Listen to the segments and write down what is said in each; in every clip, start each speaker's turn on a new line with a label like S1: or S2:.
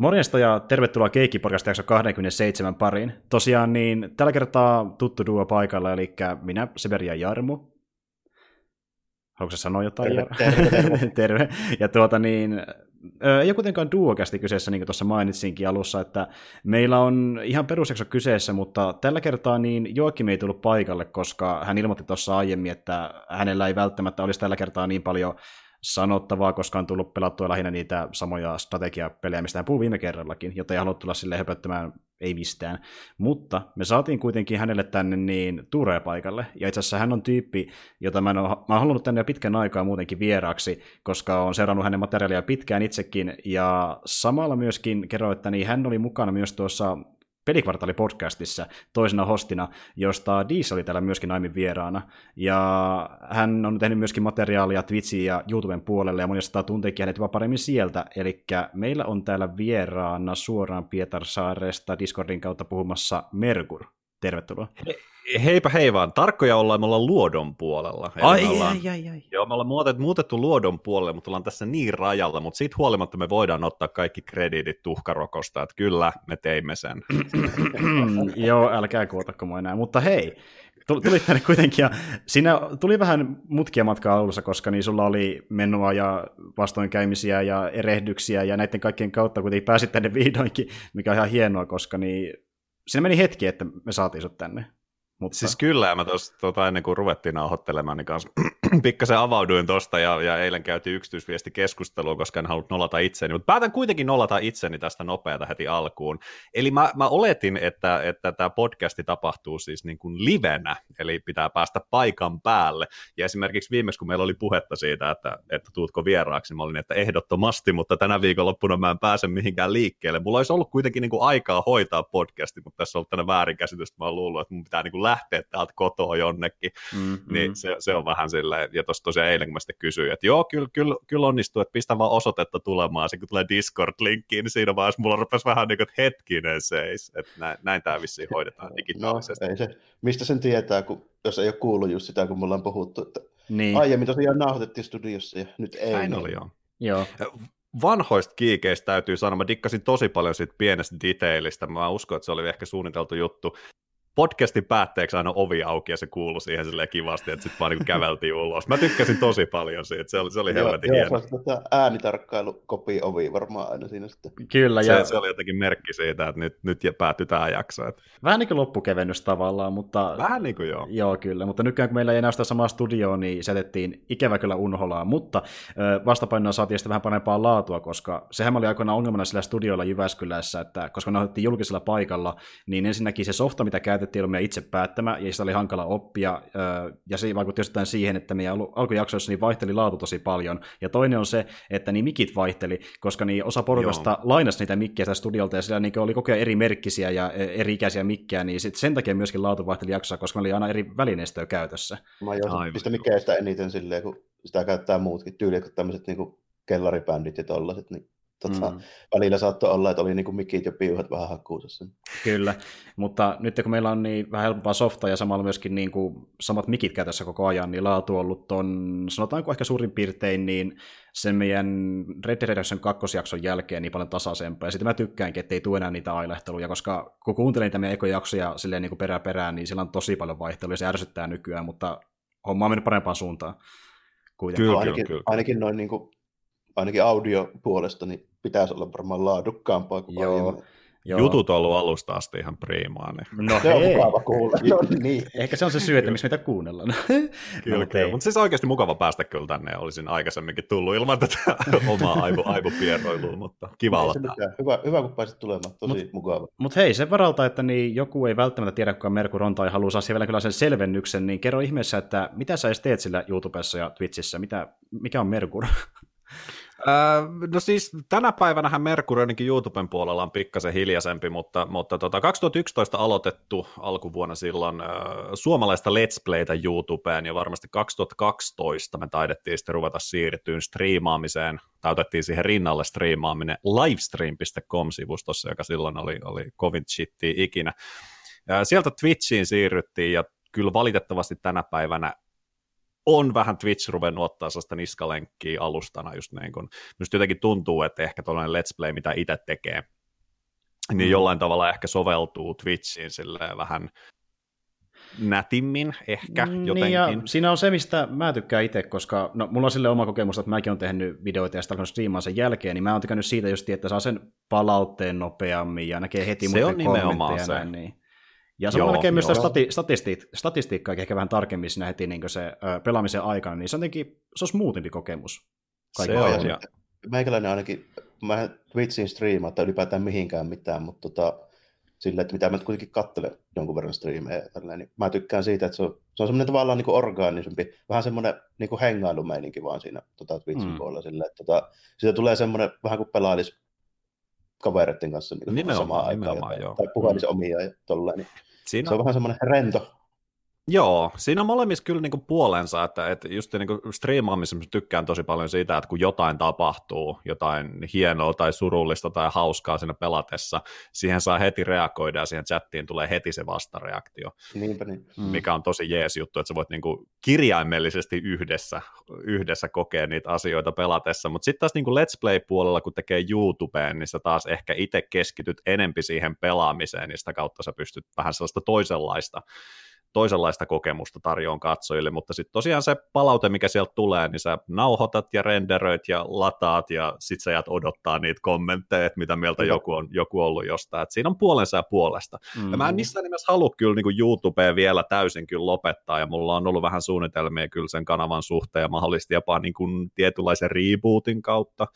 S1: Morjesta ja tervetuloa Keikki-podcast jakso 27 pariin. Tosiaan niin tällä kertaa tuttu duo paikalla, eli minä, Severi ja Jarmu. Haluatko sanoa jotain?
S2: Terve, terve, terve.
S1: terve. Ja tuota niin, ei ole kuitenkaan duokästi kyseessä, niin kuin tuossa mainitsinkin alussa, että meillä on ihan perusjakso kyseessä, mutta tällä kertaa niin Joakim ei tullut paikalle, koska hän ilmoitti tuossa aiemmin, että hänellä ei välttämättä olisi tällä kertaa niin paljon sanottavaa, koska on tullut pelattua lähinnä niitä samoja strategiapelejä, mistä hän puhui viime kerrallakin, joten ei halunnut tulla sille höpöttämään ei mistään. Mutta me saatiin kuitenkin hänelle tänne niin Turea paikalle, ja itse asiassa hän on tyyppi, jota mä en ole, mä oon halunnut tänne jo pitkän aikaa muutenkin vieraaksi, koska on seurannut hänen materiaalia pitkään itsekin, ja samalla myöskin kerroin, että niin hän oli mukana myös tuossa Pelikvartaali-podcastissa toisena hostina, josta Diis oli täällä myöskin aiemmin vieraana. Ja hän on tehnyt myöskin materiaalia Twitchin ja YouTuben puolelle, ja moni sitä tunteekin hänet jopa paremmin sieltä. Eli meillä on täällä vieraana suoraan Pietarsaaresta Discordin kautta puhumassa Merkur. Tervetuloa.
S3: He, heipä hei vaan, tarkkoja ollaan, me ollaan luodon puolella.
S1: Eli ai, ollaan, ai, ai, ai.
S3: Joo, me ollaan muutettu, muutettu luodon puolelle, mutta ollaan tässä niin rajalla, mutta siitä huolimatta me voidaan ottaa kaikki krediitit tuhkarokosta, että kyllä me teimme sen.
S1: joo, älkää kuotako mua enää, mutta hei, tulit tänne kuitenkin, ja siinä tuli vähän mutkia matkaa alussa, koska niin sulla oli menua ja vastoinkäymisiä ja erehdyksiä, ja näiden kaikkien kautta kuitenkin pääsit tänne vihdoinkin, mikä on ihan hienoa, koska niin siinä meni hetki, että me saatiin sut tänne.
S3: Mutta... Siis kyllä, mä tuossa tota, ennen kuin ruvettiin nauhoittelemaan, niin kanssa pikkasen avauduin tuosta, ja, ja eilen käytiin yksityisviestikeskustelua, koska en halunnut nolata itseni, mutta päätän kuitenkin nolata itseni tästä nopeata heti alkuun. Eli mä, mä oletin, että, että tämä podcasti tapahtuu siis niin kuin livenä, eli pitää päästä paikan päälle, ja esimerkiksi viimeksi, kun meillä oli puhetta siitä, että, että tuutko vieraaksi, mä olin, että ehdottomasti, mutta tänä viikonloppuna mä en pääse mihinkään liikkeelle. Mulla olisi ollut kuitenkin niin kuin aikaa hoitaa podcasti, mutta tässä on ollut tänä väärinkäsitys, mä oon luullut, että mun pitää niin kuin lähteä täältä kotoa jonnekin, mm-hmm. niin se, se, on vähän silleen, ja tuossa tosiaan eilen kun mä sitten kysyin, että joo, kyllä, kyllä, kyllä onnistuu, että pistä vaan osoitetta tulemaan, se kun tulee Discord-linkkiin, niin siinä vaiheessa mulla rupesi vähän niin kuin, että hetkinen seis, että näin, näin tämä vissiin hoidetaan digitaalisesti.
S2: No, ei se, mistä sen tietää, kun, jos ei ole kuullut just sitä, kun me ollaan puhuttu, että niin. aiemmin tosiaan nauhoitettiin studiossa ja nyt ei.
S3: Näin oli joo.
S1: Joo
S3: vanhoista kiikeistä täytyy sanoa, mä dikkasin tosi paljon siitä pienestä detailista, mä uskon, että se oli ehkä suunniteltu juttu podcastin päätteeksi aina ovi auki ja se kuului siihen silleen kivasti, että sitten vaan niin käveltiin ulos. Mä tykkäsin tosi paljon siitä, se oli, se oli helvetin hieno. Joo,
S2: tota äänitarkkailu kopi ovi varmaan aina siinä sitten.
S1: Kyllä,
S3: se, ja... se oli jotenkin merkki siitä, että nyt, nyt päättyi tämä jakso. Että...
S1: Vähän niin kuin loppukevennys tavallaan, mutta...
S3: Vähän niin kuin joo.
S1: Joo, kyllä, mutta nykyään kun meillä ei enää sitä samaa studioa, niin setettiin ikävä kyllä unholaa, mutta vastapainoa saatiin sitten vähän parempaa laatua, koska sehän oli aikoinaan ongelmana sillä studioilla Jyväskylässä, että koska ne julkisella paikalla, niin ensinnäkin se softa, mitä käytettiin, ollut meidän itse päättämä, ja sitä oli hankala oppia, ja se vaikutti jostain siihen, että meidän alkujaksoissa niin vaihteli laatu tosi paljon, ja toinen on se, että niin mikit vaihteli, koska niin osa porukasta Joo. lainasi niitä mikkejä sitä studiolta, ja siellä niin oli koko ajan eri merkkisiä ja e, eri ikäisiä mikkejä, niin sit sen takia myöskin laatu vaihteli jaksossa, koska me oli aina eri välineistöä käytössä.
S2: Mä jo mistä mikkeistä eniten silleen, kun sitä käyttää muutkin tyyliä, kun tämmöiset niin kellaribändit ja tollaset, niin Tota, mm. Välillä saattoi olla, että oli niinku mikit ja piuhat vähän hakkuusessa.
S1: Kyllä, mutta nyt kun meillä on niin vähän helpompaa softaa ja samalla myöskin niin kuin samat mikit käytössä koko ajan, niin laatu on ollut ton, sanotaanko ehkä suurin piirtein, niin sen meidän Red Dead Redemption kakkosjakson jälkeen niin paljon tasaisempaa. Ja sitten mä tykkäänkin, että ei tule enää niitä ailehteluja, koska kun kuuntelin niitä meidän ekojaksoja silleen niin kuin perä perään, niin sillä on tosi paljon vaihteluja, se ärsyttää nykyään, mutta homma on mennyt parempaan suuntaan.
S2: Kuitenkin. Kyllä, ainakin, kyllä, kyllä. ainakin noin niin kuin ainakin audiopuolesta, niin pitäisi olla varmaan laadukkaampaa kuin Joo. aiemmin.
S3: Joo. Jutut on ollut alusta asti ihan priimaa.
S2: Niin. No se on mukava kuulla. No, niin.
S1: Ehkä se on se syy, että miksi meitä kuunnellaan.
S3: kyllä, no, kyllä. mutta siis oikeasti mukava päästä kyllä tänne. Olisin aikaisemminkin tullut ilman tätä omaa aivo, aivopierroilua, mutta kiva olla
S2: hyvä, hyvä, kun pääsit tulemaan. Tosi mut, mukava.
S1: Mutta hei, sen varalta, että niin joku ei välttämättä tiedä, kuka Merkur on tai haluaa saada vielä kyllä sen selvennyksen, niin kerro ihmeessä, että mitä sä edes teet sillä YouTubessa ja Twitchissä? Mitä, mikä on Merkur?
S3: Öö, no siis tänä päivänä Mercury ainakin YouTuben puolella on pikkasen hiljaisempi, mutta, mutta tota, 2011 aloitettu alkuvuonna silloin äh, suomalaista Let's Playtä YouTubeen ja varmasti 2012 me taidettiin sitten ruveta siirtyyn striimaamiseen, täytettiin siihen rinnalle striimaaminen livestream.com-sivustossa, joka silloin oli, oli kovin shitti ikinä. Ja sieltä Twitchiin siirryttiin ja kyllä valitettavasti tänä päivänä on vähän Twitch ruvennut ottaa sellaista niskalenkkiä alustana just niin kuin, just jotenkin tuntuu, että ehkä tuollainen Let's Play, mitä itse tekee, niin mm. jollain tavalla ehkä soveltuu Twitchiin silleen vähän nätimmin ehkä mm, jotenkin. Niin ja
S1: siinä on se, mistä mä tykkään itse, koska no, mulla on sille oma kokemus, että mäkin olen tehnyt videoita ja sitten striimaan sen jälkeen, niin mä oon tykännyt siitä just, että saa sen palautteen nopeammin ja näkee heti
S3: se on nimenomaan se. Näin,
S1: niin. Ja samalla näkee myös stati- statisti- statistiikkaa ehkä vähän tarkemmin siinä heti niin se ö, pelaamisen aikana, niin se on jotenkin, se on smoothimpi kokemus.
S2: Se on, ja... Meikäläinen ainakin, mä Twitchin striimaa tai ylipäätään mihinkään mitään, mutta tota, sillä, että mitä mä kuitenkin katselen jonkun verran striimejä, tälleen, niin mä tykkään siitä, että se on, se on semmoinen tavallaan niin orgaanisempi, vähän semmoinen niin hengailumeininki vaan siinä tota, Twitchin mm. puolella, sillä, että tota, siitä tulee semmoinen vähän kuin pelailisi kavereiden kanssa niin nimenomaan, samaan aikaan, joo. tai puhelisi mm. omia ja tolleen, niin Siinä... se on vähän semmoinen rento
S3: Joo, siinä on molemmissa kyllä niinku puolensa, että, että just niinku striimaamisessa tykkään tosi paljon siitä, että kun jotain tapahtuu, jotain hienoa tai surullista tai hauskaa siinä pelatessa, siihen saa heti reagoida ja siihen chattiin tulee heti se vastareaktio.
S2: Niinpä niin.
S3: Mm. Mikä on tosi jees juttu, että sä voit niinku kirjaimellisesti yhdessä, yhdessä kokea niitä asioita pelatessa, mutta sitten taas niinku Let's Play-puolella, kun tekee YouTubeen, niin sä taas ehkä itse keskityt enempi siihen pelaamiseen, niin sitä kautta sä pystyt vähän sellaista toisenlaista toisenlaista kokemusta tarjoon katsojille, mutta sitten tosiaan se palaute, mikä sieltä tulee, niin sä nauhoitat ja renderöit ja lataat ja sit sä jäät odottaa niitä kommentteja, että mitä mieltä joku on joku ollut jostain. Et siinä on puolensa ja puolesta. Mm-hmm. Ja mä en mm. missään nimessä halua kyllä niin YouTubea vielä täysin kyllä lopettaa ja mulla on ollut vähän suunnitelmia kyllä sen kanavan suhteen ja mahdollisesti jopa niin kuin tietynlaisen rebootin kautta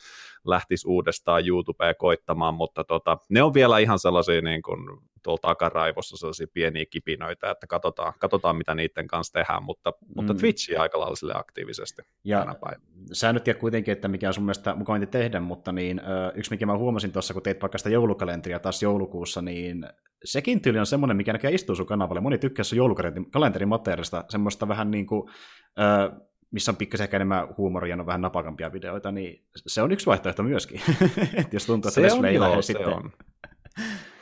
S3: lähtisi uudestaan YouTubea koittamaan, mutta tota, ne on vielä ihan sellaisia niin kuin tuolla takaraivossa sellaisia pieniä kipinöitä, että katsotaan, katsotaan mitä niiden kanssa tehdään, mutta, mm. mutta Twitchi aika lailla sille aktiivisesti ja tänä päivänä.
S1: Sä nyt kuitenkin, että mikä on sun mielestä mukavinta tehdä, mutta niin, yksi mikä mä huomasin tuossa, kun teit vaikka sitä joulukalenteria taas joulukuussa, niin sekin tyyli on semmoinen, mikä näkee istuu sun kanavalle. Moni tykkää sun joulukalenterin materiaalista, semmoista vähän niin kuin, missä on pikkasen ehkä enemmän huumoria ja on vähän napakampia videoita, niin se on yksi vaihtoehto myöskin. jos tuntuu, että
S3: se on, joo, se sitten... on.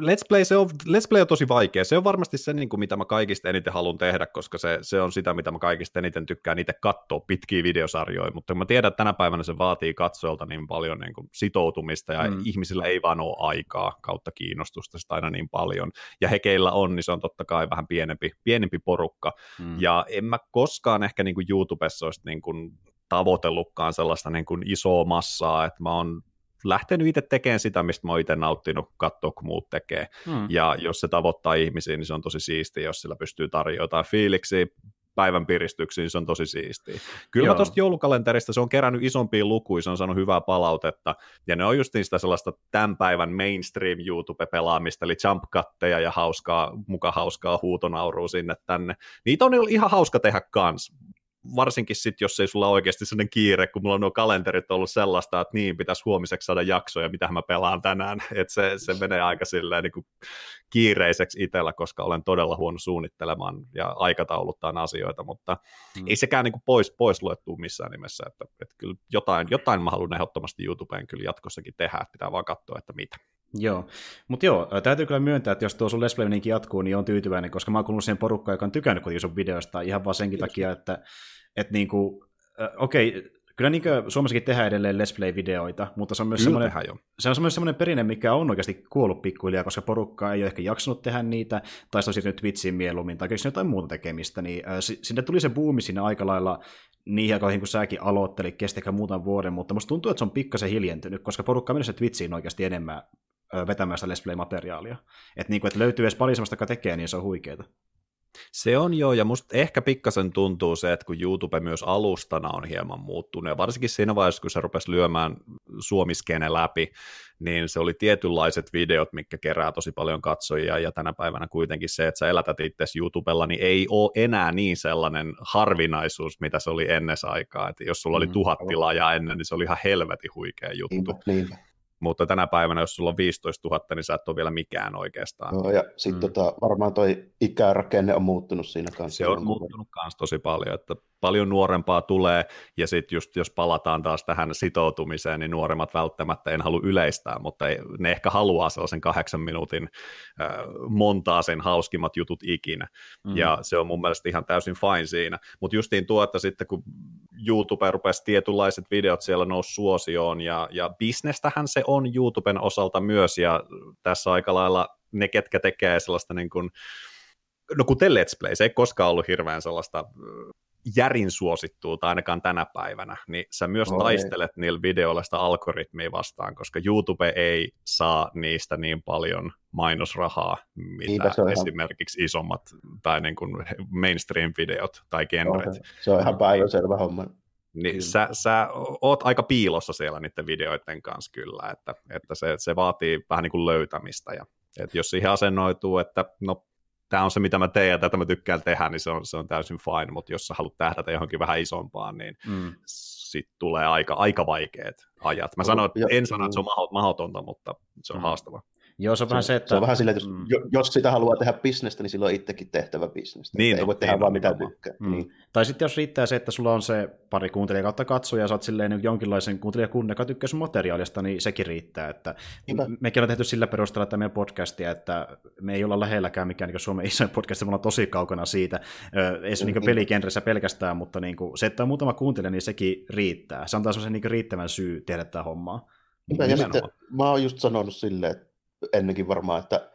S3: Let's Play, se on, Let's Play on tosi vaikea. Se on varmasti se, niin kuin, mitä mä kaikista eniten haluan tehdä, koska se, se on sitä, mitä mä kaikista eniten tykkään itse katsoa pitkiä videosarjoja, mutta mä tiedän, että tänä päivänä se vaatii katsoilta niin paljon niin kuin, sitoutumista ja mm. ihmisillä ei vaan ole aikaa kautta kiinnostusta sitä aina niin paljon. Ja he keillä on, niin se on totta kai vähän pienempi, pienempi porukka. Mm. Ja en mä koskaan ehkä niin kuin YouTubessa olisi niin kuin, tavoitellutkaan sellaista niin kuin isoa massaa, että mä oon lähtenyt itse tekemään sitä, mistä mä oon itse nauttinut katsoa, kun muut tekee. Hmm. Ja jos se tavoittaa ihmisiä, niin se on tosi siistiä, jos sillä pystyy tarjoamaan jotain fiiliksiä, päivän piristyksiin, niin se on tosi siistiä. Kyllä Joo. mä tuosta joulukalenterista, se on kerännyt isompia lukuja, se on saanut hyvää palautetta, ja ne on just sitä sellaista tämän päivän mainstream YouTube-pelaamista, eli jump ja hauskaa, muka hauskaa huutonaurua sinne tänne. Niitä on ihan hauska tehdä kans varsinkin sitten, jos ei sulla oikeasti sellainen kiire, kun mulla on nuo kalenterit ollut sellaista, että niin, pitäisi huomiseksi saada jaksoja, mitä mä pelaan tänään, että se, se menee aika silleen niin kuin kiireiseksi itsellä, koska olen todella huono suunnittelemaan ja aikatauluttaan asioita, mutta hmm. ei sekään niin kuin pois, pois luettu missään nimessä, että, että kyllä jotain, jotain mä haluan ehdottomasti YouTubeen kyllä jatkossakin tehdä, että pitää vaan katsoa, että mitä.
S1: Joo, mutta joo, täytyy kyllä myöntää, että jos tuo sun Let's jatkuu, niin on tyytyväinen, koska mä oon kuullut siihen porukkaan, joka on tykännyt kuitenkin sun videosta ihan vaan senkin Kiitos. takia, että, että niinku, äh, okei, okay, kyllä niin Suomessakin tehdään edelleen Let's Play-videoita, mutta se on myös semmoinen, se on myös semmoinen perinne, mikä on oikeasti kuollut pikkuhiljaa, koska porukka ei ole ehkä jaksanut tehdä niitä, tai se on siirtynyt Twitchiin mieluummin, tai jotain muuta tekemistä, niin äh, sinne tuli se buumi siinä aika lailla niihin aikoihin, kun säkin aloittelit, kesti ehkä muutaman vuoden, mutta musta tuntuu, että se on pikkasen hiljentynyt, koska porukka on menossa Twitchiin oikeasti enemmän vetämään sitä Let's Play-materiaalia. Että niin kuin, että löytyy edes pari sellaista, joka tekee, niin se on huikeeta.
S3: Se on jo, ja musta ehkä pikkasen tuntuu se, että kun YouTube myös alustana on hieman muuttunut, ja varsinkin siinä vaiheessa, kun se rupesi lyömään suomiskene läpi, niin se oli tietynlaiset videot, mikä kerää tosi paljon katsojia, ja tänä päivänä kuitenkin se, että sä elätät itse YouTubella, niin ei ole enää niin sellainen harvinaisuus, mitä se oli ennen aikaa, että jos sulla oli mm, tuhat tilaajaa ennen, niin se oli ihan helvetin huikea juttu. Niinpä, niinpä mutta tänä päivänä, jos sulla on 15 000, niin sä et ole vielä mikään oikeastaan.
S2: No, ja sitten mm. tota, varmaan toi ikärakenne on muuttunut siinä kanssa.
S3: Se on muuttunut kanssa tosi paljon, että paljon nuorempaa tulee, ja sitten just jos palataan taas tähän sitoutumiseen, niin nuoremmat välttämättä en halua yleistää, mutta ei, ne ehkä haluaa sellaisen kahdeksan minuutin äh, montaa sen hauskimmat jutut ikinä, mm. ja se on mun mielestä ihan täysin fine siinä, mutta justiin tuo, että sitten kun YouTube rupesi tietynlaiset videot siellä nousi suosioon, ja, ja bisnestähän se on YouTuben osalta myös, ja tässä aika lailla ne, ketkä tekee sellaista niin kuin, no kuten Let's Play, se ei koskaan ollut hirveän sellaista järin tai ainakaan tänä päivänä, niin sä myös no, taistelet ei. niillä videoilla sitä algoritmia vastaan, koska YouTube ei saa niistä niin paljon mainosrahaa, mitä esimerkiksi ihan... isommat tai niin kuin mainstream-videot tai genret. Okay.
S2: Se on ihan päivänselvä homma.
S3: Niin sä, sä oot aika piilossa siellä niiden videoiden kanssa kyllä, että, että se, se vaatii vähän niin kuin löytämistä. Ja, että jos siihen asennoituu, että no tämä on se, mitä mä teen ja tätä mä tykkään tehdä, niin se on, se on täysin fine, mutta jos sä haluat tähdätä johonkin vähän isompaan, niin mm. sitten tulee aika, aika vaikeat ajat. Mä sanoin, että en sano, että se on mahdotonta, mutta se on mm. haastava.
S1: Joo, se on vähän se, että...
S2: Se on vähän silleen, että jos, mm. jos sitä haluaa tehdä bisnestä, niin silloin on itsekin tehtävä bisnestä. Niin, ei voi tehdä niin vaan mitä tykkää. Mm. Niin.
S1: Tai sitten jos riittää se, että sulla on se pari kuuntelijaa kautta katsoja, ja sä oot silleen niin jonkinlaisen kuuntelijakunnan, joka tykkää sun materiaalista, niin sekin riittää. Että mekin ollaan tehty sillä perusteella että meidän podcastia, että me ei olla lähelläkään mikään niin Suomen isoin podcast, me ollaan tosi kaukana siitä, ei se mm, niin pelikenressä pelkästään, mutta niin kuin, se, että on muutama kuuntelija, niin sekin riittää. Se antaa semmoisen niin riittävän syy tehdä tätä hommaa.
S2: Ja sitten mä oon just sanonut silleen, että ennenkin varmaan, että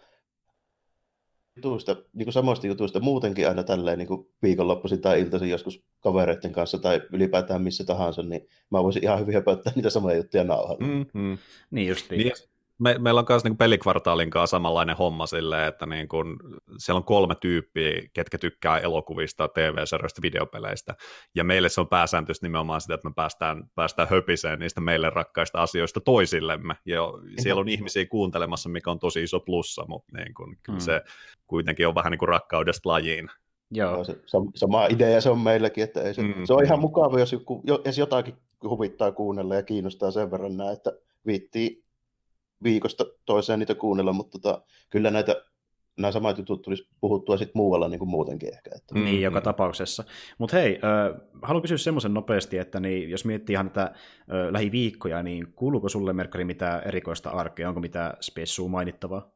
S2: jutuista, niin kuin samoista jutuista muutenkin aina tälleen niin kuin viikonloppuisin tai iltaisin joskus kavereiden kanssa tai ylipäätään missä tahansa, niin mä voisin ihan hyvin höpöttää niitä samoja juttuja nauhalla.
S1: Mm-hmm. Niin justiin. Niin,
S3: me, meillä on myös niin pelikvartaalin kanssa samanlainen homma silleen, että niin kuin, siellä on kolme tyyppiä, ketkä tykkää elokuvista, TV-sarjoista, videopeleistä, ja meille se on pääsääntöisesti nimenomaan sitä, että me päästään, päästään höpiseen niistä meille rakkaista asioista toisillemme, ja siellä on ihmisiä kuuntelemassa, mikä on tosi iso plussa, mutta niin kuin, kyllä mm. se kuitenkin on vähän niin kuin rakkaudesta lajiin.
S2: Joo. Se, sama idea se on meilläkin, että ei se, mm. se on ihan mukava, jos, joku, jos jotakin huvittaa kuunnella ja kiinnostaa sen verran näin, että viittii viikosta toiseen niitä kuunnella, mutta tota, kyllä näitä nämä samat jutut tulisi puhuttua sitten muualla niin kuin muutenkin ehkä. Että.
S1: Niin, mm-hmm. joka tapauksessa. Mutta hei, äh, haluan kysyä semmoisen nopeasti, että niin, jos miettii ihan tätä äh, lähiviikkoja, niin kuuluuko sulle, Merkari, mitään erikoista arkea? Onko mitään spessua mainittavaa?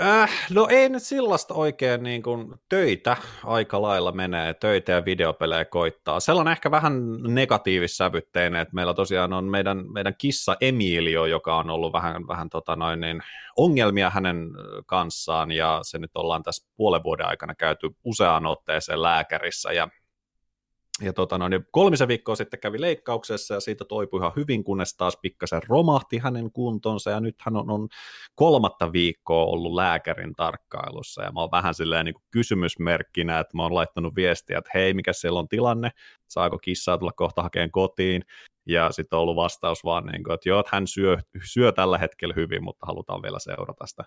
S3: Äh, no ei nyt sellaista oikein niin kuin töitä aika lailla menee, töitä ja videopelejä koittaa. Sellainen ehkä vähän negatiivissävytteinen, että meillä tosiaan on meidän, meidän kissa Emilio, joka on ollut vähän, vähän tota noin, niin ongelmia hänen kanssaan ja se nyt ollaan tässä puolen vuoden aikana käyty useaan otteeseen lääkärissä ja ja tota, no, niin kolmisen viikkoa sitten kävi leikkauksessa ja siitä toipui ihan hyvin, kunnes taas pikkasen romahti hänen kuntonsa. Ja nyt hän on, on kolmatta viikkoa ollut lääkärin tarkkailussa. Ja mä oon vähän silleen niin kysymysmerkkinä, että mä oon laittanut viestiä, että hei, mikä siellä on tilanne, saako kissaa tulla kohta hakeen kotiin? Ja sitten on ollut vastaus vaan, niin kuin, että joo, että hän syö, syö tällä hetkellä hyvin, mutta halutaan vielä seurata sitä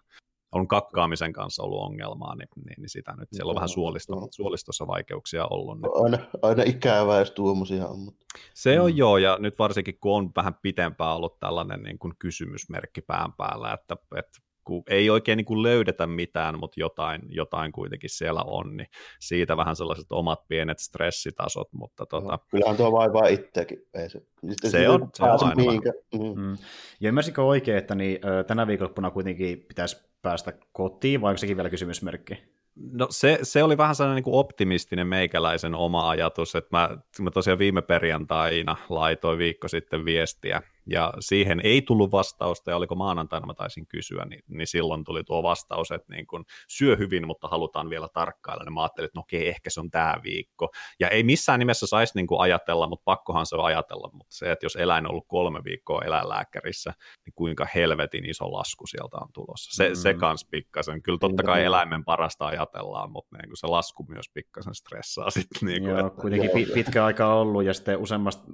S3: on kakkaamisen kanssa ollut ongelmaa, niin, niin, niin sitä nyt siellä on vähän suolisto, suolistossa vaikeuksia ollut. Niin.
S2: Aina, aina ikävää, jos tuommoisia on. Mutta...
S3: Se on mm. joo, ja nyt varsinkin kun on vähän pitempään ollut tällainen niin kuin kysymysmerkki pään päällä, että, että kun ei oikein niin kuin löydetä mitään, mutta jotain, jotain kuitenkin siellä on, niin siitä vähän sellaiset omat pienet stressitasot, mutta tota... No,
S2: kyllähän tuo vaivaa itsekin. Ei se,
S3: se, se on, se on aina
S1: mm. Mm. Ja ymmärsikö oikein, että niin, tänä viikonloppuna kuitenkin pitäisi päästä kotiin, vai onko sekin vielä kysymysmerkki?
S3: No se, se oli vähän sellainen niin kuin optimistinen meikäläisen oma ajatus, että mä, mä tosiaan viime perjantaina laitoin viikko sitten viestiä ja siihen ei tullut vastausta, ja oliko maanantaina mä taisin kysyä, niin, niin silloin tuli tuo vastaus, että niin kun syö hyvin, mutta halutaan vielä tarkkailla, niin mä ajattelin, että no okei, ehkä se on tämä viikko, ja ei missään nimessä saisi niin ajatella, mutta pakkohan se on ajatella, mutta se, että jos eläin on ollut kolme viikkoa eläinlääkärissä, niin kuinka helvetin iso lasku sieltä on tulossa. Se, mm. se kans pikkasen, kyllä totta kai eläimen parasta ajatellaan, mutta niin se lasku myös pikkasen stressaa sitten. Niin
S1: kuin, Joo, että... kuitenkin pitkä aika ollut, ja sitten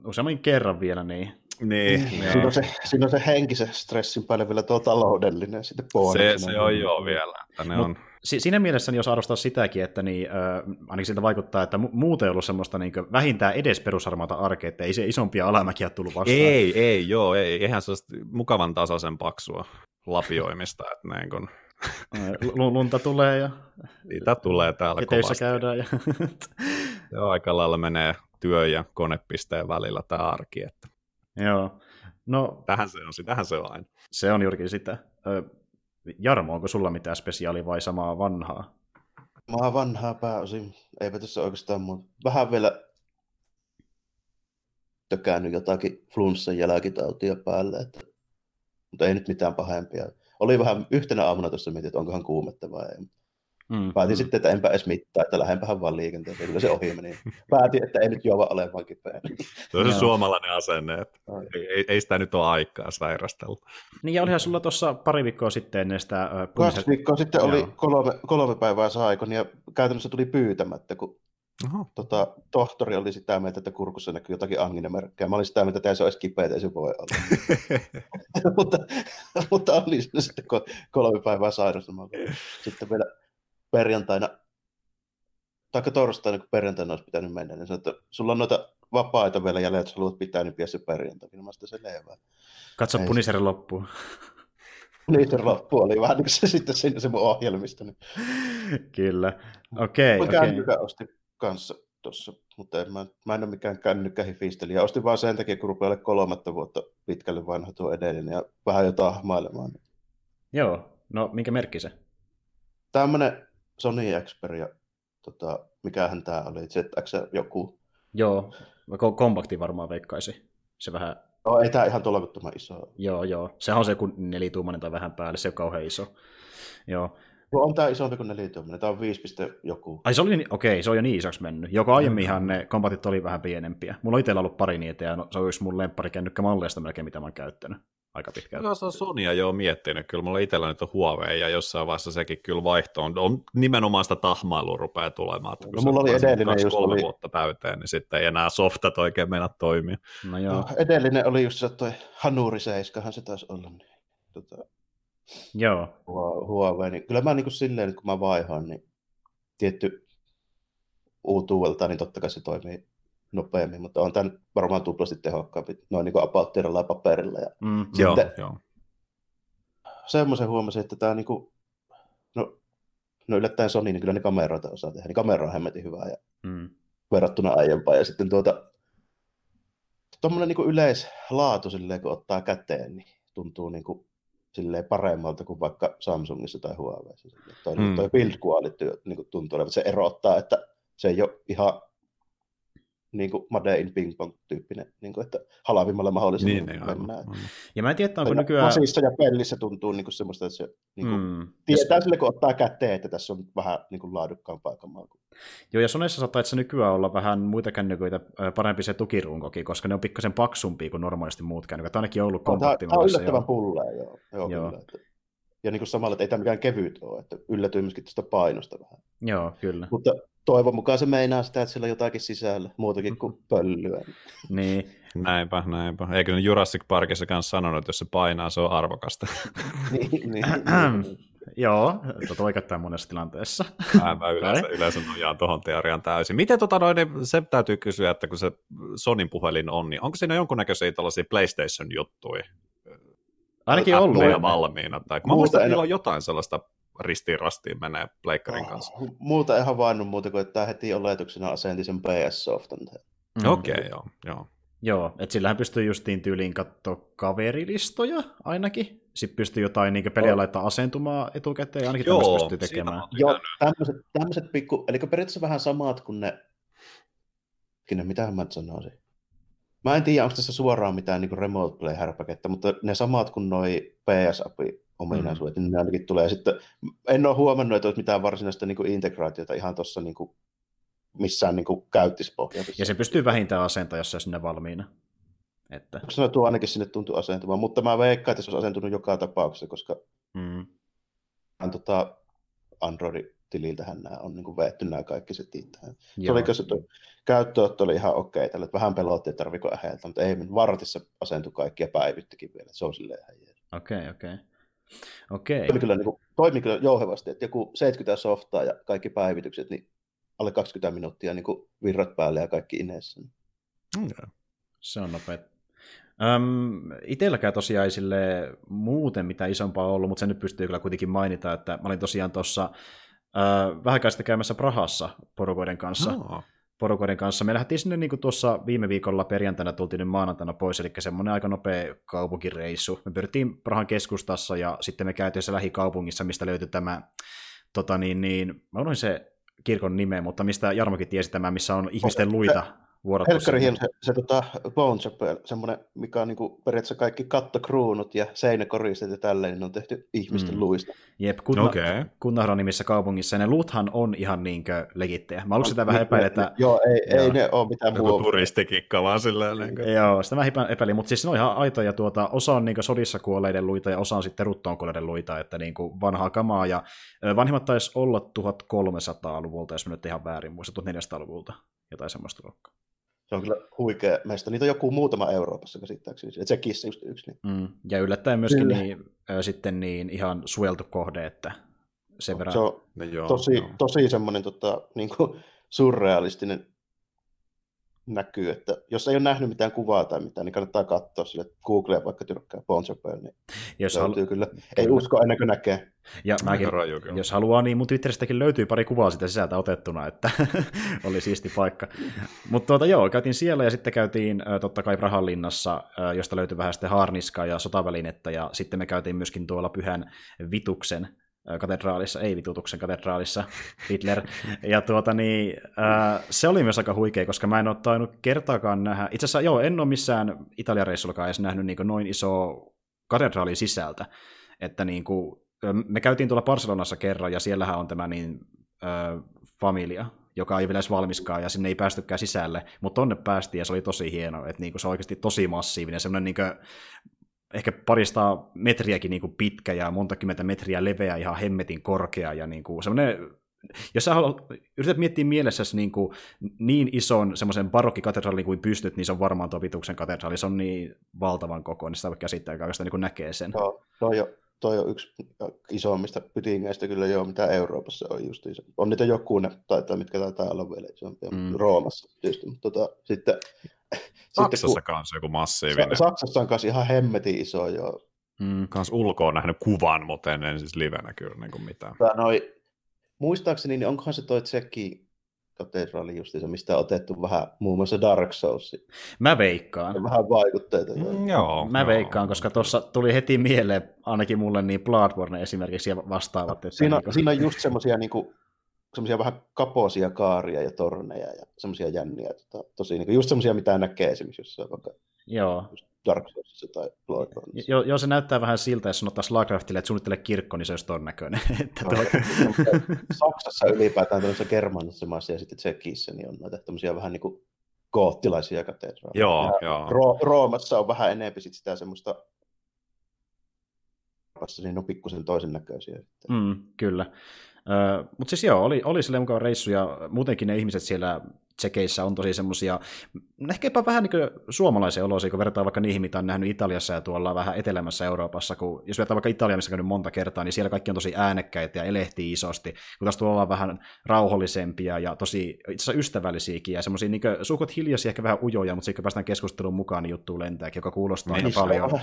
S1: useammin kerran vielä, niin.
S3: Niin,
S2: niin siinä, on se, siinä on se henkisen stressin päälle vielä tuo taloudellinen sitten
S3: Se, se on joo vielä. Että ne on...
S1: Siinä mielessä, niin jos arvostaa sitäkin, että niin, äh, ainakin siltä vaikuttaa, että muuten ei ollut semmoista niin vähintään edes perusarmaata arkea, että ei se isompia alamäkiä tullut vastaan.
S3: Ei, ei, joo, ei, eihän se mukavan tasaisen paksua lapioimista, että näin kun...
S1: Lunta tulee ja...
S3: Niitä tulee täällä
S1: kovasti. käydään ja...
S3: Joo, aika lailla menee työ- ja konepisteen välillä tämä arki. Että
S1: Joo. No,
S3: tähän se on, tähän se on aina.
S1: Se on juurikin sitä. Jarmo, onko sulla mitään spesiaalia vai samaa vanhaa?
S2: Mä oon vanhaa pääosin. Eipä tässä oikeastaan muuta. Vähän vielä tökännyt jotakin flunssan jälkitautia päälle, että... mutta ei nyt mitään pahempia. Oli vähän yhtenä aamuna tuossa mietin, että onkohan kuumetta vai ei. Mm, Päätin mm. sitten, että enpä edes mittaa, että lähdenpähän vaan liikenteeseen, kyllä se ohi meni. Päätin, että ei nyt juova olemaan kipeä.
S3: Se on se suomalainen asenne, että ei, ei, sitä nyt ole aikaa sairastella.
S1: Niin ja olihan sulla tuossa pari viikkoa sitten ennen sitä... Äh.
S2: Kaksi viikkoa sitten oli kolme, kolme päivää saikon ja käytännössä tuli pyytämättä, kun Tota, tohtori oli sitä mieltä, että kurkussa näkyy jotakin anginemerkkejä. Mä olin sitä mieltä, että ei se olisi kipeä, ei se voi olla. mutta, mutta oli sitten kolme päivää sairastumalla. Sitten vielä perjantaina, tai torstaina, kun perjantaina olisi pitänyt mennä, niin sanoi, että sulla on noita vapaita vielä jäljellä, jos haluat pitää, niin pidä se perjantaina. Niin mä sitä se levää.
S1: Katso puniseren loppuun.
S2: Puniseren loppu oli vähän niin kuin se sitten sinne se mun ohjelmista. Niin.
S1: Kyllä, okei. Okay, okay.
S2: Kännykän ostin kanssa tuossa, mutta en, mä, mä en ole mikään kännykkähifistelijä. Ostin vaan sen takia, kun rupeaa kolmatta vuotta pitkälle vanha tuo edellinen ja vähän jo tahmailemaan.
S1: Joo, no minkä merkki se?
S2: Tämmöinen Sony Xperia, tota, mikähän tämä oli, ZX joku.
S1: Joo, kompakti varmaan veikkaisi. Se vähän...
S2: No, ei tämä ihan tolkuttoman iso.
S1: Joo, joo. Sehän on se kun nelituumainen tai vähän päälle, se on kauhean iso. Joo.
S2: No, on tämä isompi kuin nelituumainen, tämä on 5, joku.
S1: Ai se oli, okei, se on jo niin isoksi mennyt. Joko aiemminhan ne kompatit oli vähän pienempiä. Mulla on itsellä ollut pari niitä ja no, se olisi mun lempparikännykkä malleista melkein, mitä mä oon käyttänyt aika pitkään.
S3: Se on Sonia jo miettinyt. Kyllä mulla itsellä nyt on Huawei ja jossain vaiheessa sekin kyllä vaihto on. on nimenomaan sitä tahmailua rupeaa tulemaan. Että
S2: no, mulla oli edellinen just
S3: kolme oli... vuotta täyteen, niin sitten ei enää softat oikein mennä toimia.
S2: No, joo. No, edellinen oli just se toi Hanuri 7, se taisi olla. Niin, tota,
S1: joo.
S2: Huawei. Niin, kyllä mä niin kuin silleen, että kun mä vaihoin, niin tietty uutuudelta, niin totta kai se toimii nopeammin, mutta on tämä varmaan tuplasti tehokkaampi noin niin kuin ja paperilla. Ja
S1: mm, joo, joo.
S2: Semmoisen huomasin, että tämä niin kuin, no, no yllättäen Sony, niin kyllä ne kameroita osaa tehdä. Niin kamera on hemmetin hyvää ja mm. verrattuna aiempaan. Ja sitten tuota, tuommoinen niin yleislaatu silleen, kun ottaa käteen, niin tuntuu niin kuin, silleen paremmalta kuin vaikka Samsungissa tai Huaweiissa. Toi, mm. toi build quality niin tuntuu olevan, se erottaa, että se ei ole ihan niin kuin Made in Ping Pong tyyppinen, niin kuin, että halavimmalla mahdollisella niin, niin mennään. Aivan.
S1: Ja mä en tiedä, onko nykyään...
S2: Masissa ja pellissä tuntuu niin kuin semmoista, että se niin kuin, mm. tietää yes. sille, kun ottaa käteen, että tässä on vähän niin kuin laadukkaampaa kamaa.
S1: Joo, ja Sonessa saattaa että se nykyään olla vähän muita kännyköitä parempi se tukirunkokin, koska ne on pikkasen paksumpia kuin normaalisti muut kännykät. Ainakin on ollut kompaktimallissa.
S2: Tämä on yllättävän pulleen, joo. joo, joo. Kyllä, että... Ja niin kuin samalla, että ei tämä mikään kevyt ole, että yllätyy myöskin tuosta painosta vähän.
S1: Joo, kyllä.
S2: Mutta toivon mukaan se meinaa sitä, että siellä on jotakin sisällä, muutakin kuin pölyä.
S1: niin.
S3: Näinpä, näinpä. Eikö Jurassic Parkissa kanssa sanonut, että jos se painaa, se on arvokasta.
S2: niin, niin.
S1: Joo, tuota voi käyttää monessa tilanteessa.
S3: Mä yleensä, yleensä nojaan tuohon teoriaan täysin. Miten tota noin, niin se täytyy kysyä, että kun se Sonin puhelin on, niin onko siinä jonkunnäköisiä tällaisia PlayStation-juttuja?
S1: Ainakin ollut.
S3: valmiina. Tai, mä muistan, että niillä on jotain sellaista ristiin rastiin menee pleikkarin kanssa. Oh,
S2: muuta ei havainnut muuta kuin, että tämä heti oletuksena asenti sen PS-softan.
S3: Mm. Okei, okay, joo. joo.
S1: Joo, että sillähän pystyy justiin tyyliin katsoa kaverilistoja ainakin. Sitten pystyy jotain niin peliä laittaa asentumaan etukäteen, ainakin Joo, pystyy tekemään.
S2: Joo, tämmöiset, tämmöiset pikku, eli periaatteessa vähän samat kuin ne, mitä mä nyt sanoisin. Mä en tiedä, onko tässä suoraan mitään niin remote play härpäkettä, mutta ne samat kuin noi PS-api ominaisuudet, mm. niin ne ainakin tulee. Sitten en ole huomannut, että olisi mitään varsinaista niin kuin integraatiota ihan tuossa niin kuin missään niin käyttispohjassa.
S1: Ja se pystyy vähintään asentamaan, jos se on sinne valmiina. Että...
S2: Se tuo ainakin sinne tuntuu asentumaan, mutta mä veikkaan, että se olisi asentunut joka tapauksessa, koska mm. tota Android-tililtähän nämä on niin kuin veetty nämä kaikki se tähän. Se oli se käyttöotto oli ihan okei, okay, vähän pelotti, että tarviko äheltä, mutta ei, vartissa asentui kaikki ja päivittikin vielä, se on silleen ihan
S1: Okei, okay, okei. Okay. Okei.
S2: Toimi kyllä, niin kuin, toimi kyllä jouhevasti, että joku 70 softaa ja kaikki päivitykset, niin alle 20 minuuttia niin kuin virrat päälle ja kaikki ineessä.
S1: Mm. Se on nopea. Öm, itelläkään tosiaan ei sille muuten mitä isompaa ollut, mutta se nyt pystyy kyllä kuitenkin mainita, että mä olin tosiaan tuossa vähän käystä käymässä Prahassa porukoiden kanssa. Oh. Porukoiden kanssa. Me lähdettiin sinne niin kuin tuossa viime viikolla perjantaina, tultiin nyt maanantaina pois, eli semmoinen aika nopea kaupunkireissu. Me pyrittiin Prahan keskustassa ja sitten me käytiin se lähikaupungissa, mistä löytyi tämä, tota niin, niin, mä unohdin se kirkon nimeä, mutta mistä Jarmokin tiesi tämä, missä on ihmisten luita vuorottu.
S2: Helkkari Hill, se, se tota, Bone Chapel, semmoinen, mikä on niinku periaatteessa kaikki kattokruunut ja seinäkoristeet ja tälleen, niin on tehty ihmisten mm. luista.
S1: Jep, kunna, okay. Kunnahron nimissä kaupungissa, ja ne luuthan on ihan niinkö legittejä. Mä aluksi sitä vähän epäilin, että...
S2: Joo, ei, joo. ei ne ole mitään
S3: muuta. turistikikka vaan silleen. Niin kuin.
S1: Joo, sitä vähän epäilin, mutta siis ne on ihan aitoja, tuota, osa on niin sodissa kuolleiden luita ja osa on sitten ruttoon kuolleiden luita, että niin kuin vanhaa kamaa, ja vanhimmat taisi olla 1300-luvulta, jos mä nyt ihan väärin muista, 1400-luvulta, jotain semmoista luokkaa.
S2: Se on kyllä huikea meistä. Niitä on joku muutama Euroopassa käsittääkseni. Ja Tsekissä just yksi. Niin.
S1: Mm. Ja yllättäen myöskin niin, äh, sitten niin ihan suojeltu kohde, että sen verran...
S2: Se on no, joo, tosi, joo. tosi semmoinen tota, niin kuin surrealistinen näkyy, että jos ei ole nähnyt mitään kuvaa tai mitään, niin kannattaa katsoa sille, että Googlea vaikka tyrkkää Ponsopel, niin jos halu- kyllä. Ei usko ennen kuin näkee.
S1: Ja mäkin, jos haluaa, niin mun Twitteristäkin löytyy pari kuvaa sitä sisältä otettuna, että oli siisti paikka. Mutta tuota, joo, käytiin siellä ja sitten käytiin totta kai Prahan linnassa, josta löytyi vähän sitten haarniskaa ja sotavälinettä, ja sitten me käytiin myöskin tuolla Pyhän Vituksen katedraalissa, ei vitutuksen katedraalissa, Hitler. Ja tuota niin, äh, se oli myös aika huikea, koska mä en ole tainnut kertaakaan nähdä, itse asiassa joo, en ole missään Italian reissullakaan edes nähnyt niin noin iso katedraalin sisältä, että niin kuin, me käytiin tuolla Barcelonassa kerran, ja siellähän on tämä niin, äh, familia, joka ei vielä edes valmiskaan, ja sinne ei päästykään sisälle, mutta tonne päästiin, ja se oli tosi hieno, että niin kuin, se on oikeasti tosi massiivinen, semmoinen niin kuin, ehkä parista metriäkin niin kuin pitkä ja monta kymmentä metriä leveä, ihan hemmetin korkea ja niin kuin semmoinen jos sä haluat, yrität miettiä mielessäsi niin, kuin, niin ison semmoisen barokkikatedraalin kuin pystyt, niin se on varmaan tuo Vituksen katedraali. Se on niin valtavan kokoinen, sitä voi käsittää, joka niin näkee sen.
S2: Joo, toi on, toi on yksi isommista pytingeistä kyllä joo, mitä Euroopassa on just. On niitä joku ne, tai, mitkä taitaa olla vielä isompi, mm. Roomassa tietysti, mutta tota, sitten
S3: Saksassa kun, kanssa joku massiivinen.
S2: Saksassa on kanssa ihan hemmetin iso jo.
S3: Mm, kans ulkoa on nähnyt kuvan, mutta en, en siis livenä kyllä niin kuin mitään.
S2: Tää noi, muistaakseni, niin onkohan se toi tsekki katedraali justiinsa, mistä on otettu vähän muun muassa Dark Souls.
S1: Mä veikkaan.
S2: Ja vähän vaikutteita.
S3: Mm, joo.
S1: Mä joo. veikkaan, koska tuossa tuli heti mieleen ainakin mulle niin Bloodborne esimerkiksi ja vastaavat. Että
S2: siinä, niin kuin... siinä on just semmoisia niin kuin, semmoisia vähän kapoisia kaaria ja torneja ja semmoisia jänniä. Tota, tosi niin kuin, just semmoisia, mitä näkee esimerkiksi jossain vaikka
S1: Joo.
S2: Dark Soulsissa tai Bloodborneissa.
S1: Joo, jo, se näyttää vähän siltä, jos sanotaan Slagcraftille, että suunnittele kirkko, niin se olisi ton näköinen. että
S2: tuo... Saksassa ylipäätään tämmöisessä germanisessa maassa ja sitten Tsekissä, niin on näitä tämmöisiä vähän niin kuin koottilaisia katedraaleja.
S3: Joo, ja joo.
S2: Ro- Roomassa on vähän enemmän sit sitä semmoista niin on pikkusen toisen näköisiä.
S1: Mm, kyllä. Uh, Mutta siis joo, oli, oli sille mukava reissu ja muutenkin ne ihmiset siellä tsekeissä on tosi semmoisia, ehkäpä vähän niin suomalaisia olosia, kun verrataan vaikka niihin, mitä on nähnyt Italiassa ja tuolla vähän etelämässä Euroopassa, kun jos verrataan vaikka Italia, missä käynyt monta kertaa, niin siellä kaikki on tosi äänekkäitä ja elehtii isosti, kun taas tuolla on vähän rauhallisempia ja tosi itse asiassa ystävällisiäkin ja semmoisia niin suhkot hiljaisia, ehkä vähän ujoja, mutta sitten kun päästään keskusteluun mukaan, niin juttu lentääkin, joka kuulostaa niin, aika paljon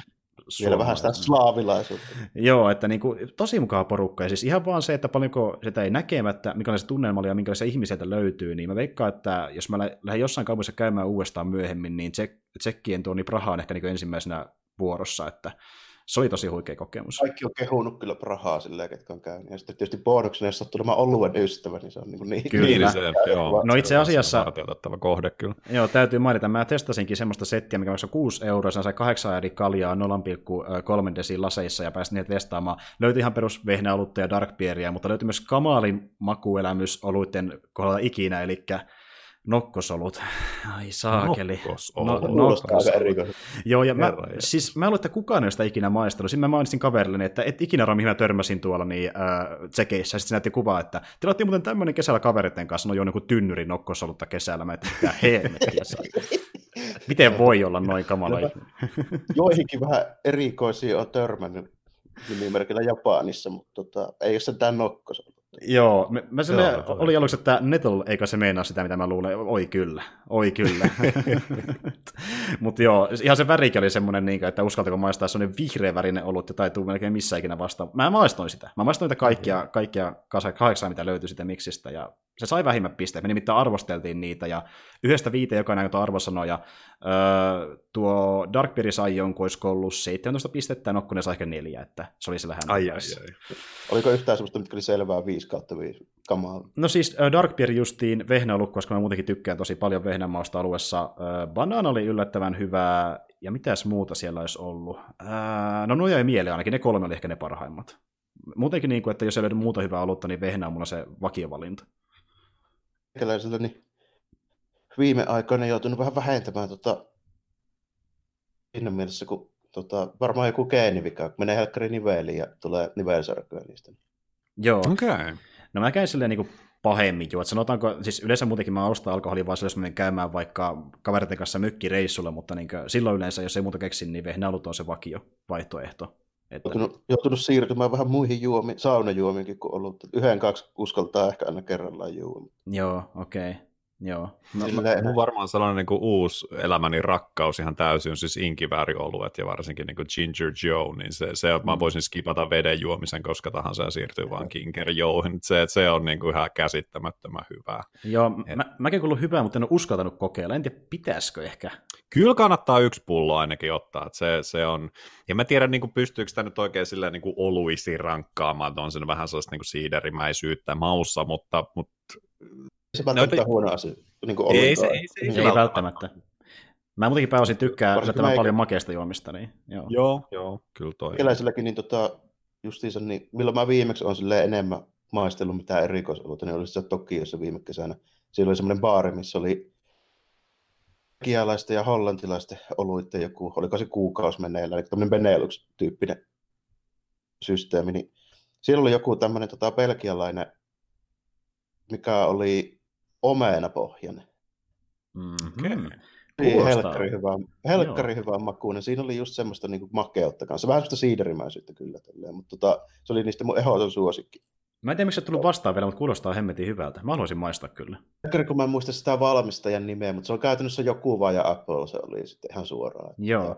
S2: vielä vähän sitä slaavilaisuutta.
S1: Joo, että niin kuin, tosi mukava porukka. Ja siis ihan vaan se, että paljonko sitä ei näkemättä, minkälainen se tunnelma oli ja minkälaisia ihmisiä löytyy, niin mä veikkaan, että jos mä lähden jossain kaupungissa käymään uudestaan myöhemmin, niin tsekkien tuoni Praha on ehkä niin ensimmäisenä vuorossa, että se oli tosi huikea kokemus.
S2: Kaikki on kehunut kyllä Prahaa silleen, ketkä on käynyt. Ja sitten tietysti bonuksen, jos sattuu olemaan oluen ystävä, niin se on niin, niin
S3: Kyllä, niin, se, joo,
S1: no itse asiassa,
S3: kohde kyllä.
S1: Joo, täytyy mainita, mä testasinkin semmoista settiä, mikä maksaa 6 euroa, se sai 8 eri kaljaa 0,3 desi laseissa ja pääsin niitä testaamaan. Löytyi ihan perus vehnäolutta ja dark beeria, mutta löytyi myös kamalin makuelämys oluitten kohdalla ikinä, eli Nokkosolut. Ai saakeli.
S3: Nokkosolut. No.
S1: Joo, ja mä, siis mä luulen, että kukaan ei sitä ikinä maistanut. Sitten mä mainitsin kaverille, että et ikinä mihin mä törmäsin tuolla niin, äh, tsekeissä. Sitten se näytti kuvaa, että tilattiin muuten tämmöinen kesällä kaveritten kanssa, no jo niin tynnyri nokkosolutta kesällä. Mä että mitä helmettiä Miten voi olla noin kamala
S2: Joihinkin vähän erikoisia on törmännyt nimimerkillä Japanissa, mutta tota, ei ole sentään nokkosolut.
S1: Joo, mä, mä Joo, oli aluksi, että Nettle, eikö se meinaa sitä, mitä mä luulen. Oi kyllä, oi kyllä. Mutta joo, ihan se värikin oli semmoinen, niin että uskaltako maistaa semmoinen vihreä värinen ollut, jota ei tule melkein missä ikinä vastaan. Mä maistoin sitä. Mä maistoin niitä kaikkia, kaikkia kahdeksaa, mitä löytyi sitten miksistä, ja Se sai vähimmät pisteet, me nimittäin arvosteltiin niitä, ja yhdestä viiteen jokainen jotain arvosanoja. Öö, tuo Darkbeard sai jonkun, olisiko ollut 17 pistettä, ja Nokkunen sai ehkä neljä, että se oli siellä hän.
S3: Ai, ai, ai.
S2: Oliko yhtään sellaista, mitkä oli selvää 5 kautta 5 kamaa?
S1: No siis Darkbeard justiin vehnälukku, koska mä muutenkin tykkään tosi paljon vehnämausta alueessa. Äh, Banana oli yllättävän hyvää, ja mitäs muuta siellä olisi ollut? Äh, no nuo jäi mieleen ainakin, ne kolme oli ehkä ne parhaimmat. Muutenkin niin kuin, että jos ei löydy muuta hyvää olutta, niin vehnä on mulla se vakiovalinta.
S2: Meikäläisellä niin viime aikoina joutunut vähän vähentämään tota, siinä mielessä, kun tota, varmaan joku geenivika, kun menee helkkari niveliin ja tulee nivelsarkoja niistä.
S1: Joo.
S3: Okay.
S1: No mä käyn silleen niin pahemmin juo. Sanotaanko, siis yleensä muutenkin mä ostan alkoholia vaan jos mä menen käymään vaikka kaveritten kanssa mykkireissulla, mutta niin silloin yleensä, jos ei muuta keksi, niin vehnäolut on se vakio vaihtoehto.
S2: Että... Joutunut, joutunut siirtymään vähän muihin juomiin, saunajuomiinkin kuin ollut. Yhden, kaksi uskaltaa ehkä aina kerrallaan juoda.
S1: Joo, okei. Okay. Joo.
S3: No, Sille... Mun varmaan sellainen niin kuin uusi elämäni rakkaus ihan täysin on siis inkiväärioluet ja varsinkin niin kuin Ginger Joe, niin se, se mm. mä voisin skipata veden juomisen koska tahansa ja siirtyy vaan Ginger Joehin. Se, se on niin kuin ihan käsittämättömän hyvää.
S1: Joo, Et... mä, mäkin kuullut hyvää, mutta en ole uskaltanut kokeilla. En tiedä, pitäisikö ehkä.
S3: Kyllä kannattaa yksi pullo ainakin ottaa. Että se, se on, ja mä tiedän, niin kuin pystyykö sitä nyt oikein silleen niin kuin oluisi rankkaamaan, että on sen vähän sellaista niin kuin siiderimäisyyttä maussa, mutta, mutta
S2: se välttämättä no, huono asia. Niin kuin
S1: ei, se, ei, se, ei, se ei välttämättä. Mä muutenkin pääosin tykkää yllättävän paljon makeasta juomista. Niin,
S3: joo. joo, joo, kyllä toi.
S2: Keläisilläkin, niin tota, justiinsa, niin milloin mä viimeksi on enemmän maistellut mitään erikoisoluita, niin oli se Tokiossa viime kesänä. Siellä oli semmoinen baari, missä oli kialaisten ja hollantilaisten oluitten joku, oliko se kuukausi meneillä, eli tämmöinen Benelux-tyyppinen systeemi, niin siellä oli joku tämmöinen tota, belgialainen, mikä oli omenapohjainen.
S1: Mm-hmm.
S2: Niin, helkkari hyvä, helkkari hyvä makuinen. Siinä oli just semmoista niin kuin makeutta kanssa. Vähän semmoista siiderimäisyyttä kyllä. Tälleen, mutta tota, se oli niistä mun ehdoton suosikki.
S1: Mä en tiedä, miksi se tullut vastaan vielä, mutta kuulostaa hemmetin hyvältä. Mä haluaisin maistaa kyllä.
S2: Helkkari, kun mä en muista sitä valmistajan nimeä, mutta se on käytännössä joku vaan ja Apple se oli sitten ihan suoraan.
S1: Joo.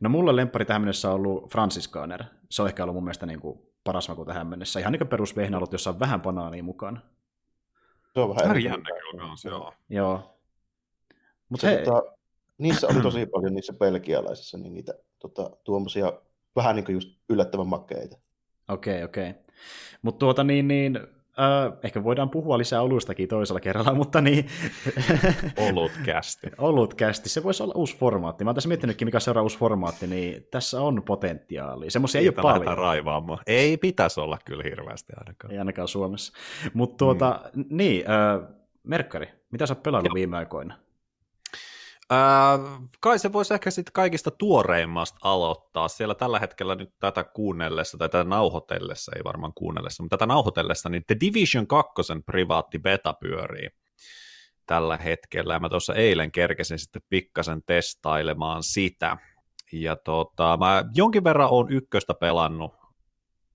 S1: No mulle lemppari tähän mennessä on ollut Franciscaner. Se on ehkä ollut mun mielestä niin kuin paras maku tähän mennessä. Ihan niin kuin perusvehnälut, jossa on vähän banaania mukana.
S2: Se on vähän
S3: eri jännä kyllä kanssa, joo.
S1: Joo.
S2: Mut se, he... tota, niissä oli tosi paljon niissä belgialaisissa niin niitä tota, tuommoisia vähän niin kuin just yllättävän makeita.
S1: Okei, okay, okei. Okay. Mutta tuota niin, niin Öö, ehkä voidaan puhua lisää oluistakin toisella kerralla, mutta niin...
S3: Olutkästi.
S1: Olutkästi, se voisi olla uusi formaatti. Mä oon tässä miettinytkin, mikä seuraava uusi formaatti, niin tässä on potentiaalia. Semmoisia ei ole paljon.
S3: raivaamaan. Ei pitäisi olla kyllä hirveästi ainakaan.
S1: Ei ainakaan Suomessa. Mutta tuota, mm. niin, äh, Merkkari, mitä sä oot pelannut Joo. viime aikoina?
S3: Kai se voisi ehkä sitten kaikista tuoreimmasta aloittaa. Siellä tällä hetkellä nyt tätä kuunnellessa, tai tätä nauhoitellessa, ei varmaan kuunnellessa, mutta tätä nauhoitellessa, niin The Division 2 privaatti beta pyörii tällä hetkellä. Ja mä tuossa eilen kerkesin sitten pikkasen testailemaan sitä. Ja tota, mä jonkin verran on ykköstä pelannut,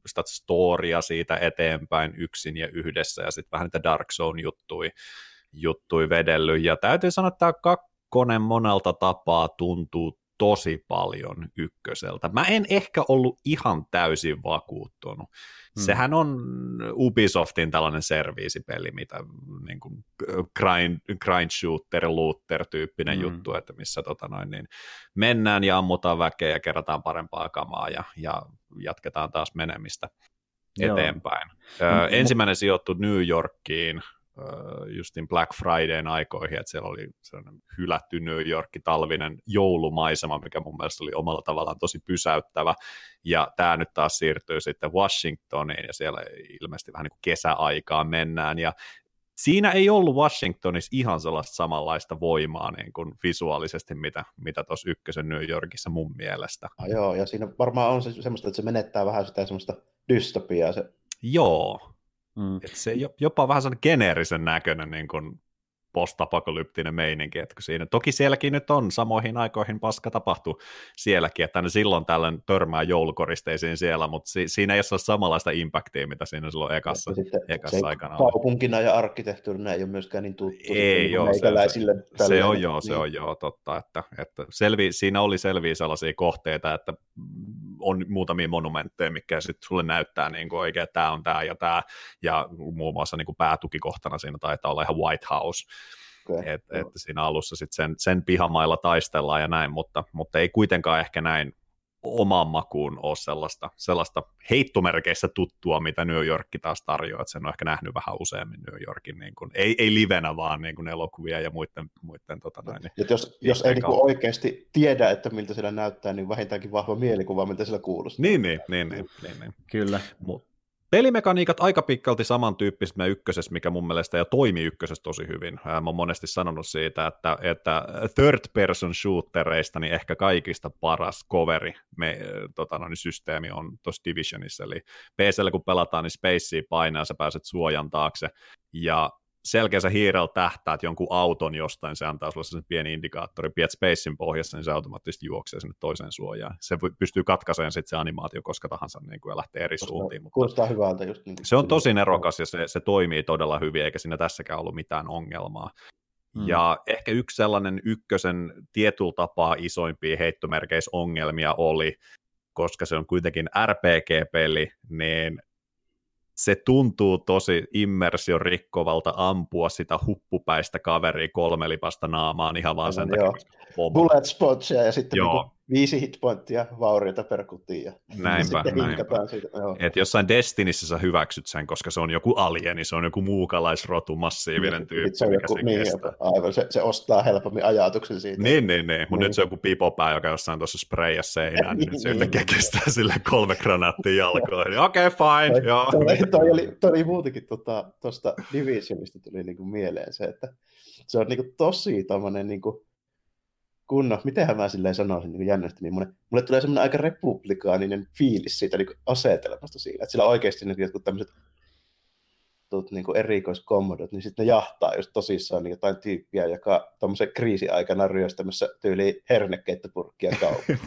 S3: sitä storia siitä eteenpäin yksin ja yhdessä, ja sitten vähän niitä Dark Zone-juttui juttui vedellyt. Ja täytyy sanoa, että tämä kone monelta tapaa tuntuu tosi paljon ykköseltä. Mä en ehkä ollut ihan täysin vakuuttunut. Hmm. Sehän on Ubisoftin tällainen serviisipeli, mitä niin kuin grind, grind shooter, looter tyyppinen hmm. juttu, että missä tota noin, niin mennään ja ammutaan väkeä ja kerätään parempaa kamaa ja, ja jatketaan taas menemistä eteenpäin. Joo. Ö, ensimmäinen sijoittu New Yorkiin, justin Black Fridayn aikoihin, että siellä oli sellainen hylätty New Yorkin talvinen joulumaisema, mikä mun mielestä oli omalla tavallaan tosi pysäyttävä, ja tämä nyt taas siirtyy sitten Washingtoniin, ja siellä ilmeisesti vähän niin kuin kesäaikaan mennään, ja siinä ei ollut Washingtonissa ihan sellaista samanlaista voimaa niin kuin visuaalisesti, mitä, mitä tuossa ykkösen New Yorkissa mun mielestä.
S2: Ah, joo, ja siinä varmaan on se semmoista, että se menettää vähän sitä semmoista dystopiaa se
S3: Joo, Mm. Et se jopa vähän sellainen geneerisen näköinen niin kuin postapokalyptinen meininki, että siinä, toki sielläkin nyt on samoihin aikoihin paska tapahtuu sielläkin, että ne silloin tällöin törmää joulukoristeisiin siellä, mutta si- siinä ei ole samanlaista impactia, mitä siinä silloin ekassa, ekassa
S2: se
S3: aikana
S2: Kaupunkina ja arkkitehtuurina ei ole myöskään niin tuttu.
S3: Ei joo, se, se, se, on joo, se on joo totta, että, että selvi, siinä oli selviä sellaisia kohteita, että on muutamia monumentteja, mikä sitten sulle näyttää niin kuin oikein, että tämä on tämä ja tämä, ja muun muassa niin kuin päätukikohtana siinä taitaa olla ihan White House, okay. että et siinä alussa sitten sen, sen pihamailla taistellaan ja näin, mutta, mutta ei kuitenkaan ehkä näin omaan makuun ole sellaista, sellaista heittomerkeissä tuttua, mitä New York taas tarjoaa, että sen on ehkä nähnyt vähän useammin New Yorkin, niin kuin, ei, ei livenä, vaan niin kuin elokuvia ja muiden, muiden tota noin, niin,
S2: jos, jos ei niin kuin oikeasti tiedä, että miltä siellä näyttää, niin vähintäänkin vahva mielikuva, miltä siellä kuulostaa.
S3: Niin, niin, niin, niin, niin, niin.
S1: Kyllä.
S3: Mut, Pelimekaniikat aika pitkälti samantyyppiset me ykkösessä, mikä mun mielestä ja toimi ykkösessä tosi hyvin. Mä oon monesti sanonut siitä, että, että third person shootereista niin ehkä kaikista paras coveri me, tota noin, systeemi on tuossa Divisionissa, eli PCllä kun pelataan, niin Spacea painaa, sä pääset suojan taakse, ja selkeä sä hiirellä tähtäät jonkun auton jostain, se antaa sulle sen pieni indikaattori, piet spacein pohjassa, niin se automaattisesti juoksee sinne toiseen suojaan. Se pystyy katkaisemaan sitten se animaatio koska tahansa niin kuin, ja lähtee eri Koska suuntiin. Mutta
S2: kuulostaa hyvältä. Just niin
S3: se on tosi nerokas ja se, se toimii todella hyvin, eikä siinä tässäkään ollut mitään ongelmaa. Hmm. Ja ehkä yksi sellainen ykkösen tietyllä tapaa isoimpia heittomerkeisongelmia oli, koska se on kuitenkin RPG-peli, niin se tuntuu tosi immersion rikkovalta ampua sitä huppupäistä kaveria kolmelipasta naamaan ihan vaan sen takia.
S2: Bullet spotsia ja sitten Joo viisi hitpointtia vaurioita per kutiin. Ja
S3: näinpä, näinpä. Siitä, Et jossain Destinissä sä hyväksyt sen, koska se on joku alieni, se on joku muukalaisrotu, massiivinen niin, tyyppi.
S2: Se on joku, niin, aivan, se, se, ostaa helpommin ajatuksen siitä.
S3: Niin, niin, niin. mutta niin. nyt se on joku pipopää, joka jossain tuossa sprayja seinään, niin, niin se yhtäkkiä niin. kestää sille kolme granaattia jalkoihin. Okei, okay, fine, toi, joo.
S2: Toi, toi, oli, toi oli muutenkin tuosta tota, Divisionista tuli niinku mieleen se, että se on niinku tosi tommonen niinku, kunnon, mitenhän mä silleen sanoisin niin jännästi, niin mulle, mulle tulee semmoinen aika republikaaninen fiilis siitä niin asetelmasta siinä, että sillä oikeasti niin jotkut tämmöiset tuot, niin erikoiskommodot, niin sitten ne jahtaa just tosissaan niin jotain tyyppiä, joka tuommoisen kriisiaikana ryöstämässä tyyli hernekeittöpurkkia kauppaan.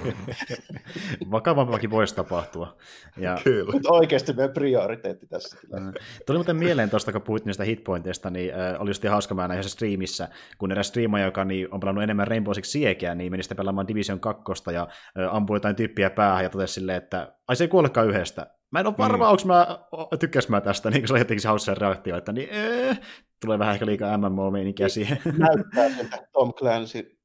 S1: Vakavammallakin voisi tapahtua.
S2: Ja... Kyllä. Mutta oikeasti meidän prioriteetti tässä.
S1: Mm. Tuli muuten mieleen tuosta, kun puhuit niistä hitpointeista, niin äh, oli just hauska mä näin streamissä, kun eräs striima, joka niin, on pelannut enemmän Rainbow Six Siegeä, niin meni sitten pelaamaan Division 2 ja äh, ampui jotain tyyppiä päähän ja totesi silleen, että ai se ei kuolekaan yhdestä. Mä en ole varma, mm. onko mä, tykkäs mä tästä, niin kun se oli jotenkin hauska reaktio, että niin, ee, tulee vähän ehkä liikaa MMO-meininkiä niin, siihen.
S2: Näyttää siltä Tom Clancy.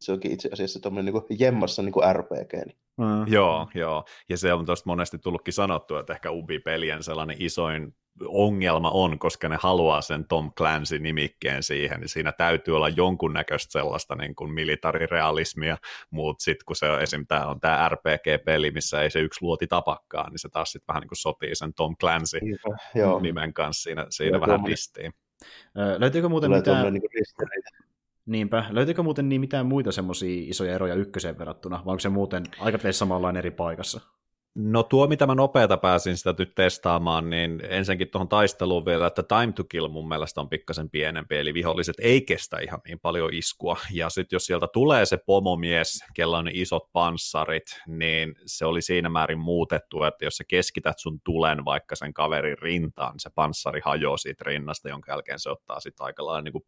S2: Se onkin itse asiassa tuommoinen niin jemmassa niin kuin RPG. Niin.
S3: Mm. Joo, joo. Ja se on tuosta monesti tullutkin sanottu, että ehkä Ubi-pelien sellainen isoin ongelma on, koska ne haluaa sen Tom Clancy-nimikkeen siihen, niin siinä täytyy olla jonkunnäköistä sellaista niin kuin militarirealismia, mutta sitten kun se on esim. tämä on tämä RPG-peli, missä ei se yksi luoti tapakkaan, niin se taas sitten vähän niin kuin sopii sen Tom Clancy-nimen kanssa siinä, siinä vähän ristiin.
S1: Löytyykö muuten mitään... Niin Niinpä. Löytyykö muuten niin mitään muita semmoisia isoja eroja ykköseen verrattuna, vai onko se muuten aika samanlainen eri paikassa?
S3: No tuo, mitä mä nopeata pääsin sitä nyt testaamaan, niin ensinnäkin tuohon taisteluun vielä, että time to kill mun mielestä on pikkasen pienempi, eli viholliset ei kestä ihan niin paljon iskua, ja sitten jos sieltä tulee se pomomies, kellä on isot panssarit, niin se oli siinä määrin muutettu, että jos sä keskität sun tulen vaikka sen kaverin rintaan, niin se panssari hajoaa siitä rinnasta, jonka jälkeen se ottaa sitten aika lailla niin kuin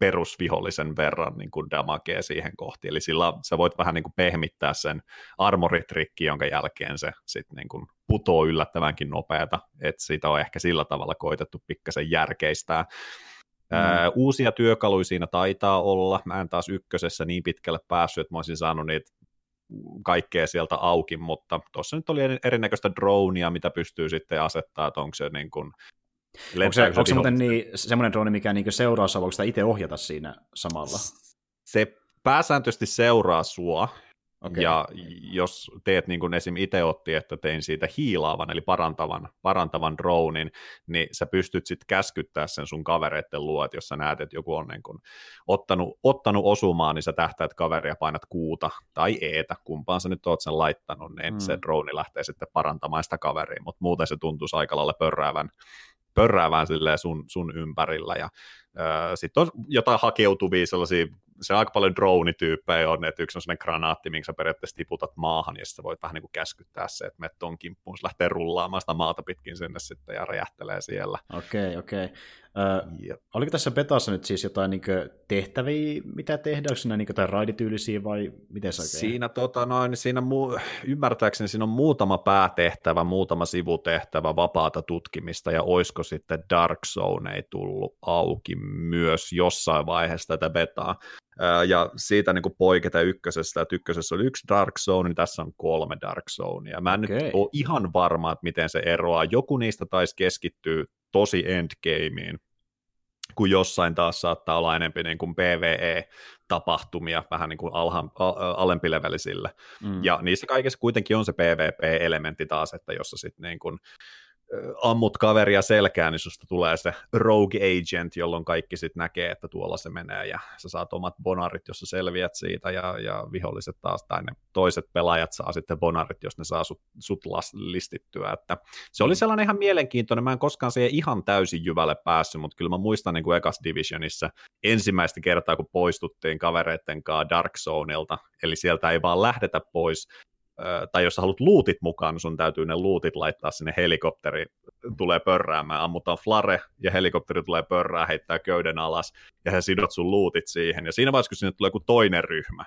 S3: perusvihollisen verran niin kuin damakea siihen kohti. Eli sillä sä voit vähän niin kuin pehmittää sen armoritrikki, jonka jälkeen se sitten niin kuin putoo yllättävänkin nopeata. Että siitä on ehkä sillä tavalla koitettu pikkasen järkeistää. Mm. Ää, uusia työkaluja siinä taitaa olla. Mä en taas ykkösessä niin pitkälle päässyt, että mä olisin saanut niitä kaikkea sieltä auki, mutta tuossa nyt oli erinäköistä dronea, mitä pystyy sitten asettaa, että onko se niin kuin
S1: Onko se, onko se muuten niin, semmoinen drone, mikä niin seuraa sua, voiko sitä itse ohjata siinä samalla?
S3: Se pääsääntöisesti seuraa sua, Okay. Ja jos teet niin kuin esim. itse otti, että tein siitä hiilaavan, eli parantavan, parantavan dronein, niin sä pystyt sitten käskyttää sen sun kavereiden luo, että jos sä näet, että joku on niin kuin ottanut, ottanut osumaan, niin sä tähtäät kaveria, painat kuuta tai eetä, kumpaan sä nyt oot sen laittanut, niin mm. se drone lähtee sitten parantamaan sitä kaveria, mutta muuten se tuntuisi aika lailla pörräävän, pörräävään sun, sun ympärillä. Ja sitten on jotain hakeutuvia sellaisia, se aika paljon drone-tyyppejä on, että yksi on sellainen granaatti, minkä sä periaatteessa tiputat maahan, ja sitten voit vähän niin kuin käskyttää se, että menet ton kimppuun, se lähtee rullaamaan sitä maata pitkin sinne sitten ja räjähtelee siellä.
S1: Okei, okay, okei. Ö, oliko tässä betassa nyt siis jotain niin tehtäviä, mitä tehdään? Onko niin jotain raidityylisiä vai miten se oikein?
S3: Siinä, tota, noin, siinä mu- ymmärtääkseni siinä on muutama päätehtävä, muutama sivutehtävä, vapaata tutkimista ja oisko sitten Dark Zone ei tullut auki myös jossain vaiheessa tätä betaa. Ja siitä niin poiketa ykkösestä, että ykkösessä oli yksi Dark Zone, niin tässä on kolme Dark Zonea. Mä en okay. nyt ole ihan varma, että miten se eroaa. Joku niistä taisi keskittyä tosi endgameen, kun jossain taas saattaa olla enemmän niin kuin PvE-tapahtumia, vähän niin kuin alha, alempilevelisille. Mm. Ja niissä kaikissa kuitenkin on se PvP-elementti taas, että jossa sitten niin kuin ammut kaveria selkään, niin susta tulee se rogue agent, jolloin kaikki sitten näkee, että tuolla se menee, ja sä saat omat bonarit, jos sä selviät siitä, ja, ja viholliset taas, tai ne toiset pelaajat saa sitten bonarit, jos ne saa sut, sut listittyä, että se oli sellainen ihan mielenkiintoinen, mä en koskaan siihen ihan täysin jyvälle päässyt, mutta kyllä mä muistan niin kuin ekas Divisionissa ensimmäistä kertaa, kun poistuttiin kavereitten kanssa Dark Zoneilta, eli sieltä ei vaan lähdetä pois, tai jos sä haluat luutit mukaan, niin sun täytyy ne luutit laittaa sinne helikopteri, tulee pörräämään, ammutaan flare, ja helikopteri tulee pörrää, heittää köyden alas, ja sä sidot sun luutit siihen, ja siinä vaiheessa, kun sinne tulee joku toinen ryhmä,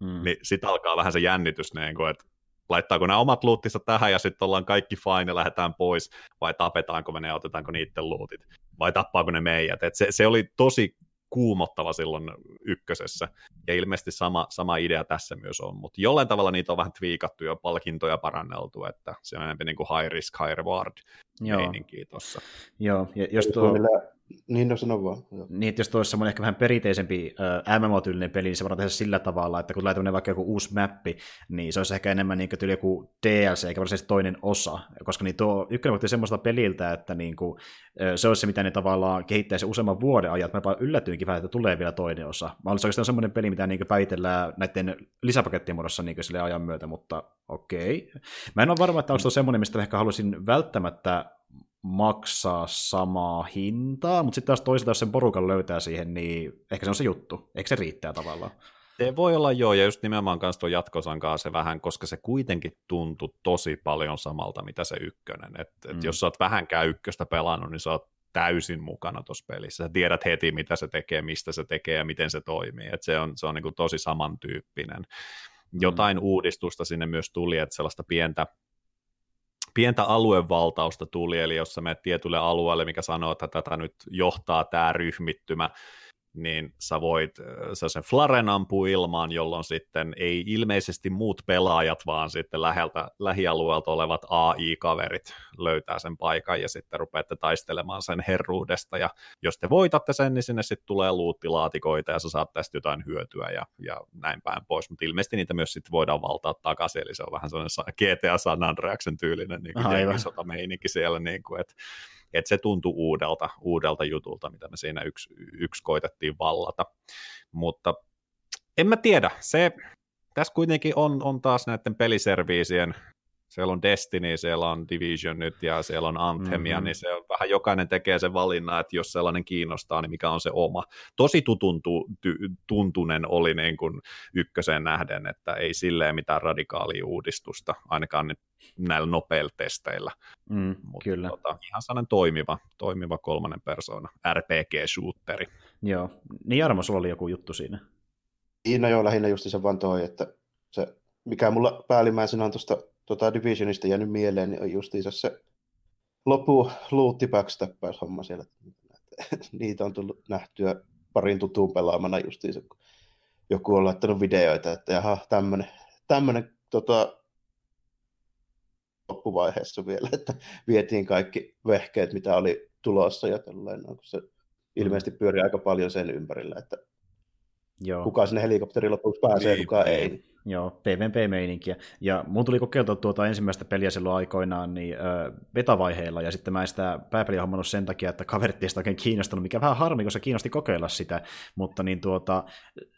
S3: mm. niin sit alkaa vähän se jännitys, niin kuin, että laittaako nämä omat luuttinsa tähän, ja sitten ollaan kaikki fine, ja lähdetään pois, vai tapetaanko me ne, ja otetaanko niiden luutit, vai tappaako ne meidät, Et se, se oli tosi kuumottava silloin ykkösessä. Ja ilmeisesti sama, sama idea tässä myös on, mutta jollain tavalla niitä on vähän twiikattu ja palkintoja paranneltu, että se on enemmän niin kuin high risk, high reward meininkiä tuossa.
S1: Joo, ja jos tuo...
S2: Niin, no sano vaan.
S1: Joo. Niin, että jos tuossa semmoinen ehkä vähän perinteisempi äh, MMO-tyylinen peli, niin se voidaan tehdä sillä tavalla, että kun tulee tämmöinen vaikka joku uusi mappi, niin se olisi ehkä enemmän niin kuin joku DLC, eikä varsinaisesti toinen osa, koska niin tuo ykkönen semmoista peliltä, että niin kuin, äh, se olisi se, mitä ne tavallaan kehittäisi useamman vuoden ajan, mä yllätyinkin vähän, että tulee vielä toinen osa. Mä olisin oikeastaan semmoinen peli, mitä niin päitellään näiden lisäpakettien muodossa niin sille ajan myötä, mutta okei. Okay. Mä en ole varma, että onko tuo semmoinen, mistä ehkä haluaisin välttämättä maksaa samaa hintaa, mutta sitten taas toisaalta, jos sen porukan löytää siihen, niin ehkä se on se juttu. Eikö se riittää tavallaan?
S3: Se voi olla joo, ja just nimenomaan kanssa tuon jatkosan kanssa se vähän, koska se kuitenkin tuntui tosi paljon samalta, mitä se ykkönen. Et, mm. et jos sä oot vähänkään ykköstä pelannut, niin sä oot täysin mukana tuossa pelissä. Sä tiedät heti, mitä se tekee, mistä se tekee ja miten se toimii. Et se on, se on niin tosi samantyyppinen. Mm. Jotain mm. uudistusta sinne myös tuli, että sellaista pientä pientä aluevaltausta tuli, eli jos sä menet tietylle alueelle, mikä sanoo, että tätä nyt johtaa tämä ryhmittymä, niin sä voit sen flaren ampua ilmaan, jolloin sitten ei ilmeisesti muut pelaajat, vaan sitten läheltä, lähialueelta olevat AI-kaverit löytää sen paikan ja sitten rupeatte taistelemaan sen herruudesta. Ja jos te voitatte sen, niin sinne sitten tulee luuttilaatikoita ja sä saat tästä jotain hyötyä ja, ja näin päin pois, mutta ilmeisesti niitä myös sitten voidaan valtaa takaisin, eli se on vähän sellainen GTA San Andreasen tyylinen niin kuin meininki siellä, niin kuin, että että se tuntui uudelta, uudelta jutulta, mitä me siinä yksi, yksi koitettiin vallata. Mutta en mä tiedä, se, tässä kuitenkin on, on taas näiden peliserviisien siellä on Destiny, siellä on Division nyt ja siellä on Anthemia, mm-hmm. niin se on vähän jokainen tekee sen valinnan, että jos sellainen kiinnostaa, niin mikä on se oma. Tosi tutuntu, ty, tuntunen oli niin kuin ykköseen nähden, että ei silleen mitään radikaalia uudistusta, ainakaan nyt näillä nopeilla testeillä.
S1: Mm, Mutta kyllä. Tota,
S3: ihan sellainen toimiva, toimiva kolmannen persona, RPG-shooteri.
S1: Joo, niin Jarmo, sulla oli joku juttu siinä.
S2: Niin, no joo, lähinnä just se vaan toi, että se, mikä mulla päällimmäisenä on tuosta tuota Divisionista jäänyt mieleen, niin on justiinsa se lopu luutti homma siellä. Niitä on tullut nähtyä parin tutuun pelaamana justiinsa, kun joku on laittanut videoita, että jaha, tämmönen, tämmönen tota, loppuvaiheessa vielä, että vietiin kaikki vehkeet, mitä oli tulossa ja tällainen, kun se ilmeisesti pyörii aika paljon sen ympärillä, että Joo. kuka sinne helikopterin lopuksi pääsee, niin, kuka ei.
S1: Joo, PvP-meininkiä. Ja mun tuli kokeiltua tuota ensimmäistä peliä silloin aikoinaan niin, ö, beta-vaiheilla, ja sitten mä en sitä pääpeliä hommannut sen takia, että kaverit ei sitä oikein kiinnostunut, mikä vähän harmi, koska kiinnosti kokeilla sitä, mutta niin tuota,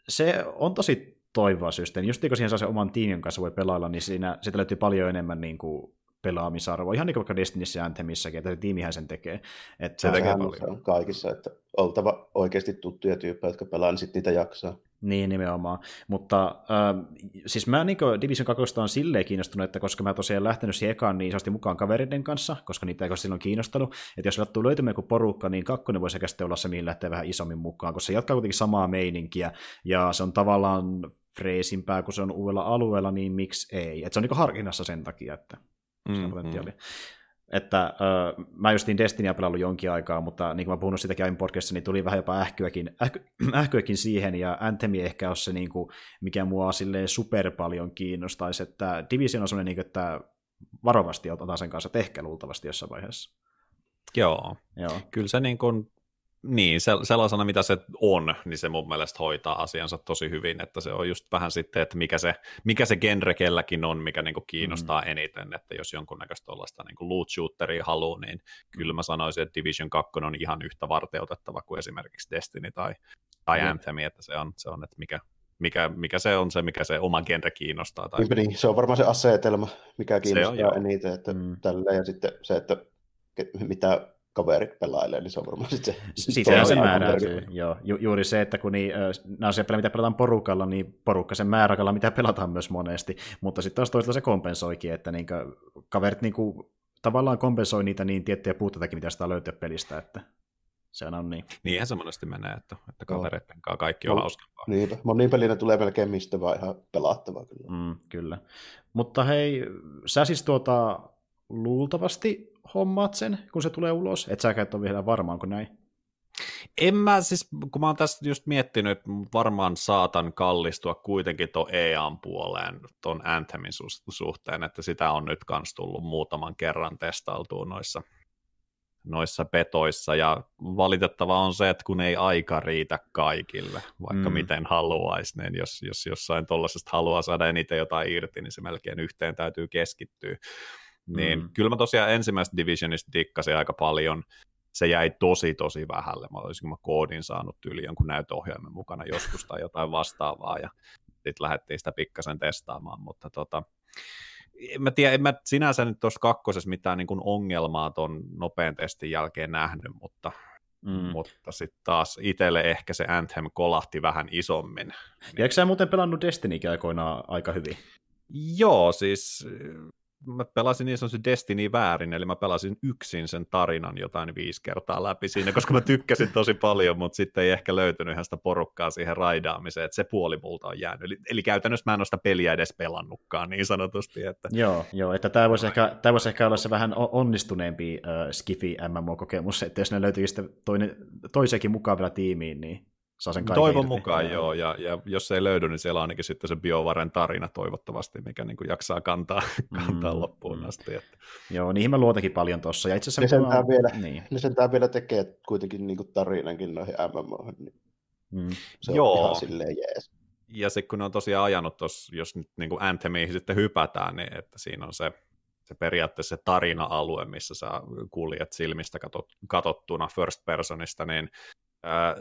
S1: se on tosi toivoa systeemi. Just kun siihen saa sen oman tiimin kanssa voi pelailla, niin siinä, siitä löytyy paljon enemmän niin kuin, pelaamisarvoa. Ihan niin kuin vaikka Destinissä ja Anthemissakin, että se tiimihän sen tekee.
S2: Että se tekee paljon. kaikissa, että oltava oikeasti tuttuja tyyppejä, jotka pelaa, niin sitten niitä jaksaa.
S1: Niin, nimenomaan. Mutta äh, siis mä niin Division 2 on silleen kiinnostunut, että koska mä tosiaan lähtenyt siihen ekaan niin isosti mukaan kavereiden kanssa, koska niitä ei ole silloin kiinnostanut, että jos sattuu löytymään joku porukka, niin kakkonen voisi ehkä olla se, mihin lähtee vähän isommin mukaan, koska se jatkaa kuitenkin samaa meininkiä, ja se on tavallaan freesimpää, kun se on uudella alueella, niin miksi ei. Et se on niin harkinnassa sen takia, että mm, se on potentiaali. Mm. Että äh, mä justiin Destinyä pelannut jonkin aikaa, mutta niin kuin mä puhunut sitäkin aiemmin podcastissa, niin tuli vähän jopa ähkyäkin, ähky, ähkyäkin siihen, ja Anthem ehkä ole se, niin kuin, mikä mua silleen super paljon kiinnostaisi, että Division on sellainen, niin kuin, että varovasti otetaan sen kanssa, että ehkä luultavasti jossain vaiheessa.
S3: Joo, Joo. kyllä se niin kuin niin, sellaisena mitä se on, niin se mun mielestä hoitaa asiansa tosi hyvin, että se on just vähän sitten, että mikä se, mikä se genre kelläkin on, mikä niinku kiinnostaa mm. eniten, että jos jonkunnäköistä tuollaista niinku loot shooteria haluaa, niin kyllä mä sanoisin, että Division 2 on ihan yhtä varteutettava kuin esimerkiksi Destiny tai, tai mm. Anthem, että se on, se on että mikä, mikä, mikä se on se, mikä se oma genre kiinnostaa. Tai...
S2: Niin, se on varmaan se asetelma, mikä kiinnostaa on, eniten, että mm. tällä, ja sitten se, että mitä kaverit pelailee, niin se on varmaan sitten
S1: se... Siitä se määräytyy, joo. Ju- juuri se, että kun niin, nämä on se mitä pelataan porukalla, niin porukka sen määräkalla, mitä pelataan myös monesti, mutta sitten taas toisaalta se kompensoikin, että niin kaverit niin kuin, tavallaan kompensoi niitä niin tiettyjä puutteitakin, mitä sitä löytyy pelistä, että se on niin.
S3: Niinhän se monesti menee, että, että kavereiden kanssa kaikki on no, hauskempaa.
S2: Niinpä, monin pelinä tulee melkein mistä vaan ihan pelattavaa kyllä.
S1: Mm, kyllä. Mutta hei, sä siis tuota, luultavasti hommaat sen, kun se tulee ulos? Et sä ole vielä varmaan kuin näin?
S3: En mä siis, kun mä oon tässä just miettinyt, että varmaan saatan kallistua kuitenkin tuon EAN puoleen tuon Anthemin suhteen, että sitä on nyt kans tullut muutaman kerran testailtua noissa, noissa petoissa, ja valitettava on se, että kun ei aika riitä kaikille, vaikka mm. miten haluaisi, niin jos, jos jossain tuollaisesta haluaa saada eniten jotain irti, niin se melkein yhteen täytyy keskittyä. Niin mm. kyllä mä tosiaan ensimmäistä Divisionista dikkasin aika paljon. Se jäi tosi tosi vähälle. Mä olisin, mä koodin saanut yli jonkun näytöohjaimen mukana joskus tai jotain vastaavaa ja sitten lähdettiin sitä pikkasen testaamaan, mutta tota, en mä tiedä, en mä sinänsä nyt tuossa kakkosessa mitään niin kuin ongelmaa tuon nopean testin jälkeen nähnyt, mutta, mm. mutta sitten taas itselle ehkä se Anthem kolahti vähän isommin.
S1: Ja eikö sä muuten pelannut Destiny aikoinaan aika hyvin?
S3: Joo, siis mä pelasin niin sanotusti Destiny väärin, eli mä pelasin yksin sen tarinan jotain viisi kertaa läpi siinä, koska mä tykkäsin tosi paljon, mutta sitten ei ehkä löytynyt ihan sitä porukkaa siihen raidaamiseen, että se puoli multa on jäänyt. Eli, eli käytännössä mä en ole sitä peliä edes pelannutkaan niin sanotusti. Että...
S1: Joo, joo, että tämä voisi, ehkä, tämä voisi ehkä olla se vähän onnistuneempi uh, Skifi MMO-kokemus, että jos ne löytyy sitten toinen, toisekin mukaan vielä tiimiin, niin saa sen
S3: Toivon irti. mukaan joo, ja, ja jos se ei löydy, niin siellä on ainakin sitten se biovaren tarina toivottavasti, mikä niin kuin jaksaa kantaa, kantaa mm, loppuun mm. asti. Että.
S1: Joo, niihin mä luotakin paljon tuossa. Ja itse
S2: asiassa, ne sentään, on... vielä, niin. vielä tekee kuitenkin niin kuin tarinankin noihin MMO. Niin mm. Se joo. on ihan silleen jees.
S3: Ja sitten kun ne on tosiaan ajanut tuossa, jos nyt niin kuin Anthemiin sitten hypätään, niin että siinä on se se periaatteessa se tarina-alue, missä sä kuljet silmistä katot, katottuna first personista, niin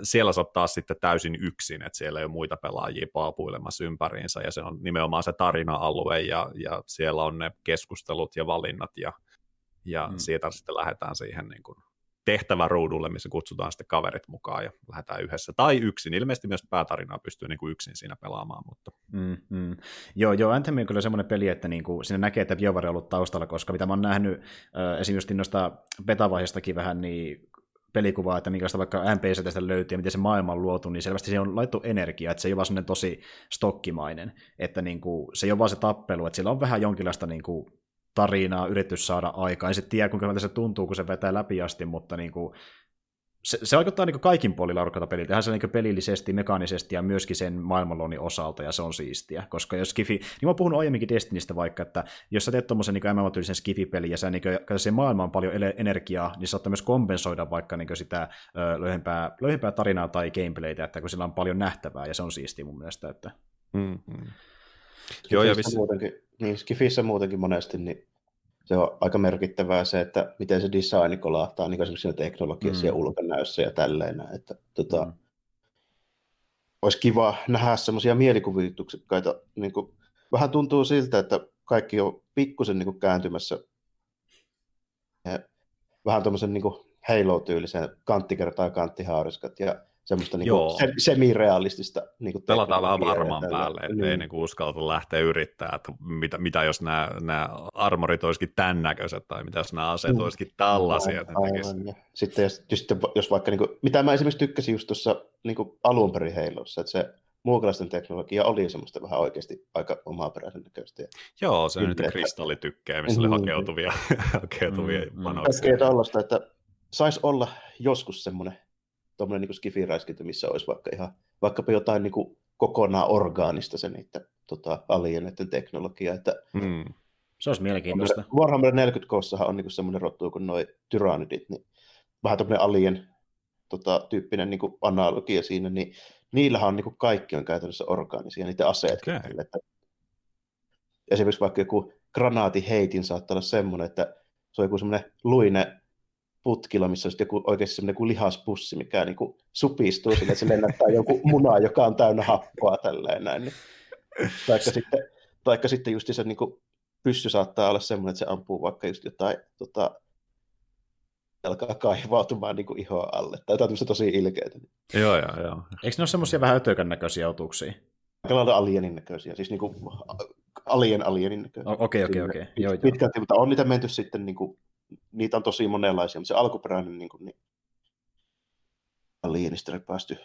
S3: siellä sä taas sitten täysin yksin, että siellä ei ole muita pelaajia paapuilemassa ympäriinsä, ja se on nimenomaan se tarina-alue, ja, ja siellä on ne keskustelut ja valinnat, ja, ja mm. siitä sitten lähdetään siihen niin kuin tehtäväruudulle, missä kutsutaan sitten kaverit mukaan ja lähdetään yhdessä. Tai yksin. Ilmeisesti myös päätarinaa pystyy niin kuin yksin siinä pelaamaan. Mutta...
S1: Mm, mm. Joo, joo, Anthem on kyllä semmoinen peli, että niin kuin, siinä näkee, että BioWare on ollut taustalla, koska mitä mä oon nähnyt äh, esimerkiksi noista betavaiheestakin vähän, niin pelikuvaa, että minkälaista vaikka NPC tästä löytyy ja miten se maailma on luotu, niin selvästi se on laittu energia, että se ei ole vaan tosi stokkimainen, että niin kuin, se ei ole vaan se tappelu, että sillä on vähän jonkinlaista niin kuin, tarinaa yritys saada aikaan. En sitten tiedä, kuinka se tuntuu, kun se vetää läpi asti, mutta niin kuin, se, se vaikuttaa niin kaikin puolin laadukkaita peliltä, ihan se niin pelillisesti, mekaanisesti ja myöskin sen maailmanluonnin osalta, ja se on siistiä. Koska jos Skifi, niin mä oon puhunut aiemminkin Destinistä vaikka, että jos sä teet tuommoisen niin MMO-tyylisen Skifi-pelin, ja sä niin kuin, se maailma on paljon energiaa, niin saattaa myös kompensoida vaikka niin sitä ö, löyhempää, löyhempää tarinaa tai gameplaytä, että kun sillä on paljon nähtävää, ja se on siistiä mun mielestä. Että... Mm-hmm.
S2: Joo, ja vissi... muutenkin, niin Skifissä muutenkin monesti, niin se on aika merkittävää se, että miten se design kolahtaa niin esimerkiksi teknologiassa mm. ja ulkonäössä ja tälleen. Että, tota, mm. Olisi kiva nähdä semmoisia mielikuvituksekkaita. Niin kuin, vähän tuntuu siltä, että kaikki on pikkusen niin kuin kääntymässä ja vähän tuommoisen niin Halo-tyylisen kantti kertaa kanttihaariskat ja semmoista niin kuin, se, semirealistista. Niin kuin
S3: Pelataan vähän varmaan päälle, ettei niin. niin uskalta lähteä yrittää, että mitä, mitä jos nämä, nämä armorit olisikin tämän näköiset, tai mitä jos nämä aseet mm. olisikin tällaisia.
S2: Aivan, aivan. Sitten, jos, sitten jos vaikka, niin kuin, mitä mä esimerkiksi tykkäsin just tuossa niin alun perin heilossa, että se muukalaisten teknologia oli semmoista vähän oikeasti aika omaperäisen näköistä.
S3: Joo, se on nyt kristallitykkejä, missä oli mm-hmm. hakeutuvia, hakeutuvia mm, panoksia.
S2: Kaikkea tällaista, että saisi olla joskus semmoinen tuommoinen niin skifiräiskintä, missä olisi vaikka ihan, vaikkapa jotain niin kuin kokonaan orgaanista se niiden tota, alieneiden teknologia. Että
S1: mm. Se olisi mielenkiintoista.
S2: Warhammer 40 kossahan on niin semmoinen rottu kuin noi tyrannidit, niin vähän tämmöinen alien tota, tyyppinen niin analogia siinä, niin niillähän on niin kuin kaikki on käytännössä orgaanisia, niiden aseet. Okay. Että esimerkiksi vaikka joku granaatiheitin saattaa olla semmoinen, että se on joku semmoinen luine putkilla, missä on joku, oikeasti semmoinen kuin lihaspussi, mikä niin kuin supistuu sille, että se lennättää joku muna, joka on täynnä happoa tälleen näin. Niin. Taikka sitten, taikka sitten just se niin kuin pyssy saattaa olla semmoinen, että se ampuu vaikka just jotain tota, alkaa kaivautumaan niin kuin ihoa alle. Tai jotain tosi ilkeitä.
S3: Joo, joo, joo.
S1: Eikö ne ole semmoisia vähän ötökän näköisiä otuksia?
S2: Aika lailla alienin näköisiä, siis niin kuin alien alienin näköisiä.
S1: Okei, okei, okei.
S2: Pitkälti, mutta on niitä menty sitten, niin kuin, niitä on tosi monenlaisia, mutta se alkuperäinen niin kuin, niin, päästy.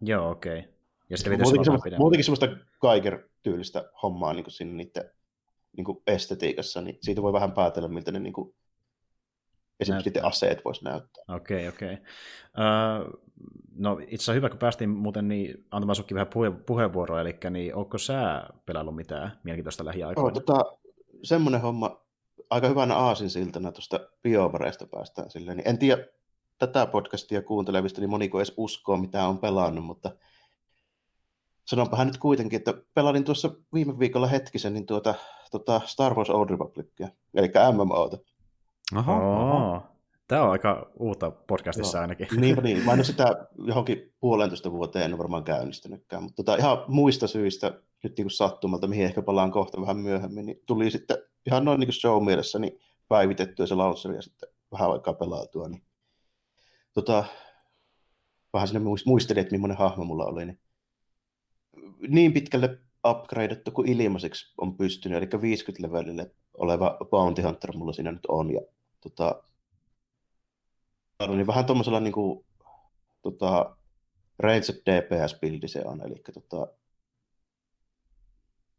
S1: Joo, okei. Okay. Ja
S2: sitten muutenkin, semmoista, muutenkin semmoista Geiger-tyylistä hommaa niin kuin siinä niiden niin kuin estetiikassa, niin siitä voi vähän päätellä, miltä ne niin kuin, esimerkiksi sitten aseet voisi näyttää.
S1: Okei, okay, okei. Okay. Uh, no itse asiassa hyvä, kun päästiin muuten niin antamaan sukki vähän puhe- puheenvuoroa, eli niin onko sä pelannut mitään mielenkiintoista lähiaikoina?
S2: Oh, tota, semmoinen homma, aika hyvänä aasinsiltana tuosta biovareista päästään silleen, niin en tiedä tätä podcastia kuuntelevista, niin moniko edes uskoo, mitä on pelannut, mutta sanonpahan nyt kuitenkin, että pelasin tuossa viime viikolla hetkisen niin tuota, tuota Star Wars Old Republicia, eli MMOta.
S1: Oho, oho. Tämä on aika uutta podcastissa no, ainakin.
S2: Niin, niin. Mä en ole sitä johonkin puolentoista vuoteen en ole varmaan käynnistynytkään, mutta tota, ihan muista syistä, nyt niin kuin sattumalta, mihin ehkä palaan kohta vähän myöhemmin, niin tuli sitten ihan noin niin show mielessä niin päivitettyä se launcheri ja sitten vähän aikaa pelautua. Niin, tota, vähän sinne muistelin, että millainen hahmo mulla oli. Niin, niin pitkälle upgradeattu kuin ilmaiseksi on pystynyt, eli 50 levelille oleva Bounty Hunter mulla siinä nyt on. Ja tota, niin vähän tuommoisella niin kuin, tota, Ranged DPS-bildi se on, eli tota,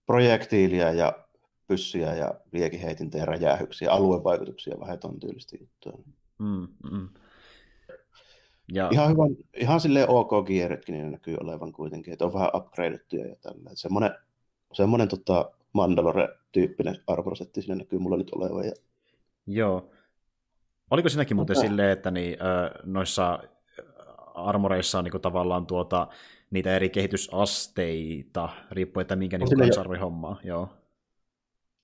S2: projektiilia ja pyssyjä ja liekiheitintä ja räjähyksiä, aluevaikutuksia, vähän ton tyylistä juttua.
S1: Mm, mm.
S2: Ja... Ihan, hyvän, ihan silleen ok gearitkin niin näkyy olevan kuitenkin, että on vähän upgradeettuja ja tällä. Semmoinen, semmoinen tota Mandalore-tyyppinen arvorosetti siinä näkyy mulla nyt olevan. Ja...
S1: Joo. Oliko siinäkin muuten okay. silleen, että niin, noissa armoreissa on niin tavallaan tuota, niitä eri kehitysasteita, riippuen, että minkä niin kansarvi hommaa. Joo.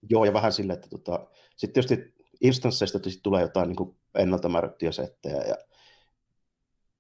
S2: Joo, ja vähän silleen, että tota, sitten tietysti instansseista tulee jotain niin kuin ennalta määrättyjä settejä, ja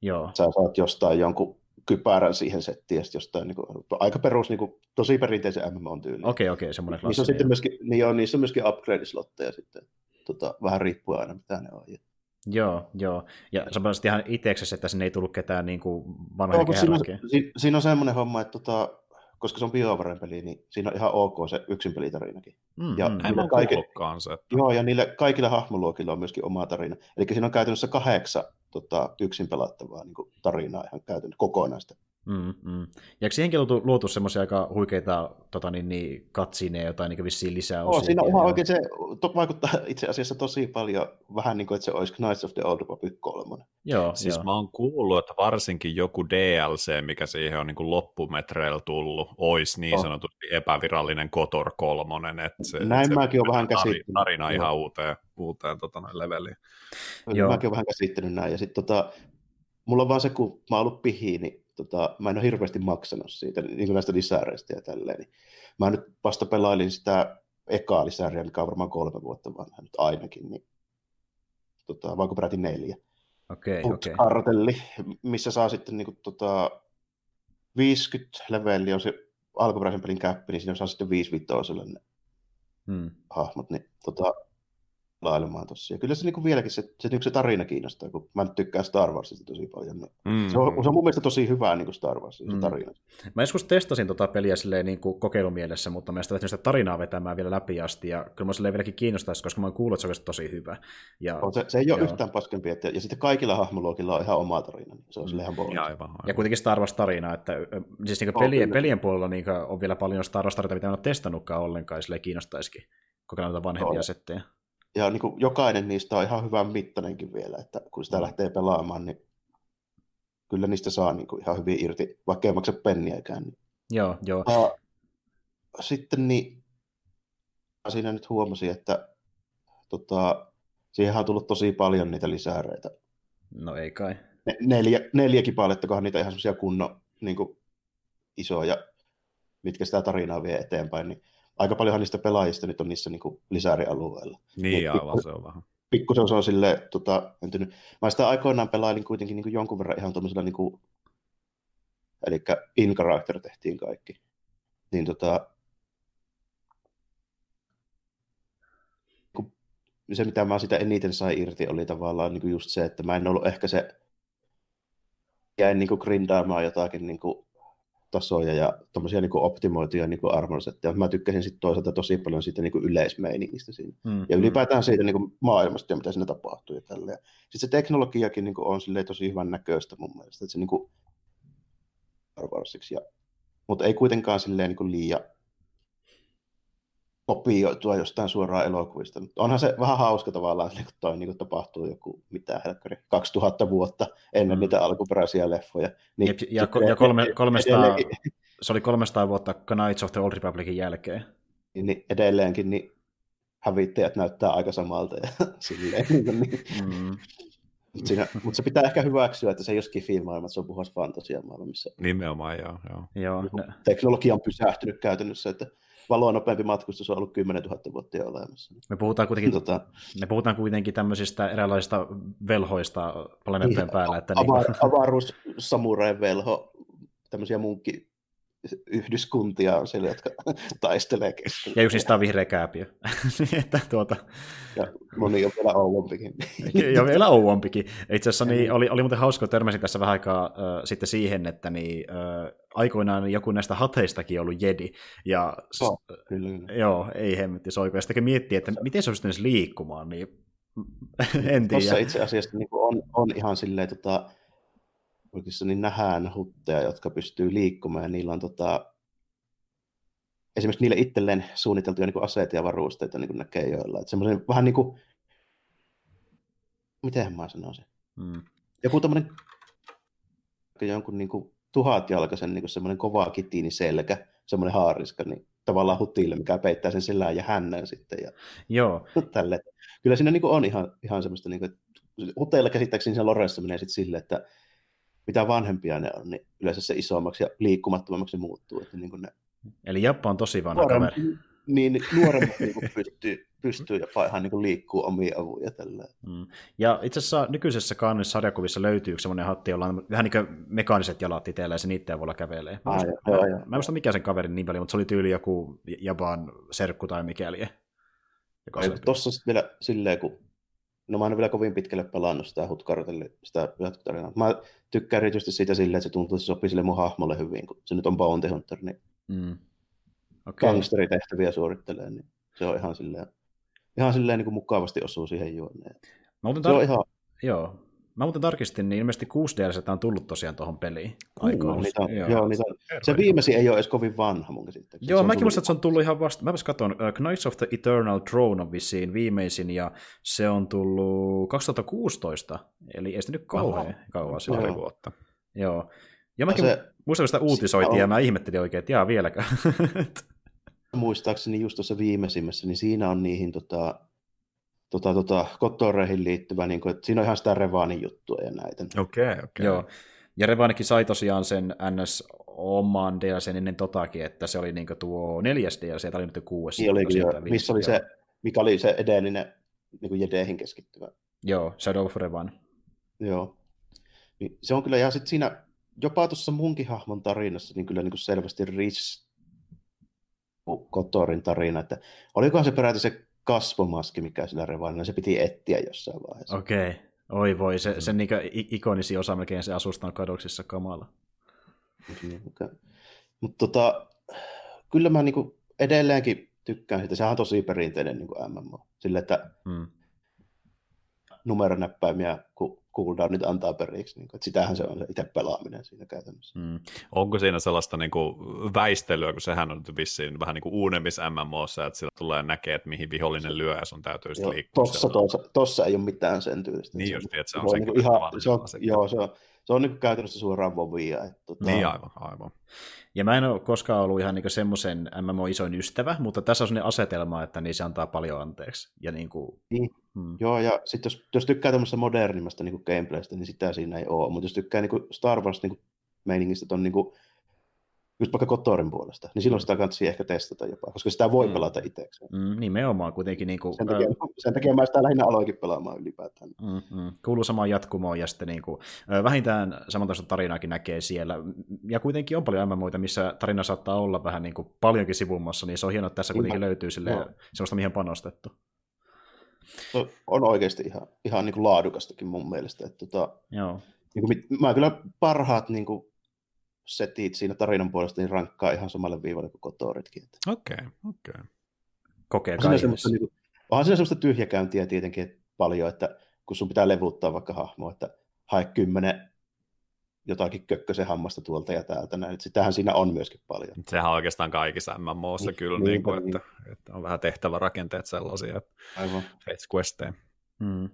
S1: Joo.
S2: sä saat jostain jonkun kypärän siihen settiin, ja jostain niin kuin, aika perus, niin kuin, tosi perinteisen MMO-tyyli.
S1: Okei, okay, okei, okay, semmoinen
S2: niissä on sitten myöskin, niin on, niissä on myöskin upgrade-slotteja sitten tota, vähän riippuen aina, mitä ne on. Ja...
S1: Joo, joo. Ja sä ihan itseksesi, että sinne ei tullut ketään niin kuin vanhoja no,
S2: siinä, siinä, siinä, on semmoinen homma, että tota, koska se on BioVaren peli, niin siinä on ihan ok se yksin pelitarinakin.
S3: Mm, ja mm, niille kaikki, se, että...
S2: Joo, ja niille kaikilla hahmoluokilla on myöskin oma tarina. Eli siinä on käytännössä kahdeksan tota, yksin pelattavaa niin tarinaa ihan käytännössä kokonaista.
S1: Mm, mm. Ja eikö siihenkin luotu, luotu semmoisia aika huikeita tota, niin, niin, katsineja, jotain niin vissiin lisää
S2: osia? Oh, siinä on ihan oikein se to, vaikuttaa itse asiassa tosi paljon vähän niin kuin, että se olisi Knights of the Old Republic 3.
S3: Joo, siis joo. mä oon kuullut, että varsinkin joku DLC, mikä siihen on niin kuin loppumetreillä tullut, olisi niin oh. sanotusti epävirallinen Kotor 3. Että se,
S2: Näin
S3: se
S2: mäkin olen vähän käsittänyt.
S3: Tarina ihan uuteen, uuteen tota, leveliin.
S2: Joo. Mäkin olen vähän käsittänyt näin. Ja sitten tota, mulla on vaan se, kun mä oon ollut pihiin, niin tota, mä en ole hirveästi maksanut siitä, niin kuin näistä lisääreistä ja tälleen. Niin mä nyt vasta pelailin sitä ekaa lisääriä, mikä on varmaan kolme vuotta vanha nyt ainakin, niin tota, vaikka peräti neljä.
S1: Okei, okay, okei.
S2: Okay. missä saa sitten niin kuin, tota, 50 leveliä on se alkuperäisen pelin käppi, niin siinä saa sitten 5 vitoselle ne hmm. hahmot. Niin, tota, lailemaan tossa. Ja kyllä se niin vieläkin se, se, niin se tarina kiinnostaa, kun mä nyt tykkään Star Warsista tosi paljon. Niin mm. se, on, se on mun mielestä tosi hyvää niin kuin Star Wars, mm. se tarina.
S1: Mä joskus testasin tota peliä silleen, niin kuin kokeilumielessä, mutta mä sitä tarinaa vetämään vielä läpi asti, ja kyllä mä silleen vieläkin kiinnostaisi, koska mä oon kuullut, että se on tosi hyvä. Ja,
S2: on se, se ei ole joo. yhtään paskempi, että, ja sitten kaikilla hahmoluokilla on ihan oma tarina, niin se on mm. ihan ja, aivan,
S1: aivan. ja kuitenkin Star Wars-tarina, että siis niin pelien, pelien puolella niin on vielä paljon Star Wars-tarinoita, mitä en ole testannutkaan ollenkaan, ja kiinnostaisikin kokeilla noita vanhempia settejä
S2: ja niin kuin jokainen niistä on ihan hyvän mittainenkin vielä, että kun sitä mm. lähtee pelaamaan, niin kyllä niistä saa niin kuin ihan hyvin irti, vaikka ei maksa penniäkään. Niin.
S1: Joo, joo.
S2: Ja, sitten niin, siinä nyt huomasin, että tota, siihen on tullut tosi paljon niitä lisääreitä.
S1: No ei kai.
S2: Neljä, neljäkin palettakohan niitä ihan semmoisia kunnon niin kuin, isoja, mitkä sitä tarinaa vie eteenpäin, niin aika paljonhan niistä pelaajista nyt on niissä niin kuin lisärialueilla.
S3: Niin, aivan pikku, se on vähän.
S2: Pikkusen se on silleen, tota, entynyt. Mä sitä aikoinaan pelailin kuitenkin niin kuin jonkun verran ihan tuollaisella, niin kuin, eli in character tehtiin kaikki. Niin tota, se, mitä mä sitä eniten sai irti, oli tavallaan niin kuin just se, että mä en ollut ehkä se, jäin niin kuin grindaamaan jotakin niin kuin tasoja ja tommosia niin optimoituja niin armorsetteja. Mä tykkäsin sitten toisaalta tosi paljon siitä niin yleismeiningistä siinä. Mm, ja ylipäätään siitä niin maailmasta ja mitä siinä tapahtuu ja tälleen. Sitten se teknologiakin niin on tosi hyvän näköistä mun mielestä, että se niin ja, mutta ei kuitenkaan silleen niin liian kopioitua jostain suoraan elokuvista. Onhan se vähän hauska tavallaan, että toi niin tapahtuu joku, mitä helkkari, 2000 vuotta ennen mm. niitä alkuperäisiä leffoja.
S1: Niin, ja, ja, ja kolme, 300, se oli 300 vuotta Knights of the Old Republicin jälkeen.
S2: Niin, niin edelleenkin niin hävittäjät näyttää aika samalta ja silleen. Niin, niin. Mm. Siinä, mutta se pitää ehkä hyväksyä, että se ei ole skifi-maailma, se on puhas fantasia-maailma. Missä
S3: Nimenomaan, joo. joo. joo
S2: ne... Teknologia on pysähtynyt käytännössä, että valoa nopeampi matkustus on ollut 10 000 vuotta jo olemassa.
S1: Me puhutaan kuitenkin, tota, me puhutaan kuitenkin tämmöisistä eräänlaisista velhoista planeettojen niin, päällä. Että
S2: avar, niin... Avaruus, samurai velho, tämmöisiä munkki yhdyskuntia on siellä, jotka taistelee keskenään.
S1: Ja yksistään on vihreä kääpiö. että tuota...
S2: Ja moni on vielä ouompikin.
S1: ja vielä ouompikin. Itse asiassa niin, oli, oli muuten hauska, törmäsin tässä vähän aikaa äh, sitten siihen, että niin, äh, aikoinaan joku näistä hateistakin ollut jedi. Ja,
S2: oh, kyllä, kyllä.
S1: Joo, ei hemmetti soiko. Ja sitten miettii, että miten se olisi edes liikkumaan, niin en tiedä.
S2: Tuossa itse asiassa niin on, on ihan silleen, tota, oikeassa niin nähdään hutteja, jotka pystyy liikkumaan, ja niillä on tota, esimerkiksi niille itselleen suunniteltuja niin aseita ja varusteita niin kuin näkee joilla. Että semmoisen vähän niin kuin, miten mä sanoisin, hmm. joku tämmöinen jonkun niin kuin tuhatjalkaisen niin kuin semmoinen kova selkä, semmoinen haariska, niin tavallaan hutille, mikä peittää sen sillään ja hännän sitten. Ja
S1: Joo.
S2: Tälle. Kyllä siinä niin kuin on ihan, ihan semmoista, niin kuin, huteilla käsittääkseni se Loressa menee sitten silleen, että mitä vanhempia ne on, niin yleensä se isommaksi ja liikkumattomammaksi se muuttuu. Että niin kuin ne
S1: Eli Jappa on tosi vanha Nuorem, kaveri.
S2: Niin, nuoremmat niin pystyy, pystyy jopa ihan niin liikkuu omia avuja. Tällä.
S1: Mm. Ja itse asiassa nykyisessä kannessa sarjakuvissa löytyy yksi semmoinen hatti, jolla on vähän niin kuin mekaaniset jalat itsellä ja se niiden avulla kävelee. Mä, ah, muista, joo, joo, mä, en muista mikä sen kaverin nimi oli, mutta se oli tyyli joku Japan serkku tai mikäli.
S2: Tuossa vielä silleen, kun No mä en vielä kovin pitkälle pelannut sitä Hutkartelle, sitä jatkotarinaa. Mä tykkään erityisesti siitä silleen, että se tuntuu, että se sopii sille mun hahmolle hyvin, kun se nyt on Bounty Hunter, niin mm. okay. gangsteritehtäviä suorittelee, niin se on ihan silleen, ihan silleen niin kuin mukavasti osuu siihen juoneen.
S1: Mä tar- se on ihan... Joo, Mä muuten tarkistin, niin ilmeisesti 6 DLC on tullut tosiaan tuohon peliin.
S2: Cool, niitä, joo. joo niitä, se viimeisin ei ole edes kovin vanha mun käsittääkseni.
S1: Joo, mäkin muistan, että se on tullut ihan vasta. Mä katson, uh, Knights of the Eternal Throne on vissiin viimeisin, ja se on tullut 2016, eli ei sitä nyt kauhean kauan sillä
S3: pari vuotta.
S1: Joo. Ja mäkin se, muistan, sitä uutisoitiin, on... ja mä ihmettelin oikein, että jaa vieläkään.
S2: Muistaakseni just tuossa viimeisimmässä, niin siinä on niihin tota, tota, tota, kotoreihin liittyvä, niin kuin, että siinä on ihan sitä Revanin juttua ja näitä.
S3: Okei, okay, okay.
S1: Joo. Ja Revanikin sai tosiaan sen NS oman DLC ennen totakin, että se oli niin tuo neljäs DLC, tämä oli nyt kuudes.
S2: Niin olikin, jo. Missä oli se, mikä oli se edellinen niin kuin jedeihin keskittyvä?
S1: Joo, Shadow of Revan.
S2: Joo. Niin se on kyllä, ja sitten siinä jopa tuossa munkin hahmon tarinassa, niin kyllä niin kuin selvästi Rich Kotorin tarina, että olikohan se peräti se kasvomaski, mikä sillä revaanilla, se piti etsiä jossain vaiheessa.
S1: Okei. Okay. Oi voi, se, sen niin ikonisi osa melkein se asustan kadoksissa kamala.
S2: Okay. Mutta tota, kyllä mä niinku edelleenkin tykkään sitä. Sehän on tosi perinteinen niin kuin MMO. Sille, että hmm. numeronäppäimiä cooldownit antaa periksi. Niin kuin, että sitähän se on se itse pelaaminen siinä käytännössä. Hmm.
S3: Onko siinä sellaista niin kuin, väistelyä, kun sehän on vissiin vähän niin kuin uudemmissa MMOssa, että sillä tulee näkee, että mihin vihollinen lyö ja sun täytyy sitten liikkua.
S2: Tossa, tossa, tossa, ei ole mitään sen tyylistä.
S3: Niin just, että
S2: se on, se on, niin ihan, se on, joo, se on, se on niin käytännössä suoraan vovia. Että,
S3: tota... Niin aivan, aivan.
S1: Ja mä en ole koskaan ollut ihan niin semmoisen MMO-isoin ystävä, mutta tässä on sellainen asetelma, että niin se antaa paljon anteeksi. Ja niin kuin,
S2: niin. Hmm. Joo, ja sitten jos, jos tykkää tämmöistä modernimmasta niin gameplaystä, niin sitä siinä ei ole. Mutta jos tykkää niin kuin Star Wars niin kuin meiningistä ton niin kuin just vaikka Kotorin puolesta, niin silloin sitä kannattaa ehkä testata jopa, koska sitä voi mm. pelata itsekseen.
S1: Mm, nimenomaan kuitenkin. Niin kuin,
S2: sen, takia, äh, sen takia mä sitä lähinnä aloinkin pelaamaan ylipäätään.
S1: Mm, mm, kuuluu samaan jatkumoon ja sitten niin kuin, vähintään samantaista tarinaakin näkee siellä. Ja kuitenkin on paljon MMOita, missä tarina saattaa olla vähän niin kuin paljonkin sivummassa, niin se on hienoa, että tässä kuitenkin löytyy sille no. sellaista, mihin panostettu.
S2: No, on oikeasti ihan, ihan niin kuin laadukastakin mun mielestä. Että, tota,
S1: Joo.
S2: Niin kuin, mä kyllä parhaat niin kuin, setit siinä tarinan puolesta niin rankkaa ihan samalle viivalle kuin Kotoritkin.
S3: Okei, okay, okei. Okay.
S1: Kokee
S2: onhan siinä, niin kuin, onhan siinä semmoista tyhjäkäyntiä tietenkin että paljon, että kun sun pitää levuttaa vaikka hahmo, että hae kymmenen jotakin kökkösen hammasta tuolta ja täältä näin. Sitähän siinä on myöskin paljon.
S3: Sehän on oikeastaan kaikissa MMOissa niin, kyllä, niin, niin kuin, niin. Että, että, on vähän tehtävärakenteet sellaisia, että
S2: Aivan.
S3: Fetch Questeen.
S1: Mm.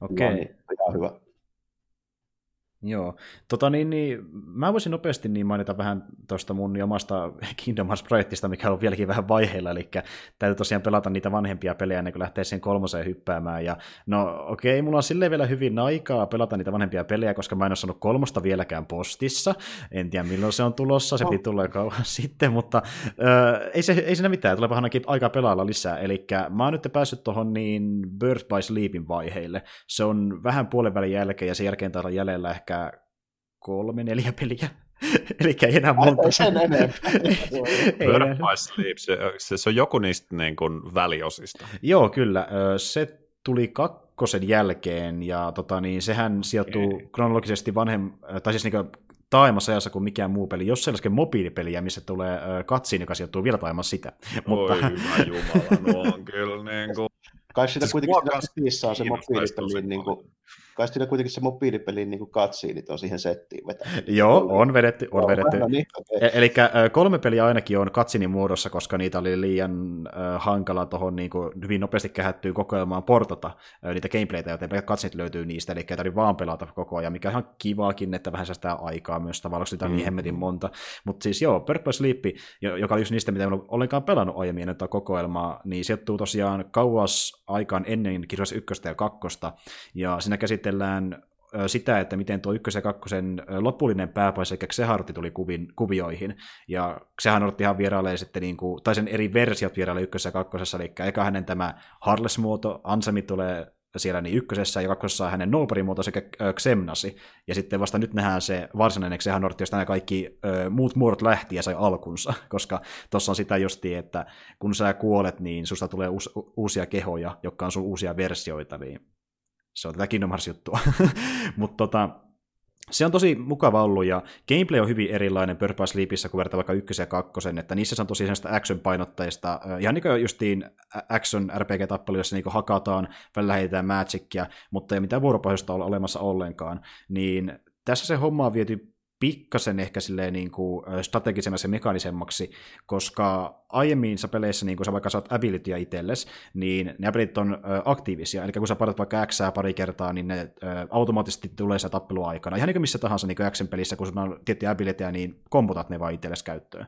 S1: Okei. Okay.
S2: Ihan hyvä.
S1: Joo. Tota niin, niin, mä voisin nopeasti niin mainita vähän tuosta mun omasta Kingdom Hearts-projektista, mikä on vieläkin vähän vaiheilla, eli täytyy tosiaan pelata niitä vanhempia pelejä ennen kuin lähtee sen kolmoseen hyppäämään. Ja no okei, okay, mulla on silleen vielä hyvin aikaa pelata niitä vanhempia pelejä, koska mä en ole saanut kolmosta vieläkään postissa. En tiedä milloin se on tulossa, se piti tulla kauan sitten, mutta äh, ei, se, ei siinä mitään, tulee ainakin aikaa pelailla lisää. Eli mä oon nyt päässyt tuohon niin Birth by Sleepin vaiheille. Se on vähän puolen välin jälkeen ja sen jälkeen täällä on jäljellä ehkä ehkä kolme, neljä peliä. Eli ei enää monta.
S2: Ei sen
S3: enempää. Sleep, se, se, se on joku niistä niin kuin väliosista.
S1: Joo, kyllä. Se tuli kakkosen jälkeen, ja tota, niin, sehän sijoittuu ei. kronologisesti vanhem, tai siis niin taimassa ajassa kuin mikään muu peli, jos sellaisen mobiilipeliä, missä tulee katsiin, joka sijoittuu vielä taimassa sitä.
S3: Oi Mutta... hyvä jumala, no on kyllä niin kuin...
S2: Kai sitä siis kuitenkin siinä se mobiilipeli, niin kuin, kai siinä kuitenkin se mobiilipelin niin katsiinit on siihen settiin vetänyt.
S1: Joo, on vedetty. On vedetty. No, niin, okay. E- Eli kolme peliä ainakin on katsinin muodossa, koska niitä oli liian äh, hankala tuohon niin hyvin nopeasti kähättyyn kokoelmaan portata äh, niitä gameplaytä, joten pelkät katsinit löytyy niistä, eli ei tarvitse vaan pelata koko ajan, mikä on ihan kivaakin, että vähän säästää aikaa myös tavallaan, sitä on niin mm. niin hemmetin monta. Mutta siis joo, Purple Sleep, joka oli just niistä, mitä en ole ollenkaan pelannut aiemmin ennen kokoelmaa, niin sijoittuu tosiaan kauas aikaan ennen Kirjas 1 ja 2, ja siinä käsitellään sitä, että miten tuo ykkösen ja kakkosen lopullinen pääpaise, eli Xehartti tuli kuvin, kuvioihin, ja Xeharttihan vierailee sitten, niin kuin, tai sen eri versiot vierailee ykkösessä ja kakkosessa, eli eka hänen tämä Harles-muoto, Ansemi tulee siellä niin ykkösessä ja kakkosessa hänen Nobari-muoto sekä Xemnasi, ja sitten vasta nyt nähdään se varsinainen Xehanortti, josta nämä kaikki ö, muut muodot lähti ja sai alkunsa, koska tuossa on sitä justi, että kun sä kuolet, niin susta tulee uus, uusia kehoja, jotka on sun uusia versioita, niin se on tätä Kingdom Hearts-juttua. Mutta tota, se on tosi mukava ollut, ja gameplay on hyvin erilainen Purple Sleepissä kuin vertaa vaikka ykkösen ja kakkosen, että niissä se on tosi sellaista action-painotteista, ihan niin kuin justiin action RPG-tappelu, jossa niin hakataan, välillä heitetään magicia, mutta ei mitään vuoropohjaista ole olemassa ollenkaan, niin tässä se homma on viety pikkasen ehkä silleen niin kuin strategisemmaksi ja mekanisemmaksi, koska aiemmiinsa peleissä, niin kun sä vaikka saat abilityä itsellesi, niin ne abilityt on aktiivisia, eli kun sä parat vaikka X pari kertaa, niin ne automaattisesti tulee se tappeluaikana. Ihan niin kuin missä tahansa niin X-pelissä, kun sulla on tiettyjä abilityjä, niin komputat ne vaan itsellesi käyttöön.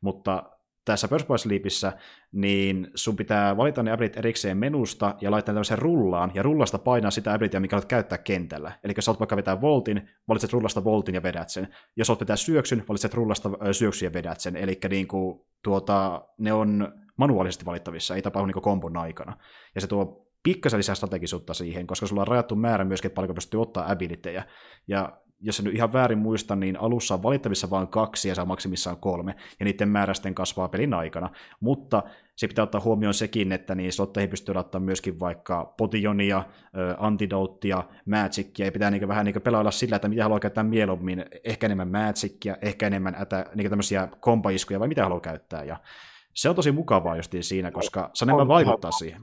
S1: Mutta tässä First Boy Sleepissä, niin sun pitää valita ne abilit erikseen menusta ja laittaa tämmöisen rullaan, ja rullasta painaa sitä abilityä, mikä haluat käyttää kentällä. Eli jos olet vaikka vetää voltin, valitset rullasta voltin ja vedät sen. Jos olet vetää syöksyn, valitset rullasta syöksyn ja vedät sen. Eli niin kuin, tuota, ne on manuaalisesti valittavissa, ei tapahdu niin kombon aikana. Ja se tuo pikkasen lisää strategisuutta siihen, koska sulla on rajattu määrä myöskin, että paljonko pystyy ottaa abilitejä. Ja jos en nyt ihan väärin muista, niin alussa on valittavissa vain kaksi ja saa maksimissaan kolme, ja niiden määrä sitten kasvaa pelin aikana. Mutta se pitää ottaa huomioon sekin, että niin slotteihin pystyy laittamaan myöskin vaikka potionia, antidouttia, magicia, ja pitää niin vähän niin pelailla sillä, että mitä haluaa käyttää mieluummin, ehkä enemmän magicia, ehkä enemmän ätä, niin tämmöisiä kompaiskuja, vai mitä haluaa käyttää, ja se on tosi mukavaa justiin siinä, koska se enemmän vaikuttaa siihen.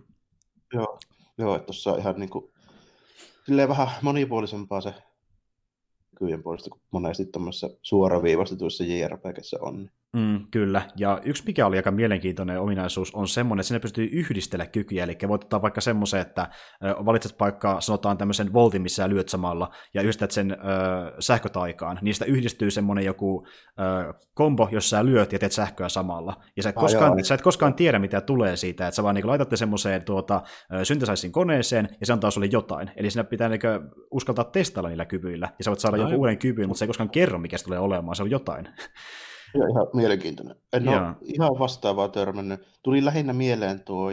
S2: Joo, joo että tuossa on ihan niin kuin, silleen vähän monipuolisempaa se kykyjen puolesta, kun monesti tuommoisessa suoraviivastetuissa JRPGssä on.
S1: Mm, kyllä, ja yksi mikä oli aika mielenkiintoinen ominaisuus on semmoinen, että sinne pystyy yhdistellä kykyjä, eli voit ottaa vaikka semmoisen, että valitset paikkaa, sanotaan tämmöisen voltin, missä lyöt samalla, ja yhdistät sen ö, sähkötaikaan, niistä yhdistyy semmoinen joku ö, kombo, jossa sä lyöt ja teet sähköä samalla, ja sä et, ah, koskaan, joo. sä et koskaan tiedä, mitä tulee siitä, että sä vaan niin laitatte semmoiseen tuota, synthesizein koneeseen, ja se antaa sulle jotain, eli sinä pitää niin uskaltaa testailla niillä kyvyillä, ja sä voit saada no, joku uuden kyvyn, mutta se ei koskaan kerro, mikä se tulee olemaan, se on jotain.
S2: Ja ihan mielenkiintoinen. En Joo. ole ihan vastaavaa törmännyt. Tuli lähinnä mieleen tuo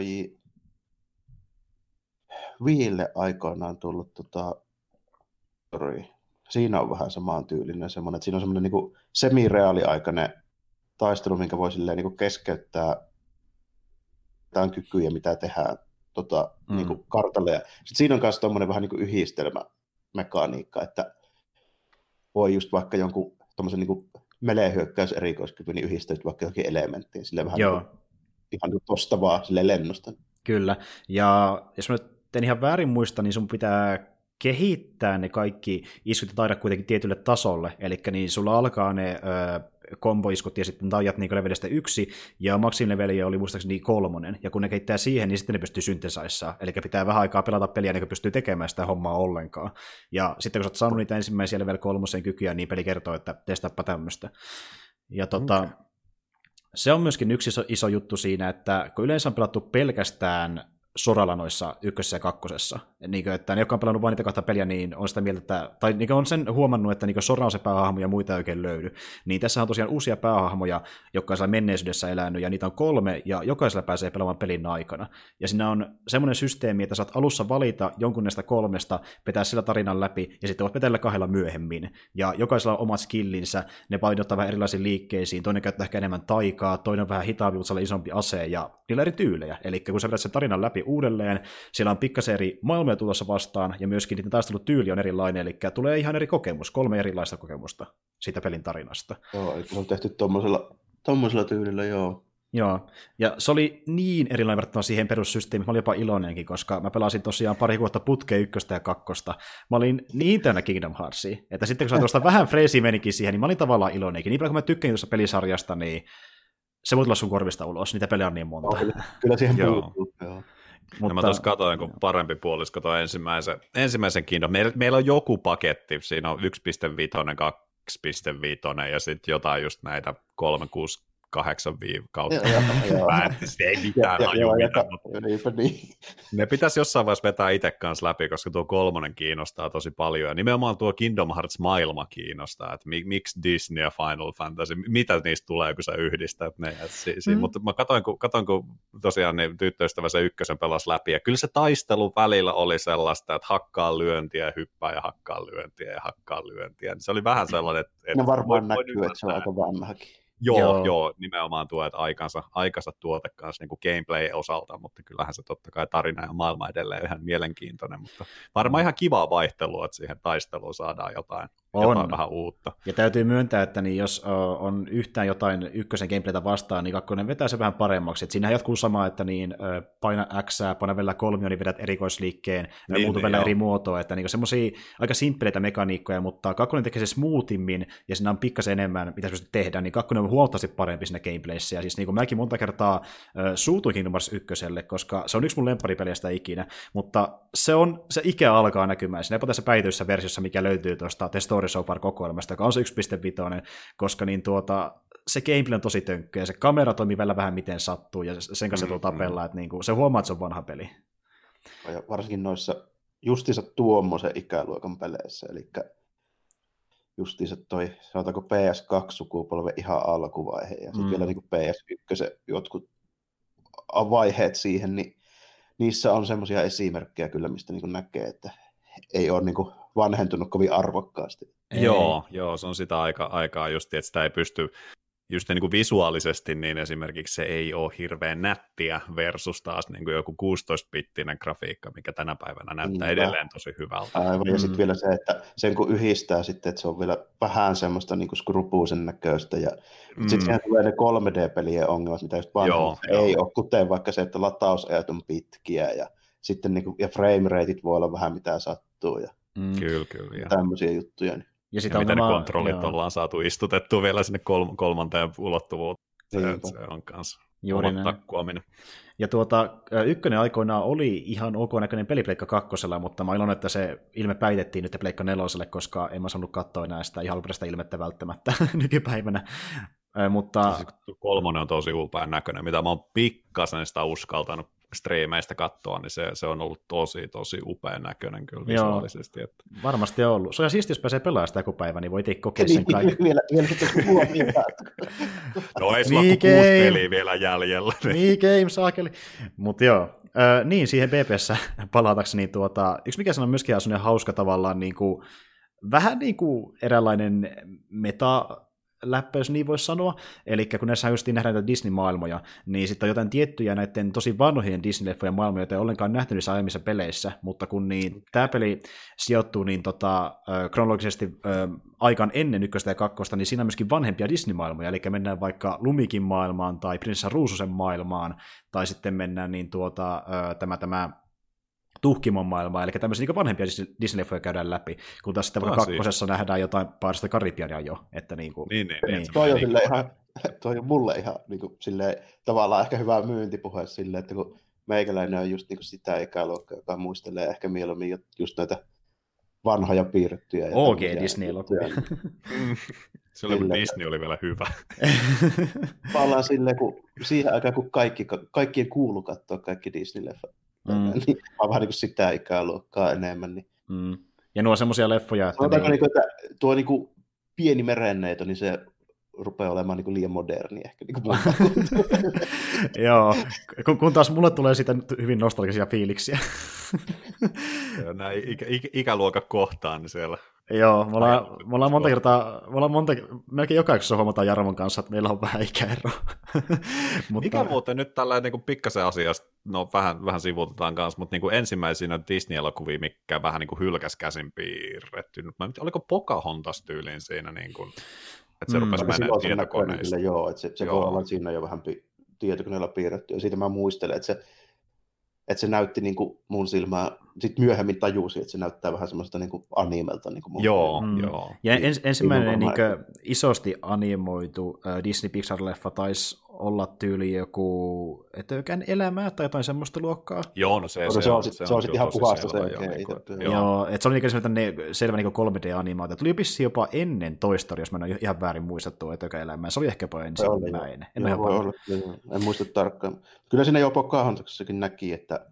S2: Viille aikoinaan tullut tota, Siinä on vähän samaan tyylinen semmoinen, että siinä on semmoinen niin semireaaliaikainen taistelu, minkä voi silleen, niin keskeyttää jotain kykyjä, mitä tehdään tota, mm. niin kuin kartalle. Ja sit siinä on myös tuommoinen vähän niin kuin yhdistelmämekaniikka, että voi just vaikka jonkun tuommoisen niin melee-hyökkäys erikoiskyky, niin yhdistäytyy vaikka johonkin elementtiin, sille vähän Joo. Niin, ihan niin tosta vaan sille lennosta.
S1: Kyllä, ja jos mä nyt en ihan väärin muista, niin sun pitää kehittää ne kaikki iskut ja taidot kuitenkin tietylle tasolle, eli niin sulla alkaa ne ö, komboiskut ja sitten taijat niin levelistä yksi, ja maksimileveli oli muistaakseni kolmonen, ja kun ne kehittää siihen, niin sitten ne pystyy syntesaissa, eli pitää vähän aikaa pelata peliä, niin pystyy tekemään sitä hommaa ollenkaan. Ja sitten kun sä oot saanut niitä ensimmäisiä level kolmosen kykyjä, niin peli kertoo, että testaappa tämmöistä. Ja tota, okay. se on myöskin yksi iso, iso juttu siinä, että kun yleensä on pelattu pelkästään soralla noissa ykkösessä ja kakkosessa. Niin kuin, että ne, jotka on pelannut vain niitä kahta peliä, niin on sitä mieltä, että, tai niin on sen huomannut, että niin sora on se päähahmo ja muita ei oikein löydy. Niin tässä on tosiaan uusia päähahmoja, jotka on menneisyydessä elänyt, ja niitä on kolme, ja jokaisella pääsee pelaamaan pelin aikana. Ja siinä on semmoinen systeemi, että saat alussa valita jonkun näistä kolmesta, vetää sillä tarinan läpi, ja sitten voit petellä kahdella myöhemmin. Ja jokaisella on omat skillinsä, ne painottaa vähän erilaisiin liikkeisiin, toinen käyttää ehkä enemmän taikaa, toinen on vähän hitaampi, mutta isompi ase, ja niillä eri tyylejä. Eli kun sä vedät sen tarinan läpi uudelleen. Siellä on pikkasen eri maailmoja tulossa vastaan, ja myöskin niiden taistelutyyli on erilainen, eli tulee ihan eri kokemus, kolme erilaista kokemusta siitä pelin tarinasta.
S2: Joo, eli se on tehty tuommoisella, tuommoisella tyylillä, joo.
S1: Joo, ja se oli niin erilainen verrattuna siihen perussysteemiin, mä olin jopa iloinenkin, koska mä pelasin tosiaan pari vuotta putkeen ykköstä ja kakkosta. Mä olin niin täynnä Kingdom Heartsia, että sitten kun sä tuosta vähän freesi menikin siihen, niin mä olin tavallaan iloinenkin. Niin paljon kun mä tykkäsin tuossa pelisarjasta, niin se voi tulla sun korvista ulos, niitä pelejä on niin monta. Oh,
S2: kyllä, kyllä siihen puuttuu, joo.
S3: Mutta... Mä tuossa katsoin, kun parempi puolisko tuo ensimmäisen, ensimmäisen Kingdom. Meillä, meillä on joku paketti, siinä on 1.5, 2.5 ja sitten jotain just näitä 3, 6, kahdeksan viiva kautta. Se ei mitään aju mitään, niin. Ne pitäisi jossain vaiheessa vetää itse kanssa läpi, koska tuo kolmonen kiinnostaa tosi paljon. Ja nimenomaan tuo Kingdom Hearts-maailma kiinnostaa, että miksi Disney ja Final Fantasy, mitä niistä tulee, kun sä yhdistät ne. Si- si- mm. Mutta mä katsoin, kun, katsoin, kun tosiaan niin tyttöystävä se ykkösen pelasi läpi, ja kyllä se taistelu välillä oli sellaista, että hakkaa lyöntiä, hyppää ja hakkaa lyöntiä ja hakkaa lyöntiä. Niin se oli vähän sellainen, että...
S2: että no varmaan näkyy, että se on aika vanhakin.
S3: Joo, joo. joo, nimenomaan tuo, että aikansa, aikansa tuote kanssa niin kuin gameplay-osalta, mutta kyllähän se totta kai tarina ja maailma edelleen ihan mielenkiintoinen, mutta varmaan ihan kivaa vaihtelua, että siihen taisteluun saadaan jotain, on. jotain vähän uutta.
S1: Ja täytyy myöntää, että niin jos on yhtään jotain ykkösen gameplaytä vastaan, niin kakkonen vetää se vähän paremmaksi. Et siinähän jatkuu sama, että niin, paina X, paina vielä kolmio, niin vedät erikoisliikkeen, niin, muutu niin, vielä eri muotoa, että niin semmoisia aika simppeleitä mekaniikkoja, mutta kakkonen tekee se smoothimmin, ja siinä on pikkasen enemmän, mitä se tehdä, niin kakkonen on huomattavasti parempi siinä gameplayssä, ja siis niin kuin mäkin monta kertaa äh, suutuin Kingdom Hearts 1, koska se on yksi mun lempparipeliästä ikinä, mutta se on, se ikä alkaa näkymään siinä tässä päityssä versiossa, mikä löytyy tuosta The Story So Far kokoelmasta, joka on se 1.5, koska niin tuota, se gameplay on tosi tönkköä, se kamera toimii vielä vähän miten sattuu, ja sen kanssa mm, tapella, mm. että niin kuin, se huomaa, että se on vanha peli.
S2: Ja varsinkin noissa justiinsa tuommoisen ikäluokan peleissä, eli justiinsa toi, sanotaanko PS2-sukupolven ihan alkuvaihe ja sitten mm. vielä niin PS1 jotkut vaiheet siihen, niin niissä on semmoisia esimerkkejä kyllä, mistä niin näkee, että ei ole niin vanhentunut kovin arvokkaasti.
S3: Ei. Joo, joo, se on sitä aika, aikaa just, että sitä ei pysty just niin kuin visuaalisesti, niin esimerkiksi se ei ole hirveän nättiä versus taas niin kuin joku 16-bittinen grafiikka, mikä tänä päivänä näyttää Niinpä. edelleen tosi hyvältä.
S2: Aivan, ja mm. sitten vielä se, että sen kun yhdistää sitten, että se on vielä vähän semmoista niin kuin skrupuusen näköistä, ja mm. sitten siihen tulee ne 3D-pelien ongelmat, mitä just joo, ei joo. ole, kuten vaikka se, että latausajat on pitkiä, ja sitten niin kuin, ja frame rateit voi olla vähän mitä sattuu, ja
S3: mm. kyllä, kyllä,
S2: tämmöisiä juttuja. Niin.
S3: Ja, sitä ja miten nämä, ne kontrollit joo. ollaan saatu istutettua vielä sinne kol- kolmanteen ulottuvuuteen. Se, se on kanssa Juuri takkuaminen.
S1: Ja tuota, ykkönen aikoinaan oli ihan ok näköinen peli Pleikka kakkosella, mutta mä iloinen, että se ilme päitettiin nyt Pleikka neloselle, koska en mä saanut katsoa enää sitä ihan alkuperäistä ilmettä välttämättä nykypäivänä. mutta... Siis
S3: kolmonen on tosi upea näköinen, mitä mä oon pikkasen sitä uskaltanut striimeistä katsoa, niin se, se on ollut tosi, tosi upea näköinen kyllä visuaalisesti. Että...
S1: Varmasti on ollut. Se on siisti, jos pääsee pelaamaan sitä joku päivä, niin voi itse kokeilla sen kaiken.
S2: vielä, vielä sitten
S3: No ei sulla kuusi peliä vielä jäljellä.
S1: Niin game, saakeli. Mutta joo, äh, niin siihen BPssä palatakseni, niin tuota, yksi mikä on myöskin on hauska tavallaan niin kuin, vähän niin kuin eräänlainen meta läppä, jos niin voisi sanoa. Eli kun näissä just nähdään näitä Disney-maailmoja, niin sitten on jotain tiettyjä näiden tosi vanhojen Disney-leffojen maailmoja, joita ei ollenkaan nähty niissä aiemmissa peleissä, mutta kun niin, tämä peli sijoittuu niin tota, kronologisesti äh, aikaan ennen ykköstä ja kakkosta, niin siinä on myöskin vanhempia Disney-maailmoja, eli mennään vaikka Lumikin maailmaan tai Prinsessa Ruususen maailmaan, tai sitten mennään niin tuota, äh, tämä, tämä tuhkimon maailmaa, eli tämmöisiä niin vanhempia Disney-leffoja käydään läpi, kun taas sitten vaikka kakkosessa nähdään jotain paarista Karibiania jo. Että niin, kuin,
S3: niin, niin, niin.
S2: Toi, on niin. ihan, toi on mulle ihan niin kuin, silleen, tavallaan ehkä hyvä myyntipuhe silleen, että kun meikäläinen on just niin kuin sitä ikäluokkaa, joka muistelee ehkä mieluummin just näitä vanhoja piirrettyjä.
S1: OG Disney-elokuvia.
S3: Se oli, kun Disney oli vielä hyvä.
S2: Tavallaan silleen, kun siihen aikaan, kun kaikki, kaikkien kuulu katsoa kaikki Disney-leffat. Mm. Niin, mä vähän niin kuin sitä ikäluokkaa enemmän. Niin.
S1: Mm. Ja nuo on semmoisia leffoja,
S2: että... Niin... Niin kuin, että tuo niin kuin pieni merenneito, niin se rupeaa olemaan niin kuin liian moderni ehkä. Niin kuin
S1: Joo, kun, kun taas mulle tulee siitä hyvin nostalgisia fiiliksiä.
S3: Nämä ikä, ikä, ikäluokat kohtaan niin siellä
S1: Joo, me ollaan, me ollaan monta kertaa, me ollaan monta, melkein joka jaksossa huomataan Jarmon kanssa, että meillä on vähän ikäero.
S3: mutta... Mikä muuten nyt tällainen niin pikkasen asiasta, no vähän, vähän sivuutetaan kanssa, mutta niin kuin ensimmäisenä Disney-elokuvia, mikä vähän niin kuin hylkäs käsin piirretty. Mä oliko Pocahontas tyyliin siinä, niin kuin, että se mm. rupesi menemään tietokoneista.
S2: Joo, että se, se joo. olla siinä jo vähän tietokoneella piirretty, ja siitä mä muistelen, että se että se näytti niin kuin mun silmää, sitten myöhemmin tajusin, että se näyttää vähän semmoista niin kuin animelta. Niin kuin
S3: joo, mm. joo.
S1: Ja ens, ensimmäinen niin kuin, isosti animoitu uh, Disney Pixar-leffa taisi olla tyyli joku Etökän elämää tai jotain semmoista luokkaa.
S3: Joo, no se,
S2: se, se, on, se, on, se on sitten ihan puhasta se.
S1: Joo, joo. joo että se oli niin selvä niin 3D-animaatio. Tuli vissi jopa ennen Toy Story, jos mä en ole ihan väärin muistettu Etökän elämää. Se oli ehkä jopa ensimmäinen. En,
S2: joo, voi olla, en muista tarkkaan. Kyllä siinä jopa Pocahontaksessakin näki, että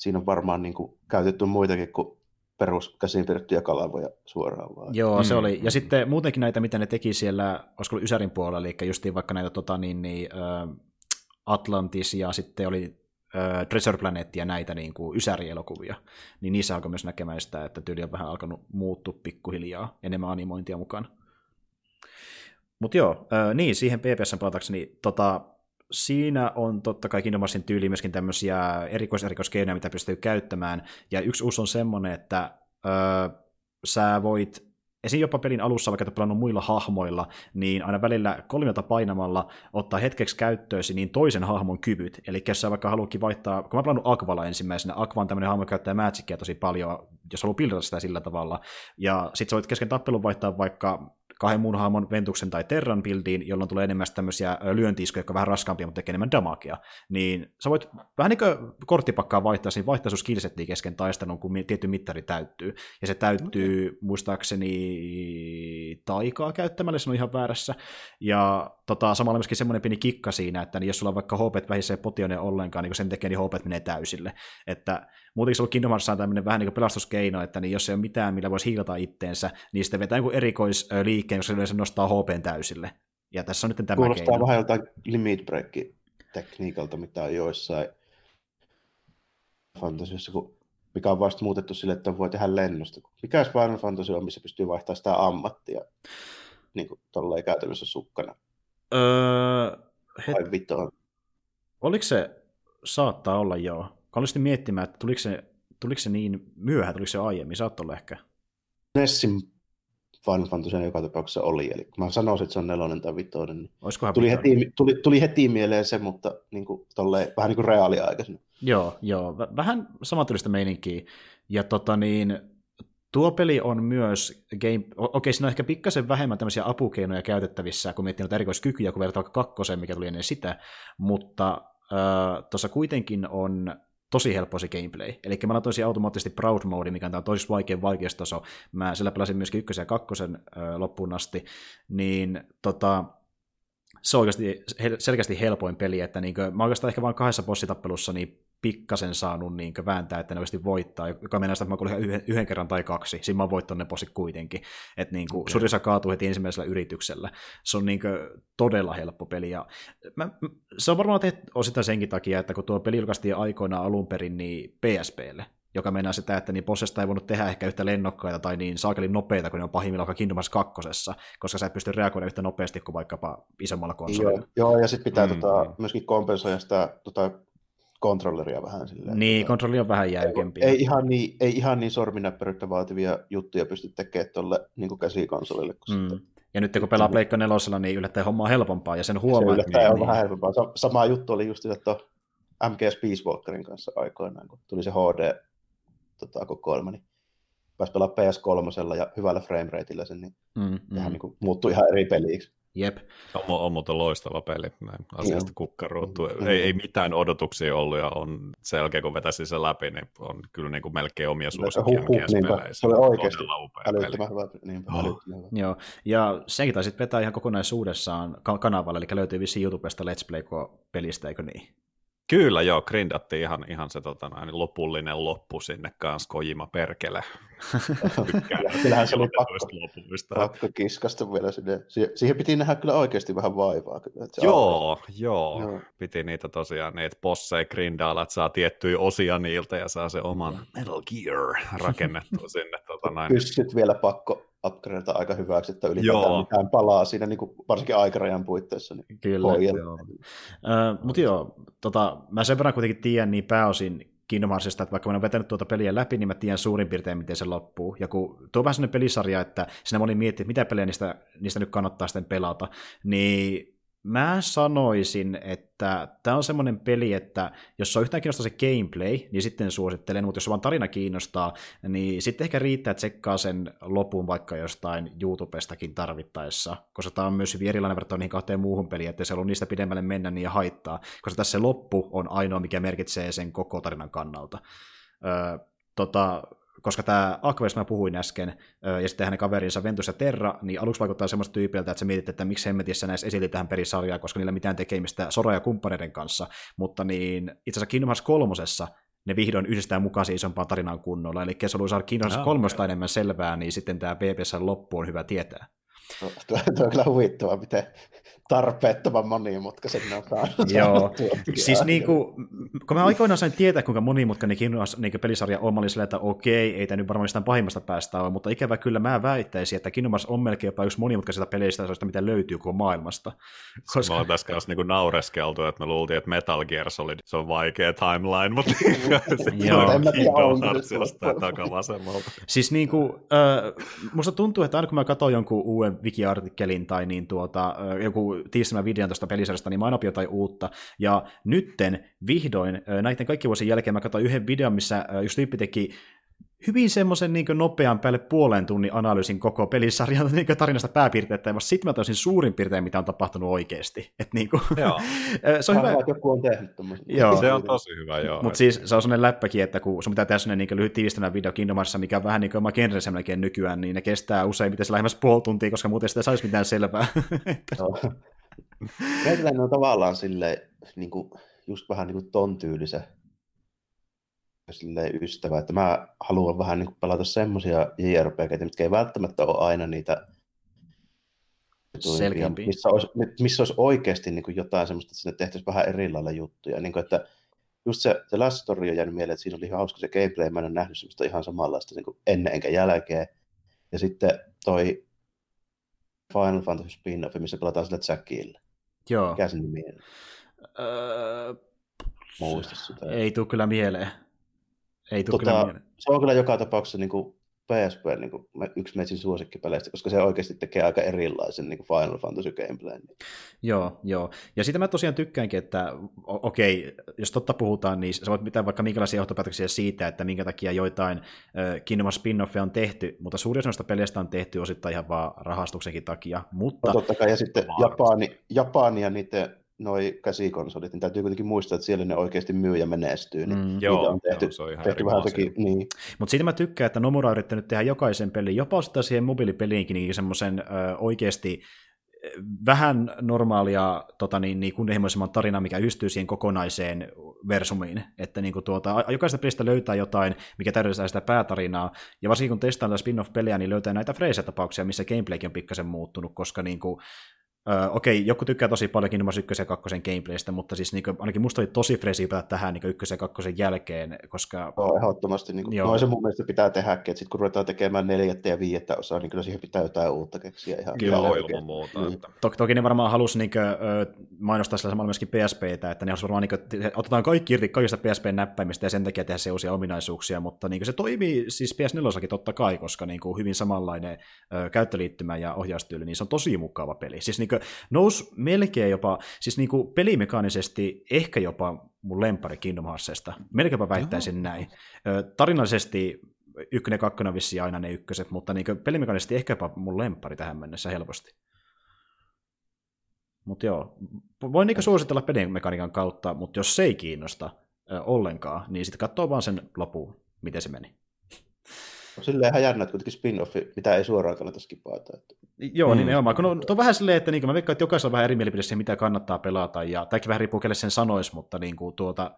S2: siinä on varmaan niin kuin käytetty muitakin kuin perus käsin piirrettyjä kalavoja suoraan vaan.
S1: Joo, mm. se oli. Ja sitten muutenkin näitä, mitä ne teki siellä, olisiko ollut Ysärin puolella, eli justiin vaikka näitä tota, niin, niin, Atlantis ja sitten oli äh, Treasure Planet ja näitä niin kuin Ysäri-elokuvia, niin niissä alkoi myös näkemään sitä, että tyyli on vähän alkanut muuttua pikkuhiljaa, enemmän animointia mukaan. Mutta joo, äh, niin, siihen PPSn palatakseni, tota, siinä on totta kai Kingdom Heartsin tyyli myöskin tämmöisiä erikoiserikoiskeinoja, mitä pystyy käyttämään, ja yksi uusi on semmoinen, että öö, sä voit esim. jopa pelin alussa, vaikka et pelannut muilla hahmoilla, niin aina välillä kolmiota painamalla ottaa hetkeksi käyttöösi niin toisen hahmon kyvyt. Eli jos sä vaikka haluatkin vaihtaa, kun mä pelannut Akvala ensimmäisenä, Akva on tämmöinen hahmo, käyttää Magicia tosi paljon, jos haluaa pildata sitä sillä tavalla, ja sit sä voit kesken tappelun vaihtaa vaikka kahden muun hahmon Ventuksen tai Terran buildiin, jolloin tulee enemmän tämmöisiä lyöntiiskoja, jotka on vähän raskaampia, mutta tekee enemmän damagea. Niin sä voit vähän niin kuin korttipakkaa vaihtaa, niin vaihtaa sun skillsettiä kesken taistelun, kun tietty mittari täyttyy. Ja se täyttyy okay. muistaakseni taikaa käyttämällä, se on ihan väärässä. Ja tota, samalla myöskin semmoinen pieni kikka siinä, että niin jos sulla on vaikka HP vähissä ei potione ollenkaan, niin kun sen tekee, niin HP menee täysille. Että muutenkin se on Kingdom Hearts tämmöinen vähän niin kuin pelastuskeino, että niin jos ei ole mitään, millä voisi hiilata itteensä, niin sitten vetää joku erikoisliikkeen, jos se yleensä nostaa HP täysille. Ja tässä on nyt tämä
S2: Kuulostaa
S1: keino.
S2: vähän jotain limit break tekniikalta, mitä on joissain fantasiassa, kun mikä on vasta muutettu sille, että voi tehdä lennosta. Mikä Final Fantasy on, missä pystyy vaihtamaan sitä ammattia niin kuin tolleen käytännössä sukkana?
S1: Öö, het...
S2: Vai vitoon?
S1: Oliko se, saattaa olla joo. Kallistin miettimään, että tuliko se, tuliko se niin myöhään, tuliko se aiemmin, saattoi olla ehkä.
S2: Nessin Final Fantasy joka tapauksessa oli, eli mä sanoisin, että se on nelonen tai vitonen. Niin
S1: Olisikohan
S2: tuli, heti, tuli, tuli heti mieleen se, mutta niin kuin, tolleen, vähän niin kuin reaaliaikaisena.
S1: Joo, joo. V- vähän samantyylistä meininkiä. Ja tota niin, tuo peli on myös, game... okei, siinä on ehkä pikkasen vähemmän tämmöisiä apukeinoja käytettävissä, kun miettii noita erikoiskykyjä, kun vaikka kakkoseen, mikä tuli ennen sitä, mutta äh, tuossa kuitenkin on tosi helppo se gameplay. Eli mä laitoin automaattisesti Proud Mode, mikä on tämä tosi vaikein vaikeustaso. Mä sillä pelasin myöskin ykkösen ja kakkosen äh, loppuun asti, niin tota, se on oikeasti selkeästi helpoin peli, että niinkö, mä oikeastaan ehkä vain kahdessa bossitappelussa niin pikkasen saanut niinkö vääntää, että ne voittaa, joka mennään sitä, että mä kuulin yhden, yhden, kerran tai kaksi, siinä mä voittanut ne bossit kuitenkin, että niinkö, okay.
S3: Okei.
S1: suurin osa kaatuu heti ensimmäisellä yrityksellä, se on niinkö todella helppo peli, ja mä, se on varmaan tehty osittain senkin takia, että kun tuo peli julkaistiin aikoinaan alun perin niin PSPlle, joka mennään sitä, että niin bossesta ei voinut tehdä ehkä yhtä lennokkaita tai niin saakelin nopeita kuin ne on pahimmillaan vaikka Kingdom Hearts 2, koska sä et pysty reagoimaan yhtä nopeasti kuin vaikkapa isommalla konsolilla.
S2: Joo, joo, ja sitten pitää
S3: Mm,
S2: mm, tota,
S3: mm.
S2: myöskin kompensoida sitä tota, kontrolleria vähän silleen.
S1: Niin,
S2: tota,
S1: kontrolli on vähän jäykempi.
S2: ei, ihan niin, ei ihan niin sorminäppäryyttä vaativia juttuja pysty tekemään tuolle niin käsikonsolille. Kun
S1: Mm.
S2: sitten,
S1: Ja nyt kun pelaa Pleikka nelosella, niin yllättäen homma on helpompaa, ja sen
S2: se
S1: huomaa,
S2: yllättäen
S1: että
S2: on vähän helpompaa. Sa- Sama juttu oli just että MGS Peace Walkerin kanssa aikoinaan, kun tuli se HD tota, kokoelma, niin pääsi pelaa PS3 ja hyvällä framerateillä sen, niin
S1: mm,
S2: mm.
S1: mm,
S2: tähän niin kuin, muuttui ihan eri peliksi.
S1: Jep.
S3: On, on muuten loistava peli, näin asiasta kukkaruuttu.
S2: Mm.
S3: Ei, ei mitään odotuksia ollut ja on sen jälkeen kun vetäisin sen läpi, niin on kyllä niin kuin melkein omia suosikkia
S2: Huh, huh. Se oli oikeasti
S3: Todella upea peli.
S2: Älyttömän hyvä. Niin,
S3: Oh.
S2: älyttömän hyvä.
S1: Joo, ja senkin taisit vetää ihan kokonaisuudessaan ka- kanavalle, eli löytyy vissiin YouTubesta Let's Play-pelistä, eikö niin?
S3: Kyllä joo, grindattiin ihan, ihan se tota, näin, lopullinen loppu sinne kanssa, Kojima perkele.
S2: Kyllähän se oli pakko,
S3: lopuista.
S2: pakko kiskasta vielä sinne. Sie- Siihen piti nähdä kyllä oikeasti vähän vaivaa. Kyllä, että
S3: Joo, joo,
S2: Joo.
S3: Piti niitä tosiaan, niitä bosseja grindailla, että saa tiettyjä osia niiltä ja saa se oman Metal Gear rakennettua sinne. Tota, näin.
S2: pyssyt vielä pakko upgradeta aika hyväksi, että ylipäätään
S3: Joo.
S2: mitään palaa siinä niin kuin varsinkin aikarajan puitteissa. Niin
S1: Kyllä, joo. Ö, mutta joo, tota, mä sen verran kuitenkin tiedän niin pääosin Kingdom Heartsista, että vaikka mä oon vetänyt tuota peliä läpi, niin mä tiedän suurin piirtein, miten se loppuu. Ja kun tuo on vähän sellainen pelisarja, että siinä moni miettii, että mitä pelejä niistä, niistä nyt kannattaa sitten pelata, niin mä sanoisin, että tämä on semmoinen peli, että jos on yhtään kiinnostaa se gameplay, niin sitten suosittelen, mutta jos vaan tarina kiinnostaa, niin sitten ehkä riittää, tsekkaa sen lopun vaikka jostain YouTubestakin tarvittaessa, koska tämä on myös hyvin erilainen verrattuna niihin kahteen muuhun peliin, että se on niistä pidemmälle mennä niin haittaa, koska tässä se loppu on ainoa, mikä merkitsee sen koko tarinan kannalta. Öö, tota, koska tämä Aquas mä puhuin äsken, ja sitten hänen kaverinsa Ventus ja Terra, niin aluksi vaikuttaa semmoista tyypiltä, että sä mietit, että miksi hemmetissä näissä esili tähän pelisarjaan, koska niillä mitään tekemistä Sora ja kumppaneiden kanssa, mutta niin itse asiassa Kingdom Hearts kolmosessa ne vihdoin yhdistää mukaan siihen isompaan tarinaan kunnolla, eli jos haluaa saada Kingdom Hearts kolmosta enemmän selvää, niin sitten tämä BBS loppu on hyvä tietää.
S2: tuo, tuo on kyllä huvittavaa, miten tarpeettoman monimutkaisen ne on saanut.
S1: Joo. Siis
S2: aina.
S1: niinku, kun mä aikoinaan sain tietää, kuinka monimutkainen Kingdom Hearts niinku pelisarja on, mä olin silleen, että okei, ei tämä nyt varmaan mistään pahimmasta päästä ole, mutta ikävä kyllä mä väittäisin, että Kingdom Hearts on melkein jopa yksi monimutkaisista peleistä, sellaista, mitä löytyy koko maailmasta.
S3: Koska... Me ollaan tässä kanssa niinku naureskeltu, että me luultiin, että Metal Gear Solid se on vaikea timeline, mutta sitten
S1: Joo.
S3: on
S2: mä
S3: Kingdom Hearts jostain takavasemmalta.
S1: Siis niinku, äh, musta tuntuu, että aina kun mä katson jonkun uuden wiki-artikkelin tai niin tuota, äh, joku tiistämä videon tuosta pelisarjasta, niin mä aina jotain uutta. Ja nytten vihdoin näiden kaikkien vuosien jälkeen mä katsoin yhden videon, missä just tyyppi teki hyvin semmoisen niin nopean päälle puolen tunnin analyysin koko pelisarjan niin tarinasta pääpiirteitä, ja sitten mä toisin suurin piirtein, mitä on tapahtunut oikeasti. Et niin kuin,
S3: Joo,
S1: se on hyvä,
S2: Harva, että joku on tehnyt.
S1: Joo.
S3: se on tosi hyvä, joo.
S1: mutta siis se on sellainen läppäkin, että kun sun pitää tehdä sellainen niin lyhyt tiivistämä video Kingdom Heartsissa, mikä on vähän niin kuin oma genrensä melkein nykyään, niin ne kestää useimmiten se lähemmäs puoli tuntia, koska muuten sitä saisi mitään selvää.
S2: Joo. Meikäläinen on tavallaan silleen, niin kuin, just vähän niin kuin ton tyylisen silleen ystävä, että mä haluan vähän niin pelata semmoisia JRPGitä, mitkä ei välttämättä ole aina niitä
S1: Selkeämpiä.
S2: missä olisi, missä olisi oikeasti niin kuin jotain semmoista, että sinne tehtäisiin vähän eri lailla juttuja. Niin kuin, että just se, se Last Story on jäänyt mieleen, että siinä oli ihan hauska se gameplay, mä en ole nähnyt semmoista ihan samanlaista niin kuin ennen enkä jälkeen. Ja sitten toi Final Fantasy spin-off, missä pelataan sillä Jackillä.
S1: Joo.
S2: Mikä sen nimi on?
S1: Öö,
S2: Muista sitä.
S1: ei tule kyllä mieleen. Ei tule
S2: Tota,
S1: kyllä
S2: se on kyllä joka tapauksessa niin kuin PSP niin kuin yksi meitsin suosikkipeleistä, koska se oikeasti tekee aika erilaisen niin kuin Final Fantasy gameplayn.
S1: Joo, joo. Ja sitä mä tosiaan tykkäänkin, että okei, jos totta puhutaan, niin sä voit pitää vaikka minkälaisia johtopäätöksiä siitä, että minkä takia joitain äh, Kingdom spin-offeja on tehty, mutta suurin osa noista peleistä on tehty osittain ihan vaan rahastuksenkin takia. Mutta
S2: No, totta kai, ja sitten. Japani, Japani ja niiden noi käsikonsolit, niin täytyy kuitenkin muistaa, että siellä ne oikeasti myy ja menestyy. Niin
S1: Mm.
S3: Joo,
S2: on tehty,
S3: joo, se on ihan
S2: tehty vähän toki, niin,
S1: Mutta siitä mä tykkään, että Nomura on yrittänyt tehdä jokaisen pelin, jopa osittain siihen mobiilipeliinkin, niin semmoisen oikeasti vähän normaalia tota, niin, niin kunnianhimoisemman tarinaa, mikä yhdistyy siihen kokonaiseen versumiin. Että niin kuin, tuota, jokaisesta pelistä löytää jotain, mikä täydellistää sitä päätarinaa, ja varsinkin kun testaan spin-off-pelejä, niin löytää näitä freesia-tapauksia, missä gameplaykin on pikkasen muuttunut, koska niin kuin, Öö, okei, joku tykkää tosi paljon Kingdom Hearts 1 ja 2 gameplaystä, mutta siis niin kuin, ainakin musta oli tosi freesi päätä tähän niin 1 ja 2 jälkeen, koska
S2: joo, ehdottomasti. Niin kuin,
S1: Joo.
S2: noin se mun mielestä pitää tehdäkin, että sit kun ruvetaan tekemään neljättä ja viidettä osaa, niin kyllä siihen pitää jotain uutta keksiä. Ihan,
S1: Kyllä,
S2: ihan
S3: ilman muuta.
S2: Niin.
S3: Että.
S1: Toki, toki ne varmaan halusi niin kuin, mainostaa sillä samalla myöskin PSPtä, että ne halusi varmaan, niin kuin, että otetaan kaikki irti kaikista PSP-näppäimistä ja sen takia tehdä se uusia ominaisuuksia, mutta niin kuin, se toimii siis PS4 totta kai, koska niin kuin, hyvin samanlainen ö, käyttöliittymä ja ohjaustyyli, niin se on tosi mukava peli. Siis niin kuin, nousi melkein jopa, siis niin kuin, pelimekaanisesti ehkä jopa mun lempari Kingdom Heartsista. Melkeinpä väittäisin näin. Ö, tarinallisesti ykkönen ja kakkonen vissiin aina ne ykköset, mutta niin pelimekaanisesti ehkä jopa mun lempari tähän mennessä helposti. Mutta joo, voin niinku suositella pelimekaniikan kautta, mutta jos se ei kiinnosta ö, ollenkaan, niin sitten katsoo vaan sen lopun, miten se meni.
S2: On silleen ihan jännä, että kuitenkin spin-offi, mitä ei suoraan kannata skipata. Että...
S1: Joo,
S3: Mm.
S1: mm. nimenomaan. Kun on, on vähän silleen, että niin mä veikkaan, että jokaisella on vähän eri mielipide siihen, mitä kannattaa pelata, ja tämäkin vähän riippuu, kelle sen sanoisi, mutta niin kuin, tuota,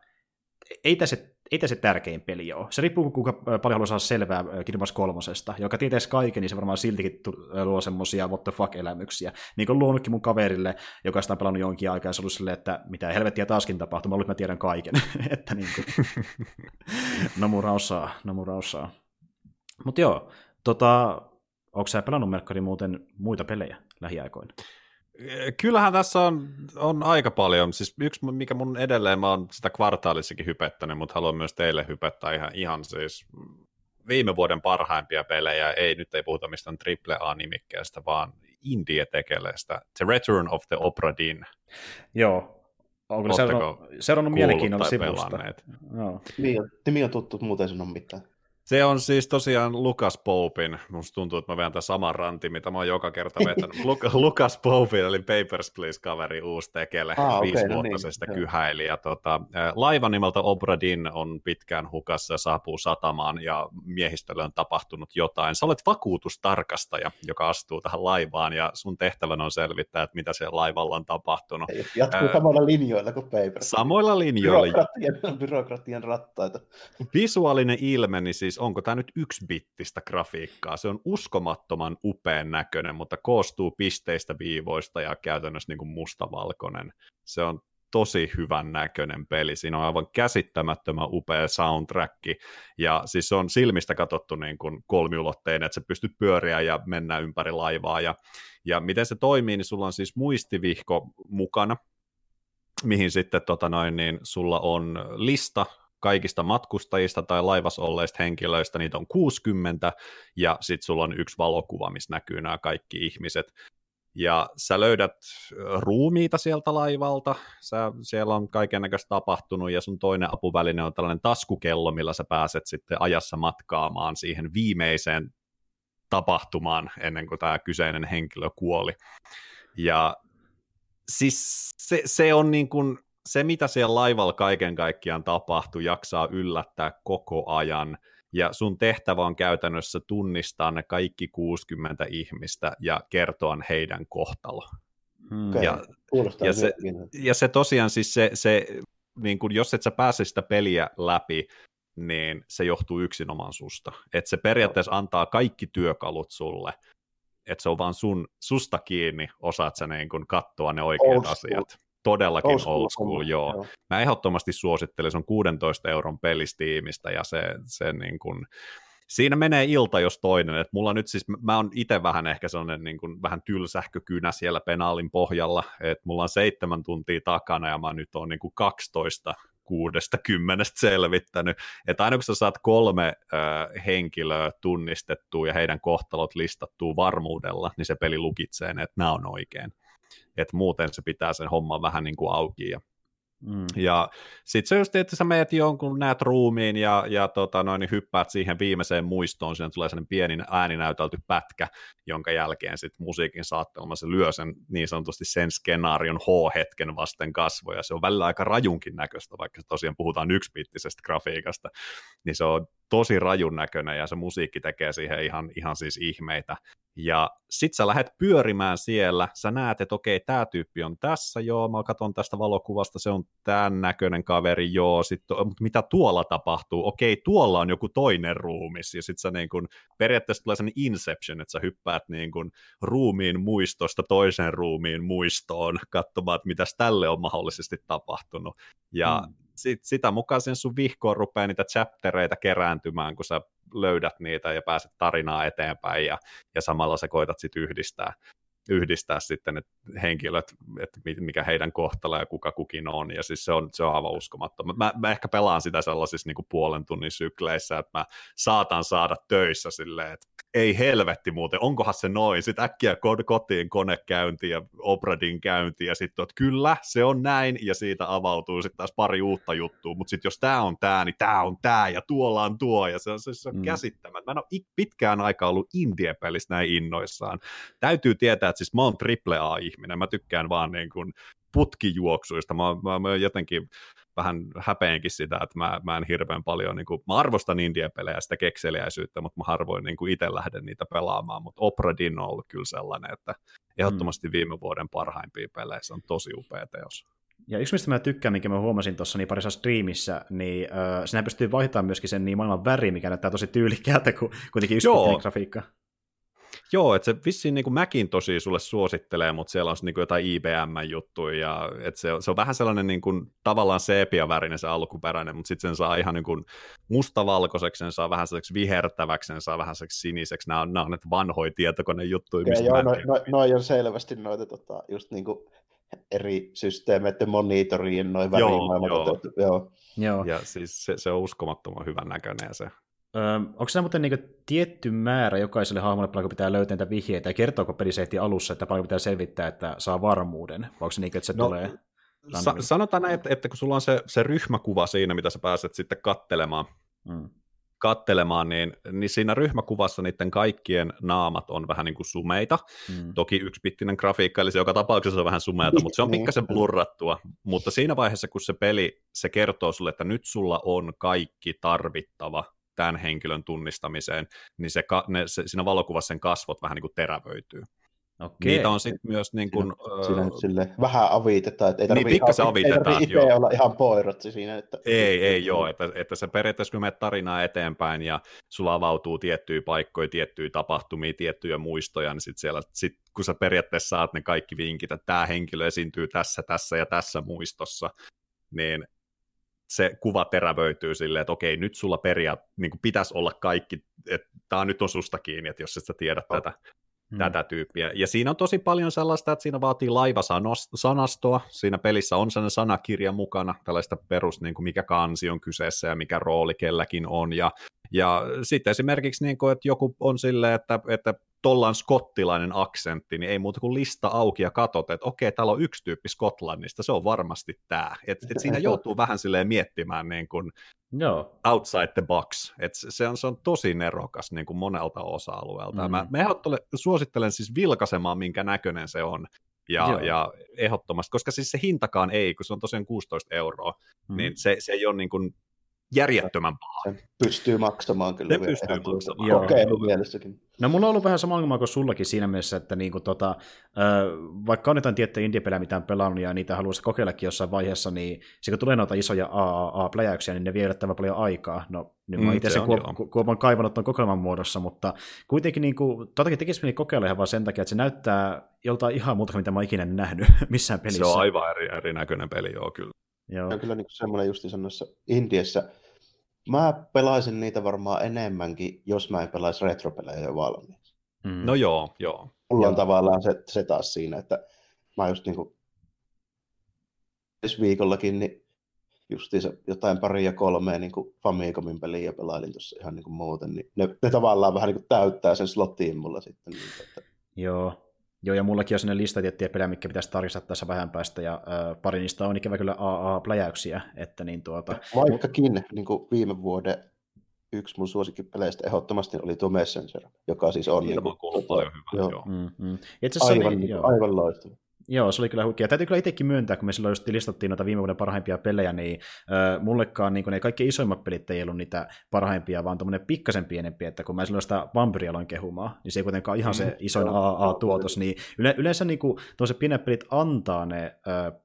S1: ei tässä ei tässä se tärkein peli ole. Se riippuu, kuinka ö, paljon haluaa saada selvää ö, Kingdom Hearts kolmosesta. Joka tietäisi kaiken, niin se varmaan siltikin ö, luo semmosia what the fuck-elämyksiä. Niin kuin luonutkin mun kaverille, joka sitä on pelannut jonkin aikaa, ja se on ollut silleen, että mitä helvettiä taaskin tapahtuu, mä luulen, että mä tiedän kaiken. että niin kuin, Nomura osaa, Nomura osaa. Mutta joo, tota, onko sä pelannut Merkkari muuten muita pelejä lähiaikoina?
S3: Kyllähän tässä on, on aika paljon. Siis yksi, mikä mun edelleen, mä oon sitä kvartaalissakin hypettänyt, mutta haluan myös teille hypettää ihan, ihan siis viime vuoden parhaimpia pelejä. Ei, nyt ei puhuta mistään triple A-nimikkeestä, vaan indie-tekeleestä. The Return of the Opera Dinn.
S1: Joo. On kyllä seurannut, seurannut
S3: kuullut
S1: mielenkiinnolla
S3: tai
S1: sivusta.
S3: pelanneet?
S1: Joo.
S2: Nimi on, nimi on tuttu, muuten sanon mitään.
S3: Se on siis tosiaan Lukas Popin, musta tuntuu, että mä vedän tämän saman rantin, mitä mä oon joka kerta vetänyt. Luk- Lukas Popin, eli Papers, Please-kaveri, uusi tekele,
S2: Ah, okei,
S3: viisi
S2: no
S3: vuotta
S2: niin,
S3: kyhäili. Ja tota, laiva nimeltä Obra Dinn on pitkään hukassa ja saapuu satamaan, ja miehistölle on tapahtunut jotain. Sä olet vakuutustarkastaja, joka astuu tähän laivaan, ja sun tehtävänä on selvittää, että mitä siellä laivalla on tapahtunut.
S2: Jatkuu
S3: Ää,
S2: samalla linjoilla kuin Paper.
S3: Samoilla linjoilla
S2: Byrokratian, byrokratian rattaita.
S3: Visuaalinen ilme, niin siis onko tämä nyt yksibittistä grafiikkaa? Se on uskomattoman upean näköinen, mutta koostuu pisteistä, viivoista ja käytännössä niin kuin mustavalkoinen. Se on tosi hyvän näköinen peli. Siinä on aivan käsittämättömän upea soundtrack, ja siis se on silmistä katsottu niin kuin kolmiulotteinen, että sä pystyt pyöriä ja mennä ympäri laivaa, ja, ja miten se toimii, niin sulla on siis muistivihko mukana, mihin sitten tota noin, niin sulla on lista kaikista matkustajista tai laivassa olleista henkilöistä, niitä on 60, ja sitten sulla on yksi valokuva, missä näkyy nämä kaikki ihmiset. Ja sä löydät ruumiita sieltä laivalta, sä, siellä on kaiken näköistä tapahtunut, ja sun toinen apuväline on tällainen taskukello, millä sä pääset sitten ajassa matkaamaan siihen viimeiseen tapahtumaan, ennen kuin tämä kyseinen henkilö kuoli. Ja siis se, se on niin kuin, se, mitä siellä laivalla kaiken kaikkiaan tapahtuu, jaksaa yllättää koko ajan. Ja sun tehtävä on käytännössä tunnistaa ne kaikki 60 ihmistä ja kertoa heidän kohtalo.
S1: Hmm.
S2: Okei.
S3: Ja,
S2: Kuulostaa
S3: ja se- ja se tosiaan siis se, se niin kun, jos et sä pääse sitä peliä läpi, niin se johtuu yksinomaan susta. Että se periaatteessa antaa kaikki työkalut sulle, että se on vaan sun, susta kiinni, osaat sä niin kun katsoa ne oikeat
S2: school.
S3: asiat. Todellakin old school, old school joo. joo. Mä ehdottomasti suosittelen, se on 16 euron pelistiimistä ja se, se niin kuin, siinä menee ilta jos toinen, että mulla nyt siis, mä oon itse vähän ehkä sellainen niin kuin, vähän tylsähkökynä siellä penaalin pohjalla, että mulla on seitsemän tuntia takana ja mä nyt on niin kuin 12 kuudesta kymmenestä selvittänyt, että aina kun sä saat kolme äh, henkilöä tunnistettua ja heidän kohtalot listattua varmuudella, niin se peli lukitsee että nämä on oikein. Että muuten se pitää sen homman vähän niin kuin auki ja Mm. Ja sitten se just, että sä meet jonkun, näet ruumiin ja, ja tota noin, niin hyppäät siihen viimeiseen muistoon, siinä tulee sellainen pieni ääninäytelty pätkä, jonka jälkeen sitten musiikin saattelma se lyö sen niin sanotusti sen skenaarion H-hetken vasten kasvoja. Se on välillä aika rajunkin näköistä, vaikka tosiaan puhutaan yksipittisestä grafiikasta, niin se on tosi rajun näköinen ja se musiikki tekee siihen ihan, ihan siis ihmeitä. Ja sit sä lähdet pyörimään siellä, sä näet, että okei, tämä tyyppi on tässä, joo, mä katson tästä valokuvasta, se on tämän näköinen kaveri, joo, sit, mutta mitä tuolla tapahtuu? Okei, tuolla on joku toinen ruumis, ja sit sä niin kun, periaatteessa tulee sellainen inception, että sä hyppäät niin kun, ruumiin muistosta toiseen ruumiin muistoon, katsomaan, että mitäs tälle on mahdollisesti tapahtunut. Ja mm sit, sitä mukaan sen sun vihkoon rupeaa niitä chaptereita kerääntymään, kun sä löydät niitä ja pääset tarinaa eteenpäin ja, ja samalla sä koitat sitten yhdistää, yhdistää sitten että henkilöt, että mikä heidän kohtalo ja kuka kukin on, ja siis se on, se on aivan uskomaton. Mä, mä ehkä pelaan sitä sellaisissa niin kuin puolen tunnin sykleissä, että mä saatan saada töissä silleen, että ei helvetti muuten, onkohan se noin, sitten äkkiä kotiin konekäynti ja Obradin käynti, ja sitten että kyllä, se on näin, ja siitä avautuu sitten taas pari uutta juttua, mutta sitten jos tämä on tämä, niin tämä on tämä, ja tuolla on tuo, ja se on, se on mm. käsittämättä. Mä en ole pitkään aikaa ollut indie-pelissä näin innoissaan. Täytyy tietää, että siis mä oon triple A-ihminen, mä tykkään vaan niin kuin putkijuoksuista, mä, mä, mä jotenkin vähän häpeenkin sitä, että mä, mä en hirveän paljon, niin kuin, mä arvostan indie-pelejä sitä kekseliäisyyttä, mutta mä harvoin niin kuin itse lähden niitä pelaamaan, mutta Opera Din on ollut kyllä sellainen, että ehdottomasti mm. viime vuoden parhaimpia pelejä, se on tosi upea teos.
S1: Ja yksi, mistä mä tykkään, minkä mä huomasin tuossa niin parissa streamissä, niin äh, sinä pystyy vaihtamaan myöskin sen niin maailman väri, mikä näyttää tosi tyylikkäältä, kuin kuitenkin yksittäinen grafiikka.
S3: Joo, että se vissiin niin kuin mäkin tosi sulle suosittelee, mutta siellä on niin kuin jotain IBM-juttuja, ja että se, se on vähän sellainen niin kuin, tavallaan sepia-värinen se alkuperäinen, mutta sitten sen saa ihan niin kuin mustavalkoiseksi, sen saa vähän sellaiseksi vihertäväksi, sen saa vähän sellaiseksi siniseksi, nämä on, nämä on näitä vanhoja tietokonejuttuja.
S2: Ja joo, no, no, no, on selvästi noita tota, just niin kuin eri systeemeiden monitorien noin värimaailmat. Joo, joo. joo.
S3: joo. Ja siis se, se on uskomattoman hyvän näköinen ja se
S1: Öö, onko se muuten niin tietty määrä jokaiselle hahmolle, paljonko pitää löytää niitä vihjeitä, ja kertooko peli se alussa, että paljonko pitää selvittää, että saa varmuuden, vai onko se niin, että se no, tulee?
S3: Sa- sanotaan näin, että, että kun sulla on se, se ryhmäkuva siinä, mitä sä pääset sitten kattelemaan, mm. kattelemaan niin, niin siinä ryhmäkuvassa niiden kaikkien naamat on vähän niin kuin sumeita. Mm. Toki yksipittinen grafiikka, eli se joka tapauksessa on vähän sumeita, mutta se on niin. pikkasen blurrattua. Mutta siinä vaiheessa, kun se peli, se kertoo sulle, että nyt sulla on kaikki tarvittava tämän henkilön tunnistamiseen, niin se, ne, se, siinä valokuvassa sen kasvot vähän niin kuin terävöityy. Okei. Niitä on sitten myös niin kuin,
S2: siinä, uh, sille vähän avitetaan, että ei
S3: tarvitse niin, ihan,
S2: avitetaan, ei joo. olla ihan poirotsi siinä. Että...
S3: Ei, ei joo, että, että se periaatteessa kun menet tarinaa eteenpäin ja sulla avautuu tiettyjä paikkoja, tiettyjä tapahtumia, tiettyjä muistoja, niin sitten siellä, sit, kun sä periaatteessa saat ne kaikki vinkit, että tämä henkilö esiintyy tässä, tässä ja tässä muistossa, niin se kuva terävöityy silleen, että okei, nyt sulla periaat, niin pitäisi olla kaikki, että tämä nyt on susta kiinni, että jos et sä tiedä oh. tätä, hmm. tätä tyyppiä. Ja siinä on tosi paljon sellaista, että siinä vaatii laivasanastoa, siinä pelissä on sellainen sanakirja mukana, tällaista perus, niin kuin mikä kansi on kyseessä ja mikä rooli kelläkin on, ja ja sitten esimerkiksi, niin kuin, että joku on silleen, että, että tuolla on skottilainen aksentti, niin ei muuta kuin lista auki ja katsot, että okei, täällä on yksi tyyppi Skotlannista, se on varmasti tämä. Et, et siinä joutuu vähän silleen miettimään niin kuin Joo. outside the box. Et se, on, se on tosi nerokas niin kuin monelta osa-alueelta. Mm. Mä, mä suosittelen siis vilkaisemaan, minkä näköinen se on. Ja, ja ehdottomasti, koska siis se hintakaan ei, kun se on tosiaan 16 euroa, mm. niin se, se ei ole niin kuin järjettömän paha.
S2: Se pystyy maksamaan kyllä.
S3: Se pystyy maksamaan.
S2: Kokeilu mielessäkin.
S1: No mulla on ollut vähän sama ongelma kuin sullakin siinä mielessä, että niinku tota, vaikka on jotain tiettyjä indie mitä on pelannut ja niitä haluaisi kokeillakin jossain vaiheessa, niin se kun tulee noita isoja AAA-pläjäyksiä, niin ne vie yllättävän paljon aikaa. No, nyt mä mm, itse sen kuop- kuopan kaivannut tuon kokoelman muodossa, mutta kuitenkin niinku, totakin tekisi mieli kokeilla ihan vaan sen takia, että se näyttää joltain ihan muuta, mitä mä oon ikinä nähnyt missään pelissä.
S3: Se on aivan eri, erinäköinen peli, joo kyllä.
S2: Joo. Se on kyllä niin semmoinen justi sanoissa Indiassa. Mä pelaisin niitä varmaan enemmänkin, jos mä en pelaisi retropelejä jo valmiiksi.
S3: Mm. No joo, joo.
S2: Mulla on tavallaan se, se taas siinä, että mä just niin kuin viikollakin niin justiinsa jotain pari ja kolmea niin kuin Famicomin peliä pelailin tuossa ihan niin kuin muuten, niin ne, ne tavallaan vähän niin kuin täyttää sen slotiin mulla sitten. Niin, että...
S1: Joo, Joo, ja mullakin on sellainen lista tiettyjä pelejä, mikä pitäisi tarkistaa tässä vähän päästä, ja äh, pari niistä on ikävä kyllä AA-pläjäyksiä, että niin tuota...
S2: Vaikkakin niin kuin viime vuoden yksi mun suosikkipeleistä ehdottomasti oli tuo Messenger, joka siis on...
S3: Ilman niin kuin, paljon hyvä, joo. joo.
S1: Mm, mm.
S2: Aivan, niin, joo. aivan loistava.
S1: Joo, se oli kyllä huikea. Täytyy kyllä itsekin myöntää, kun me silloin just listattiin noita viime vuoden parhaimpia pelejä, niin äh, mullekaan niin ne kaikki isoimmat pelit ei ollut niitä parhaimpia, vaan tuommoinen pikkasen pienempi, että kun mä silloin sitä Vampyria aloin kehumaan, niin se ei kuitenkaan ihan se mm. isoin AA-tuotos, niin yle, yleensä niin tuollaiset pienet pelit antaa ne äh,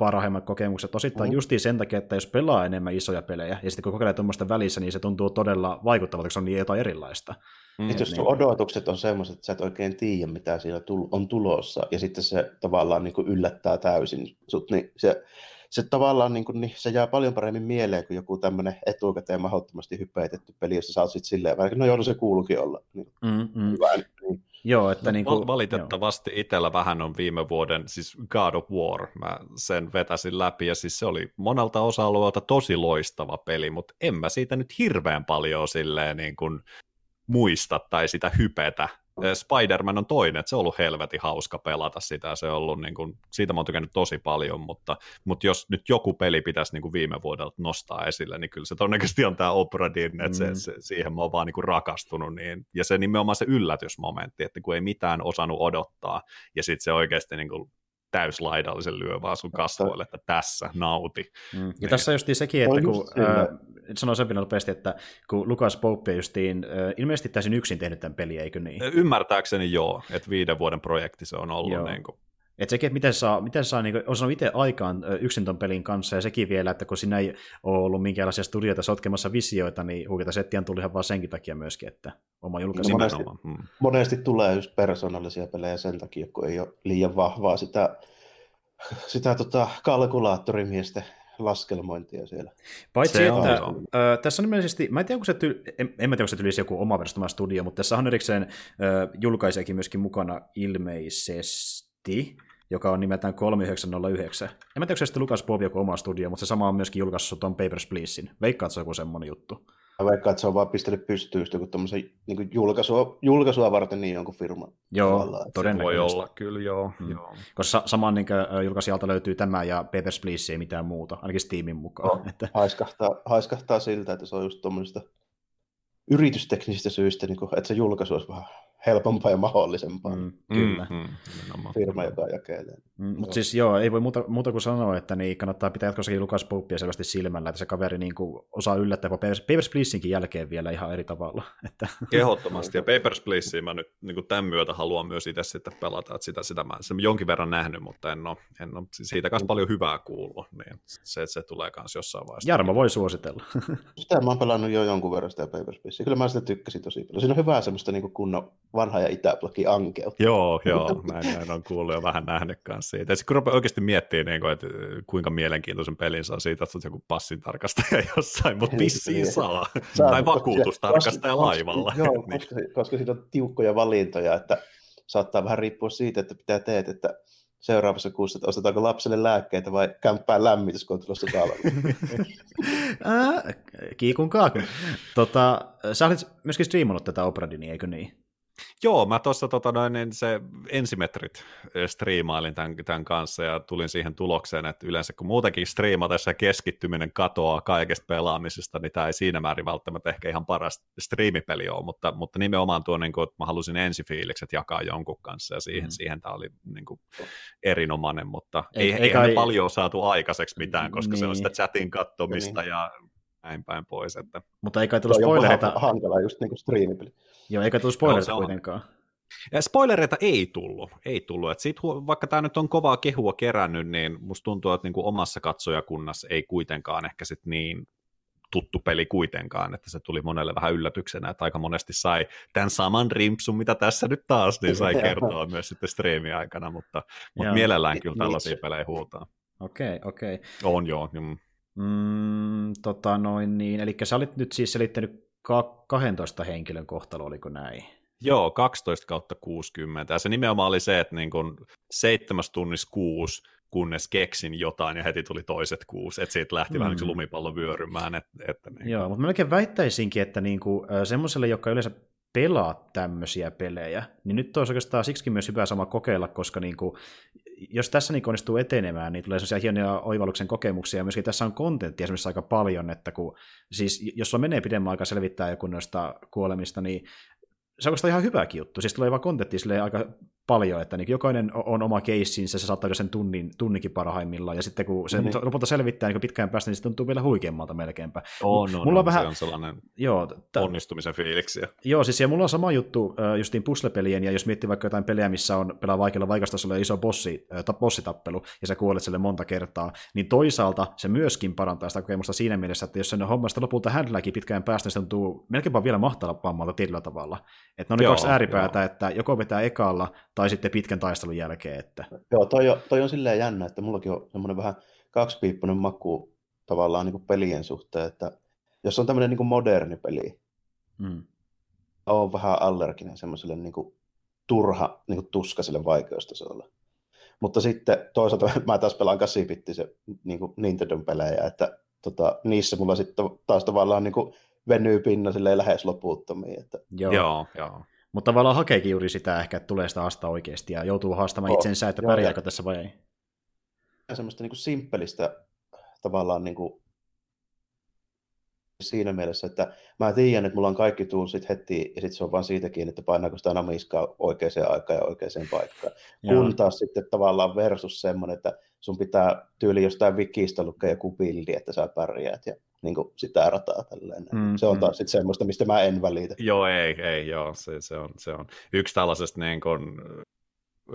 S1: parhaimmat kokemukset osittain mm. justiin sen takia, että jos pelaa enemmän isoja pelejä, ja sitten kun kokeilee tuommoista välissä, niin se tuntuu todella vaikuttavalta, koska se on niin jotain erilaista.
S2: Mm, jos niin. odotukset on semmoiset, että sä et oikein tiedä, mitä siellä on tulossa, ja sitten se tavallaan niin kuin yllättää täysin sut, niin se, se tavallaan niin kuin, niin se jää paljon paremmin mieleen kuin joku tämmöinen etukäteen mahdottomasti hypeitetty peli, jossa sä oot sitten silleen, vaikka no joo, no se kuuluukin olla. Niin,
S1: mm, mm. Hyvä, niin. Joo, että niin kuin,
S3: Valitettavasti joo. itsellä vähän on viime vuoden, siis God of War, mä sen vetäsin läpi, ja siis se oli monelta osa-alueelta tosi loistava peli, mutta en mä siitä nyt hirveän paljon silleen niin kuin muista tai sitä hypetä. Spider-Man on toinen, että se on ollut helvetin hauska pelata sitä, se on ollut, niin kuin, siitä mä oon tykännyt tosi paljon, mutta, mutta jos nyt joku peli pitäisi niin kuin viime vuodelta nostaa esille, niin kyllä se todennäköisesti on tämä Opera Dinn, että mm. se, se, siihen mä oon vaan niin kuin rakastunut, niin, ja se nimenomaan se yllätysmomentti, että kun ei mitään osannut odottaa, ja sitten se oikeasti niin kuin täyslaidallisen lyö vaan sun kasvoille, että tässä, nauti.
S1: Mm. Ja niin. tässä justiin sekin, että kun, äh, sanoin sen vielä nopeasti, että kun Lukas Pope justiin äh, ilmeisesti täysin yksin tehnyt tämän peli, eikö niin?
S3: Ymmärtääkseni joo, että viiden vuoden projekti se on ollut. Joo. Niin kuin,
S1: että sekin, että miten saa, miten saa niin osannut itse aikaan yksin ton pelin kanssa, ja sekin vielä, että kun siinä ei ole ollut minkäänlaisia studioita sotkemassa visioita, niin huikeita settiä tuli ihan vaan senkin takia myöskin, että oma julkaisu. No
S2: monesti, hmm. monesti tulee just persoonallisia pelejä sen takia, kun ei ole liian vahvaa sitä, sitä tota kalkulaattorimiesten laskelmointia siellä.
S1: Paitsi, se että on, äh, tässä on ilmeisesti, mä en tiedä, onko se, tyl, en, en mä tiedä, onko se tylisi joku oma verstoma studio, mutta tässä on erikseen äh, julkaisijakin myöskin mukana ilmeisesti joka on nimeltään 3909. En mä tiedä, onko se sitten Lukas Bob joku oma studio, mutta se sama on myöskin julkaissut tuon Papers, Pleasein. Veikkaat, että se on joku semmoinen juttu.
S2: Mä veikkaan, että se on vaan pistänyt pystyyn joku tämmöisen niin julkaisua, julkaisua varten niin jonkun firman.
S1: Joo,
S3: todennäköisesti. Voi olla, kyllä joo. Mm. joo.
S1: Koska saman niin julkaisijalta löytyy tämä ja Papers, Please ei mitään muuta, ainakin Steamin mukaan.
S2: No, että... haiskahtaa, haiskahtaa siltä, että se on just tuommoisesta yritysteknisistä syistä, niin kuin, että se julkaisu olisi vähän helpompaa ja mahdollisempaa. Mm,
S1: kyllä. Mm, mm,
S2: Firma, joka jakelee.
S1: Mm, mutta siis joo, ei voi muuta, muuta kuin sanoa, että niin kannattaa pitää jatkossakin Lukas Pouppia selvästi silmällä, että se kaveri niin kuin osaa yllättää Papers, Pleasinkin jälkeen vielä ihan eri tavalla. Että...
S3: Ehdottomasti, ja Papers, Pleasea mä nyt niin kuin tämän myötä haluan myös itse sitten pelata, että sitä, sitä mä sen jonkin verran nähnyt, mutta en ole, en ole siitä kanssa paljon hyvää kuullut, niin se, se tulee kanssa jossain vaiheessa.
S1: Jarmo voi suositella.
S2: sitä mä oon pelannut jo jonkun verran sitä Papers, Pleasea. Kyllä mä sitä tykkäsin tosi paljon. Siinä on hyvää semmoista niin kunnon vanha ja itäblokki ankeutta.
S3: Joo, joo, näin, näin on kuullut ja vähän nähnyt kanssa siitä. Ja sitten kun rupeaa oikeasti miettimään, niin kuin, että kuinka mielenkiintoisen pelin saa siitä, että joku passin tarkastaja jossain, mutta vissiin saa. saa tai vakuutustarkastaja koska, laivalla.
S2: Joo, niin. koska, koska siinä on tiukkoja valintoja, että saattaa vähän riippua siitä, että pitää teet, että seuraavassa kuussa, että ostetaanko lapselle lääkkeitä vai kämppään lämmitys, kun on tulossa
S1: Kiikun kaakun. Tota, sä olit myöskin striimannut tätä Operadinia, eikö niin?
S3: Joo, mä tuossa tota noin, niin se ensimetrit striimailin tämän, tämän, kanssa ja tulin siihen tulokseen, että yleensä kun muutenkin striimatessa keskittyminen katoaa kaikesta pelaamisesta, niin tämä ei siinä määrin välttämättä ehkä ihan paras striimipeli ole, mutta, mutta nimenomaan tuo, niin kuin, että mä halusin ensifiilikset jakaa jonkun kanssa ja siihen, mm. siihen tämä oli niin kuin, erinomainen, mutta ei, ei, ei kai... paljon saatu aikaiseksi mitään, koska niin. se on sitä chatin kattomista niin. ja näin päin pois. Että...
S1: Mutta eikä tullut spoilereita.
S2: hankala just niin kuin striimipeli.
S1: Joo, eikä tullut spoilereita kuitenkaan.
S3: Ja spoilereita ei tullut, ei tullut. Et sit, vaikka tämä nyt on kovaa kehua kerännyt, niin musta tuntuu, että niinku omassa katsojakunnassa ei kuitenkaan ehkä sit niin tuttu peli kuitenkaan, että se tuli monelle vähän yllätyksenä, että aika monesti sai tämän saman rimpsun, mitä tässä nyt taas, niin sai kertoa myös sitten striimin aikana, mutta, mutta mielellään kyllä tällaisia pelejä huutaa.
S1: Okei, okay, okei. Okay.
S3: On joo. Mm.
S1: Mm, tota noin niin, eli sä olit nyt siis selittänyt 12 henkilön kohtalo, oliko näin?
S3: Joo, 12 kautta 60. Ja se nimenomaan oli se, että niin kun seitsemäs tunnissa kuusi, kunnes keksin jotain ja heti tuli toiset kuusi, että siitä lähti mm. vähän niin lumipallo vyörymään. Että, että niin
S1: Joo, mutta melkein väittäisinkin, että niin kuin, semmoiselle, joka yleensä pelaa tämmöisiä pelejä, niin nyt olisi oikeastaan siksikin myös hyvä sama kokeilla, koska niin kuin, jos tässä niin onnistuu etenemään, niin tulee sellaisia hienoja oivalluksen kokemuksia, ja myöskin tässä on kontenttia esimerkiksi aika paljon, että kun, siis jos sulla menee pidemmän aikaa selvittää joku noista kuolemista, niin se on ihan hyväkin juttu. Siis tulee vaan kontenttia aika paljon, että niin jokainen on oma keissinsä, se saattaa sen tunnin, tunnikin parhaimmillaan, ja sitten kun se mm. lopulta selvittää niin pitkään päästä, niin se tuntuu vielä huikeammalta melkeinpä.
S3: On, on, mulla on, vähän, se on sellainen joo, t- onnistumisen fiiliksiä.
S1: Joo, siis ja mulla on sama juttu justiin puslepelien, ja jos miettii vaikka jotain pelejä, missä on pelaa vaikealla vaikastasolla iso bossi, äh, bossitappelu, ja sä kuolet sille monta kertaa, niin toisaalta se myöskin parantaa sitä kokemusta siinä mielessä, että jos sen hommasta lopulta händläkin pitkään päästä, niin se tuntuu melkeinpä vielä mahtalavammalta tietyllä tavalla. Että ne on joo, kaksi ääripäätä, joo. että joko vetää ekalla, tai sitten pitkän taistelun jälkeen. Että...
S2: Joo, toi on, toi on silleen jännä, että mullakin on semmoinen vähän kaksipiippunen maku tavallaan niin kuin pelien suhteen, että jos on tämmöinen niin kuin moderni peli, mm. on vähän allerginen semmoiselle niin kuin turha niin kuin tuskaiselle vaikeustasolle. Mutta sitten toisaalta mä taas pelaan 8 se niin kuin Nintendon pelejä, että tota, niissä mulla sitten taas tavallaan niin kuin venyy pinna lähes loputtomiin. Että...
S3: Joo, joo. joo.
S1: Mutta tavallaan hakeekin juuri sitä ehkä, että tulee sitä haastaa oikeasti ja joutuu haastamaan oh, itsensä, että pärjääkö tässä vai ei.
S2: Semmoista niin kuin simppelistä tavallaan niin kuin siinä mielessä, että mä tiedän, että mulla on kaikki toolsit heti, ja sitten se on vaan siitäkin, että painaako sitä namiskaa oikeaan aikaan ja oikeaan paikkaan. Joo. Kun taas sitten tavallaan versus semmoinen, että sun pitää tyyli jostain wikistä lukea joku bildi, että sä pärjäät, ja niin kuin sitä rataa tälleen. Mm, se on mm. taas sitten semmoista, mistä mä en välitä.
S3: Joo, ei, ei, joo, se, se, on, se on yksi tällaisesta niin kuin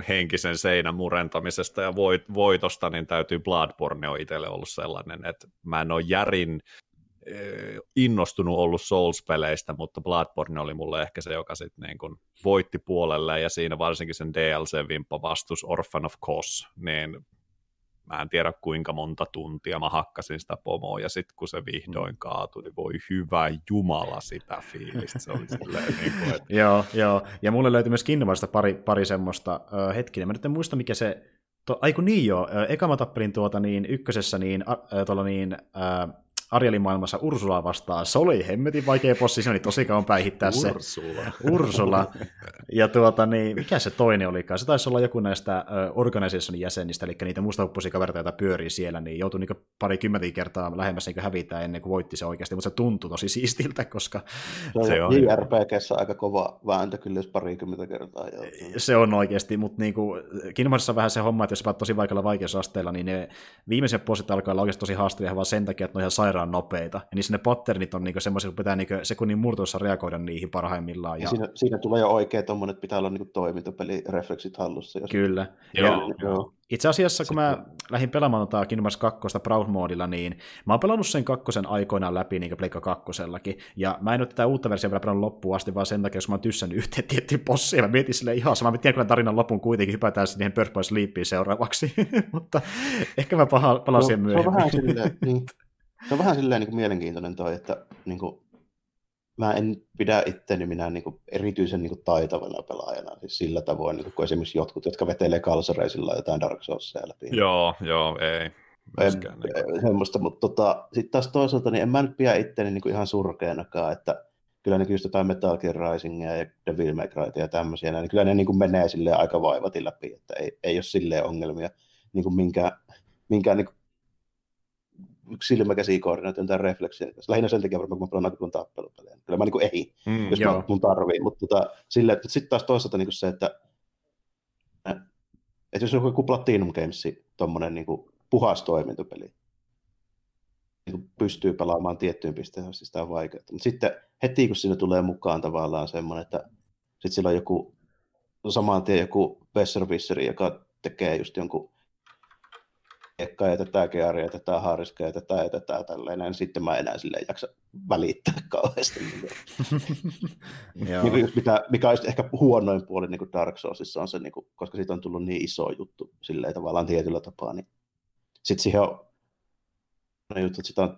S3: henkisen seinän murentamisesta ja voit, voitosta, niin täytyy Bloodborne on itselle ollut sellainen, että mä en ole järin eh, innostunut ollut Souls-peleistä, mutta Bloodborne oli mulle ehkä se, joka sitten niin kuin voitti puolelle, ja siinä varsinkin sen DLC-vimppa vastus Orphan of Kos, niin mä en tiedä kuinka monta tuntia mä hakkasin sitä pomoa, ja sitten kun se vihdoin mm. kaatui, niin voi hyvä jumala sitä fiilistä. Se oli silleen niin kuin, että...
S1: joo, joo, ja mulle löytyi myös Kinnovarista pari, pari semmoista uh, hetkinen. Mä nyt en muista, mikä se... To, aiku niin joo, eka mä tappelin tuota niin ykkösessä niin, uh, tuolla niin uh, Arielin maailmassa Ursula vastaan. Se oli hemmetin vaikea possi, se oli tosi kauan päihittää se.
S3: Ursula.
S1: Ursula. Ja tuota, niin, mikä se toinen olikaan? Se taisi olla joku näistä organisationin jäsenistä, eli niitä mustahuppuisia kavereita, joita pyörii siellä, niin joutui niin pari kymmentä kertaa lähemmäs niin hävitä ennen kuin voitti se oikeasti, mutta se tuntui tosi siistiltä, koska...
S2: Se on JRPGssä aika kova vääntö kyllä, jos parikymmentä kertaa joutuu.
S1: Se on oikeasti, mutta niin kuin, on vähän se homma, että jos sä tosi vaikealla vaikeusasteella, niin ne viimeiset bossit alkaa olla oikeasti tosi haastavia vaan sen takia, että ne on ihan sairaan nopeita. Ja niissä ne patternit on niinku semmoisia, että pitää niinku sekunnin murtoissa reagoida niihin parhaimmillaan.
S2: Ja... ja siinä, siinä, tulee jo oikein tuommoinen, että pitää olla niinku toimintopelirefleksit hallussa. Jos...
S1: Kyllä.
S3: Joo, ja, joo.
S1: Itse asiassa, kun mä lähdin pelaamaan tota Kingdom Hearts 2 Proud Modilla, niin mä oon pelannut sen kakkosen aikoinaan läpi, niin kuin Pleikka kakkosellakin, ja mä en ole tätä uutta versiota vielä pelannut loppuun asti, vaan sen takia, jos mä oon tyssännyt yhteen tiettyyn bossiin, mä mietin sille ihan sama, mä tiedän kyllä tarinan lopun kuitenkin, hypätään siihen Purple Sleepiin seuraavaksi, mutta ehkä mä palaan siihen myöhemmin.
S2: Se on vähän silleen, niin. Se on vähän silleen niin kuin mielenkiintoinen toi, että niin kuin, mä en pidä itteni minä niin kuin, erityisen niin kuin, taitavana pelaajana siis sillä tavoin, niin kuin, kuin esimerkiksi jotkut, jotka vetelee kalsareisilla jotain Dark Soulsia läpi.
S3: Joo, joo, ei.
S2: Myöskään, en, niin semmoista, mutta tota, sitten taas toisaalta niin en mä nyt pidä itteni niin kuin, ihan surkeanakaan, että kyllä ne just jotain Metal Gear Risingia ja Devil May Cry ja tämmöisiä, niin kyllä ne niin kuin menee silleen aika vaivatin läpi, että ei, ei ole silleen ongelmia niin kuin minkään, minkään niin kuin silmäkäsikoordinaation tai refleksien Lähinnä sen takia varmaan, kun mä pelaan aika tappelupelejä. Kyllä mä niin ei, mm, jos joo. mä, mun tarvii. Mutta tota, sitten taas toisaalta niin se, että, että jos on joku Platinum Games, tuommoinen niin puhas toimintopeli, niin pystyy pelaamaan tiettyyn pisteeseen, siis sitä on vaikeaa. Mutta sitten heti kun siinä tulee mukaan tavallaan semmoinen, että sitten sillä on joku samaan tien joku Besservisseri, joka tekee just jonkun Ekka ja tätä Gearia ja tätä Haariska ja tätä tällainen, niin sitten mä enää sille jaksa välittää kauheasti. niin mitä, mikä olisi ehkä huonoin puoli niin kuin Dark Soulsissa on se, niin kuin, koska siitä on tullut niin iso juttu silleen tavallaan tietyllä tapaa, niin sitten siihen on juttu, että sitä on,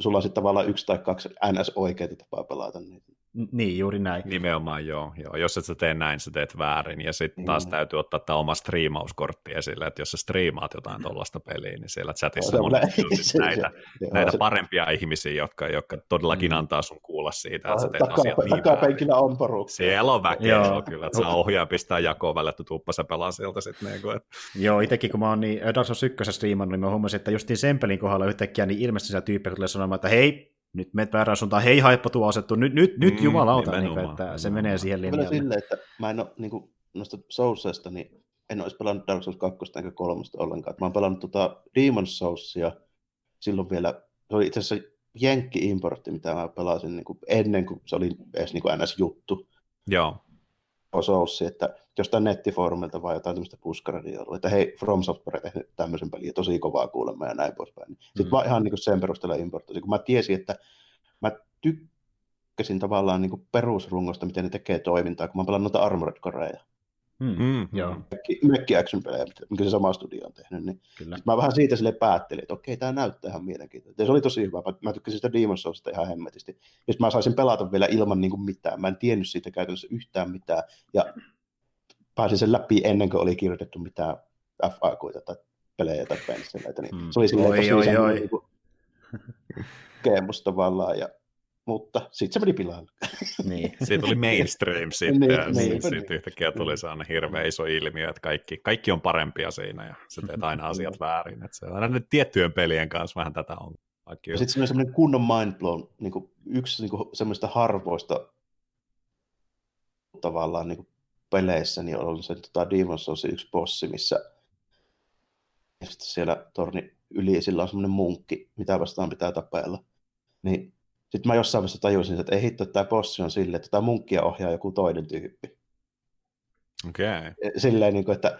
S2: sulla on sitten tavallaan yksi tai kaksi ns. oikeita tapaa pelata niitä.
S1: Niin, juuri näin.
S3: Nimenomaan joo. joo. Jos et sä tee näin, sä teet väärin. Ja sitten taas mm. täytyy ottaa tämä oma striimauskortti esille, että jos sä striimaat jotain tuollaista peliä, niin siellä chatissa on näitä, näitä parempia ihmisiä, jotka, jotka todellakin mm. antaa sun kuulla siitä, että sä teet Taka, asiat niin
S2: Takapenkillä on porukka.
S3: Siellä on väkeä, joo. kyllä, että saa ohjaa pistää jakoon välillä, että tuuppa sä pelaa sieltä sitten. Niin kuin, että...
S1: Joo, itsekin kun mä oon niin Dark Souls 1 striimannut, niin mä huomasin, että justiin sen pelin kohdalla yhtäkkiä niin ilmeisesti siellä tyyppejä tulee sanomaan, että hei, nyt menet väärään suuntaan, hei haippa tuo asettu, nyt, nyt, nyt mm, jumalauta, niin kuin, että se menee siihen linjalle.
S2: Silleen, että mä en ole niin kuin, noista Soulsista, niin en olisi pelannut Dark Souls 2 enkä 3 ollenkaan. Mä oon pelannut tuota Demon's Soulsia silloin vielä, se oli itse asiassa Jenkki-importti, mitä mä pelasin niin kuin ennen kuin se oli edes niin kuin NS-juttu.
S3: Joo.
S2: Soulsi, että jostain nettifoorumilta vai jotain tämmöistä puskaradia ollut, että hei, From Software tehnyt tämmöisen pelin, tosi kovaa kuulemma ja näin poispäin. Mm. Sitten vaan ihan niin kuin sen perusteella importtasin, kun mä tiesin, että mä tykkäsin tavallaan niin kuin perusrungosta, miten ne tekee toimintaa, kun mä pelannut noita Armored Coreja.
S1: Mm, mm, joo.
S2: Mökki action-pelejä, mikä se sama studio on tehnyt. Niin Kyllä. Mä vähän siitä sille päättelin, että okei, tämä näyttää ihan mielenkiintoista. Ja se oli tosi hyvä. Mä, mä tykkäsin sitä Demon's Soulsista ihan hemmetisti. Ja mä saisin pelata vielä ilman niin kuin mitään. Mä en tiennyt siitä käytännössä yhtään mitään. Ja pääsin sen läpi ennen kuin oli kirjoitettu mitään FAQita tai pelejä tai pensseleitä. Niin mm. Se oli silleen oi, tosi oi, oi. Niin kuin, tavallaan. Ja mutta sitten se meni pilalle.
S3: Niin. Siitä tuli mainstream sitten, niin, ja niin, sitten niin. yhtäkkiä tuli sellainen hirveä iso ilmiö, että kaikki, kaikki on parempia siinä, ja sä teet aina asiat väärin. Että se on aina tiettyjen pelien kanssa vähän tätä on.
S2: Ja sitten se on semmoinen kunnon mindblown, niin kuin yksi niin kuin semmoista harvoista tavallaan niin kuin peleissä, niin on se tota Demon's Souls yksi bossi, missä siellä torni yli, sillä on semmoinen munkki, mitä vastaan pitää tapella. Niin sitten mä jossain vaiheessa tajusin, että ei hitto, että tämä bossi on silleen, että tämä munkkia ohjaa joku toinen tyyppi.
S3: Okei. Okay.
S2: Silleen, niin kuin, että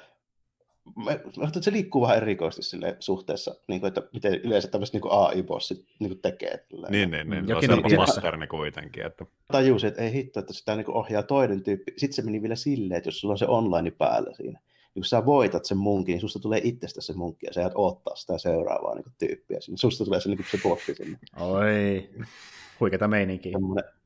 S2: mä, mä että se liikkuu vähän erikoisesti sille suhteessa, niin kuin, että miten yleensä tämmöiset niin AI-bossit niin tekee.
S3: Niin, niin, niin. Jokin on patterni kuitenkin. Että...
S2: Tajusin, että ei hitto, että sitä niin ohjaa toinen tyyppi. Sitten se meni vielä silleen, että jos sulla on se online päällä siinä, niin kun sä voitat sen munkin, niin susta tulee itsestä se munkki, ja sä jäät odottaa sitä seuraavaa niin kuin, tyyppiä. Niin susta tulee se, niin kuin, se sinne.
S1: Oi. Huikeata meininkiä.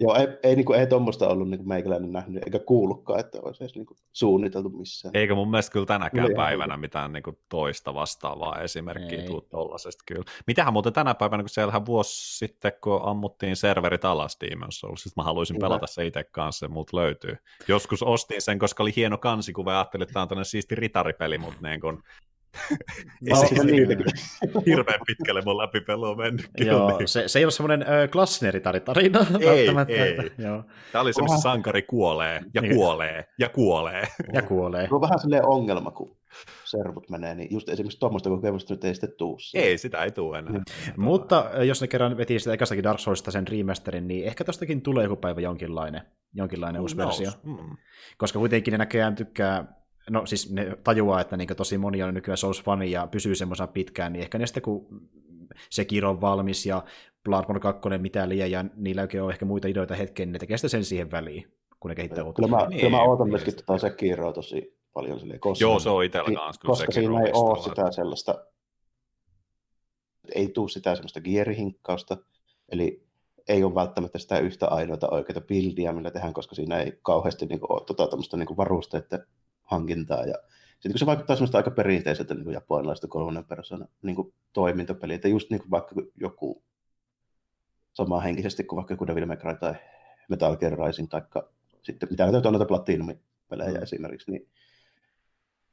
S2: Joo, ei, ei, niin kuin, ei tuommoista ollut niin kuin meikäläinen nähnyt, eikä kuullutkaan, että olisi edes niin kuin, suunniteltu missään.
S3: Eikä mun mielestä kyllä tänäkään Oli päivänä ihan. mitään niin kuin, toista vastaavaa esimerkkiä tuu tuollaisesta kyllä. Mitähän muuten tänä päivänä, kun siellähän vuosi sitten, kun ammuttiin serverit alas Demon's Souls, sitten mä haluaisin kyllä. pelata se itse kanssa, se muut löytyy. Joskus ostin sen, koska oli hieno kansikuva ja ajattelin, että tämä on tämmöinen siisti ritaripeli, mutta niin kuin,
S2: ei se niin.
S3: hirveän pitkälle mun läpipelu on mennyt.
S1: Joo, se, se ei ole semmoinen äh, klassineritaritarina.
S3: Ei, ei. Joo. Tämä oli se, missä sankari kuolee ja niin. kuolee ja kuolee.
S1: Ja kuolee.
S2: Se on vähän silleen ongelma, kun servut menee, niin just esimerkiksi tuommoista kokemusta nyt ei sitten tuu.
S3: Ei, sitä ei tule enää.
S1: Mutta jos ne kerran veti sitä ekastakin Dark Soulsista sen remasterin, niin ehkä tostakin tulee joku päivä jonkinlainen, jonkinlainen uusi versio. Mm. Koska kuitenkin ne näköjään tykkää no siis ne tajuaa, että niin tosi moni on nykyään Souls-fani ja pysyy semmoisena pitkään, niin ehkä ne sitten kun Sekiro on valmis ja Bloodborne 2 mitä liian ja niillä oikein on ehkä muita ideoita hetken, niin ne tekee sitä sen siihen väliin, kun ne kehittää uutta.
S2: Kyllä mä, niin, kyllä mä ootan myöskin tota Sekiroa tosi paljon silleen,
S3: koska, Joo, se on itsellä kanssa
S2: Koska Sekiro siinä ei ole sitä sellaista, ei tule sitä sellaista gierihinkkausta, eli ei ole välttämättä sitä yhtä ainoata oikeaa bildia, millä tehdään, koska siinä ei kauheasti niin kuin, ole tota, tämmöistä niin varusteiden hankintaa. Ja sitten kun se vaikuttaa semmoista aika perinteiseltä niin japanilaista kolmannen persoonan niin toimintapeliä, että just niin kuin vaikka joku henkisesti kuin vaikka joku Devil May Cry tai Metal Gear Rising, tai sitten mitä näitä on noita Platinum-pelejä mm. esimerkiksi, niin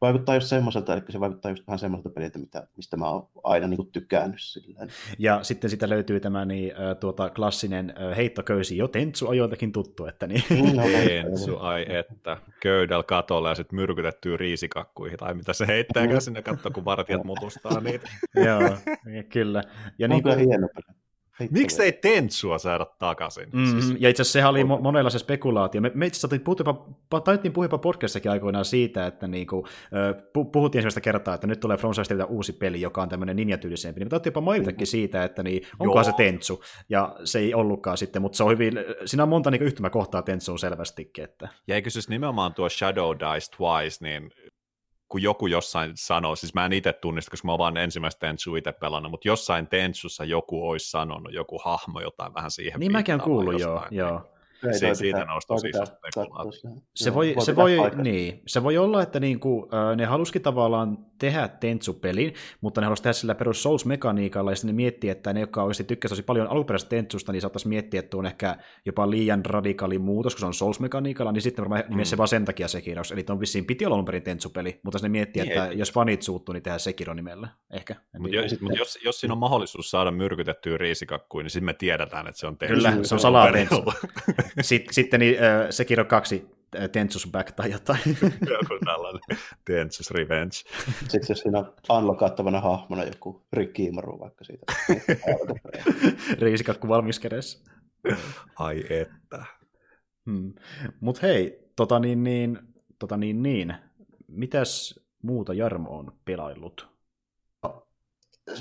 S2: vaikuttaa just semmoiselta, eli se vaikuttaa just vähän semmoiselta peliltä, mitä, mistä mä oon aina niin kuin tykännyt. Silleen.
S1: Ja sitten sitä löytyy tämä niin, tuota, klassinen heittoköysi, jo Tentsu ajoiltakin tuttu. Että niin.
S3: Mm, no, tentsu, ai että, köydällä katolla ja sitten myrkytettyy riisikakkuihin, tai mitä se heittää mm. sinne katsoa, kun vartijat mutustaa niitä.
S1: Joo, kyllä. Ja
S2: niin kuin, hieno peli.
S3: Miksi ei Tentsua saada takaisin?
S1: Mm-hmm. Siis... Ja itse asiassa sehän oli mo- monella se spekulaatio. Me, me itse asiassa jopa, taittiin puhua jopa podcastissakin aikoinaan siitä, että niinku, uh, puhuttiin ensimmäistä kertaa, että nyt tulee From Softwarelta uusi peli, joka on tämmöinen ninjatyylisempi. Niin me taittiin jopa mainitakin mm-hmm. siitä, että niin, onkohan se Tentsu. Ja se ei ollutkaan sitten, mutta se on hyvin, siinä on monta niinku yhtymäkohtaa Tentsuun selvästikin. Että...
S3: Ja eikö siis nimenomaan tuo Shadow Dice Twice, niin kun joku jossain sanoo, siis mä en itse tunnista, koska mä oon vaan ensimmäistä Tentsua itse pelannut, mutta jossain Tentsussa joku olisi sanonut, joku hahmo jotain vähän siihen
S1: Niin mäkin on kuullut, joo, joo.
S3: Ei, se, siitä nousi tosi iso
S1: Se voi, se, voi, niin, se voi olla, että niinku, ne halusikin tavallaan tehdä Tentsu-pelin, mutta ne halusivat tehdä sillä perus Souls-mekaniikalla, ja sitten ne miettii, että ne, jotka oikeasti tykkäsivät tosi paljon alkuperäisestä Tentsusta, niin saattaisi miettiä, että on ehkä jopa liian radikaali muutos, kun se on Souls-mekaniikalla, niin sitten varmaan mm. se vaan sen takia Sekiro, eli on vissiin piti olla perin Tentsu-peli, mutta ne miettii, niin, että ei. jos fanit suuttuu, niin tehdään Sekiro nimellä, ehkä.
S3: Mutta jos, mut jos, jos siinä on mahdollisuus saada myrkytettyä riisikakkuja, niin sitten me tiedetään, että se on
S1: Tentsu. Kyllä, se on salaa Tentsu. Sitten, sitten niin, äh, Sekiro 2 Tentsus Back tai jotain.
S3: joku tällainen Tentsus Revenge.
S2: Sitten jos siinä on unlockattavana hahmona joku rikkiimaru vaikka siitä.
S1: Riisikakku valmis kädessä.
S3: Ai että.
S1: Hmm. Mutta hei, tota niin, niin, tota niin, niin, mitäs muuta Jarmo on pelaillut?
S2: No,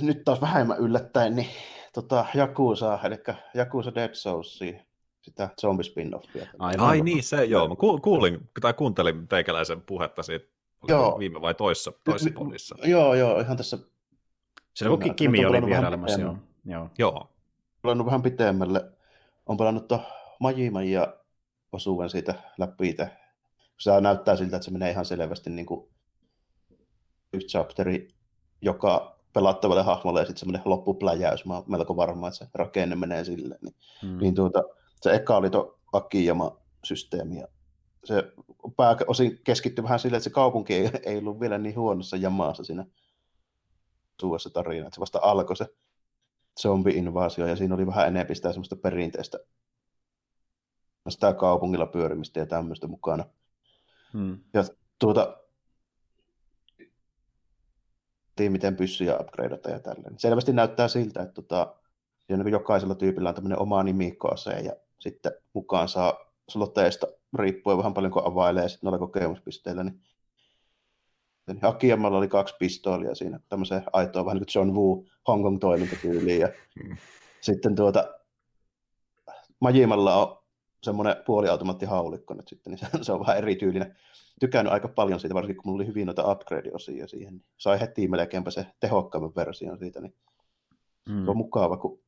S2: nyt taas vähemmän yllättäen, niin tota, Jakusa, eli Jakusa Dead Soulsia sitä zombispin-offia.
S3: Ai, Ai niin, se joo. Mä kuulin, tai kuuntelin teikäläisen puhetta siitä joo. viime vai toissa, toissa podissa.
S2: Joo, joo, ihan tässä.
S1: Se on Kimi oli vierailemassa, joo.
S3: Joo. joo.
S2: Pelannut vähän pitemmälle. On pelannut tuon Majiman ja osuuden siitä läpi itse. Se näyttää siltä, että se menee ihan selvästi niin kuin yksi chapteri joka pelattavalle hahmolle ja sitten semmoinen loppupläjäys. Mä oon melko varma, että se rakenne menee silleen. Niin, hmm. niin tuota, se eka oli tuo Akiyama-systeemi, ja se pääosin keskittyi vähän sille, että se kaupunki ei, ei ollut vielä niin huonossa jamaassa siinä suuessa tarina, että se vasta alkoi se zombi-invaasio, ja siinä oli vähän enemmän sitä semmoista perinteistä sitä kaupungilla pyörimistä ja tämmöistä mukana. Hmm. Ja tuota, miten pyssyjä upgradeata ja tälleen. Selvästi näyttää siltä, että tota, niin jokaisella tyypillä on tämmöinen oma nimikkoase ja sitten mukaan saa slotteista riippuen vähän paljon kun availee sitten noilla kokemuspisteillä, niin Hakijamalla oli kaksi pistoolia siinä, tämmöiseen aitoa vähän niin kuin John Woo Hong Kong toimintatyyliin. Ja hmm. sitten tuota, Majimalla on semmoinen puoliautomaattihaulikko nyt sitten, niin se, se on vähän erityylinen. Tykännyt aika paljon siitä, varsinkin kun mulla oli hyvin noita upgrade-osia siihen. Niin sai heti melkeinpä se tehokkaamman version siitä, niin mm. se on mukava, kun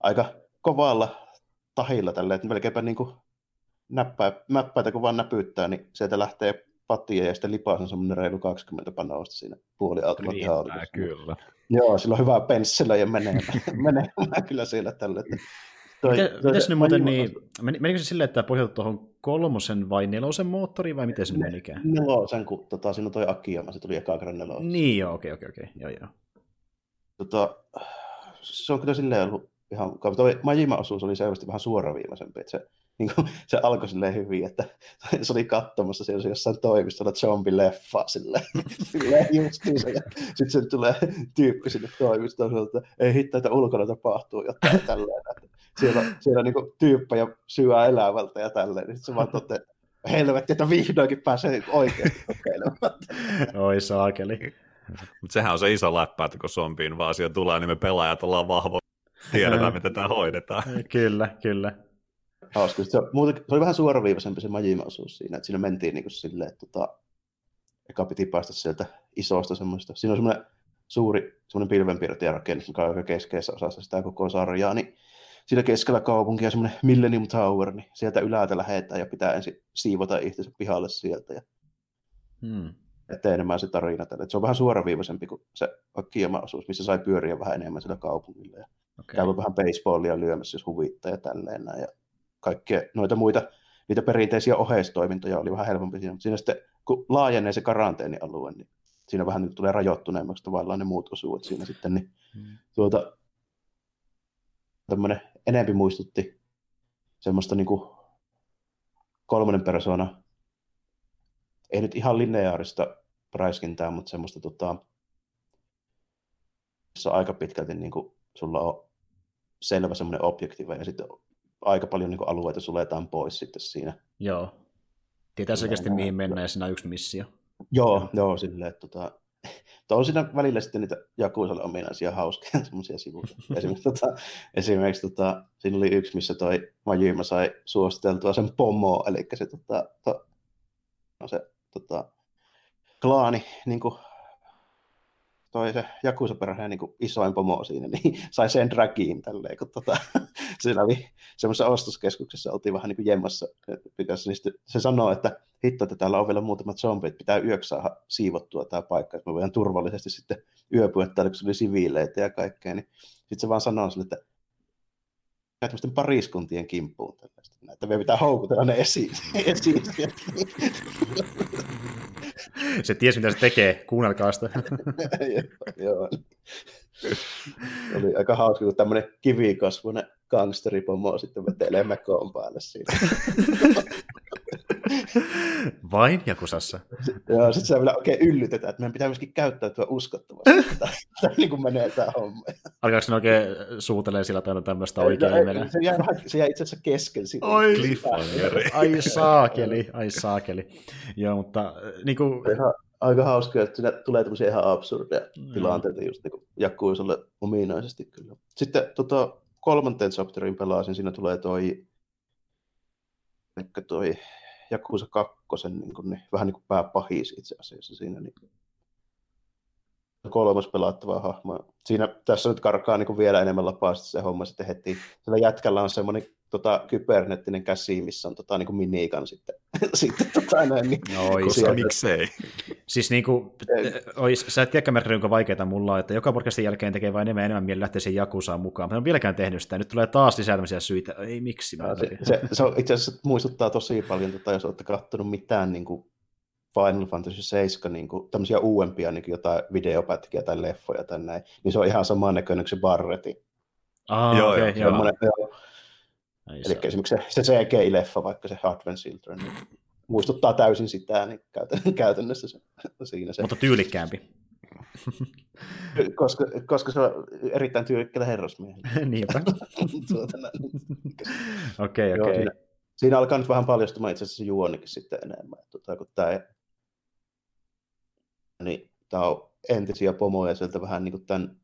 S2: aika kovalla tahilla tällä, että melkeinpä niin kuin näppää, näppäitä kun vaan näpyyttää, niin sieltä lähtee pattia ja sitten lipaa on semmoinen reilu 20 panosta siinä puoliautomaattihaulikossa.
S3: kyllä.
S2: Joo, sillä on hyvä pensselö ja menee, menee kyllä siellä tällä. Että
S1: toi, mites nyt muuten, niin, menikö se silleen, että pohjautuu tuohon kolmosen vai nelosen moottoriin, vai miten se ne, menikään?
S2: Nelosen, kun tota, siinä on toi Akiyama, se tuli eka kerran nelosen.
S1: Niin joo, okei, okei, okei, joo, joo.
S2: Tota, se on kyllä silleen ollut ihan, toi Majima-osuus oli selvästi vähän suoraviivaisempi, että se, niin kuin, se alkoi silleen hyvin, että se oli katsomassa siellä jossain toimistolla zombie-leffa silleen, silleen justiinsa, ja sitten se tulee tyyppi sinne toimistoon, että ei hitto, että ulkona tapahtuu jotain tälleen, että siellä, siellä niin kuin, tyyppejä syö elävältä ja tälleen, niin se vaan toteaa, helvetti, että vihdoinkin pääsee oikeasti kokeilemaan.
S1: Oi saakeli.
S3: Mutta sehän on se iso läppä, että kun zombiin vaan tulee, niin me pelaajat ollaan vahvoja Tiedetään, miten tämä hoidetaan.
S1: Kyllä, kyllä.
S2: Hauska. Se, muuten, se oli vähän suoraviivaisempi se Majima-osuus siinä, että siinä mentiin niin kuin silleen, että tota, eka piti päästä sieltä isosta semmoista. Siinä on semmoinen suuri semmoinen pilvenpiirtäjä rakennus, joka on aika keskeisessä osassa sitä koko sarjaa, niin siinä keskellä kaupunkia semmoinen Millennium Tower, niin sieltä ylältä lähetään ja pitää ensin siivota itsensä pihalle sieltä ja hmm. etenemään se tarina tälle. Se on vähän suoraviivaisempi kuin se Akiyama-osuus, missä sai pyöriä vähän enemmän sillä kaupungilla. Ja Okay. Käy vähän baseballia lyömässä, jos huvittaa ja tälleen näin. Ja kaikkea noita muita, niitä perinteisiä oheistoimintoja oli vähän helpompi siinä. Mutta siinä sitten, kun laajenee se karanteenialue, niin siinä vähän nyt tulee rajoittuneemmaksi tavallaan ne muut osuudet siinä sitten, niin hmm. tuota, tämmöinen enempi muistutti semmoista niin kuin kolmonen persona, ei nyt ihan lineaarista räiskintää, mutta semmoista tota, missä aika pitkälti niin kuin sulla on selvä semmoinen objektiiva, ja sitten aika paljon niin alueita suletaan pois sitten siinä.
S1: Joo. Tietää selkeästi, mihin mennään, ja siinä on yksi missio.
S2: Joo, joo, joo silleen, että tota, on siinä välillä sitten niitä Jakusalle ominaisia hauskoja semmoisia sivuja. esimerkiksi, tota, esimerkiksi tota, siinä oli yksi, missä toi Majima sai suositeltua sen pomo, eli se, tota, to, no se tota, klaani, niin kuin, toi se Jakusa-perheen niin isoin pomo siinä, niin sai sen dragiin tälleen, kun tota, siinä oli semmoisessa ostoskeskuksessa, oltiin vähän niin kuin jemmassa, pitäisi, niin se sanoo, että hitto, että täällä on vielä muutamat zombit, pitää yöksi saada siivottua tämä paikka, että me voidaan turvallisesti sitten yöpyä täällä, kun se oli siviileitä ja kaikkea, niin sitten se vaan sanoo sille, että tämmöisten pariskuntien kimppuun tällaista, että me pitää houkutella ne esiin. esiin
S1: se tiesi, mitä se tekee, kuunnelkaa sitä.
S2: Joo. Oli aika hauska, kun tämmöinen kivikasvuinen gangsteripomo sitten vetelee mekoon päälle siinä.
S1: Vain Jakusassa.
S2: Joo, sitten se vielä oikein yllytetään, että meidän pitää myöskin käyttäytyä uskottavasti. Tämä niin kuin menee tämä homma.
S1: Alkaako se oikein suutelee sillä tavalla tämmöistä oikein no,
S2: menee? Se jää, se jää itse asiassa kesken.
S1: Oi, ai saakeli, ai saakeli. Joo, mutta äh, niin kuin...
S2: Ihan, aika hauska, että siinä tulee tämmöisiä ihan absurdeja mm. tilanteita just niin Jakuisalle ominaisesti kyllä. Sitten tota, kolmanteen chapterin pelasin, siinä tulee toi, toi Jakusa kakkosen niin kuin, niin, vähän niin kuin pääpahis itse asiassa siinä. Niin, kolmas pelattava hahmo. Siinä, tässä nyt karkaa niin kuin vielä enemmän lapaa se homma sitten heti. Sillä jätkällä on semmoinen tota, kybernettinen käsi, missä on tota, niin kuin miniikan sitten. sitten tota, näin, niin,
S3: no, koska miksei.
S1: Siis niin kuin, ois, sä et tiedä, kuinka vaikeaa mulla on, että joka podcastin jälkeen tekee vain enemmän enemmän mieli lähteä sen Jakusaan mukaan. Mä en ole vieläkään tehnyt sitä. Nyt tulee taas lisää tämmöisiä syitä. Ei miksi. Mä
S2: se, se, se, on, itse asiassa muistuttaa tosi paljon, tota, jos olette katsonut mitään niin kuin Final Fantasy 7 niin kuin, tämmöisiä uudempia niin kuin jotain videopätkiä tai leffoja tai näin, niin se on ihan saman näköinen kuin se Barretti.
S1: Ah, joo, okay, joo. joo.
S2: Eli esimerkiksi se, se CGI-leffa, vaikka se Advent Children, niin muistuttaa täysin sitä niin käytännössä se, siinä se.
S1: Mutta tyylikkäämpi.
S2: koska, koska se on erittäin tyylikkäällä herrasmiehellä.
S1: Niinpä.
S2: tuota,
S1: okei, okei. Okay, okay.
S2: siinä, siinä, alkaa nyt vähän paljastumaan itse asiassa juonikin sitten enemmän. Tota, kun tämä, niin, tämä on entisiä pomoja sieltä vähän niin kuin tämän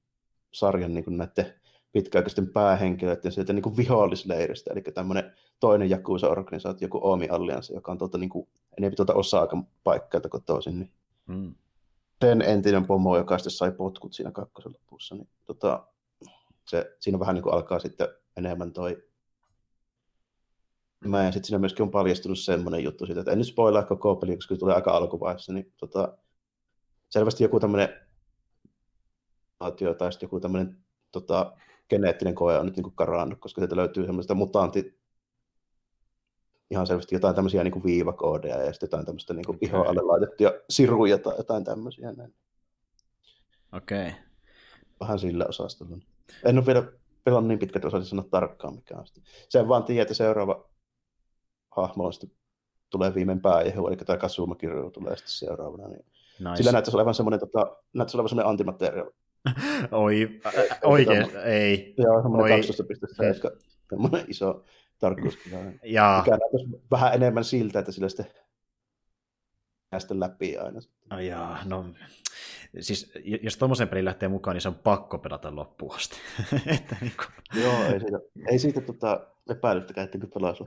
S2: sarjan niin kuin näiden pitkäaikaisten päähenkilöiden sieltä niin kuin vihollisleiristä, eli tämmöinen toinen Jakusa-organisaatio kuin Oomi Allianssi, joka on tuota, niin kuin, enemmän tuota Osaakan paikkailta kuin toisin, niin hmm. sen entinen pomo, joka sitten sai potkut siinä kakkosen lopussa, niin tota, se, siinä vähän niin kuin alkaa sitten enemmän toi Mä ja sitten siinä myöskin on paljastunut semmoinen juttu siitä, että en nyt spoilaa koko peli, koska se tulee aika alkuvaiheessa, niin tota, selvästi joku tämmöinen tai joku tämmöinen tota, geneettinen koe on nyt niin karannut, koska sieltä löytyy semmoista mutanti, ihan selvästi jotain tämmöisiä niin kuin viivakoodeja ja sitten jotain tämmöistä niin kuin okay. alle laitettuja siruja tai jotain tämmöisiä. Näin.
S1: Okei. Okay.
S2: Vähän sillä osastolla. En ole vielä pelannut niin pitkät osaisin sanoa tarkkaan mikä on. Sen vaan tiedä, että seuraava hahmo on sitten tulee viimein pääjehu, eli tämä Kasuma Kirjo tulee sitten seuraavana. Niin nice. Sillä näyttäisi olevan semmoinen, tota, näyttäisi olevan semmoinen antimateriaali
S1: Oi, oikein, ei.
S2: Joo, semmoinen 12.7, semmoinen iso tarkkuuskirja.
S1: Jaa.
S2: Mikä näyttäisi vähän enemmän siltä, että sillä sitten päästä läpi aina.
S1: No jaa, no siis jos tuommoisen pelin lähtee mukaan, niin se on pakko pelata loppuun asti. että niin kuin...
S2: Joo, ei siitä, ei siitä tota, epäilyttäkään, että pelaisi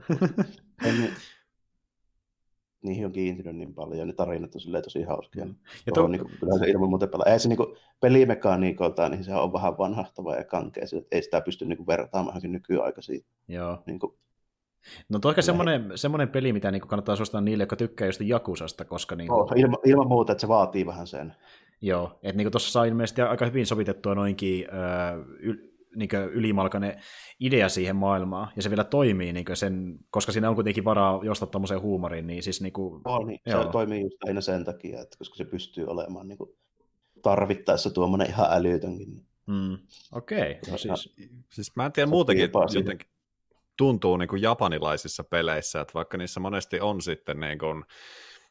S2: niihin on kiintynyt niin paljon, ja ne tarinat on tosi hauskia. Mm. Ja to... on, niin kuin, kyllä se ilman muuta pelaa. Ei se niin pelimekaniikolta, niin se on vähän vanhahtava ja kankea, että ei sitä pysty niin kuin, vertaamaan johonkin nykyaikaisiin.
S1: Joo.
S2: Niin kuin,
S1: No tuo semmoinen, semmoinen peli, mitä niin kannattaa suosittaa niille, jotka tykkää just Jakusasta, koska... Niin
S2: kuin... oh, ilman, ilman muuta, että se vaatii vähän sen.
S1: Joo, että niin tuossa saa ilmeisesti aika hyvin sovitettua noinkin öö, niin ylimalkainen idea siihen maailmaan, ja se vielä toimii, niin sen, koska siinä on kuitenkin varaa jostain tuommoiseen huumoriin, niin siis niin kuin,
S2: oh, niin. se toimii just aina sen takia, että koska se pystyy olemaan niin kuin, tarvittaessa tuommoinen ihan älytönkin.
S1: Mm. Okei, okay. no
S3: siis... Siis mä en tiedä muutakin jotenkin tuntuu niin kuin japanilaisissa peleissä, että vaikka niissä monesti on sitten niin kuin,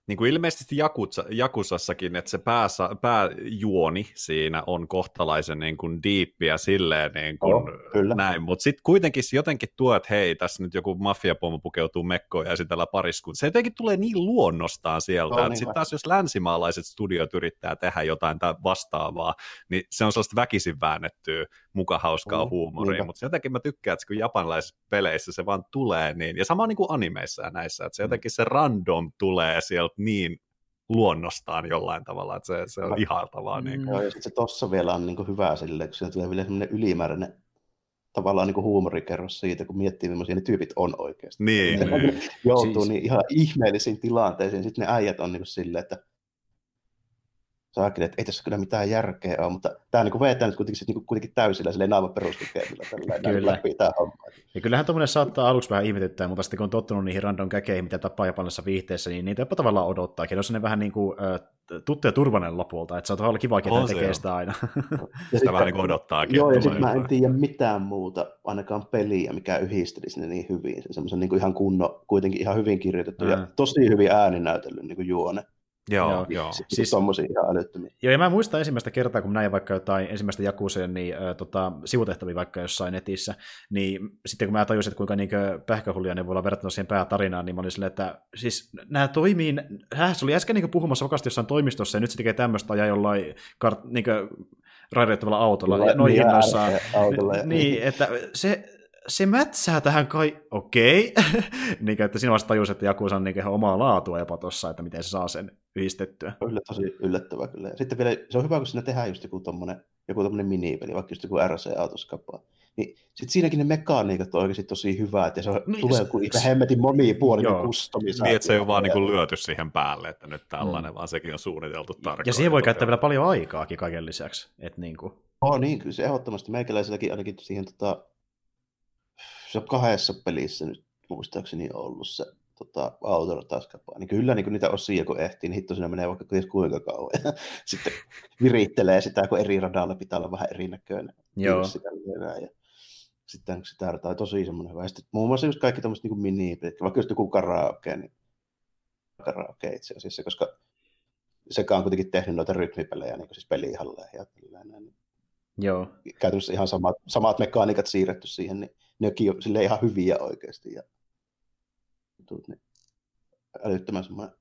S3: niin kuin ilmeisesti Jakutsa, Jakusassakin, että se pääsa, pääjuoni siinä on kohtalaisen niin kuin diippiä silleen niin kuin
S2: oh, kyllä.
S3: näin, mutta sitten kuitenkin jotenkin tuo, että hei, tässä nyt joku mafiapomo pukeutuu mekkoon ja esitellä pariskunta. Se jotenkin tulee niin luonnostaan sieltä, oh, että niin sitten taas jos länsimaalaiset studiot yrittää tehdä jotain vastaavaa, niin se on sellaista väkisin väännettyä, muka hauskaa oh, huumoria, mutta jotenkin mä tykkään, että kun japanilaisissa peleissä se vaan tulee niin, ja sama niin kuin animeissa ja näissä, että se mm. jotenkin se random tulee sieltä niin luonnostaan jollain tavalla, että se, se on ihailtavaa. Niin
S2: Joo, ja se tossa vielä on niin hyvä sille, kun siinä tulee vielä semmoinen ylimääräinen tavallaan niin huumorikerros siitä, kun miettii, millaisia ne tyypit on oikeasti.
S3: Niin. niin.
S2: Joutuu siis... niin ihan ihmeellisiin tilanteisiin. Sitten ne äijät on niin silleen, että sä että ei tässä kyllä mitään järkeä ole, mutta tämä niin vetää nyt kuitenkin, niin kuitenkin täysillä silleen aivan peruskokemilla kyllä. läpi tämä homma.
S1: Ja kyllähän tuommoinen saattaa aluksi vähän ihmetyttää, mutta sitten kun on tottunut niihin random käkeihin, mitä tapaa japanissa viihteessä, niin niitä jopa tavallaan odottaa. Ja on ne vähän niin kuin, äh, tuttu ja turvallinen lopulta, että se on tavallaan kiva, että tekee sitä aina.
S3: Ja sitä vähän niin kuin odottaakin.
S2: Joo, ja sitten mä en tiedä mitään muuta, ainakaan peliä, mikä yhdistelisi ne niin hyvin. Se semmoisen niin ihan kunno, kuitenkin ihan hyvin kirjoitettu mm. ja tosi hyvin ääninäytellyt niin kuin juone.
S3: Joo, joo. joo.
S2: Siis, tommosia ihan älyttömiä.
S1: Joo, ja mä muistan ensimmäistä kertaa, kun näin vaikka jotain ensimmäistä Jakuseen niin, äh, tota, sivutehtäviä vaikka jossain netissä, niin sitten kun mä tajusin, että kuinka niin pähkähullia ne voi olla verrattuna siihen päätarinaan, niin mä olin silleen, että siis nämä toimii, häh, se oli äsken niin puhumassa vakaasti jossain toimistossa, ja nyt se tekee tämmöistä ajaa jollain kart, niin raidioittavalla autolla, noin hinnoissaan. Niin, että se, se mätsää tähän kai, okei, okay. niin, että siinä vasta tajusin, että Jakusa on niin omaa laatua jopa tuossa, että miten se saa sen yhdistettyä.
S2: Kyllä tosi yllättävää kyllä. Ja sitten vielä, se on hyvä, kun siinä tehdään just joku tommonen, joku tommonen minipeli, vaikka just joku RC-autoskapa. Niin sitten siinäkin ne mekaniikat on oikeasti tosi hyvät, ja se on, niin, tulee kuin se, hemmetin monipuolinen kustomisaatio.
S3: Niin, että se ei ole vaan niin lyöty siihen päälle, että nyt tällainen, mm. vaan sekin on suunniteltu tarkkaan.
S1: Ja siihen voi käyttää vielä paljon aikaakin kaiken lisäksi. Että niin kuin...
S2: Oh, niin, kyllä se ehdottomasti. Meikäläiselläkin ainakin siihen tota, se on kahdessa pelissä nyt muistaakseni ollut se tota, autorotaskapa, niin kyllä niin kuin niitä osia kun ehtii, niin hitto siinä menee vaikka kuinka kauan. Ja sitten virittelee sitä, kun eri radalla pitää olla vähän erinäköinen.
S1: Joo.
S2: Sitä ja sitten sitä rataa tosi semmoinen hyvä. sitten muun muassa just kaikki tämmöiset niin mini vaikka just joku karaoke, niin karaoke itse asiassa, koska sekä on kuitenkin tehnyt noita rytmipelejä, niin kuin siis pelihalleja ja tällainen. Niin
S1: Joo.
S2: Käytännössä ihan samat, samat mekaniikat siirretty siihen, niin nekin on sille ihan hyviä oikeasti. Ja, niin, älyttömän semmoinen,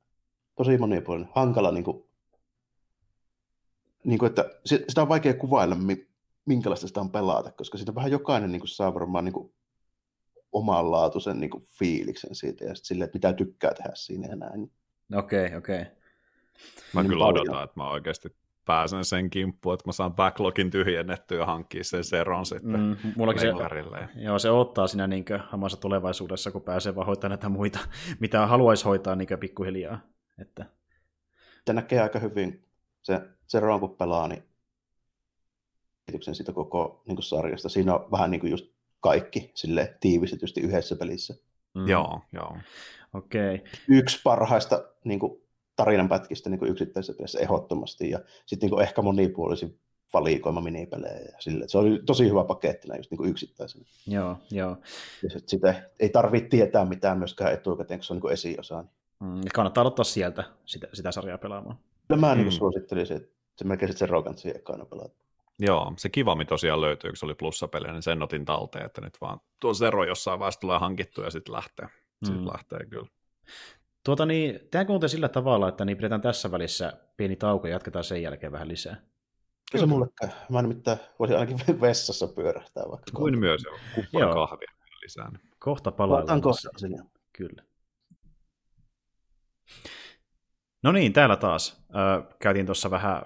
S2: tosi monipuolinen, hankala, niin kuin, niin kuin, että sitä on vaikea kuvailla, minkälaista sitä on pelata, koska sitä vähän jokainen niin kuin, saa varmaan niin kuin, omanlaatuisen niin kuin, fiiliksen siitä ja sitten silleen, että mitä tykkää tehdä siinä ja näin.
S1: Okei, okay, okei. Okay.
S3: Mä niin kyllä paljon. odotan, että mä oikeasti pääsen sen kimppuun, että mä saan backlogin tyhjennettyä ja hankkia sen seron sitten mm,
S1: mullakin se, joo, se ottaa siinä niin hamassa tulevaisuudessa, kun pääsee vaan hoitaa näitä muita, mitä haluaisi hoitaa niin pikkuhiljaa. Että...
S2: Se näkee aika hyvin, se, se ron kun pelaa, niin siitä koko niin kuin sarjasta. Siinä on vähän niin kuin just kaikki sille tiivistetysti yhdessä pelissä.
S3: Mm. Joo, joo.
S1: Okei. Okay.
S2: Yksi parhaista niin kuin, tarinanpätkistä niin yksittäisessä pelissä ehdottomasti, ja sitten niin ehkä monipuolisin valikoima minipelejä. Ja sille. Se oli tosi hyvä paketti näin just niin yksittäisenä.
S1: Joo, joo.
S2: Ja sit sitä ei tarvitse tietää mitään myöskään etukäteen, kun se on niin esiosa. Niin.
S1: Mm, kannattaa aloittaa sieltä sitä, sitä sarjaa pelaamaan.
S2: Kyllä mä niin mm. suosittelisin, että se melkein sitten se Rogantsi ekana pelata.
S3: Joo, se kivami tosiaan löytyy, kun se oli plussapeli, niin sen otin talteen, että nyt vaan tuo Zero jossain vaiheessa tulee hankittu ja sitten lähtee. Sitten mm. lähtee kyllä.
S1: Tuota niin, tehdäänkö muuten sillä tavalla, että niin pidetään tässä välissä pieni tauko ja jatketaan sen jälkeen vähän lisää?
S2: Kyllä se mulle käy. Mä nimittäin voisin ainakin vessassa pyörähtää vaikka.
S3: Kuin myös, joo. kahvia lisää.
S1: Kohta palaillaan.
S2: kohta
S1: Kyllä. No niin, täällä taas. Ö, käytiin tuossa vähän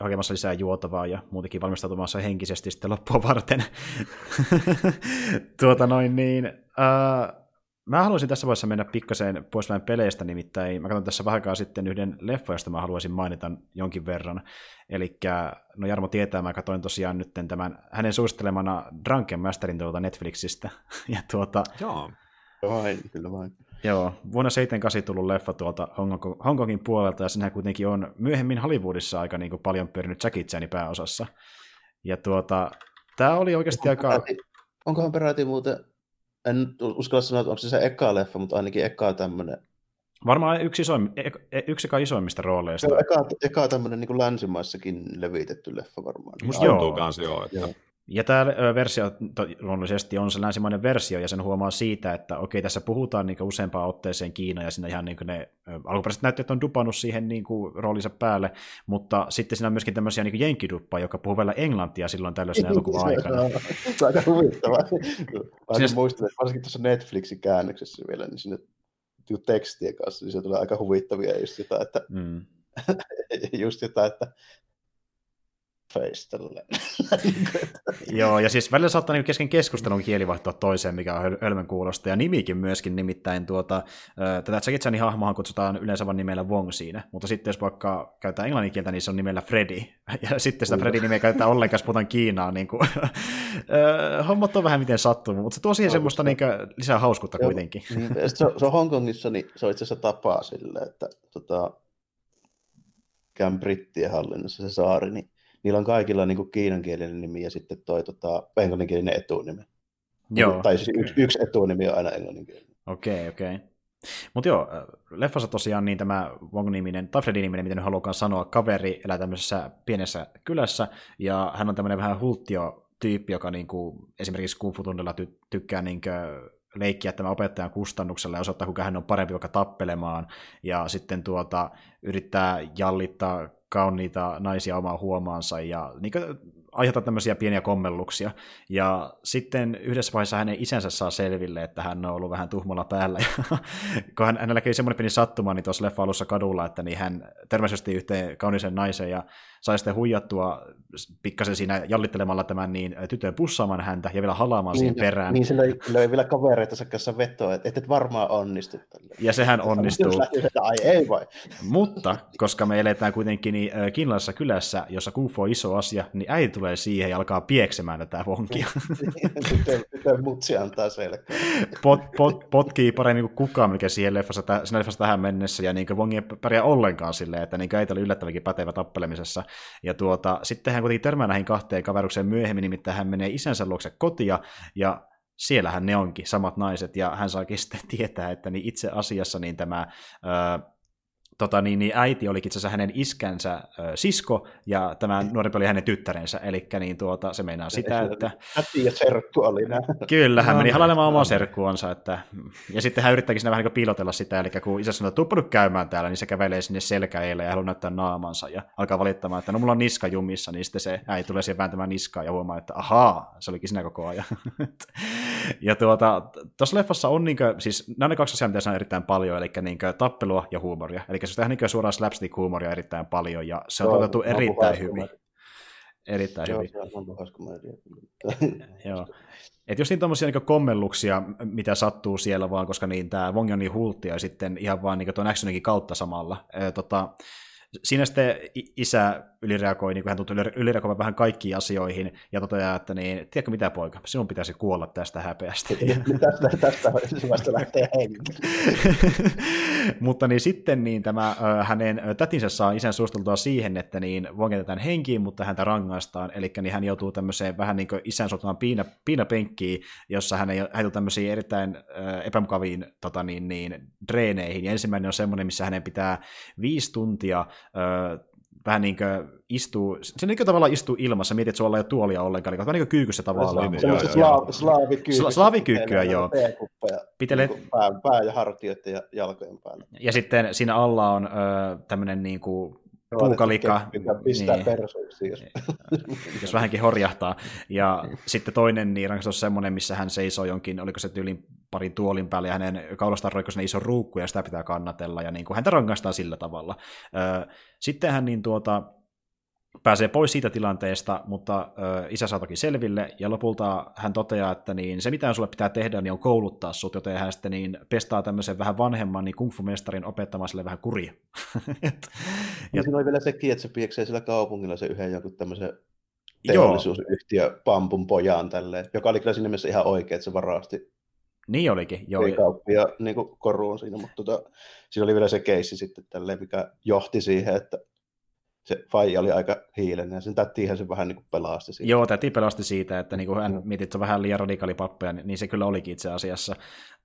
S1: hakemassa lisää juotavaa ja muutenkin valmistautumassa henkisesti sitten loppua varten. tuota noin niin, ö, Mä haluaisin tässä vaiheessa mennä pikkasen pois vähän peleistä, nimittäin mä katson tässä vähän sitten yhden leffa, josta mä haluaisin mainita jonkin verran. Eli no Jarmo tietää, mä katsoin tosiaan nyt tämän hänen suosittelemana Drunken Masterin tuolta Netflixistä. ja tuota,
S3: Joo.
S2: Vain, kyllä vain.
S1: Joo, vuonna 78 tullut leffa tuolta Hongkongin puolelta, ja sinähän kuitenkin on myöhemmin Hollywoodissa aika niin kuin paljon pyörinyt Jackie Chanin pääosassa. Ja tuota, tämä oli oikeasti
S2: onko
S1: aika...
S2: Peräti, onkohan peräti muuten en uskalla sanoa, että onko se se eka leffa, mutta ainakin eka tämmöinen
S1: Varmaan yksi, isoim, e- yksi isoimmista rooleista.
S2: Eka, eka tämmöinen niin länsimaissakin levitetty leffa varmaan.
S3: Musta joo. kans joo. Että... joo.
S1: Ja tämä versio luonnollisesti on se länsimainen versio, ja sen huomaa siitä, että okei, tässä puhutaan niin useampaan otteeseen Kiina, ja siinä ihan niin ne alkuperäiset näyttelijät on dupannut siihen niin kuin, roolinsa päälle, mutta sitten siinä on myöskin tämmöisiä niin jenkkiduppa, joka puhuu vielä englantia silloin tällaisena elokuvan aikana.
S2: Se on aika huvittavaa. Mä Sinä... muistan, että varsinkin tuossa Netflixin käännöksessä vielä, niin sinne tekstien kanssa, niin se tulee aika huvittavia just sitä, että mm. just jotain, että face
S1: Joo, ja siis välillä saattaa niin kesken keskustelun kieli vaihtua toiseen, mikä on hölmön kuulosta, ja nimikin myöskin, nimittäin tuota, tätä Jackie Chanin hahmohan kutsutaan yleensä vain nimellä Wong siinä, mutta sitten jos vaikka käytetään englannin kieltä, niin se on nimellä Freddy, ja sitten sitä Freddy nimeä käytetään ollenkaan, jos puhutaan Kiinaa, niin kuin, hommat on vähän miten sattuu, mutta se tuo siihen semmoista niin lisää hauskuutta Joo, kuitenkin.
S2: Niin, se, on, se on Hongkongissa, niin se on itse asiassa tapaa silleen, että tota, käyn brittien hallinnassa se saari, niin niillä on kaikilla niin kuin kiinankielinen nimi ja sitten toi tota, englanninkielinen etunimi. Joo. Tai siis okay. yksi, yksi etunimi on aina englanninkielinen.
S1: Okei, okay, okei. Okay. Mutta joo, leffassa tosiaan niin tämä Wong-niminen, tai Freddy-niminen, miten halukaan sanoa, kaveri elää tämmöisessä pienessä kylässä, ja hän on tämmöinen vähän hulttio tyyppi, joka niin kuin, esimerkiksi Kung Fu ty- tykkää niin kuin, leikkiä tämän opettajan kustannuksella ja osoittaa, kuinka hän on parempi vaikka tappelemaan, ja sitten tuota, yrittää jallittaa kauniita naisia omaa huomaansa ja niin kuin, aiheuttaa tämmöisiä pieniä kommelluksia. Ja sitten yhdessä vaiheessa hänen isänsä saa selville, että hän on ollut vähän tuhmolla päällä. Ja kun hän, hänellä kävi semmoinen pieni sattuma, niin tuossa leffa alussa kadulla, että niin hän törmäsi yhteen kaunisen naisen ja sai sitten huijattua pikkasen siinä jallittelemalla tämän niin tytön pussaamaan häntä ja vielä halaamaan niin, siihen perään.
S2: Niin, sillä löi vielä kavereita kanssa vetoa, että et varmaan onnistu. Tälle.
S1: Ja sehän onnistuu.
S2: Ai ei vai.
S1: Mutta, koska me eletään kuitenkin niin, kiinalaisessa kylässä, jossa kung fu on iso asia, niin äiti tulee siihen ja alkaa pieksemään tätä vonkia.
S2: Tytön mutsi antaa selkää.
S1: Pot, pot, potkii paremmin kuin kukaan, mikä siihen leffassa, siinä leffassa tähän mennessä, ja niin vongi ei pärjää ollenkaan silleen, että niin äiti oli yllättävänkin pätevä tappelemisessa. Ja tuota, sitten hän kuitenkin törmää näihin kahteen kaverukseen myöhemmin, nimittäin hän menee isänsä luokse kotia, ja siellähän ne onkin, samat naiset, ja hän saakin sitten tietää, että niin itse asiassa niin tämä ää, tota, niin, niin äiti olikin itse asiassa hänen iskänsä äh, sisko, ja tämä nuorempi oli hänen tyttärensä, eli niin tuota, se meinaa sitä, että...
S2: Äti ja serkku oli nämä.
S1: Kyllä, hän meni halailemaan omaa serkkuansa, että... ja sitten hän yrittääkin siinä vähän niin piilotella sitä, eli kun isä sanoo, että tuppa käymään täällä, niin se kävelee sinne selkäeille ja haluaa näyttää naamansa, ja alkaa valittamaan, että no mulla on niska jumissa, niin sitten se äiti tulee siihen vääntämään niskaa ja huomaa, että ahaa, se olikin sinä koko ajan. ja tuota, tuossa leffassa on niin kuin, siis nämä on ne kaksi asiaa, mitä erittäin paljon, eli niin tappelua ja huumoria, eli se on niin suoraan slapstick-huumoria erittäin paljon, ja se on otettu erittäin hyvin. Erittäin Joo, hyvin. Joo. Et jos niin tuommoisia niin kommelluksia, mitä sattuu siellä vaan, koska niin tämä Wong on niin hulttia ja sitten ihan vaan niin tuon actioninkin kautta samalla. E, tota, siinä sitten isä ylireagoi, niin kuin hän tuntuu ylireagoimaan vähän kaikkiin asioihin, ja toteaa, että niin, tiedätkö mitä poika, sinun pitäisi kuolla tästä häpeästä.
S2: tästä, tästä vasta lähtee
S1: Mutta niin sitten niin tämä hänen tätinsä saa isän suosteltua siihen, että niin vangetetaan henkiin, mutta häntä rangaistaan, eli niin hän joutuu tämmöiseen vähän niin kuin isän suostelmaan piina, piinapenkkiin, jossa hän joutuu tämmöisiin erittäin epämukaviin tota niin, niin, dreeneihin, ja ensimmäinen on semmoinen, missä hänen pitää viisi tuntia vähän niin kuin istuu, se niin kuin tavallaan istuu ilmassa, mietit, että sulla ei ole tuolia ollenkaan, niin vähän niin kuin kyykyssä tavallaan.
S2: Se on se slaavikyykky.
S1: Slaavikyykkyä, joo.
S2: Pitele... Niin pää, pää ja hartioiden ja jalkojen päällä.
S1: Ja sitten siinä alla on ö, tämmöinen niin kuin puukalika.
S2: Pistää niin, jos...
S1: jos vähänkin horjahtaa. Ja sitten toinen niin on semmoinen, missä hän seisoo jonkin, oliko se tyylin parin tuolin päällä, ja hänen kaulastaan roikko iso ruukku, ja sitä pitää kannatella, ja niin kuin häntä rangaistaan sillä tavalla. Sitten hän niin tuota, pääsee pois siitä tilanteesta, mutta ö, isä saa toki selville, ja lopulta hän toteaa, että niin, se mitä sulle pitää tehdä, niin on kouluttaa sut, joten hän sitten niin pestaa tämmöisen vähän vanhemman niin kung fu-mestarin opettamaan sille vähän kuria.
S2: Et, ja siinä oli vielä sekin, että se pieksee sillä kaupungilla se yhden joku tämmöisen teollisuusyhtiö Pampun pojan tälleen, joka oli kyllä siinä mielessä ihan oikein, että se varasti
S1: niin olikin,
S2: joo. Kauppia niin koruun siinä, mutta tota, siinä oli vielä se keissi sitten tälleen, mikä johti siihen, että se faija oli aika hiilinen, ja sen tättiinhän se vähän niin kuin pelasti
S1: siitä. Joo, täti pelasti siitä, että niin kuin hän mm. mietit, että on vähän liian radikaali pappeja, niin se kyllä olikin itse asiassa.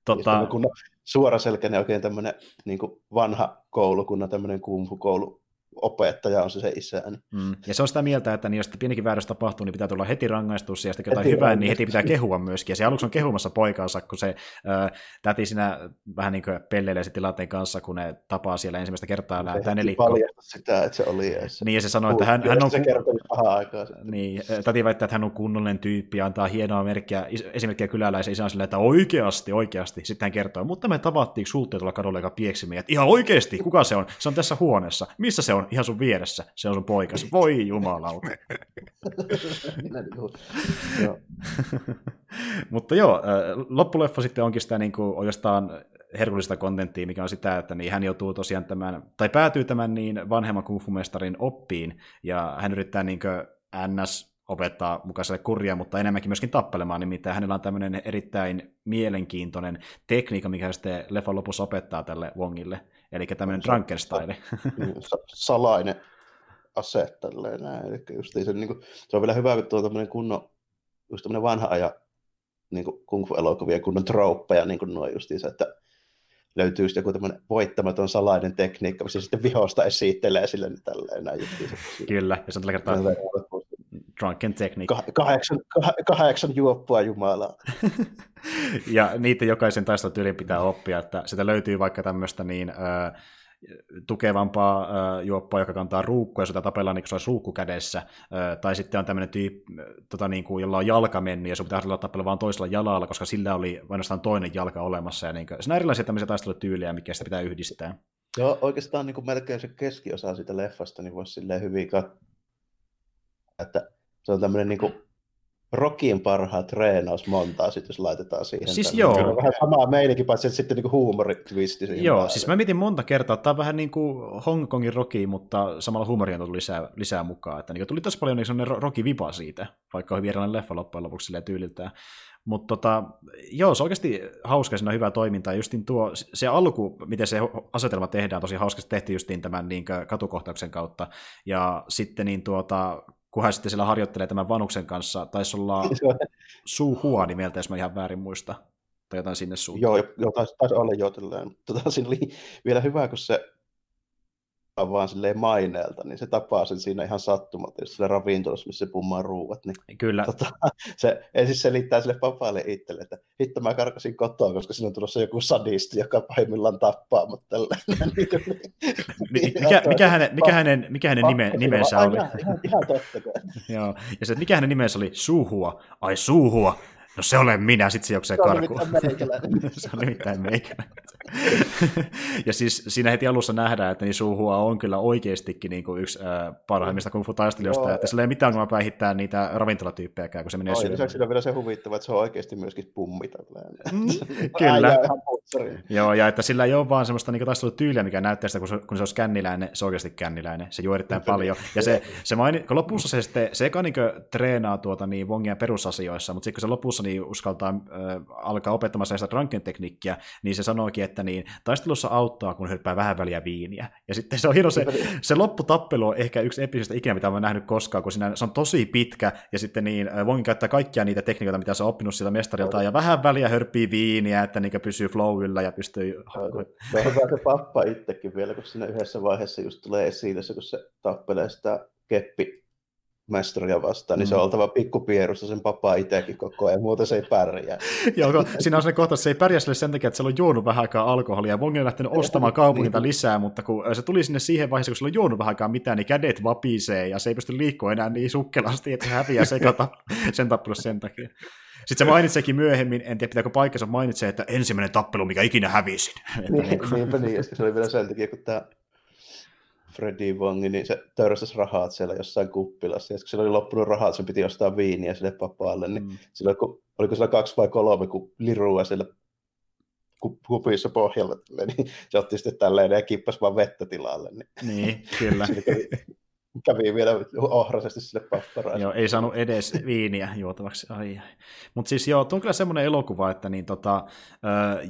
S2: Tota... Kun suoraselkäinen oikein tämmöinen niin vanha koulukunnan tämmöinen kumfu-koulu opettaja on se se isäni.
S1: Mm. Ja se on sitä mieltä, että niin jos pienikin väärässä tapahtuu, niin pitää tulla heti rangaistus, ja sitten jotain hyvää, niin heti pitää kehua myöskin. Ja se aluksi on kehumassa poikaansa, kun se äh, täti siinä vähän niin kuin pelleilee se tilanteen kanssa, kun ne tapaa siellä ensimmäistä kertaa
S2: Se tämä nelikko. sitä, että se oli ees.
S1: Niin, ja se sanoi, että hän,
S2: hän
S1: on...
S2: Se kertoi pahaa aikaa.
S1: Niin, täti väittää, että hän on kunnollinen tyyppi, ja antaa hienoa merkkiä, esimerkkiä kyläläisen isän silleen, että oikeasti, oikeasti. Sitten hän kertoo, mutta me tavattiin sulttia tuolla kadulla, joka pieksi meidät. Ihan oikeasti, kuka se on? Se on tässä huoneessa. Missä se on? Ihan sun vieressä. Se on sun poikas. Voi jumalauta. Mutta joo, loppuleffa sitten onkin sitä niin kuin oikeastaan herkullista kontenttia, mikä on sitä, että niin hän joutuu tosiaan tämän, tai päätyy tämän niin vanhemman kungfu-mestarin oppiin, ja hän yrittää niin NS opettaa mukaiselle kurja, mutta enemmänkin myöskin tappelemaan, nimittäin hänellä on tämmöinen erittäin mielenkiintoinen tekniikka, mikä sitten leffan lopussa opettaa tälle Wongille, eli tämmöinen drunken style.
S2: Salainen ase tälleen näin. Eli se, niin kuin, se on vielä hyvä, kun tuo tämmöinen kunnon, just tämmöinen vanha ajan niin kuin kung fu-elokuvia, kunnon trouppeja, niin kuin nuo justiinsa, että löytyy joku tämmöinen voittamaton salainen tekniikka, missä sitten vihosta esittelee sille niin tälleen näin justiinsa.
S1: Kyllä, ja se on tällä kertaa drunken technique.
S2: Kahdeksan, kahdeksan juoppua Jumalaa.
S1: ja niitä jokaisen taistelutyyliin pitää oppia, että sitä löytyy vaikka tämmöistä niin, tukevampaa äh, juoppoa, joka kantaa ruukkuja, ja sitä tapellaan niin kuin se ruukku kädessä, äh, tai sitten on tämmöinen tyyppi, tota, niin kuin, jolla on jalka mennyt, ja sun pitää tapella vain toisella jalalla, koska sillä oli ainoastaan toinen jalka olemassa, ja niin kuin, siinä on erilaisia tämmöisiä taistelutyyliä, mikä sitä pitää yhdistää.
S2: Joo, oikeastaan niin kuin melkein se keskiosa siitä leffasta, niin voisi silleen hyvin katsoa, että se on tämmöinen niin kuin Rokin parhaat treenausmontaasit, jos laitetaan siihen.
S1: Siis joo.
S2: On vähän samaa meidänkin, paitsi että sitten niin huumoritwisti
S1: siihen Joo, päälle. siis mä mietin monta kertaa, tämä on vähän niin kuin Hong Kongin Roki, mutta samalla huumoria on tullut lisää, lisää mukaan. Että niin tuli tosi paljon niin sellainen Roki-vipa siitä, vaikka on hyvin erilainen leffa loppujen lopuksi tyyliltään. Mutta tota, joo, se on oikeasti hauska, siinä on hyvää toimintaa. Justin tuo, se alku, miten se asetelma tehdään, tosi hauskasti tehtiin justiin tämän niin katukohtauksen kautta. Ja sitten niin tuota, kun hän sitten siellä harjoittelee tämän vanuksen kanssa, taisi olla Su Hua nimeltä, jos mä ihan väärin muista, tai jotain sinne suuntaan.
S2: Joo, joo taisi, taisi olla jo Tota, siinä oli vielä hyvä, kun se vaan silleen maineelta, niin se tapaa sen siinä ihan sattumatta, sillä ravintolassa, missä se pummaa ruuat. Niin,
S1: Kyllä.
S2: Tota, se ensin selittää sille papaalle itselle, että hitto mä karkasin kotoa, koska siinä on tulossa joku sadisti, joka pahimmillaan tappaa, mutta tälleen.
S1: mikä, mikä, hänen, mikä hänen, mikä hänen nime, nimensä oli?
S2: Ihan, ihan, ihan totta.
S1: Joo, ja se, mikä hänen nimensä oli? Suuhua. Ai Suuhua. No se olen minä, sitten se juoksee karkuun. se on nimittäin meikäläinen. ja siis siinä heti alussa nähdään, että niin Suuhua on kyllä oikeastikin niin kuin yksi äh, parhaimmista kung fu-taistelijoista, että sillä ei mitään ongelmaa päihittää niitä ravintolatyyppejäkään, kun se menee
S2: syömään. Lisäksi on vielä se huvittava, että se on oikeasti myöskin pummi.
S1: Mm, kyllä. Joo, ja että sillä ei ole vaan semmoista niin taistelutyyliä, mikä näyttää sitä, kun se, kun se on känniläinen, se on oikeasti känniläinen. Se juo erittäin paljon. Ja se, se maini, kun lopussa se sitten, se eka niin treenaa tuota, niin Wongia perusasioissa, mutta sitten kun se lopussa niin uskaltaa äh, alkaa opettamaan sitä drunken tekniikkiä, niin se sanookin, että niin, taistelussa auttaa, kun hyppää vähän väliä viiniä. Ja sitten se on hieno se, se lopputappelu on ehkä yksi episistä ikinä, mitä olen nähnyt koskaan, kun siinä, se on tosi pitkä, ja sitten niin, Wongin käyttää kaikkia niitä tekniikoita, mitä se on oppinut siltä mestarilta, ja vähän väliä hörppii viiniä, että niin pysyy flowilla ja pystyy...
S2: Se on hyvä se pappa itsekin vielä, kun siinä yhdessä vaiheessa just tulee esiin, kun se tappelee sitä keppi mestaria vastaan, niin mm. se on oltava pikkupierusta sen papaa itsekin koko ajan, muuten se ei pärjää.
S1: Joo, siinä on se kohta, että se ei pärjää sille sen takia, että se on juonut vähän aikaa alkoholia, Wong on lähtenyt ostamaan kaupungilta lisää, mutta kun se tuli sinne siihen vaiheeseen, kun se on juonut vähän aikaa mitään, niin kädet vapisee, ja se ei pysty liikkua enää niin sukkelasti, että se häviää sekata sen tappelussa sen takia. Sitten se mainitseekin myöhemmin, en tiedä pitääkö paikkansa mainitsee, että ensimmäinen tappelu, mikä ikinä hävisin.
S2: Niin, niin, niinpä niin, ja se oli vielä sen takia, kun tämä Freddy Wongi, niin se törsäsi rahat siellä jossain kuppilassa. Ja kun sillä oli loppunut rahat, sen piti ostaa viiniä sille papaalle, niin mm. sillä, kun, oliko sillä kaksi vai kolme kun lirua siellä kupissa pohjalla, niin se otti sitten tälleen ja kippasi vaan vettä tilalle. Niin,
S1: niin kyllä.
S2: kävi, kävi vielä ohrasesti sille papparaiselle.
S1: Joo, ei saanut edes viiniä juotavaksi. Ai, ai. Mutta siis joo, tuo on kyllä semmoinen elokuva, että niin tota,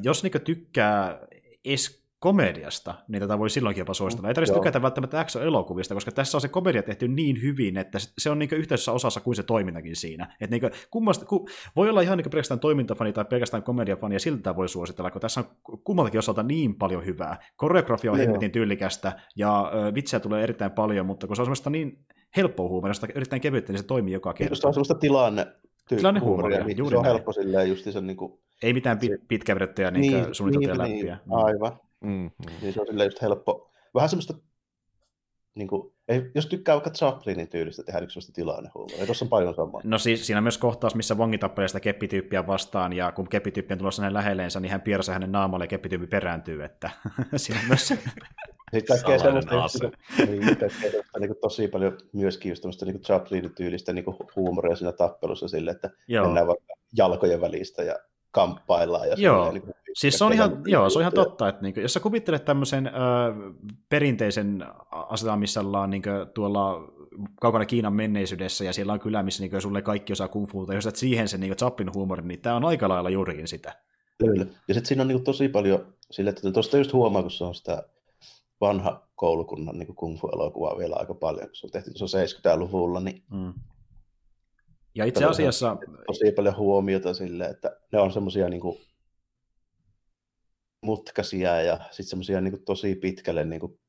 S1: jos niinku tykkää es komediasta, niin tätä voi silloinkin jopa suositella. Ei tarvitse tykätä välttämättä action-elokuvista, koska tässä on se komedia tehty niin hyvin, että se on niin yhteisessä osassa kuin se toimintakin siinä. Että niin kummasta, ku, voi olla ihan niin pelkästään toimintafani tai pelkästään komediafani, ja siltä voi suositella, kun tässä on kummaltakin osalta niin paljon hyvää. Koreografia on hemmetin tyylikästä, ja ö, vitsejä tulee erittäin paljon, mutta kun se on semmoista niin helppoa huumorista, erittäin kevyttä, niin se toimii joka kerta.
S2: Se on semmoista tilanne,
S1: tilanne huumoria, niin
S2: juuri se on näin. helppo silleen just se niin kuin...
S1: Ei mitään pit, pitkävedettyjä niin, niin, suunniteltuja niin, läppiä.
S2: Niin, aivan. Mm. Niin se on silleen just helppo. Vähän semmoista, niin kuin, ei, jos tykkää vaikka Chaplinin tyylistä tehdä yksi sellaista tilannehuumoria, tuossa on paljon samaa.
S1: No siis siinä on myös kohtaus, missä Vongi tappelee sitä keppityyppiä vastaan, ja kun keppityyppi on tulossa hänen lähellensä, niin hän pieräsee hänen naamalle ja keppityyppi perääntyy, että siinä on myös
S2: sitten kaikkea semmoista, niin, kaikkea semmoista niin kuin tosi paljon myöskin just tämmöistä niin Chaplinin tyylistä niin huumoria siinä tappelussa sille, että Joo. mennään vaikka jalkojen välistä ja kamppaillaan. Ja
S1: joo, niin kuin, siis se on, ihan, joo, se on ihan totta, että niin kuin, jos sä kuvittelet tämmöisen ö, perinteisen asetan, missä ollaan niin kuin, tuolla kaukana Kiinan menneisyydessä, ja siellä on kylä, missä niin kuin, sulle kaikki osaa kung fuuta, jos et siihen se niin Chaplin huumori, niin tämä on aika lailla juurikin sitä.
S2: Kyllä. Ja sitten siinä on niin kuin, tosi paljon sille, että tuosta just huomaa, kun se on sitä vanha koulukunnan niin kung fu-elokuvaa vielä aika paljon, kun se on tehty tuossa 70-luvulla, niin mm.
S1: Ja itse asiassa...
S2: Tosi paljon huomiota sille, että ne on semmoisia niin mutkaisia ja sitten semmoisia niin tosi pitkälle niin kuin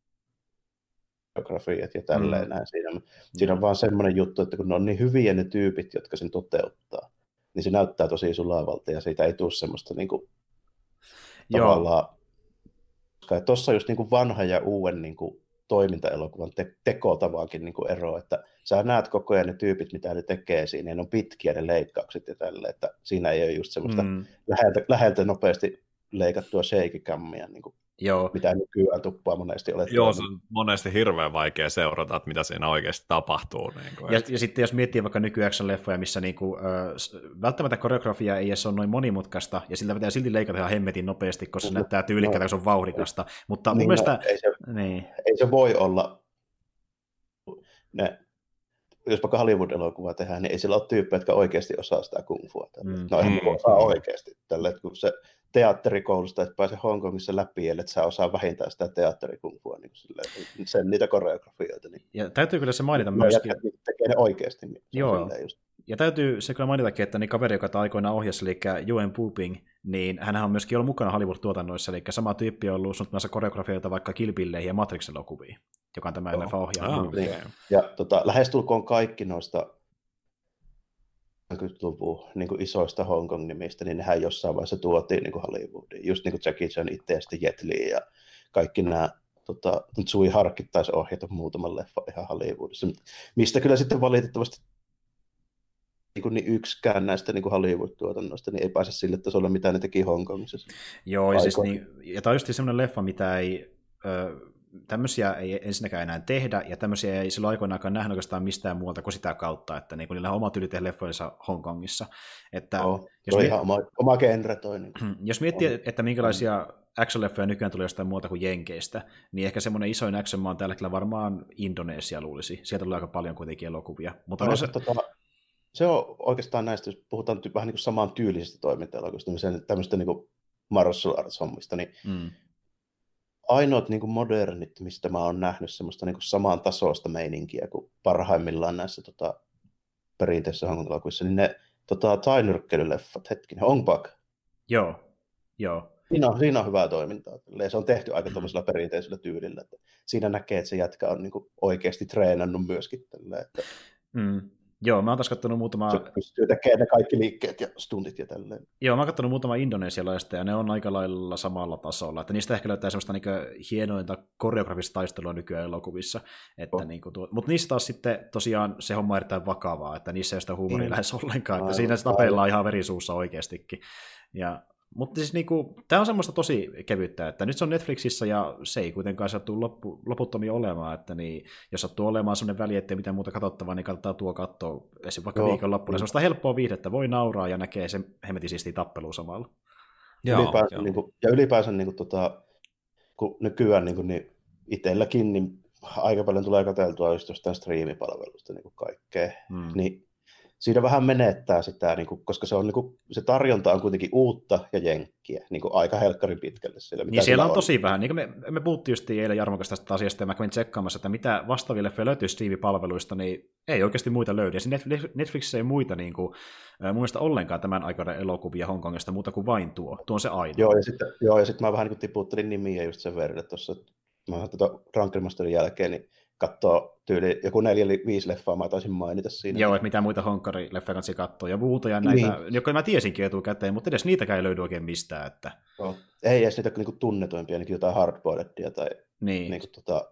S2: biografiat ja tälleen mm. näin. Siinä, siinä on vaan semmoinen juttu, että kun ne on niin hyviä ne tyypit, jotka sen toteuttaa, niin se näyttää tosi sulavalta ja siitä ei tule semmoista niin kuin, Joo. tavallaan tuossa on just niin kuin vanha ja uuden niin kuin toimintaelokuvan te- tekotavaakin niin kuin ero, että sä näet koko ajan ne tyypit, mitä ne tekee siinä, ne on pitkiä ne leikkaukset ja tälle, että siinä ei ole just semmoista mm. läheltä, läheltä nopeasti leikattua shake niin kuin Joo. mitä nykyään tuppaa monesti ole.
S3: Joo, se on monesti hirveän vaikea seurata, että mitä siinä oikeasti tapahtuu. Niin
S1: kuin, ja, ja sitten jos miettii vaikka nykyajan leffoja, missä niin kuin, äh, välttämättä koreografia ei edes ole noin monimutkaista, ja sillä pitää silti leikata ihan hemmetin nopeasti, koska se no, näyttää tyylikkäältä, no, se on vauhdikasta. Mutta niin, mun mielestä... No,
S2: ei, se,
S1: niin.
S2: ei se voi olla... Ne, jos vaikka Hollywood-elokuvaa tehdään, niin ei sillä ole tyyppejä, jotka oikeasti osaa sitä kung fua. Mm. No eihän mm. osaa oikeasti. Tälle, kun se teatterikoulusta, että pääse Hongkongissa läpi, ellei sä osaa vähintään sitä teatterikungfua, niin silleen, sen niitä koreografioita. Niin
S1: ja täytyy kyllä se mainita no, myöskin.
S2: Tekee ne oikeasti. Niin
S1: Joo. Just. Ja täytyy se kyllä mainitakin, että niin kaveri, joka aikoinaan ohjasi, eli Joen Pooping, niin hän on myöskin ollut mukana Hollywood-tuotannoissa, eli sama tyyppi on ollut suunnittelemassa koreografioita vaikka Kilpilleihin ja Matrix-elokuviin, joka on tämä oh. leffa ohjaa.
S2: Oh, niin. Ja tota, lähestulkoon kaikki noista 90-luvun niin kuin isoista Hongkong-nimistä, niin nehän jossain vaiheessa tuotiin niin kuin Hollywoodiin. Just niin kuin Jackie Chan itse ja sitten Jet Li ja kaikki nämä tota, Tsui Harkit taisi ohjata muutaman leffa ihan Hollywoodissa, mistä kyllä sitten valitettavasti niin, kuin niin yksikään näistä niin kuin Hollywood-tuotannoista niin ei pääse sille tasolle, mitä ne teki Hongkongissa.
S1: Joo, ja, siis niin, ja tämä on just semmoinen leffa, mitä ei ö, tämmöisiä ei ensinnäkään enää tehdä, ja tämmöisiä ei silloin aikoinaankaan nähdä oikeastaan mistään muualta kuin sitä kautta, että niin niillä on oma tyyli tehdä leffoissa Hongkongissa. Että,
S2: oh, jos miet... ihan oma, oma genre toi. Niin.
S1: Jos miettii, on. että minkälaisia action-leffoja nykyään tulee jostain muuta kuin Jenkeistä, niin ehkä semmoinen isoin action on tällä hetkellä varmaan Indonesia luulisi. Sieltä tulee aika paljon kuitenkin elokuvia. Mutta no,
S2: se... Tota, se on oikeastaan näistä, jos puhutaan vähän niin kuin samaan tyylisestä toimintaelokuvista, niin tämmöistä niin kuin martial arts-hommista, niin mm ainoat niin kuin modernit, mistä mä oon nähnyt semmoista niin kuin samaan tasoista meininkiä kuin parhaimmillaan näissä tota, perinteisissä hankalakuvissa, niin ne tota, tainyrkkelyleffat, hetkinen, Ong Bak.
S1: Joo, joo.
S2: Siinä on, siinä on hyvää toimintaa. Se on tehty aika tuollaisella perinteisellä tyylillä. Että siinä näkee, että se jätkä on niin kuin oikeasti treenannut myöskin. Että...
S1: Mm. Joo, mä oon taas katsonut muutama... Se
S2: pystyy tekemään ne kaikki liikkeet ja stuntit ja tälleen.
S1: Joo, mä oon katsonut muutama indonesialaista ja ne on aika lailla samalla tasolla. Että niistä ehkä löytää semmoista niin hienointa koreografista taistelua nykyään elokuvissa. Että niin kuin tuo... Mutta niissä taas sitten tosiaan se homma on erittäin vakavaa, että niissä ei sitä huumoria mm. lähes ollenkaan. Että siinä sitä tapellaan ihan verisuussa oikeastikin. Ja mutta siis niinku, tämä on semmoista tosi kevyttä, että nyt se on Netflixissä ja se ei kuitenkaan sattuu loppu, loputtomia olemaan, että niin, jos sattuu olemaan semmoinen väli, ettei mitään muuta katsottavaa, niin kannattaa tuo katsoa esim. vaikka Joo. viikonloppuna. Semmoista helppoa viihdettä, voi nauraa ja näkee sen hemmetin siistiä tappelua samalla.
S2: Joo, ylipäänsä, joo. Niin kuin, ja ylipäänsä niin kuin, tota, kun nykyään niin, kuin, niin itselläkin niin aika paljon tulee katseltua just jostain striimipalvelusta niin kaikkea, hmm. niin siinä vähän menettää sitä, niin kuin, koska se, on, niin kuin, se tarjonta on kuitenkin uutta ja jenkkiä niin kuin aika helkkarin pitkälle. Siellä,
S1: mitä niin siellä on, on tosi vähän. Niin me, me puhuttiin just eilen Jarmo tästä asiasta, ja mä kävin tsekkaamassa, että mitä vastaaville löytyy Steam-palveluista, niin ei oikeasti muita löydy. Ja Netflixissä ei muita niin kuin, mun mielestä ollenkaan tämän aikainen elokuvia Hongkongista muuta kuin vain tuo. Tuo on se aina.
S2: Joo, ja sitten, joo, ja sitten mä vähän niin tiputtelin nimiä just sen verran, että tuossa mä tuota Drunken jälkeen, niin katsoo tyyli joku neljä, viisi leffaa, mä taisin mainita siinä.
S1: Joo, että mitä muita Honkari-leffaa kanssa katsoa, ja muuta ja näitä, niin. jotka mä tiesinkin etukäteen, mutta edes niitäkään ei löydy oikein mistään. Että...
S2: Joo. Ei edes niitä niinku tunnetuimpia, niin jotain hardboiledia tai niin. Niinku, tota...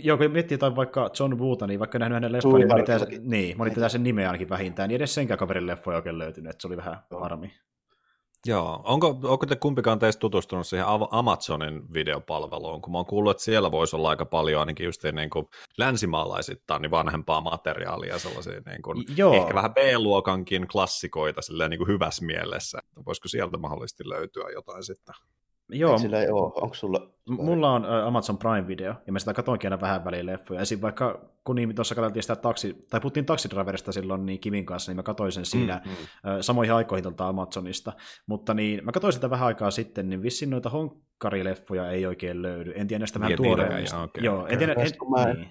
S1: Joo, kun miettii jotain vaikka John Woota, niin vaikka nähnyt hänen leffan, niin moni niin, moni tietää sen nimeä ainakin vähintään, niin edes senkään kaverin leffoja oikein löytynyt, että se oli vähän harmi.
S3: Joo, onko, onko te kumpikaan teistä tutustunut siihen Amazonin videopalveluun, kun mä oon kuullut, että siellä voisi olla aika paljon ainakin just niin kuin länsimaalaisittain niin vanhempaa materiaalia, sellaisia niin kuin, Joo. ehkä vähän B-luokankin klassikoita silleen niin kuin hyvässä mielessä. Voisiko sieltä mahdollisesti löytyä jotain sitten?
S2: Joo. Sillä ei ole. Onko sulla?
S1: Mulla on Amazon Prime-video, ja mä sitä katoinkin aina vähän väliin leffoja. Esim. vaikka, kun niin tuossa katsottiin sitä taksi, tai puhuttiin taksidriverista silloin niin Kimin kanssa, niin mä katsoin sen siinä mm, mm. samoihin aikoihin tuolta Amazonista. Mutta niin, mä katsoin sitä vähän aikaa sitten, niin vissiin noita honkkarileffoja ei oikein löydy. En tiedä näistä vähän niin, tuoreemmista. Okay. Joo, en tiedä, en,
S2: mä, niin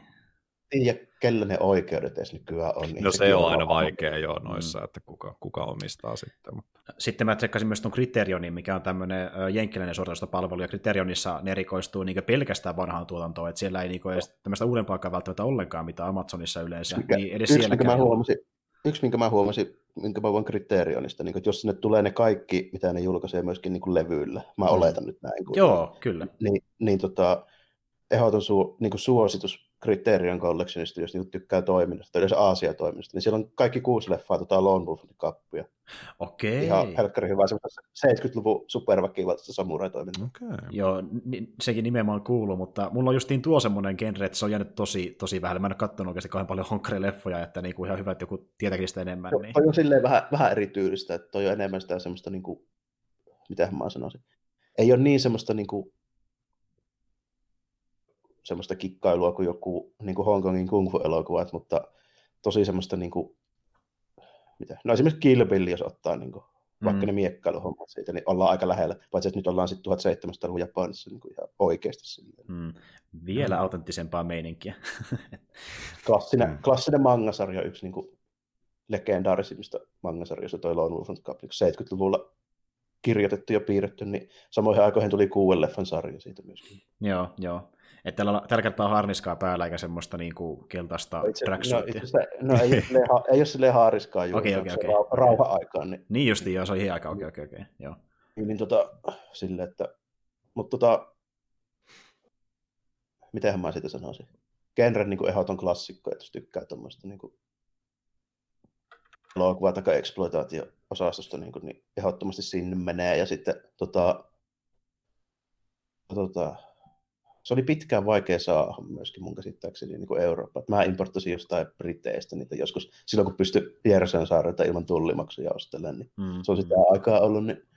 S2: tiedä, kellä ne oikeudet edes nykyään on.
S3: Niin no se, se on aina vaikea jo noissa, mm. että kuka, kuka omistaa sitten. Mutta.
S1: Sitten mä tsekkasin myös tuon Criterionin, mikä on tämmöinen jenkkiläinen sortoista palvelu, ja Criterionissa ne erikoistuu niin pelkästään vanhaan tuotantoon, että siellä ei niin edes tämmöistä uudempaa välttämättä ollenkaan, mitä Amazonissa yleensä. Mikä, niin edes
S2: yksi, minkä mä huomasin, yksi, minkä mä huomasin, minkä mä voin Criterionista, niin että jos sinne tulee ne kaikki, mitä ne julkaisee myöskin niin kuin levyillä, mä mm. oletan nyt näin.
S1: Kun Joo, kyllä.
S2: Niin, niin tota, ehdoton su, niin kuin suositus Criterion Collectionista, jos niinku tykkää toiminnasta, tai yleensä Aasia-toiminnasta, niin siellä on kaikki kuusi leffaa tota Lone Wolfin kappuja.
S1: Okei.
S2: Ihan helkkari hyvä, 70-luvun superväkivaltaista samurai-toimintaa.
S1: Okay. Joo, sekin nimenomaan kuuluu, mutta mulla on justiin tuo semmoinen genre, että se on jäänyt tosi, tosi vähän. Mä en ole katsonut oikeasti kauhean paljon honkkari-leffoja, että niinku ihan hyvä, että joku tietääkin sitä enemmän.
S2: Niin. Toi on silleen vähän, vähän erityylistä, että toi on enemmän sitä semmoista, niinku, mitä mä sanoisin, ei ole niin semmoista niinku, semmoista kikkailua kuin joku niin kuin Hongkongin kung fu-elokuvat, mutta tosi semmoista, niin kuin, mitä? no esimerkiksi Kill Bill, jos ottaa niin kuin, vaikka mm. ne miekkailuhommat siitä, niin ollaan aika lähellä, paitsi että nyt ollaan sitten 1700-luvun Japanissa niin kuin ihan oikeasti. Silleen. Mm.
S1: Vielä mm. autenttisempaa meininkiä.
S2: klassinen, mm. klassinen mangasarja, yksi niin kuin, legendaarisimmista mangasarjoista, toi Lone Wolf Cup, 70-luvulla niin kirjoitettu ja piirretty, niin samoihin aikoihin tuli kuuden leffan sarja siitä myöskin.
S1: Joo, joo. Että tällä, tällä kertaa on harniskaa päällä eikä semmoista niin kuin keltaista tracksuitia.
S2: No, no ei, ei, ei ole silleen haariskaa juuri, okay, okay, okay. Rauha, rauha-aikaan. Niin,
S1: niin justiin, joo, se on ihan aika, okei, okay, okei, okay, joo.
S2: Niin, niin tota, sille, että, mutta tota, mitenhän mä siitä sanoisin? Genren niin ehdoton klassikko, että jos tykkää tuommoista niin kuin, elokuva- tai exploitaatio-osastosta, niin, kuin, niin ehdottomasti sinne menee. Ja sitten tota, tota, se oli pitkään vaikea saada myöskin mun käsittääkseni niin kuin Eurooppa. Mä importasin jostain Briteistä niitä joskus, silloin kun pystyi Piersen saarelta ilman tullimaksuja ostelemaan, niin mm. se on sitä aikaa ollut, niin,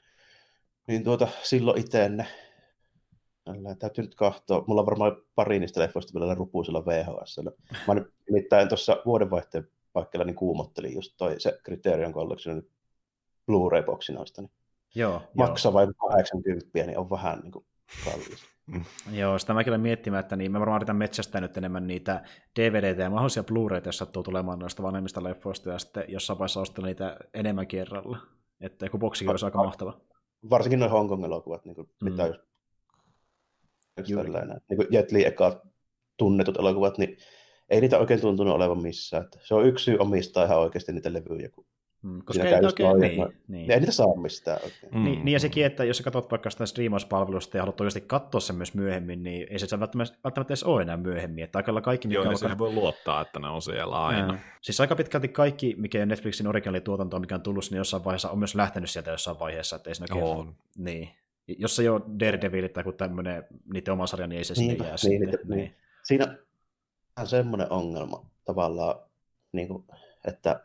S2: niin tuota, silloin itse ne täytyy nyt katsoa. Mulla on varmaan pari niistä leffoista vielä rupuisella VHS. Mä nyt nimittäin tuossa vuodenvaihteen paikkeilla niin kuumottelin just toi se Criterion Collection Blu-ray-boksi noista. Niin
S1: joo,
S2: maksaa vain 80, niin on vähän niin kuin kallis.
S1: Mm. Joo, sitä mäkin olen miettimään, että niin, mä varmaan yritän metsästää nyt enemmän niitä DVDtä ja mahdollisia Blu-rayta, jos sattuu tulemaan noista vanhemmista leffoista, ja sitten jossain vaiheessa ostaa niitä enemmän kerralla. Että joku boksikin olisi aika mahtava.
S2: Varsinkin noin Hongkong elokuvat, niin mm. mitä jos niin kuin Jet Li eka tunnetut elokuvat, niin ei niitä oikein tuntunut olevan missään. Että se on yksi syy omistaa ihan oikeasti niitä levyjä, kun Mm, koska ei, oikein, niin, niin. ei niitä saa mistään oikein.
S1: Mm. Niin, niin, ja sekin, että jos sä katsot vaikka sitä striimauspalvelusta ja haluat oikeasti katsoa sen myös myöhemmin, niin ei se välttämättä, välttämättä edes ole enää myöhemmin. Että aika kaikki,
S3: mikä Joo, on... Vaikka... voi luottaa, että ne on siellä aina. Ja.
S1: Siis aika pitkälti kaikki, mikä on Netflixin originaali-tuotanto, mikä on tullut, niin jossain vaiheessa on myös lähtenyt sieltä jossain vaiheessa. Että ei siinä
S3: on.
S1: Niin. Jos se ei ole Daredevil tai joku tämmöinen niiden oma sarja, niin ei se sinne jää niin, sitten. Niin. niin.
S2: Siinä on semmoinen ongelma tavallaan, niin kuin, että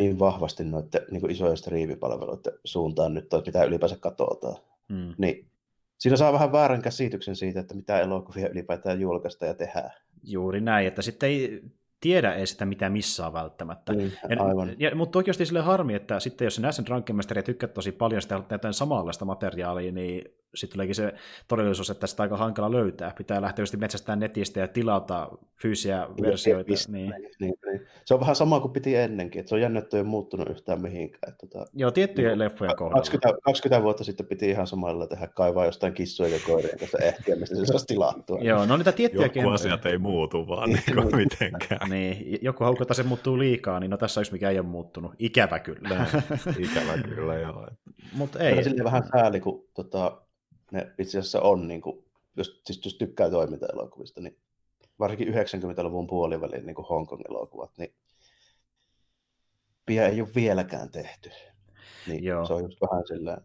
S2: niin vahvasti noiden niin isojen striimipalveluiden suuntaan nyt, että mitä ylipäänsä katsotaan. Mm. Niin siinä saa vähän väärän käsityksen siitä, että mitä elokuvia ylipäätään julkaista ja tehdään.
S1: Juuri näin, että sitten ei tiedä edes sitä, mitä missaa välttämättä.
S2: Niin, aivan.
S1: Ja, mutta oikeasti sille harmi, että sitten jos se sen rankemestari ja tykkää tosi paljon sitä jotain samanlaista materiaalia, niin sitten tuleekin se todellisuus, että sitä aika hankala löytää. Pitää lähteä just metsästään netistä ja tilata fyysisiä niin, versioita. Niin. Niin,
S2: niin, niin. Se on vähän sama kuin piti ennenkin, että se on jännä, että ei ole muuttunut yhtään mihinkään. Että, tota,
S1: Joo, tiettyjä niin, leffoja kohdalla.
S2: 20, 20, vuotta sitten piti ihan samalla tehdä kaivaa jostain kissoja ja koirien kanssa ehtiä, mistä se saisi tilattua.
S1: Joo, no niitä tiettyjä
S3: Joku kenttejä. asiat ei muutu vaan niin kuin mitenkään.
S1: niin, joku haukko, että se muuttuu liikaa, niin no tässä on yksi, mikä ei ole muuttunut. Ikävä kyllä.
S3: Ikävä kyllä, joo.
S2: Mutta ei. Se vähän sääli, kun tota, ne itse asiassa on, niin kuin, jos, siis jos tykkää toiminta-elokuvista, niin varsinkin 90-luvun puolivälin niin Hongkong-elokuvat, niin pian ei ole vieläkään tehty. Niin Joo. Se on just vähän sillä,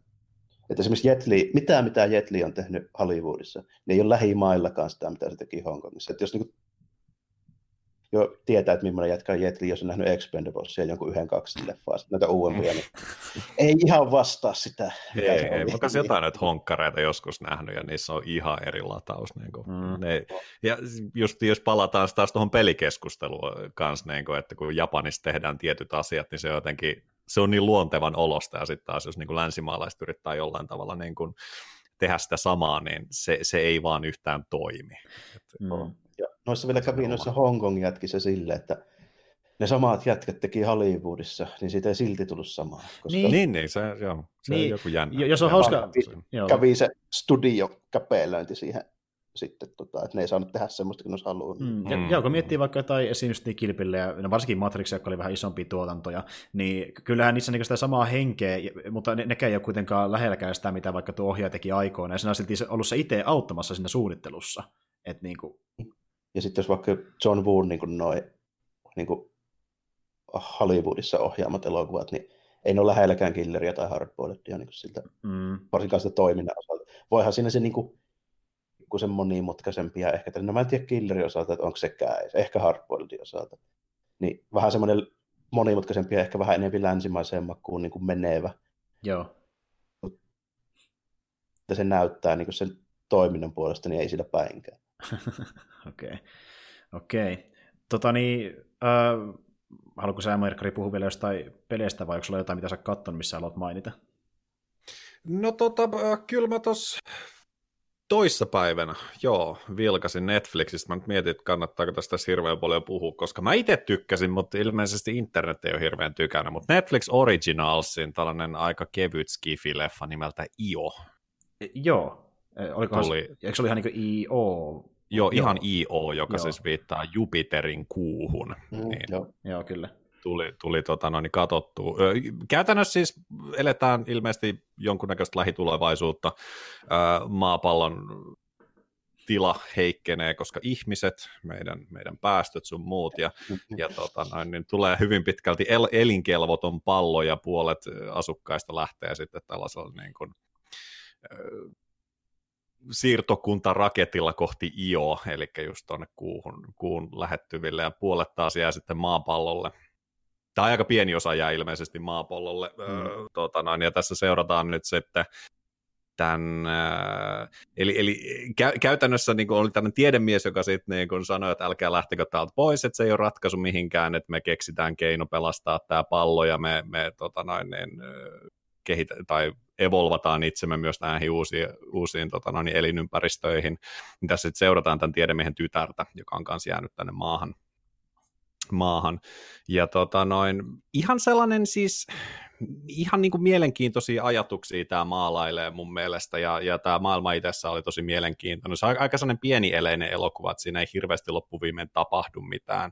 S2: että esimerkiksi Jet Li, mitään mitä Jet Li on tehnyt Hollywoodissa, niin ei ole lähimaillakaan sitä, mitä se teki Hongkongissa. Että jos niin jo tietää, että millainen jätkä Jet Li, jos on nähnyt Expendables ja jonkun yhden kaksi leffaa, näitä uudempia, niin ei ihan vastaa sitä.
S3: Ei, ei, ei. Mä jotain näitä honkkareita joskus nähnyt, ja niissä on ihan eri lataus. Niin kuin. Mm. Ne, ja just jos palataan taas tuohon pelikeskusteluun kanssa, niin kuin, että kun Japanissa tehdään tietyt asiat, niin se on jotenkin se on niin luontevan olosta, ja sitten taas jos niin kuin länsimaalaiset yrittää jollain tavalla niin kuin tehdä sitä samaa, niin se, se ei vaan yhtään toimi.
S2: Mm. Ja noissa vielä kävi noissa Hongkong jätkissä silleen, että ne samat jätkät teki Hollywoodissa, niin siitä ei silti tullut samaa.
S3: Koska... Niin, niin, niin se, joo, se niin. on joku jännä.
S1: Jos on hauska...
S2: Kävi, kävi se studio käpeilöinti siihen sitten, tota, että ne ei saanut tehdä semmoista, kun olisi halunnut.
S1: Mm. Ja, mm. ja kun miettii vaikka jotain esimerkiksi Kilpille, ja no varsinkin Matrix, joka oli vähän isompi tuotantoja, niin kyllähän niissä on niin sitä samaa henkeä, mutta ne, nekään ei ole kuitenkaan lähelläkään sitä, mitä vaikka tuo ohjaaja teki aikoina, ja siinä on silti ollut se itse auttamassa siinä suunnittelussa. Et niin kuin...
S2: Ja sitten jos vaikka John Woo niin kuin noi, niin kuin Hollywoodissa ohjaamat elokuvat, niin ei ne ole lähelläkään killeria tai hardboiledia niin siltä, mm. varsinkaan sitä toiminnan osalta. Voihan siinä se niin kuin, pikkusen monimutkaisempi ja ehkä, no mä en tiedä Killerin osalta, että onko sekään, ehkä Hardboiledin osalta. Niin vähän semmoinen monimutkaisempi ja ehkä vähän enemmän länsimaiseen makuun niin kuin menevä.
S1: Joo.
S2: Että se näyttää niin kuin sen toiminnan puolesta, niin ei sillä päinkään.
S1: Okei. okay. Okei. Tota niin, äh, haluatko sä Merkari puhua vielä jostain peleistä vai onko sulla jotain, mitä sä katsonut, missä haluat mainita?
S3: No tota, kyllä mä tos toissapäivänä, joo, vilkasin Netflixistä. Mä nyt mietin, että kannattaako tästä hirveän paljon puhua, koska mä itse tykkäsin, mutta ilmeisesti internet ei ole hirveän tykänä. Mutta Netflix Originalsin tällainen aika kevyt skifi-leffa nimeltä IO.
S1: E, joo. E, Oliko Tuli... eikö se oli ihan niin kuin IO?
S3: Joo, ihan IO, joka joo. siis viittaa Jupiterin kuuhun.
S1: Mm, niin. joo. joo, kyllä
S3: tuli, tuli tota, noin, katsottua. Käytännössä siis eletään ilmeisesti jonkunnäköistä lähitulevaisuutta. Maapallon tila heikkenee, koska ihmiset, meidän, meidän päästöt sun muut, ja, ja tota, noin, niin tulee hyvin pitkälti el, elinkelvoton pallo, ja puolet asukkaista lähtee sitten tällaisella niin kuin, siirtokuntaraketilla kohti IO, eli just tuonne kuuhun, kuun lähettyville, ja puolet taas jää sitten maapallolle Tämä aika pieni osa jää ilmeisesti maapallolle. Mm. Öö, tota noin, ja tässä seurataan nyt sitten tämän, eli, eli kä- käytännössä niin oli tämmöinen tiedemies, joka sitten niin sanoi, että älkää lähtekö täältä pois, että se ei ole ratkaisu mihinkään, että me keksitään keino pelastaa tämä pallo ja me, me tota noin, niin, kehitä, tai evolvataan itsemme myös näihin uusiin, uusiin tota noin, elinympäristöihin. Tässä sitten seurataan tämän tiedemiehen tytärtä, joka on kanssa jäänyt tänne maahan maahan. Ja tota noin, ihan sellainen siis, ihan niin kuin mielenkiintoisia ajatuksia tämä maalailee mun mielestä, ja, ja tämä maailma itsessä oli tosi mielenkiintoinen. Se on aika sellainen pieni eleinen elokuva, että siinä ei hirveästi loppuviimein tapahdu mitään.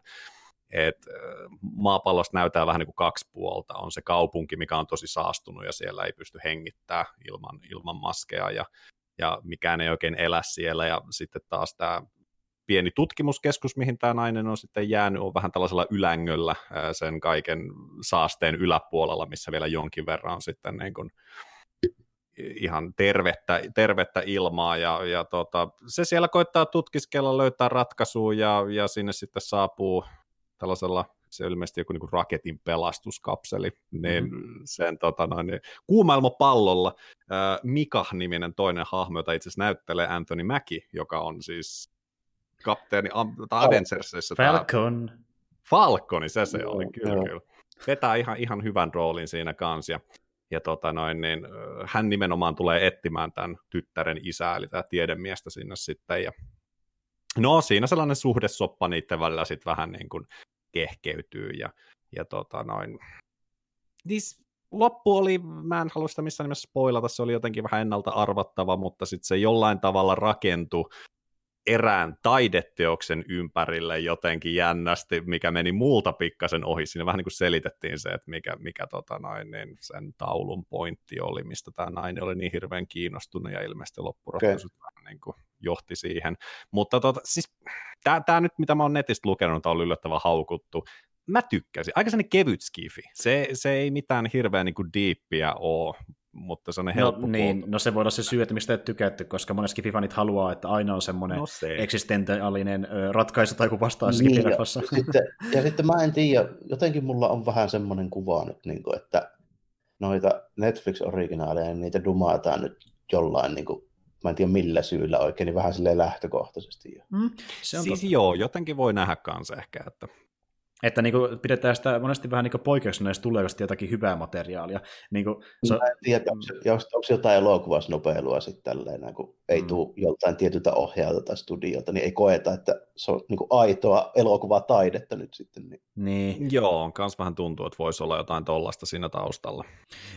S3: Et maapallosta näyttää vähän niin kuin kaksi puolta. On se kaupunki, mikä on tosi saastunut, ja siellä ei pysty hengittämään ilman, ilman maskeja, ja, ja mikään ei oikein elä siellä, ja sitten taas tämä pieni tutkimuskeskus, mihin tämä nainen on sitten jäänyt, on vähän tällaisella ylängöllä sen kaiken saasteen yläpuolella, missä vielä jonkin verran on sitten niin kuin ihan tervettä, tervettä ilmaa, ja, ja tota, se siellä koittaa tutkiskella, löytää ratkaisuja, ja, ja sinne sitten saapuu tällaisella se ilmeisesti joku niin raketin pelastuskapseli, niin mm-hmm. sen tota, noin, niin, kuumailmapallolla äh, Mika-niminen toinen hahmo, jota itse asiassa näyttelee Anthony Mackie, joka on siis kapteeni tai Avengersissa.
S1: Falcon.
S3: Falconi, se se oli, kyllä, kyllä. Vetää ihan, ihan hyvän roolin siinä kanssa. Ja, ja tota noin, niin, hän nimenomaan tulee etsimään tämän tyttären isää, eli tämä tiedemiestä sinne sitten. Ja no siinä sellainen suhdesoppa niiden välillä sitten vähän niin kuin kehkeytyy. Ja, ja tota noin, niin loppu oli, mä en halua sitä missään nimessä spoilata, se oli jotenkin vähän ennalta arvattava, mutta sitten se jollain tavalla rakentui erään taideteoksen ympärille jotenkin jännästi, mikä meni muulta pikkasen ohi. Siinä vähän niin kuin selitettiin se, että mikä, mikä tota noin, niin sen taulun pointti oli, mistä tämä nainen oli niin hirveän kiinnostunut ja ilmeisesti loppuratkaisut okay. vähän niin kuin johti siihen. Mutta tota, siis, tämä nyt, mitä mä oon netistä lukenut, on yllättävän haukuttu mä tykkäsin. Aika sellainen kevyt skifi. Se, se ei mitään hirveän niin diippiä ole, mutta se on no, helppo.
S1: Niin, no se voi olla se syy, että mistä et tykätty, koska monet skififanit haluaa, että aina on semmoinen no se. eksistentiaalinen ratkaisu tai kun vastaa niin,
S2: ja, sitten, ja sitten mä en tiedä, jotenkin mulla on vähän semmoinen kuva nyt, niin kuin, että noita Netflix-originaaleja, niin niitä dumataan nyt jollain niin kuin, mä en tiedä millä syyllä oikein, niin vähän silleen lähtökohtaisesti.
S3: Mm, se on siis totta. joo, jotenkin voi nähdä kanssa ehkä, että
S1: että niin kuin, pidetään sitä monesti vähän niin poikkeuksena, jos tulee jotakin hyvää materiaalia. Niin kuin,
S2: se... Mä en tiedä, onko, onko jotain elokuvasnopeilua sitten tälleen, kun ei mm. tule joltain tietyltä ohjaajalta tai studiolta, niin ei koeta, että se on niin kuin aitoa elokuvataidetta nyt sitten. Niin.
S3: niin. Joo, kans vähän tuntuu, että voisi olla jotain tollasta siinä taustalla.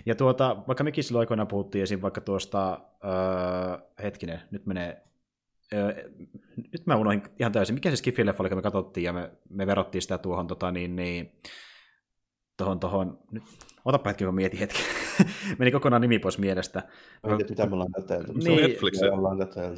S1: Ja tuota, vaikka mekin silloin aikoina puhuttiin esim. vaikka tuosta, öö, hetkinen, nyt menee nyt mä unohdin ihan täysin, mikä se Skiffy-leffa oli, me katsottiin ja me, me verrattiin sitä tuohon, tota, niin, niin, tohon, tohon, nyt, otapa hetki, kun mietin hetki. Meni kokonaan nimi pois mielestä.
S2: Mä tiedä, mitä me ollaan katseltu.
S3: Niin, Netflix.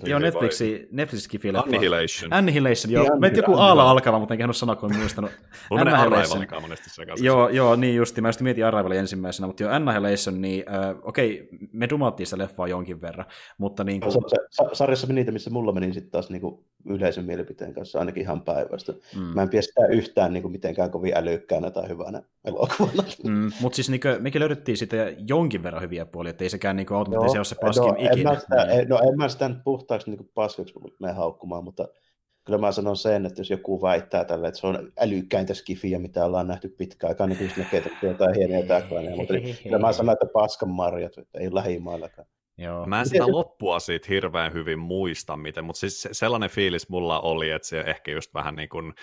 S1: Joo, Netflixi, Netflix Skiffy-leffa.
S3: Annihilation.
S1: Annihilation, joo. Niin, Meitä joku aalla alkava, mutta en kehannut sanoa, kun en muistanut.
S3: Annihilation. monesti
S1: Joo, joo, niin justi. Mä just mietin Arrival ensimmäisenä, mutta joo, Annihilation, niin äh, okei, me dumattiin sitä leffaa jonkin verran, mutta niin kuin...
S2: Se, se, sarjassa meni niitä, missä mulla meni sitten taas niin kuin yleisön mielipiteen kanssa ainakin ihan päivästä. Mm. Mä en pidä sitä yhtään niin kuin mitenkään kovin älykkäänä tai hyvänä elokuvana.
S1: Mm, mutta siis niin kuin, mekin löydettiin sitä jonkin verran hyviä puolia, että ei sekään niin automaattisesti ole se paskin no, ikinä.
S2: En mä sitä, niin. No en mä sitä nyt puhtaaksi niin paskaksi mene haukkumaan, mutta kyllä mä sanon sen, että jos joku väittää tälle, että se on älykkäintä skifiä, mitä ollaan nähty pitkään aikaa, niin kyllä näkee jotain hienoja täkväinen, mutta kyllä mä sanon, että paskan marjat, että ei ole lähimaillakaan.
S3: Joo. Mä en sitä loppua siitä hirveän hyvin muista, miten, mutta siis sellainen fiilis mulla oli, että se ehkä just vähän niin kuin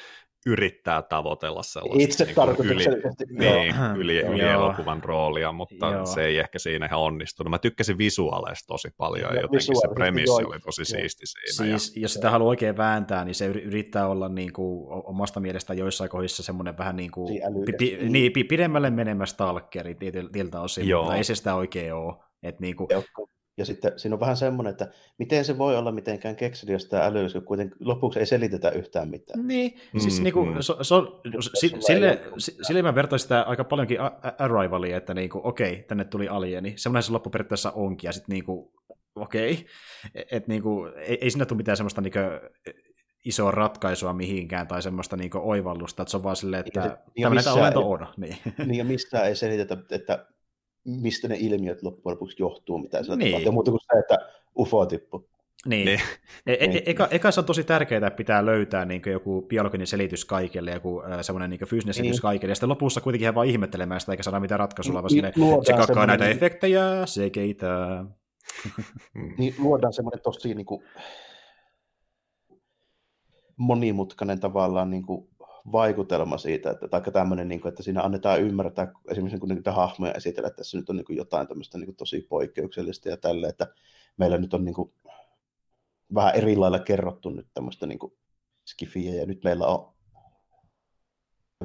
S3: yrittää tavoitella sellaista
S2: Itse
S3: niin yli, niin, yli, yli elokuvan roolia, mutta joo. se ei ehkä siinä ihan onnistunut. Mä tykkäsin visuaaleista tosi paljon ja jotenkin se premissi oli tosi joo. siisti siinä.
S1: Siis, ja... jos sitä haluaa oikein vääntää, niin se yrittää olla niin kuin, omasta mielestä joissain kohdissa semmoinen vähän niin kuin, pi, niin, pidemmälle menemä stalkeri tietyltä osin, joo. mutta ei se sitä oikein ole. Et niin kuin,
S2: ja sitten siinä on vähän semmoinen, että miten se voi olla mitenkään kekseliästä tai älyys, kun kuitenkin lopuksi ei selitetä yhtään mitään.
S1: Niin, mm, siis niinku, mm. so, so, si, sille, sille mä vertaisin sitä aika paljonkin Arrivalia, että niinku, okei, tänne tuli alieni. Semmoinen se loppu periaatteessa onkin, ja sitten niinku, okei, että niinku, ei, ei siinä tule mitään semmoista niinku, isoa ratkaisua mihinkään tai semmoista niinku oivallusta, että se on vaan silleen, että ja, tämmöinen olento on. Niin.
S2: niin, ja missään ei selitetä, että mistä ne ilmiöt loppujen lopuksi johtuu, mitä se niin. tapahtuu, muuta kuin se, että UFO tippu.
S1: Niin. niin. E- e- niin. eka, eka se on tosi tärkeää, että pitää löytää niin joku biologinen selitys kaikille, joku äh, semmoinen niin fyysinen selitys niin. kaikille, ja sitten lopussa kuitenkin hän vaan ihmettelemään sitä, eikä saada mitään ratkaisua, vaan niin, se kakkaa näitä efektejä, se keitä.
S2: niin luodaan semmoinen tosi niin kuin, monimutkainen tavallaan niin kuin, vaikutelma siitä, että, tai tämmöinen, niin kuin, että siinä annetaan ymmärtää, esimerkiksi kun niitä hahmoja esitellä, että tässä nyt on niin kuin jotain tämmöistä niin kuin tosi poikkeuksellista ja tälle, että meillä nyt on niin kuin, vähän eri lailla kerrottu nyt tämmöistä niin kuin skifiä, ja nyt meillä on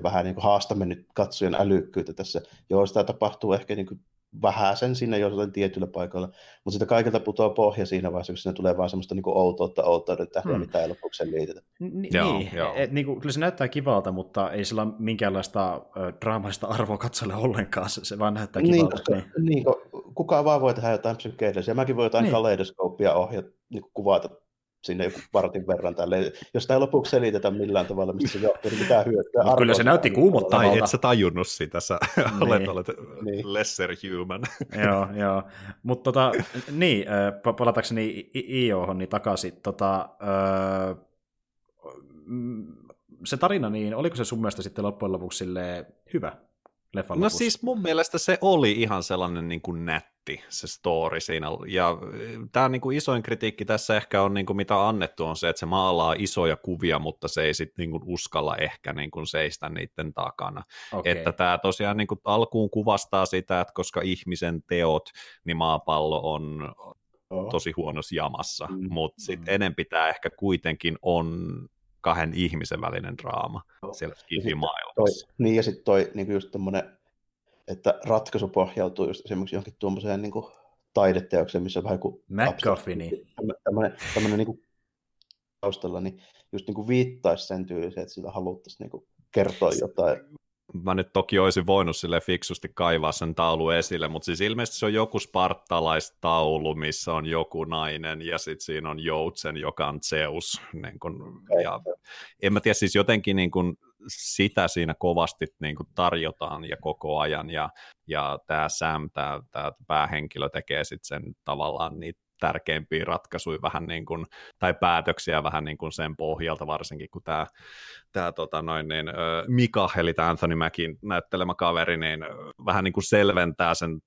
S2: vähän niin kuin haastamme nyt katsojan älykkyyttä tässä. Joo, sitä tapahtuu ehkä niin kuin vähän sen sinne jossain tietyllä paikalla, mutta sitä kaikilta putoaa pohja siinä vaiheessa, kun siinä tulee vaan semmoista niin outoutta, outouden tähden, hmm. mitä ei lopuksi liitetä.
S1: N- joo, niin, joo. Et, niin kuin, kyllä se näyttää kivalta, mutta ei sillä ole minkäänlaista äh, draamallista arvoa katsolle ollenkaan, se, se vaan näyttää niin, kivalta.
S2: Niin, koska, niin. niin kukaan vaan voi tehdä jotain psykeidellisiä, mäkin voi jotain niin. kaleidoskooppia ohjata, niin kuvata sinne joku vartin verran tälle. Jos tämä lopuksi selitetä millään tavalla, mistä se johtuu, niin mitään hyötyä.
S1: Mutta kyllä se näytti kuumottavalta.
S3: Tai et sä tajunnut sitä, sä niin. olet, olet niin. lesser human.
S1: joo, joo. Mutta tota, niin, palatakseni IOhon niin takaisin, tota, öö, se tarina, niin oliko se sun mielestä sitten loppujen lopuksi hyvä?
S3: leffan No lopussa. siis mun mielestä se oli ihan sellainen niin kuin nätti, se story siinä. Ja tämä niin kuin isoin kritiikki tässä ehkä on, niin kuin mitä annettu, on se, että se maalaa isoja kuvia, mutta se ei sitten niin kuin uskalla ehkä niin kuin seistä niiden takana. Okay. Että tämä tosiaan niin kuin alkuun kuvastaa sitä, että koska ihmisen teot, niin maapallo on tosi huonossa jamassa, mm. mutta sitten mm. enempi tämä ehkä kuitenkin on kahden ihmisen välinen draama Joo. siellä skifi-maailmassa.
S2: Niin, ja sitten toi niin just tommonen, että ratkaisu pohjautuu just esimerkiksi johonkin tuommoiseen niin taideteokseen, missä on vähän kuin...
S1: McGuffini.
S2: Tämmöinen, tämmöinen niin kuin taustalla, niin just niin kuin viittaisi sen tyyliseen, että sillä haluttaisiin niin kuin kertoa jotain
S3: mä nyt toki olisin voinut sille fiksusti kaivaa sen taulu esille, mutta siis ilmeisesti se on joku spartalaistaulu, missä on joku nainen ja sitten siinä on joutsen, joka on Zeus. Niin kun, ja en mä tiedä, siis jotenkin niin kun sitä siinä kovasti niin kun tarjotaan ja koko ajan. Ja, ja tämä Sam, tämä päähenkilö tekee sitten sen tavallaan niitä tärkeimpiä ratkaisuja vähän niin kuin, tai päätöksiä vähän niin kuin sen pohjalta, varsinkin kun tämä, tämä tota noin, niin, Mika, eli tämä Anthony Mackin näyttelemä kaveri, niin vähän niin kuin selventää sen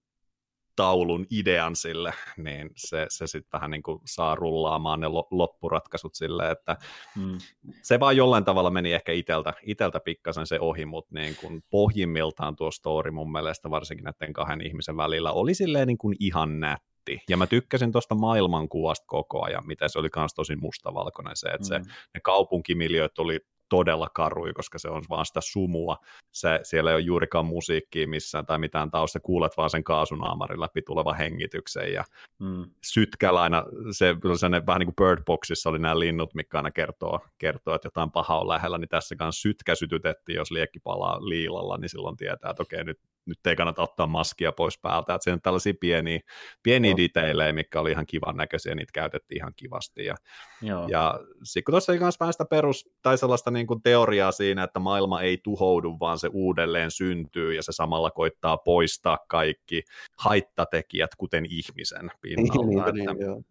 S3: taulun idean sille, niin se, se sitten vähän niin kuin saa rullaamaan ne loppuratkaisut sille, että hmm. se vaan jollain tavalla meni ehkä iteltä, iteltä pikkasen se ohi, mutta niin kuin pohjimmiltaan tuo story mun mielestä varsinkin näiden kahden ihmisen välillä oli silleen niin kuin ihan nätti nätti. Ja mä tykkäsin tuosta maailmankuvasta koko ajan, mitä se oli myös tosi mustavalkoinen se, että mm. se, ne kaupunkimiljöt oli todella karui, koska se on vaan sitä sumua. Se, siellä ei ole juurikaan musiikkia missään tai mitään tausta, kuulet vaan sen kaasunaamarin läpi tuleva hengityksen ja mm. sytkällä aina, se, se vähän niin kuin Bird Boxissa oli nämä linnut, mikä aina kertoo, kertoo, että jotain pahaa on lähellä, niin tässä kanssa sytkä sytytettiin, jos liekki palaa liilalla, niin silloin tietää, että okei, nyt nyt ei kannata ottaa maskia pois päältä, että siinä on tällaisia pieniä, pieniä no. detailleja, mikä oli ihan kivan näköisiä, niitä käytettiin ihan kivasti, ja, Joo. ja sitten kun tuossa oli myös vähän sitä perus, tai sellaista niin kuin teoriaa siinä, että maailma ei tuhoudu, vaan se uudelleen syntyy, ja se samalla koittaa poistaa kaikki haittatekijät, kuten ihmisen pinnalta, niin, että, niin, joo.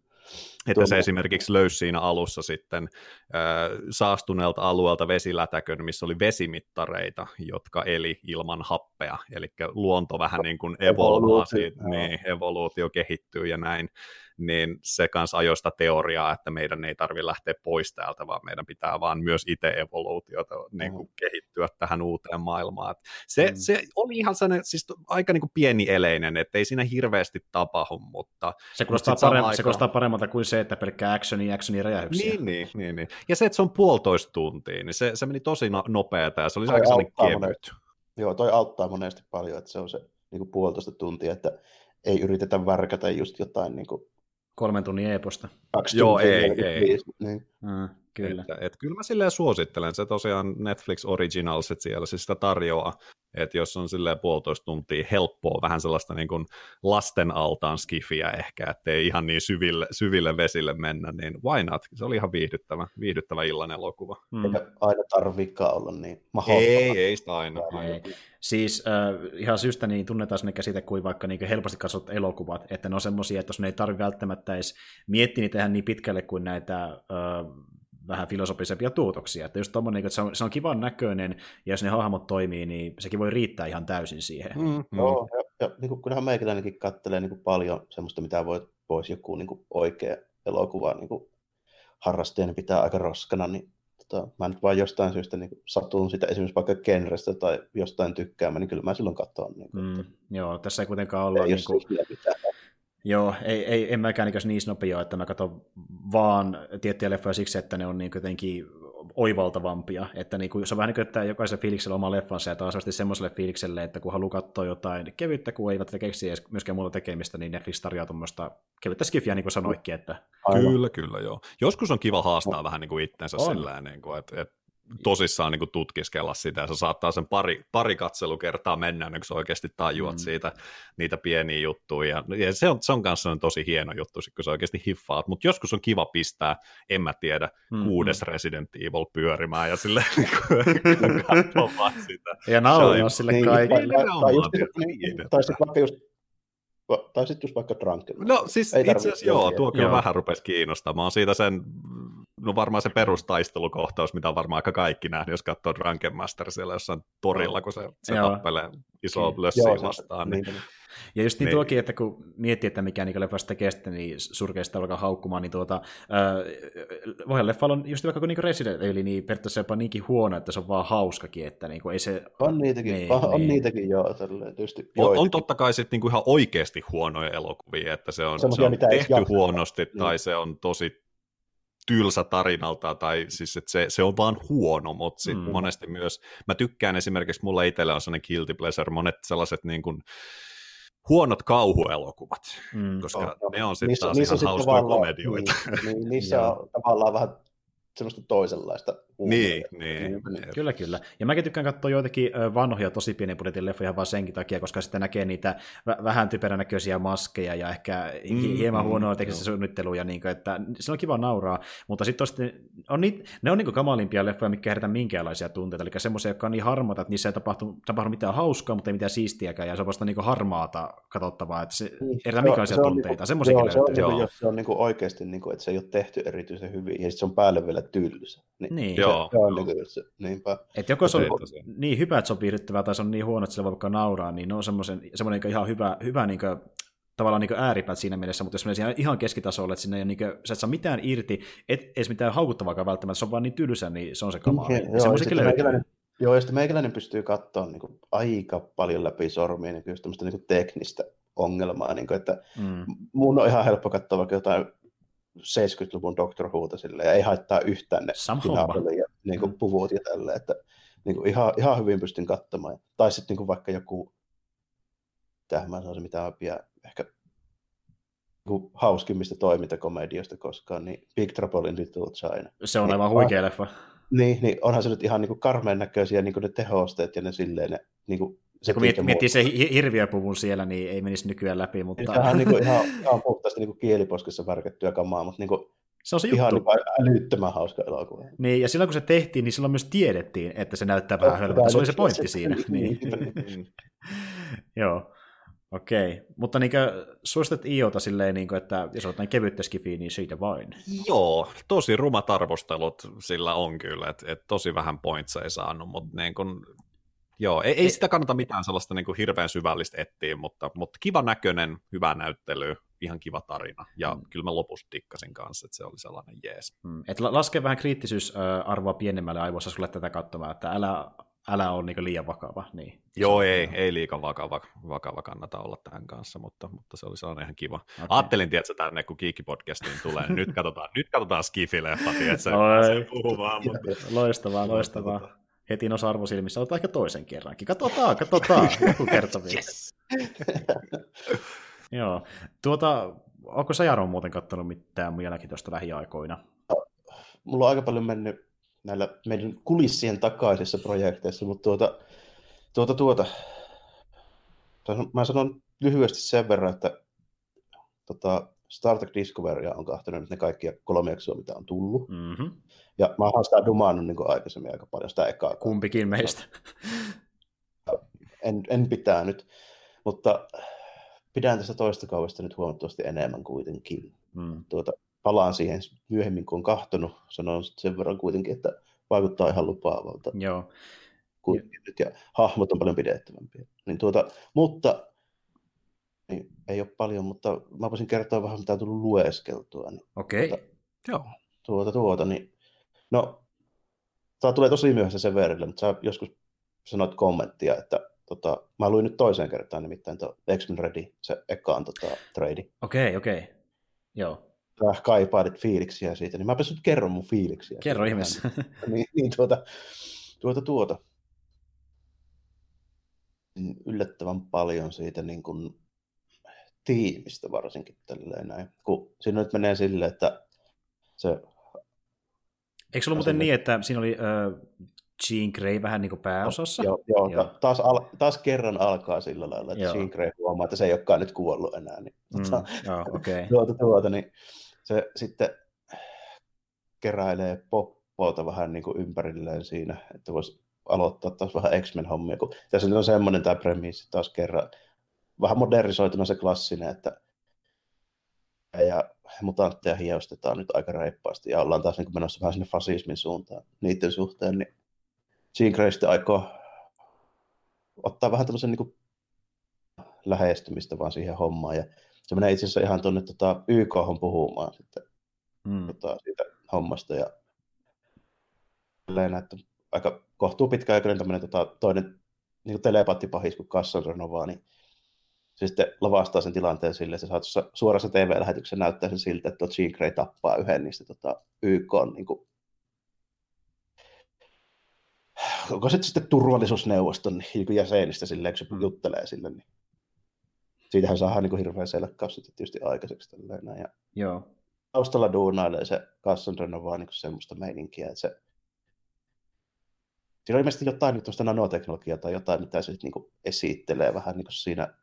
S3: Että se esimerkiksi löysi siinä alussa sitten äh, saastuneelta alueelta vesilätäkön, missä oli vesimittareita, jotka eli ilman happea, eli luonto vähän niin kuin evolvaa siitä, niin, evoluutio kehittyy ja näin niin se kanssa ajoista teoriaa, että meidän ei tarvitse lähteä pois täältä, vaan meidän pitää vaan myös itse evoluutiota niin kuin mm. kehittyä tähän uuteen maailmaan. Se, mm. se oli ihan sellainen, siis aika niin kuin pieni eleinen, että ei siinä hirveästi tapahdu, mutta...
S1: Se kuulostaa, parem- aika... se kuulostaa paremmalta kuin se, että pelkkää actioni, actioni räjähyksiä.
S3: Niin, niin, niin, niin. Ja se, että se on puolitoista tuntia, niin se, se meni tosi no, nopeata ja se oli aika sellainen kevyt.
S2: Joo, toi auttaa monesti paljon, että se on se niin kuin puolitoista tuntia, että ei yritetä värkätä just jotain niin kuin
S1: kolmen tunnin e-posta.
S3: Joo, ei, ei.
S1: Niin. Mm, kyllä.
S3: Että, et, kyllä mä silleen suosittelen. Se tosiaan Netflix Originalsit siellä siis sitä tarjoaa. Että jos on silleen puolitoista tuntia helppoa, vähän sellaista niin kuin lasten altaan skifiä ehkä, ettei ihan niin syville, syville vesille mennä, niin why not? Se oli ihan viihdyttävä, viihdyttävä illan elokuva.
S2: Mm. Eikä aina tarvikaan olla niin
S3: mahdollista. Ei, ei sitä aina. Ei.
S1: Siis äh, ihan syystä niin tunnetaan sellainen käsite kuin vaikka niin helposti katsot elokuvat, että ne on semmoisia, että jos ne ei tarvitse välttämättä edes miettiä niitä niin pitkälle kuin näitä äh, vähän filosofisempia tuotoksia. Että just tommonen, että se on, se on kivan näköinen, ja jos ne hahmot toimii, niin sekin voi riittää ihan täysin siihen. Mm, mm.
S2: Joo, ja, ja niin kuin, kyllähän meikäläinenkin kattelee niin kuin paljon semmoista, mitä voi, voisi joku niin kuin oikea elokuva niin kuin harrastajana pitää aika roskana, niin tota, mä nyt vaan jostain syystä niin satun sitä esimerkiksi vaikka genrestä tai jostain tykkäämään, niin kyllä mä silloin katson. Niin kuin, mm,
S1: joo, tässä ei kuitenkaan olla... Ei niin kuin... Joo, ei, ei, en mäkään niin niin snopia, että mä katson vaan tiettyjä leffoja siksi, että ne on niin jotenkin oivaltavampia. Että niin kuin, se on vähän niin kuin, että jokaisella fiiliksellä oma leffansa ja taas semmoiselle fiilikselle, että kun haluaa katsoa jotain kevyttä, kun eivät keksi edes myöskään muuta tekemistä, niin Netflix tarjoaa tuommoista kevyttä skifiä, niin kuin sanoitkin. Että...
S3: Kyllä, kyllä, joo. Joskus on kiva haastaa no. vähän niin kuin itsensä on. sillä niin kuin, että, että tosissaan niin kuin tutkiskella sitä, ja se saattaa sen pari, pari katselukertaa mennä, niin kun sä oikeasti tajuat mm. siitä niitä pieniä juttuja, ja, ja se on, se on kanssa tosi hieno juttu, kun sä oikeasti hiffaat, mutta joskus on kiva pistää, en mä tiedä, mm. kuudes Resident Evil pyörimään, ja sille niin katsomaan sitä.
S1: Ja naulaa sille niin, kaikille.
S2: Tai sitten vaikka just tai sitten just vaikka Drunken.
S3: No siis itse asiassa joo, tuo kyllä vähän rupesi kiinnostamaan siitä sen no varmaan se perustaistelukohtaus, mitä on varmaan aika kaikki nähnyt, jos katsoo Drunken Master siellä jossain torilla, kun se, se tappelee isoa lössiä vastaan. Niin, niin.
S1: Ja just niin, niin. tuokin, että kun miettii, että mikä niin leffasta kestä, niin surkeista alkaa haukkumaan, niin tuota, äh, voihan leffalla on just vaikka kun niin Resident Evil, niin periaatteessa jopa niinkin huono, että se on vaan hauskakin, että niin ei se...
S2: On niitäkin, niin, on, niin. niitäkin joo. Tietysti
S3: on, on, totta kai sitten niin ihan oikeasti huonoja elokuvia, että se on, se on tehty huonosti niin. tai se on tosi tylsä tarinalta, tai siis että se, se on vaan huono, mutta sit mm. monesti myös, mä tykkään esimerkiksi, mulla itsellä on sellainen guilty pleasure, monet sellaiset niin kuin, huonot kauhuelokuvat, mm. koska oh, ne on sitten taas niissä ihan hauskoja komedioita.
S2: Niin, niin, niissä on tavallaan vähän semmoista toisenlaista
S3: niin, niin, niin,
S1: Kyllä, kyllä. Ja mäkin tykkään katsoa joitakin vanhoja tosi pienen budjetin leffoja vaan senkin takia, koska sitten näkee niitä vähän typeränäköisiä maskeja ja ehkä mm, hieman mm, huonoa teknistä suunnittelua, niin kuin, että se on kiva nauraa, mutta sitten on niitä, ne on niin kamalimpia leffoja, mikä herätä minkäänlaisia tunteita, eli semmoisia, jotka on niin harmaata, että niissä ei tapahtu, tapahdu mitään hauskaa, mutta ei mitään siistiäkään, ja se on vasta niin harmaata katsottavaa, että se niin. herätä minkälaisia
S2: se
S1: tunteita,
S2: niinku,
S1: semmoisia
S2: se on, joo. jos se on niin oikeasti, niin kuin, että se ei ole tehty erityisen hyvin, ja sitten se on päälle vielä tylsä.
S1: Niin, niin.
S3: Joo.
S2: Se, se on niin se, niinpä.
S1: Et joko se on niin hyvä, että se on viihdyttävää, tai se on niin huono, että sillä voi vaikka nauraa, niin ne on semmoisen, semmoinen niin ihan hyvä, hyvä niin kuin, tavallaan niin ääripäät siinä mielessä, mutta jos menee ihan keskitasolle, että sinne ei niin kuin, sä et saa mitään irti, et edes mitään haukuttavaakaan välttämättä, se on vaan niin tylsä, niin se on se kamaa.
S2: Niin, joo, meikäläinen, joo, ja sitten meikäläinen pystyy katsoa niin kuin, aika paljon läpi sormia niin kyllä niin kuin teknistä ongelmaa, niin kuin, että mm. mun on ihan helppo katsoa vaikka jotain 70-luvun Doctor Whota sille, ja ei haittaa yhtään ne ja niin kuin, mm. puvut ja tälle, että niin kuin, ihan, ihan hyvin pystyn katsomaan. Tai sitten niin kuin, vaikka joku, tähän mä sanoisin mitään vielä ehkä niin hauskimmista toimintakomedioista koskaan, niin Big Trouble in Little China.
S1: Se on niin, aivan huikea leffa.
S2: Niin, niin onhan se nyt ihan niin karmeen näköisiä niin ne tehosteet ja ne silleen ne niin kuin
S1: se kun miet, miettii se hirviöpuvun siellä, niin ei menisi nykyään läpi. Mutta...
S2: Sehän on niin kuin ihan, ihan puhtaasti niin kuin kieliposkessa värkettyä kamaa, mutta niin kuin
S1: se on se
S2: ihan juttu. Niin älyttömän hauska elokuva.
S1: Niin, ja silloin kun se tehtiin, niin silloin myös tiedettiin, että se näyttää vähän hölmöltä. Se oli se pointti siinä. niin. Joo. Okei, okay. mutta niin suositat Iota silleen, niin kuin, että jos olet näin kevyttä skifiä, niin siitä vain.
S3: Joo, tosi rumat arvostelut sillä on kyllä, että et tosi vähän pointsa ei saanut, mutta niin kun, Joo, ei, ei sitä kannata mitään sellaista niin kuin hirveän syvällistä etsiä, mutta, mutta kiva näköinen, hyvä näyttely, ihan kiva tarina. Ja mm. kyllä mä lopussa tikkasin kanssa, että se oli sellainen jees.
S1: Mm. Et laske vähän kriittisyysarvoa pienemmälle aivoissa sulle tätä katsomaan, että älä, älä ole niin liian vakava. Niin.
S3: Joo, ei, ei liikan vakava, vakava kannata olla tähän kanssa, mutta, mutta se oli sellainen ihan kiva. Okay. Ajattelin, tiedätkö, tänne kun Kiikki-podcastiin tulee, nyt katsotaan, nyt katsotaan Skifi-leffa, tiedätkö. Mutta...
S1: Loistavaa, loistavaa heti noissa arvosilmissä, otetaan ehkä toisen kerrankin. Katsotaan, katsotaan, joku kerta Yes. Joo. Tuota, onko sä Jaro muuten katsonut mitään mielenkiintoista lähiaikoina?
S2: Mulla on aika paljon mennyt näillä meidän kulissien takaisissa projekteissa, mutta tuota, tuota, tuota, mä sanon lyhyesti sen verran, että tota, Star Trek Discoverya on kahtanut nyt ne kaikki kolme jaksoa, mitä on tullut. Mm-hmm. Ja mä oon sitä dumannut niin aikaisemmin aika paljon sitä ekaa.
S1: Kumpikin meistä.
S2: En, en pitää nyt, mutta pidän tästä toista kaudesta nyt huomattavasti enemmän kuitenkin. Mm. Tuota, palaan siihen myöhemmin, kun on kahtonut. Sanon sen verran kuitenkin, että vaikuttaa ihan lupaavalta.
S1: Joo.
S2: Nyt, ja hahmot on paljon pidettävämpiä. Niin tuota, mutta niin ei ole paljon, mutta mä voisin kertoa vähän, mitä on tullut lueskeltua. Niin,
S1: Okei, okay.
S2: tuota, joo. Tuota, tuota, niin, no, tämä tulee tosi myöhässä sen verran, mutta sä joskus sanoit kommenttia, että tota, mä luin nyt toiseen kertaan nimittäin tuo X-Men Ready, se ekaan tota, trade.
S1: Okei, okay, okei. Okay. Joo.
S2: Sä kaipaatit fiiliksiä siitä, niin mä nyt kerron mun fiiliksiä.
S1: Kerro ihmeessä.
S2: niin, niin tuota, tuota, tuota. Yllättävän paljon siitä niin kuin tiimistä varsinkin tälleen näin. Kun siinä nyt menee silleen, että se...
S1: Eikö se ollut muuten niin, että siinä oli äh, Jean Grey vähän niin kuin pääosassa?
S2: Joo, joo, joo. Taas, al, taas kerran alkaa sillä lailla, että joo. Jean Grey huomaa, että se ei olekaan nyt kuollut enää. Niin,
S1: mm, tuota, joo, okay.
S2: tuota, tuota, niin se sitten keräilee poppolta vähän niin kuin ympärilleen siinä, että voisi aloittaa taas vähän X-Men-hommia, kun tässä on semmoinen tämä premissi taas kerran, vähän modernisoituna se klassinen, että ja mutantteja hiostetaan nyt aika reippaasti ja ollaan taas niin menossa vähän sinne fasismin suuntaan niiden suhteen, niin Jean Grey sitten aikoo ottaa vähän tämmöisen niin kuin lähestymistä vaan siihen hommaan ja se menee itse asiassa ihan tuonne tota, YK puhumaan sitten mm. tota, siitä hommasta ja että aika kohtuu pitkäaikainen tämmöinen tota, toinen niin telepaattipahis kuin Kassan Renova, niin se sitten lavastaa sen tilanteen sille, että se saa suorassa TV-lähetyksessä näyttää sen siltä, että Jean Grey tappaa yhden niistä tota, YK niin kuin, onko se sitten turvallisuusneuvoston niin jäsenistä silleen, kun se mm. juttelee sille, niin siitähän saadaan niin hirveän selkkaus sitten tietysti aikaiseksi. Tälleen, ja
S1: Joo.
S2: Taustalla duunailee se Cassandra vaan niin semmoista meininkiä, että se Siinä on ilmeisesti jotain nyt tuosta nanoteknologiaa tai jotain, mitä se niin kuin esittelee vähän niin kuin siinä.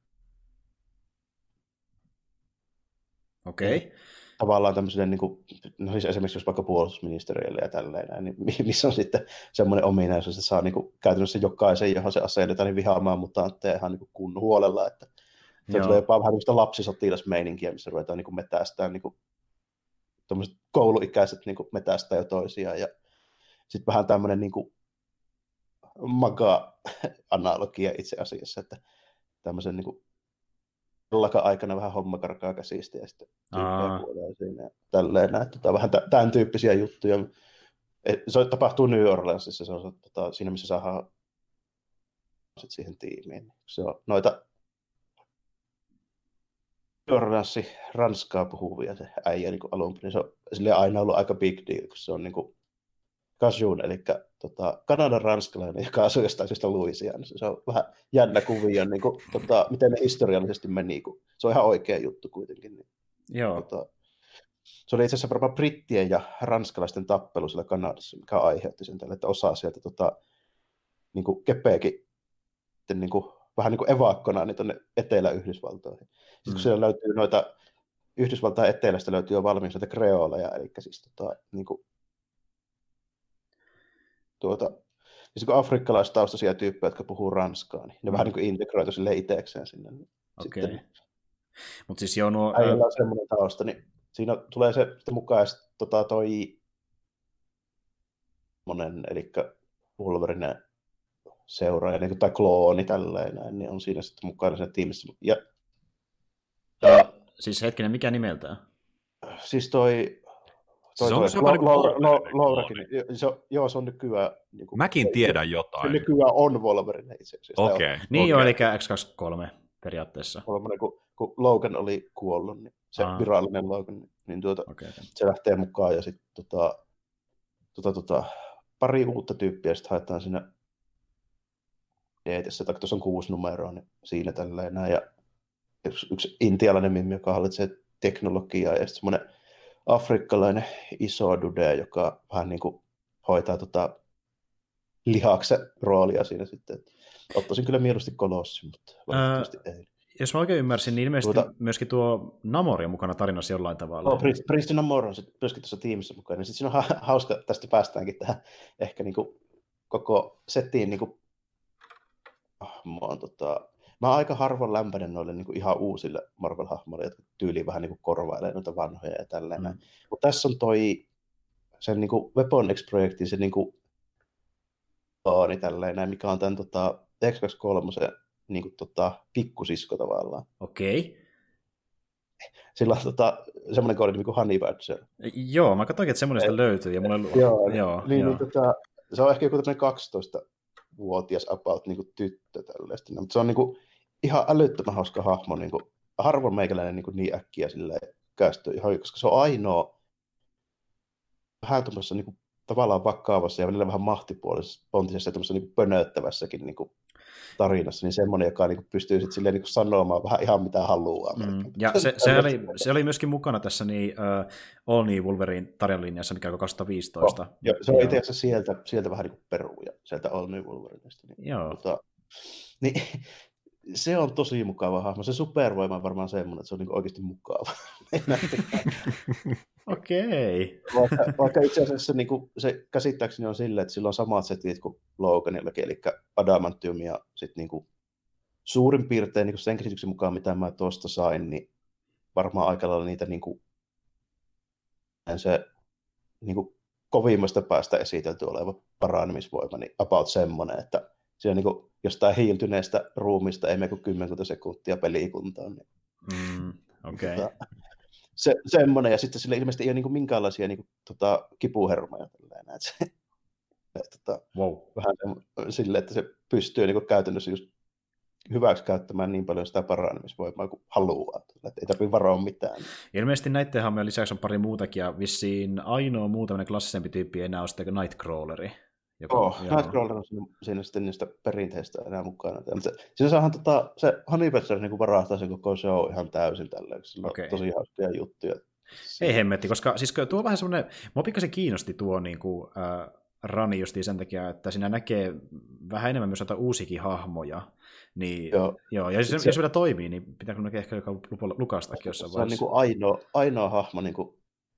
S1: Okei. Okay.
S2: Tavallaan tämmöiselle, niin kuin, no siis esimerkiksi jos vaikka puolustusministeriölle ja tälleen, niin missä on sitten semmoinen ominaisuus, että saa niin kuin, käytännössä jokaisen, johon se asennetaan, niin vihaamaan mutantteja ihan niin kuin huolella, että se tulee jopa vähän niin lapsisotilasmeininkiä, missä ruvetaan niin metästään niin kuin, kouluikäiset niin metästää jo toisiaan ja sitten vähän tämmöinen niin kuin, maga-analogia itse asiassa, että tämmöisen niin kuin, aikana vähän homma karkaa käsistä ja sitten siinä ja tälleen. Että, tota, vähän tämän tyyppisiä juttuja. Se tapahtuu New Orleansissa, se on tota, siinä missä saadaan sit siihen tiimiin. Se on noita Orleansi ranskaa puhuvia se äijä niin alun perin. Se on sille aina ollut aika big deal, kun se on niin kuin, Kajun, eli tota, Kanadan ranskalainen, joka asui jostain syystä Louisianassa. Se on vähän jännä kuvio, niin kuin, tota, miten ne historiallisesti meni. Kun se on ihan oikea juttu kuitenkin. Niin,
S1: Joo.
S2: Tota, se oli itse asiassa varmaan brittien ja ranskalaisten tappelu siellä Kanadassa, mikä aiheutti sen tälle, että osa sieltä tota, niin kuin kepeäkin niin kuin, vähän niin kuin evakkona niin tuonne Etelä-Yhdysvaltoihin. Sitten mm. kun siellä löytyy noita Yhdysvaltain etelästä löytyy jo valmiiksi näitä kreoleja, eli siis tota, niin kuin tuota, ja kun afrikkalaistaustaisia tyyppejä, jotka puhuu ranskaa, niin ne mm. vähän niin kuin integroitu sille itsekseen sinne. Niin
S1: Okei. Okay. Mutta siis joo, nuo...
S2: Äijällä on semmoinen tausta, niin siinä tulee se sitten mukaan sitten tota, toi monen, eli Wolverine seuraaja, niin kuin, tai klooni tälleen, näin, niin on siinä sitten mukana siinä tiimissä. Ja,
S1: ja, siis hetkinen, mikä nimeltään?
S2: Siis toi
S3: Toi, siis onko se jopa
S2: niin Laurakin, se, joo, se on nykyään... Niin
S3: kuin, Mäkin tiedän jotain.
S2: Se nykyään on Wolverine itse asiassa.
S3: Okei. Okay,
S1: niin okay. joo, eli X23 periaatteessa.
S2: Kolmonen, kun, kun Logan oli kuollut, niin se Aa. virallinen Logan, niin tuota, okay, okay. se lähtee mukaan ja sitten tota, tota, tota, pari uutta tyyppiä sitten haetaan siinä Eetissä, tai tuossa on kuusi numeroa, niin siinä tälleen näin. Ja yksi, yksi intialainen mimmi, joka hallitsee teknologiaa, ja sitten semmoinen afrikkalainen iso dude, joka vähän niin kuin hoitaa tota lihaksen roolia siinä sitten. Ottaisin kyllä mieluusti kolossi, mutta valitettavasti Ää, ei.
S1: Jos mä oikein ymmärsin, niin ilmeisesti tuota, myöskin tuo Namori on mukana tarinassa jollain tavalla.
S2: Priest, Priest Namor on myöskin tuossa tiimissä mukana. Sitten siinä on hauska, tästä päästäänkin tähän ehkä niin kuin koko settiin niin kuin, oh, on tota, mä oon aika harvoin lämpöinen noille niin kuin ihan uusille Marvel-hahmoille, jotka tyyliin vähän niin kuin korvailee noita vanhoja ja tälleen. Mm. Mutta tässä on toi sen niin kuin Weapon X-projektin se niin kuin tooni tälleen, näin, mikä on tämän tota, X23 niin kuin, tota, pikkusisko tavallaan.
S1: Okei. Okay.
S2: Sillä on tota, semmoinen koodi niin kuin Honey Badger.
S1: Joo, mä katsoin, että semmoinen löytyy. Ja mulle...
S2: joo, joo, niin, joo. Niin, tota, se on ehkä joku 12 vuotias about niin kuin tyttö tällaista. Mutta se on niin kuin, ihan älyttömän hauska hahmo. Niin kuin, harvoin meikäläinen niin, kuin niin äkkiä kästy, ihan, koska se on ainoa vähän tuommoisessa niin kuin, tavallaan vakavassa ja välillä vähän mahtipuolisessa, pontisessa ja tuommoisessa niin pönöttävässäkin niin kuin, tarinassa, niin semmoinen, joka niin kuin, pystyy sitten silleen, niin kuin, sanomaan vähän ihan mitä haluaa. Mm.
S1: Ja se, se, oli, se oli myöskin mukana tässä niin, uh, All New Wolverine tarjonlinjassa, mikä on 2015. Oh,
S2: ja se on itse asiassa sieltä, sieltä vähän niin kuin peruja, sieltä All New Wolverineista. Niin,
S1: Joo. Tota,
S2: niin, se on tosi mukava hahmo. Se supervoima on varmaan semmoinen, että se on niin oikeasti mukava.
S1: Okei.
S2: Okay. Vaikka, vaikka itse asiassa niin kuin, se käsittääkseni on silleen, että sillä on samat setit kuin Loganillakin, eli adamantium ja sitten niin kuin, suurin piirtein niin kuin sen käsityksen mukaan, mitä mä tuosta sain, niin varmaan aika lailla niitä niin kuin, se niin kuin, kovimmasta päästä esitelty oleva paranemisvoima, niin about semmoinen, että siellä niin kuin, jostain hiiltyneestä ruumista ei mene kuin 10 sekuntia pelikuntaan. Niin,
S1: mm, okay. tota,
S2: se, semmoinen, ja sitten sille ilmeisesti ei ole niin minkäänlaisia niin kuin, tota, kipuhermoja. Tälleen, että se, et, tota,
S1: wow.
S2: vähän silleen, että se pystyy niin kuin, käytännössä just hyväksi käyttämään niin paljon sitä paranemisvoimaa kuin haluaa. Että ei tarvitse varoa mitään.
S1: Ilmeisesti näiden hahmojen lisäksi on pari muutakin, ja vissiin ainoa muu tämmöinen klassisempi tyyppi enää ole sitten Nightcrawleri.
S2: Joka, oh, joo. Nightcrawler on siinä, siinä sitten niistä perinteistä enää mukana. Mutta siinä saahan tota, se Honey Badger niin varahtaa sen koko show ihan täysin tälleen, sillä okay. on tosi hauskoja juttuja.
S1: Ei hemmetti, koska siis tuo on vähän semmoinen, mua pikkasen kiinnosti tuo niin kuin, äh, rani justiin sen takia, että siinä näkee vähän enemmän myös uusikin hahmoja. Niin, joo. joo. Ja jos, se, jos vielä toimii, niin pitääkö näkee ehkä joka lukastakin jossain
S2: vaiheessa. Se on niin kuin ainoa, ainoa hahmo, niin kuin,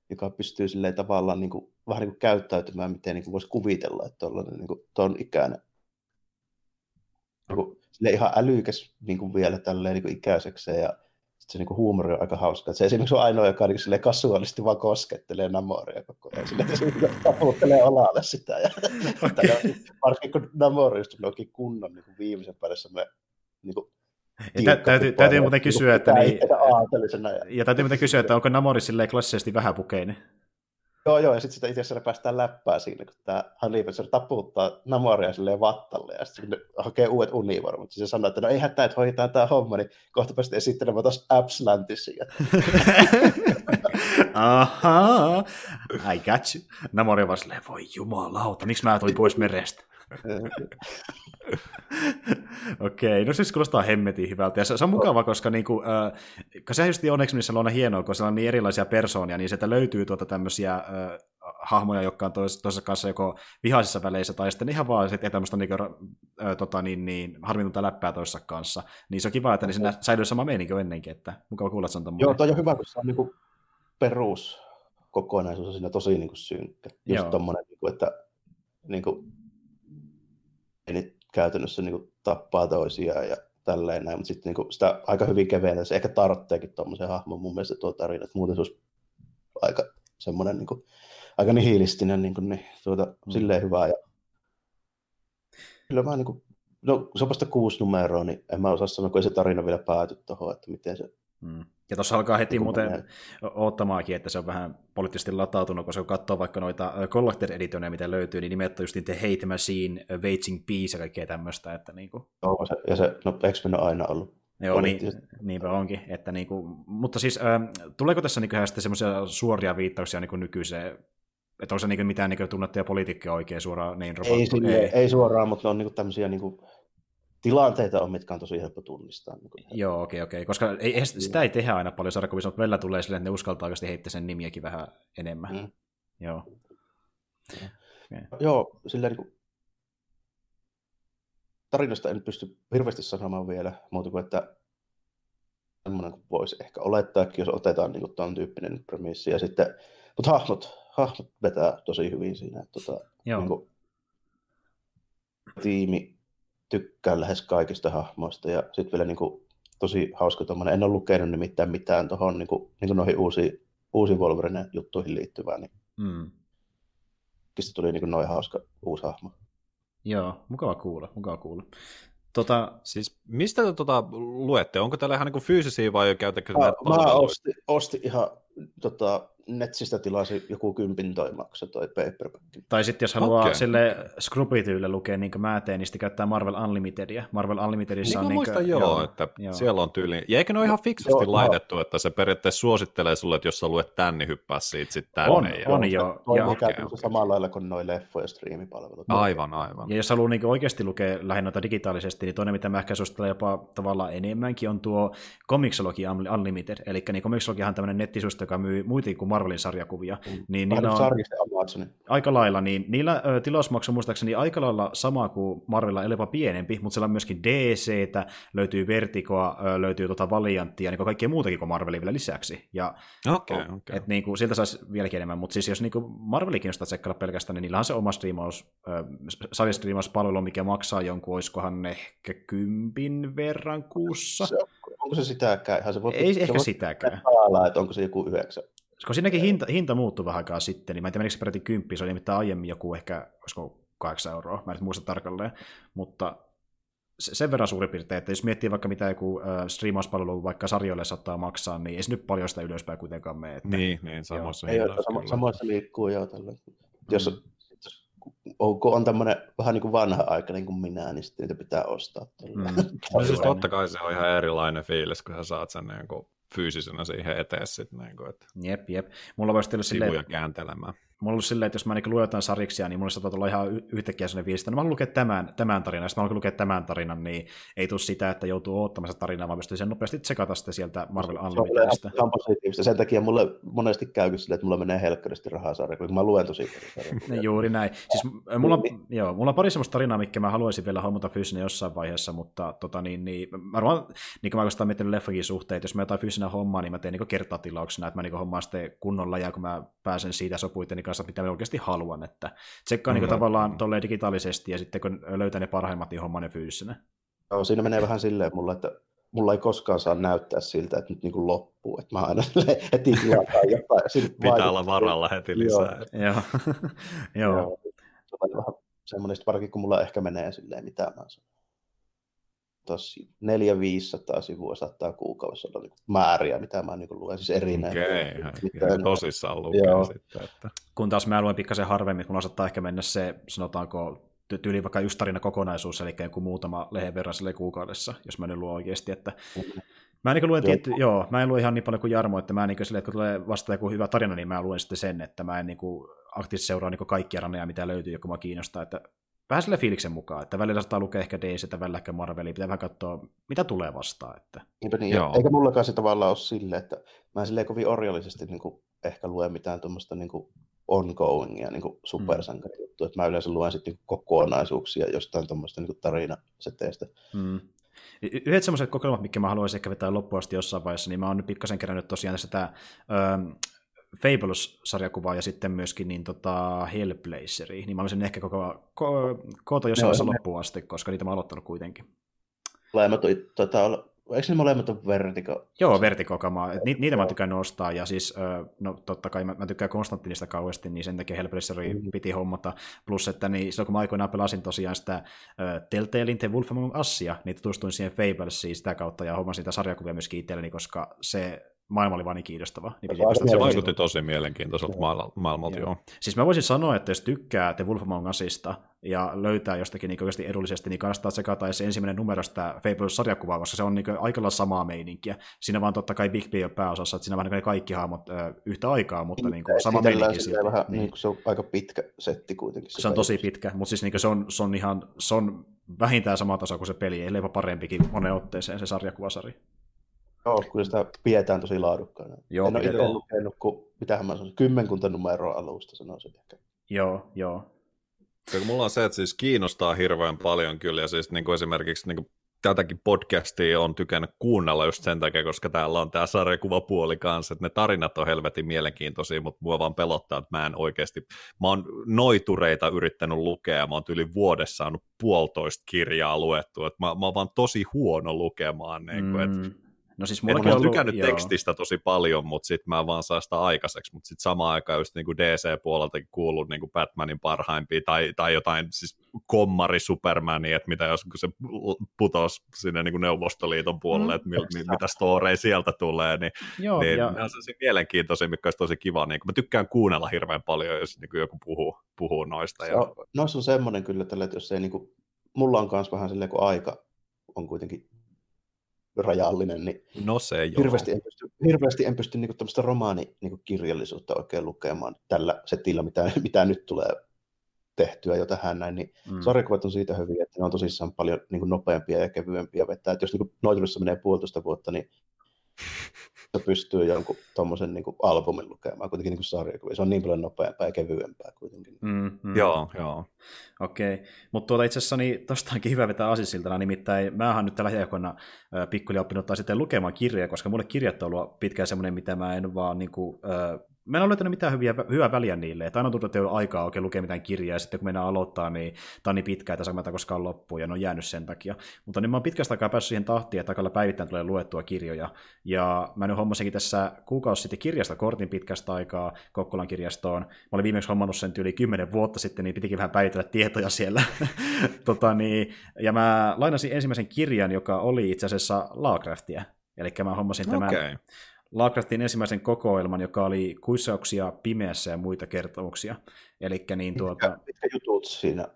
S2: joka pystyy silleen tavallaan niin kuin, vähän niin kuin käyttäytymään, miten niin kuin voisi kuvitella, että tuollainen niin kuin, ton ikäinen. Niin kuin, ihan älykäs niin kuin vielä tälleen niin kuin ikäisekseen ja se niin kuin huumori on aika hauska. se esimerkiksi on ainoa, joka niin kuin, kasuaalisti vaan koskettelee Namoria koko ajan. Sille, että se taputtelee olalle sitä. Ja, okay. varsinkin kun Namori just onkin kunnon niin kuin viimeisen päälle semmoinen niin kuin,
S1: ja täytyy, täytyy muuten kysyä, että niin, ja täytyy muuten kysyä, että onko Namori silleen klassisesti vähäpukeinen?
S2: Joo, joo, ja sitten sitä itse asiassa päästään läppää siinä, kun tämä Honeypatcher taputtaa Namoria silleen vattalle, ja sitten hakee uudet univormut. Se sanoo, että no ei hätää, että hoidetaan tämä homma, niin kohta päästä esittelemään taas Abslantisia.
S1: Ahaa, I got you. Namori vaan silleen, voi jumalauta, miksi mä toin pois merestä? Okei, no siis kuulostaa hemmetin hyvältä. Ja se, se on mukava, koska niinku, äh, se just onneksi missä on hienoa, kun siellä on niin erilaisia persoonia, niin sieltä löytyy tuota tämmöisiä äh, hahmoja, jotka on tois, toisessa kanssa joko vihaisissa väleissä tai sitten ihan vaan sitten tämmöistä niinku, äh, tota, niin, niin, harmitonta läppää toisessa kanssa. Niin se on kiva, että niin siinä säilyy sama meininki ennenkin, että mukava kuulla, että se on
S2: Joo, toi on hyvä, kun se on niinku perus kokonaisuus on siinä tosi niinku synkkä. Just tommonen, niinku, että niinku, niin käytännössä niin kuin, tappaa toisiaan ja tälleen näin, mutta sitten niin sitä aika hyvin keventää, se ehkä tarvitseekin tuommoisen hahmon mun mielestä tuo tarina, että muuten se olisi aika semmoinen niin kuin, aika nihilistinen, niin, kuin, niin tuota, mm. silleen hyvä ja kyllä mä niin kuin, no se on vasta kuusi numeroa, niin en mä osaa sanoa, kun ei se tarina vielä pääty tuohon, että miten se
S1: Mm. Ja tuossa alkaa heti muuten oottamaakin, että se on vähän poliittisesti latautunut, koska kun katsoo vaikka noita Collector Editioneja, mitä löytyy, niin nimet on just The Hate Machine, Waging Peace ja kaikkea tämmöistä. Että niinku...
S2: Joo, se, ja se, no X-Men on aina ollut
S1: Joo, niin, niinpä onkin. Että niinku, mutta siis, äh, tuleeko tässä niinku sitten semmoisia suoria viittauksia niinku nykyiseen että onko se niinku mitään niinku tunnettuja poliitikkoja oikein suoraan niin
S2: ei, ei, ei, suoraan, mutta ne on niinku tämmöisiä niinku tilanteita on, mitkä on tosi helppo tunnistaa. Niin.
S1: Joo, okei, okay, okei, okay. koska ei, ei, sitä ei tehdä aina paljon sarjakuvissa, mutta välillä tulee silleen, että ne uskaltaa oikeasti heittää sen nimiäkin vähän enemmän. Mm. Joo.
S2: Okay. Joo, sillä niin kuin, tarinasta en pysty hirveästi sanomaan vielä, muuta kuin, että semmoinen kuin voisi ehkä olettaakin, jos otetaan niin kuin, tuon tyyppinen premissi. Ja sitten, mutta hahmot, hahmot vetää tosi hyvin siinä. Että, tota, Joo. Niin kuin, tiimi tykkään lähes kaikista hahmoista ja sitten vielä niin kuin, tosi hauska tuommoinen, en ole lukenut nimittäin mitään tuohon niin kuin, niin kuin noihin uusiin, uusiin Wolverine juttuihin liittyvään, niin mm. tuli niin kuin, noin hauska uusi hahmo.
S1: Joo, mukava kuulla, mukava kuulla. Tota...
S3: Siis mistä te tota luette? Onko täällä ihan niin kuin fyysisiä vai käytäkö
S2: mä, mä ostin, ostin ihan tota, Netsistä tilasi joku kympin toi maksa toi paperback.
S1: Tai sitten jos haluaa okay. sille Scrubityille lukea, niin kuin mä teen, niin sitten käyttää Marvel Unlimitedia. Marvel Unlimitedissa
S3: niin
S1: on... Niin
S3: muistan, joo, joo, että joo. siellä on tyyli. Ja eikö ne ole ihan fiksusti joo, laitettu, että se periaatteessa suosittelee sulle, että jos sä luet tän, niin hyppää siitä sitten tänne.
S1: On, ja on joo.
S2: Toi on okay, okay. samalla lailla kuin noin leffo- ja striimipalvelut.
S3: Aivan, aivan.
S1: Ja jos haluaa niin oikeasti lukea lähinnä noita digitaalisesti, niin toinen, mitä mä ehkä suosittelen jopa tavallaan enemmänkin, on tuo Comixology Unlimited. Eli niin Comixology on tämmöinen nettisuusto, joka myy muita kuin Marvelin sarjakuvia. Mm. Niin niillä on aika lailla, niin niillä ö, tilausmaksu muistaakseni aika lailla sama kuin Marvella, eli jopa pienempi, mutta siellä on myöskin DCtä, löytyy Vertigoa, ö, löytyy tota Valianttia, niin kaikkea muutakin kuin Marvelin vielä lisäksi. Ja,
S3: okay, okay.
S1: Et, niin kuin, sieltä saisi vieläkin enemmän, mutta siis jos niin kuin Marvelin kiinnostaa tsekkailla pelkästään, niin niillä on se oma striimaus, ö, sarjastriimauspalvelu, mikä maksaa jonkun, olisikohan ehkä kympin verran kuussa.
S2: Se, onko onko se sitäkään? Ihan se voi,
S1: Ei
S2: se
S1: ehkä
S2: voi
S1: sitäkään.
S2: Taala, että onko se joku yhdeksän.
S1: Koska siinäkin hinta, hinta muuttui vähän aikaa sitten, niin mä en tiedä menikö se peräti kymppi, se oli nimittäin aiemmin joku ehkä, olisiko 8 euroa, mä en nyt muista tarkalleen, mutta se- sen verran suurin piirtein, että jos miettii vaikka mitä joku äh, striimauspalvelu vaikka sarjoille saattaa maksaa, niin ei se nyt paljon sitä ylöspäin kuitenkaan mene. Että...
S3: Niin, niin samoissa
S2: Ei
S3: kyllä.
S2: samoissa liikkuu jo tällä. Jos,
S1: Mm.
S2: jos on, kun on tämmöinen vähän niin kuin vanha aika niin kuin minä, niin sitten niitä pitää ostaa. Tällä.
S1: Mm.
S3: No siis totta kai se on ihan erilainen fiilis, kun sä saat sen niin kuin fyysisenä siihen eteen sitten, niin kuin, että
S1: Jep, jep. Mulla voisi olla silleen,
S3: sivuja kääntelemään.
S1: Mulla on ollut silleen, että jos mä niin luen jotain sarjiksia, niin mulla saattaa tulla ihan yhtäkkiä sellainen viesti, että no mä haluan lukea tämän, tämän tarinan, jos mä haluan lukea tämän tarinan, niin ei tule sitä, että joutuu odottamaan sitä tarinaa, vaan pystyy sen nopeasti tsekata sitten sieltä Marvel
S2: Se on ihan, positiivista. Sen takia mulle monesti käykin silleen, että mulla menee helkkaristi rahaa sarja, kun mä luen tosi paljon.
S1: Niin juuri näin. Siis mulla, on, joo, mulla on pari semmoista tarinaa, mikä mä haluaisin vielä hommata fyysinä jossain vaiheessa, mutta tota, niin, niin, mä varmaan, niin kuin mä oikeastaan miettinyt leffakin suhteen, että jos mä jotain fyysinä hommaa, niin mä teen niin kertatilauksena, että mä niin hommaan sitten kunnolla ja kun mä pääsen siitä sopuiteni kanssa, mitä mä oikeasti haluan, että tsekkaan niin
S3: Mm.
S1: tavallaan tolleen digitaalisesti ja sitten kun löytää ne parhaimmat, niin hommaan ne fyysinä.
S2: Joo, siinä menee vähän silleen mulla, että mulla ei koskaan saa näyttää siltä, että nyt niin kuin loppuu. Että mä aina heti tilataan jotain.
S3: Pitää
S2: vaikuttaa-
S3: olla varalla heti
S2: Joo.
S3: lisää.
S1: Joo, joo.
S2: Joo. Se on vähän semmoinen, varsinkin kun mulla ehkä menee silleen, mitä mä sanon. Tosi 400-500 sivua saattaa kuukaudessa olla niin määriä, mitä mä niin luen, siis erinäin.
S3: Okei,
S2: Mitä
S3: ihan
S2: en-
S3: tosissaan lukee
S2: Joo.
S3: sitten. Että.
S1: kun taas mä luen pikkasen harvemmin, mulla saattaa ehkä mennä se, sanotaanko, ty- tyyli vaikka yksi tarina kokonaisuus, eli joku muutama lehen verran sille kuukaudessa, jos mä nyt luen oikeasti, että Mä en niin luen tietty, joo, mä en lue ihan niin paljon kuin Jarmo, että mä niin sille, että kun tulee vasta joku hyvä tarina, niin mä luen sitten sen, että mä en niin aktiivisesti seuraa niin kaikkia raneja, mitä löytyy, joku mä kiinnostaa, että vähän sille fiiliksen mukaan, että välillä saattaa lukea ehkä DCtä, välillä ehkä Marvelia, pitää vähän katsoa, mitä tulee vastaan, että
S2: Niinpä niin,
S3: Joo.
S2: eikä mullakaan se tavallaan ole silleen, että mä en silleen kovin orjallisesti niin kuin, ehkä lue mitään tuommoista niin kuin ongoingia, niin kuin supersankarijuttua. Että mä yleensä luen sitten niin kokonaisuuksia jostain tuommoista niin tarinaseteistä.
S1: Mm. Y- Yhdet semmoiset kokeilmat, mitkä mä haluaisin ehkä vetää loppuun asti jossain vaiheessa, niin mä oon nyt pikkasen kerännyt tosiaan tässä tämä ähm, Fables-sarjakuvaa ja sitten myöskin niin tota Hellblazeri, niin mä haluaisin ehkä koko, ko, koota jossain vaiheessa loppuun asti, koska niitä mä oon aloittanut kuitenkin.
S2: Molemmat tota, eikö ne molemmat ole Vertigo?
S1: Joo, Vertigo-kamaa. Ni, niitä mä tykkään nostaa, ja siis, no totta kai mä, mä tykkään Konstantinista kauheasti, niin sen takia Hellblazeri
S2: Mm.
S1: piti hommata. Plus, että niin, silloin kun mä aikoinaan pelasin tosiaan sitä ö, Telltalein The Wolf Among Usia, niin tutustuin siihen Fablesiin sitä kautta, ja hommasin sitä sarjakuvia myöskin itselleni, koska se maailma oli vaan niin kiinnostava. Niin piti
S2: Se on
S1: päästä
S2: aika
S3: Se vaikutti tosi mielenkiintoiselta maailma- maailmalta,
S1: Joo.
S3: joo.
S1: Siis mä voisin sanoa, että jos tykkää The Wolf Among Usista ja löytää jostakin niin oikeasti edullisesti, niin kannattaa tsekata edes se ensimmäinen numero sitä Fables-sarjakuvaa, koska se on niin aika lailla samaa meininkiä. Siinä vaan totta kai Big B on pääosassa, että siinä vaan niin kaikki hahmot ö, yhtä aikaa, mutta niin kuin, sama meininki silti.
S2: Vähän,
S1: Niin.
S2: niin. kuin se on aika pitkä setti kuitenkin.
S1: Se on tosi pitkä, mutta siis niin se, on, se on ihan se on vähintään sama taso kuin se peli, ellei parempikin moneen otteeseen se sarjakuvasari.
S2: Joo, kyllä sitä pidetään tosi laadukkaana.
S1: Joo,
S2: en ole itse lukenut, kun, mitähän mä sanoisin, kymmenkunta numeroa alusta sanoisin ehkä.
S1: Joo, joo.
S3: Ja kun mulla on se, että siis kiinnostaa hirveän paljon kyllä, ja siis niin kuin esimerkiksi niin kuin tätäkin podcastia on tykännyt kuunnella just sen takia, koska täällä on tämä sarjakuvapuoli kanssa, että ne tarinat on helvetin mielenkiintoisia, mutta mua vaan pelottaa, että mä en oikeasti, mä oon noitureita yrittänyt lukea, ja mä oon yli vuodessa saanut puolitoista kirjaa luettua, että mä, mä oon vaan tosi huono lukemaan, niin kuin, että
S1: Mm. No siis mullakin
S3: mä
S1: on ollut,
S3: tykännyt
S1: joo.
S3: tekstistä tosi paljon, mutta sitten mä vaan saa sitä aikaiseksi, mutta sitten samaan aikaan just niinku DC-puoleltakin kuuluu niinku Batmanin parhaimpia tai, tai jotain siis kommari Supermania, että mitä jos se putosi sinne niinku Neuvostoliiton puolelle,
S1: Mm.
S3: että mil, mi, mitä storeja sieltä tulee, niin,
S1: Joo,
S3: niin
S1: ja,
S3: ne on sellaisia mielenkiintoisia, mikä olisi tosi kiva. Niin mä tykkään kuunnella hirveän paljon, jos niinku joku puhuu, puhuu noista.
S2: Se
S3: Ja,
S2: on, noissa on semmoinen kyllä että jos ei niinku, mulla on myös vähän silleen, kun aika on kuitenkin rajallinen, niin
S3: no se joo.
S2: hirveästi en pysty, hirveästi en pysty niinku tämmöistä romaanikirjallisuutta oikein lukemaan tällä setillä, mitä, mitä nyt tulee tehtyä jo tähän näin, niin
S1: mm.
S2: sarjakuvat on siitä hyviä, että ne on tosissaan paljon niin kuin nopeampia ja kevyempiä vetää. Että jos niin noiturissa menee puolitoista vuotta, niin pystyy jonkun tuommoisen niin albumin lukemaan kuitenkin niin kuin sarjakuvia. Se on niin paljon nopeampaa ja kevyempää kuitenkin.
S1: Mm, mm.
S3: Joo, joo.
S1: Okei, mutta tuota itse asiassa niin tosta onkin hyvä vetää asisiltana, nimittäin mä oon nyt tällä lähiaikoina pikkuhiljaa oppinut taas sitten lukemaan kirjoja, koska mulle kirjat on ollut pitkään semmoinen, mitä mä en vaan niin kuin, mä en ole löytänyt mitään hyviä, hyvää väliä niille. Että aina tuntuu, että ei ole aikaa oikein lukea mitään kirjaa, ja sitten kun mennään aloittaa, niin tämä on niin pitkä, että saamatta koskaan loppuun, ja ne on jäänyt sen takia. Mutta niin mä oon pitkästä aikaa päässyt siihen tahtiin, että aikalla päivittäin tulee luettua kirjoja. Ja mä nyt hommasinkin tässä kuukausi sitten kirjasta kortin pitkästä aikaa Kokkolan kirjastoon. Mä olin viimeksi hommannut sen yli kymmenen vuotta sitten, niin pitikin vähän päivitellä tietoja siellä. tota, niin, ja mä lainasin ensimmäisen kirjan, joka oli itse asiassa Lovecraftia. Eli mä hommasin tämän okay. Lovecraftin ensimmäisen kokoelman, joka oli kuissauksia pimeässä ja muita kertomuksia. Eli niin tuota...
S2: Mitkä, mitkä jutut siinä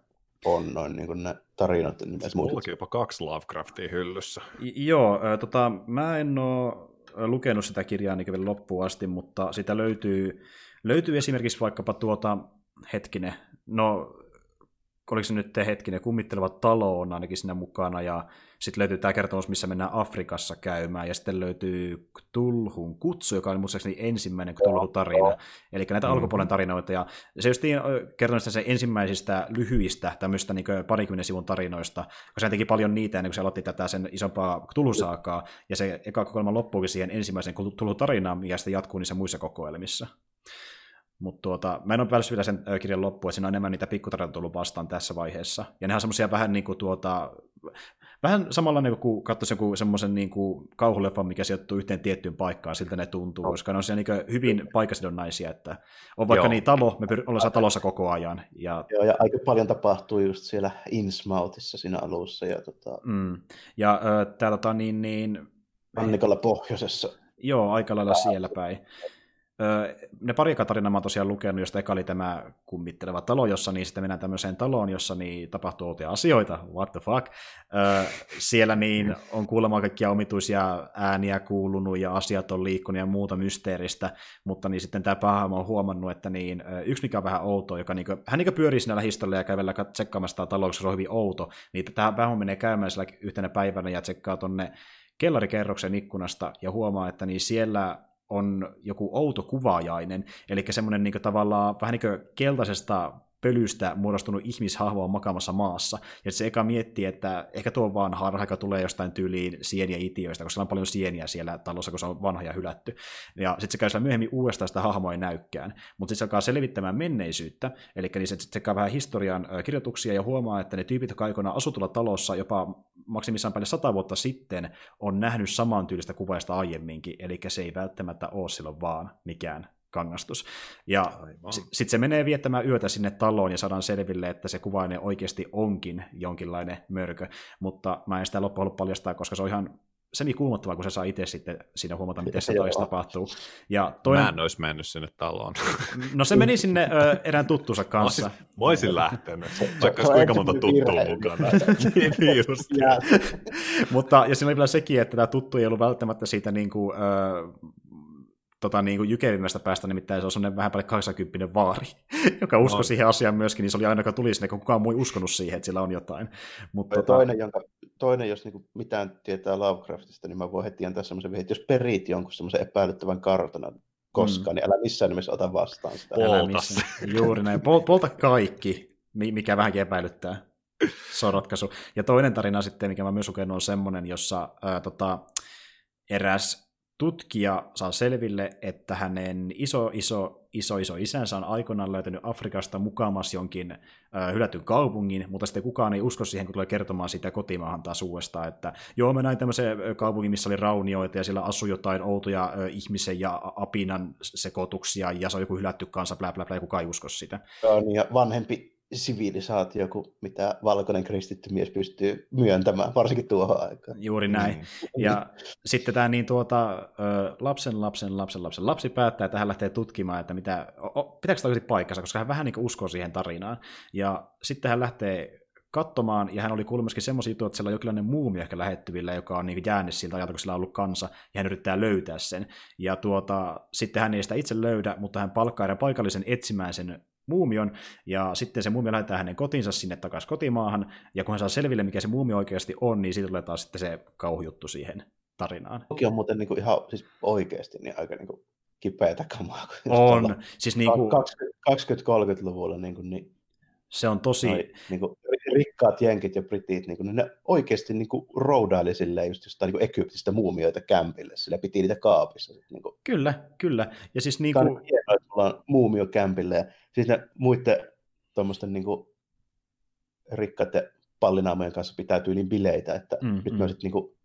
S2: on noin niin kuin ne tarinat? Niin
S3: mullakin jopa kaksi Lovecraftia hyllyssä.
S1: I- joo, äh, tota, mä en ole lukenut sitä kirjaa niin vielä loppuun asti, mutta sitä löytyy, löytyy esimerkiksi vaikkapa tuota, hetkinen, no oliko se nyt hetkinen, kummitteleva talo on ainakin siinä mukana, ja sitten löytyy tämä kertomus, missä mennään Afrikassa käymään, ja sitten löytyy Tulhun kutsu, joka oli muistaakseni ensimmäinen Tulhu-tarina, eli näitä mm-hmm. alkupuolen tarinoita, ja se just kertoi se ensimmäisistä lyhyistä tämmöistä niin parikymmenen sivun tarinoista, koska se teki paljon niitä ennen kuin se aloitti tätä sen isompaa Tulhusaakaa, ja se eka kokoelma loppuukin siihen ensimmäiseen Tulhu-tarinaan, mikä sitten jatkuu niissä muissa kokoelmissa. Mutta tuota, mä en ole päässyt vielä sen kirjan loppuun, että siinä on enemmän niitä pikkutarinoita tullut vastaan tässä vaiheessa. Ja ne on semmoisia vähän niin kuin tuota, vähän samalla niin kuin katsoisi joku semmoisen niin kuin kauhuleffan, mikä sijoittuu yhteen tiettyyn paikkaan, siltä ne tuntuu, no. koska ne on siellä niin hyvin paikasidonnaisia, että on vaikka Joo. niin talo, me ollaan talossa koko ajan. Ja...
S2: Joo, ja aika paljon tapahtuu just siellä Innsmoutissa siinä alussa. Ja, tota...
S1: mm. ja äh, tää, tota, niin, niin...
S2: Annikalla pohjoisessa.
S1: Joo, aika lailla siellä päin ne pari tarinaa mä oon tosiaan lukenut, josta eka oli tämä kummitteleva talo, jossa niin sitten mennään tämmöiseen taloon, jossa niin tapahtuu outoja asioita, what the fuck. siellä niin on kuulemma kaikkia omituisia ääniä kuulunut ja asiat on liikkunut ja muuta mysteeristä, mutta niin sitten tämä päähahmo on huomannut, että niin, yksi mikä on vähän outo, joka niin kuin, hän niin pyörii siinä lähistöllä ja kävellä tsekkaamassa tämä talo, koska se on hyvin outo, niin tämä päähahmo menee käymään siellä yhtenä päivänä ja tsekkaa tonne kellarikerroksen ikkunasta ja huomaa, että niin siellä on joku outo kuvaajainen, eli semmoinen niin tavallaan vähän niin kuin keltaisesta pölystä muodostunut ihmishahvo on makaamassa maassa. Ja se eka miettii, että ehkä tuo vaan harha, joka tulee jostain tyyliin sieniä itiöistä, koska on paljon sieniä siellä talossa, kun se on vanha ja hylätty. Ja sitten se käy siellä myöhemmin uudestaan sitä hahmoa ei näykään. Mutta sitten se alkaa selvittämään menneisyyttä, eli niin se käy vähän historian kirjoituksia ja huomaa, että ne tyypit, jotka aikoinaan asutulla talossa jopa maksimissaan päälle sata vuotta sitten, on nähnyt samantyylistä kuvaista aiemminkin, eli se ei välttämättä ole silloin vaan mikään kangastus. Ja sitten se menee viettämään yötä sinne taloon ja saadaan selville, että se kuvainen oikeasti onkin jonkinlainen mörkö, mutta mä en sitä loppuun halua paljastaa, koska se on ihan semi-kuumottavaa, kun se saa itse sitten siinä huomata, miten se toista tapahtuu. Ja
S3: toinen... Mä en olisi mennyt sinne taloon.
S1: No se meni sinne ö, erään tuttuunsa kanssa.
S3: Mä olisin lähtenyt, vaikka olisi kuinka monta tuttua mukana. niin, niin just.
S1: Mutta, ja siinä oli vielä sekin, että tämä tuttu ei ollut välttämättä siitä niin kuin, ö, tota, niin kuin jykevimmästä päästä, nimittäin se on sellainen vähän päälle 80 vaari, joka uskoi no. siihen asiaan myöskin, niin se oli aina, joka tuli sinne, kun kukaan muu ei uskonut siihen, että sillä on jotain.
S2: Mutta, tota... toinen, jonka, toinen, jos niin mitään tietää Lovecraftista, niin mä voin heti antaa semmoisen että jos perit jonkun semmoisen epäilyttävän kartanan koskaan, mm. niin älä missään nimessä ota vastaan sitä.
S1: Polta. Juuri näin. Pol- polta kaikki, mikä vähänkin epäilyttää. Se on ratkaisu. Ja toinen tarina sitten, mikä mä myös lukenut, on semmoinen, jossa ää, tota, eräs tutkija saa selville, että hänen iso, iso, iso, iso isänsä on aikoinaan löytänyt Afrikasta mukamas jonkin äh, hylätyn kaupungin, mutta sitten kukaan ei usko siihen, kun tulee kertomaan sitä kotimaahan taas uudestaan, että joo, mä näin tämmöisen kaupungin, missä oli raunioita ja siellä asui jotain outoja äh, ihmisen ja apinan sekoituksia ja se on joku hylätty kanssa, blä, blä, blä, ja kukaan ei usko sitä.
S2: Niin ja vanhempi sivilisaatio kuin mitä valkoinen kristitty mies pystyy myöntämään, varsinkin tuohon aikaan.
S1: Juuri näin. Mm. Ja sitten tämä niin tuota, lapsen, lapsen, lapsen, lapsen lapsi päättää, että hän lähtee tutkimaan, että mitä, pitääkö tämä paikkansa, koska hän vähän niin uskoo siihen tarinaan. Ja sitten hän lähtee katsomaan, ja hän oli kuullut myöskin semmoisia juttuja, että siellä on jokinlainen muumi ehkä lähettyvillä, joka on niin jäänyt siltä ajalta, kun sillä on ollut kansa, ja hän yrittää löytää sen. Ja tuota, sitten hän ei sitä itse löydä, mutta hän palkkaa erään paikallisen etsimään sen muumion, ja sitten se muumio lähettää hänen kotinsa sinne takaisin kotimaahan, ja kun hän saa selville, mikä se muumio oikeasti on, niin siitä tulee taas sitten se kauhujuttu siihen tarinaan.
S2: Toki on muuten niin kuin ihan siis oikeasti niin aika niin kuin kipeätä kamaa.
S1: On. Siis niin kuin...
S2: 20-30-luvulla niin, kuin, niin
S1: se on tosi... Noi,
S2: niin kuin, rikkaat jenkit ja britit, niin kuin, ne oikeasti niin kuin, roudaili silleen just jostain niin Egyptistä muumioita kämpille, sillä piti niitä kaapissa. Niin kuin.
S1: Kyllä, kyllä. Ja siis niin kuin...
S2: Hienoa, että muumiokämpille ja siis ne muiden tuommoisten niin rikkaiden pallinaamojen kanssa pitää tyyliin bileitä, että mm, nyt mm. mä sitten niin kuin,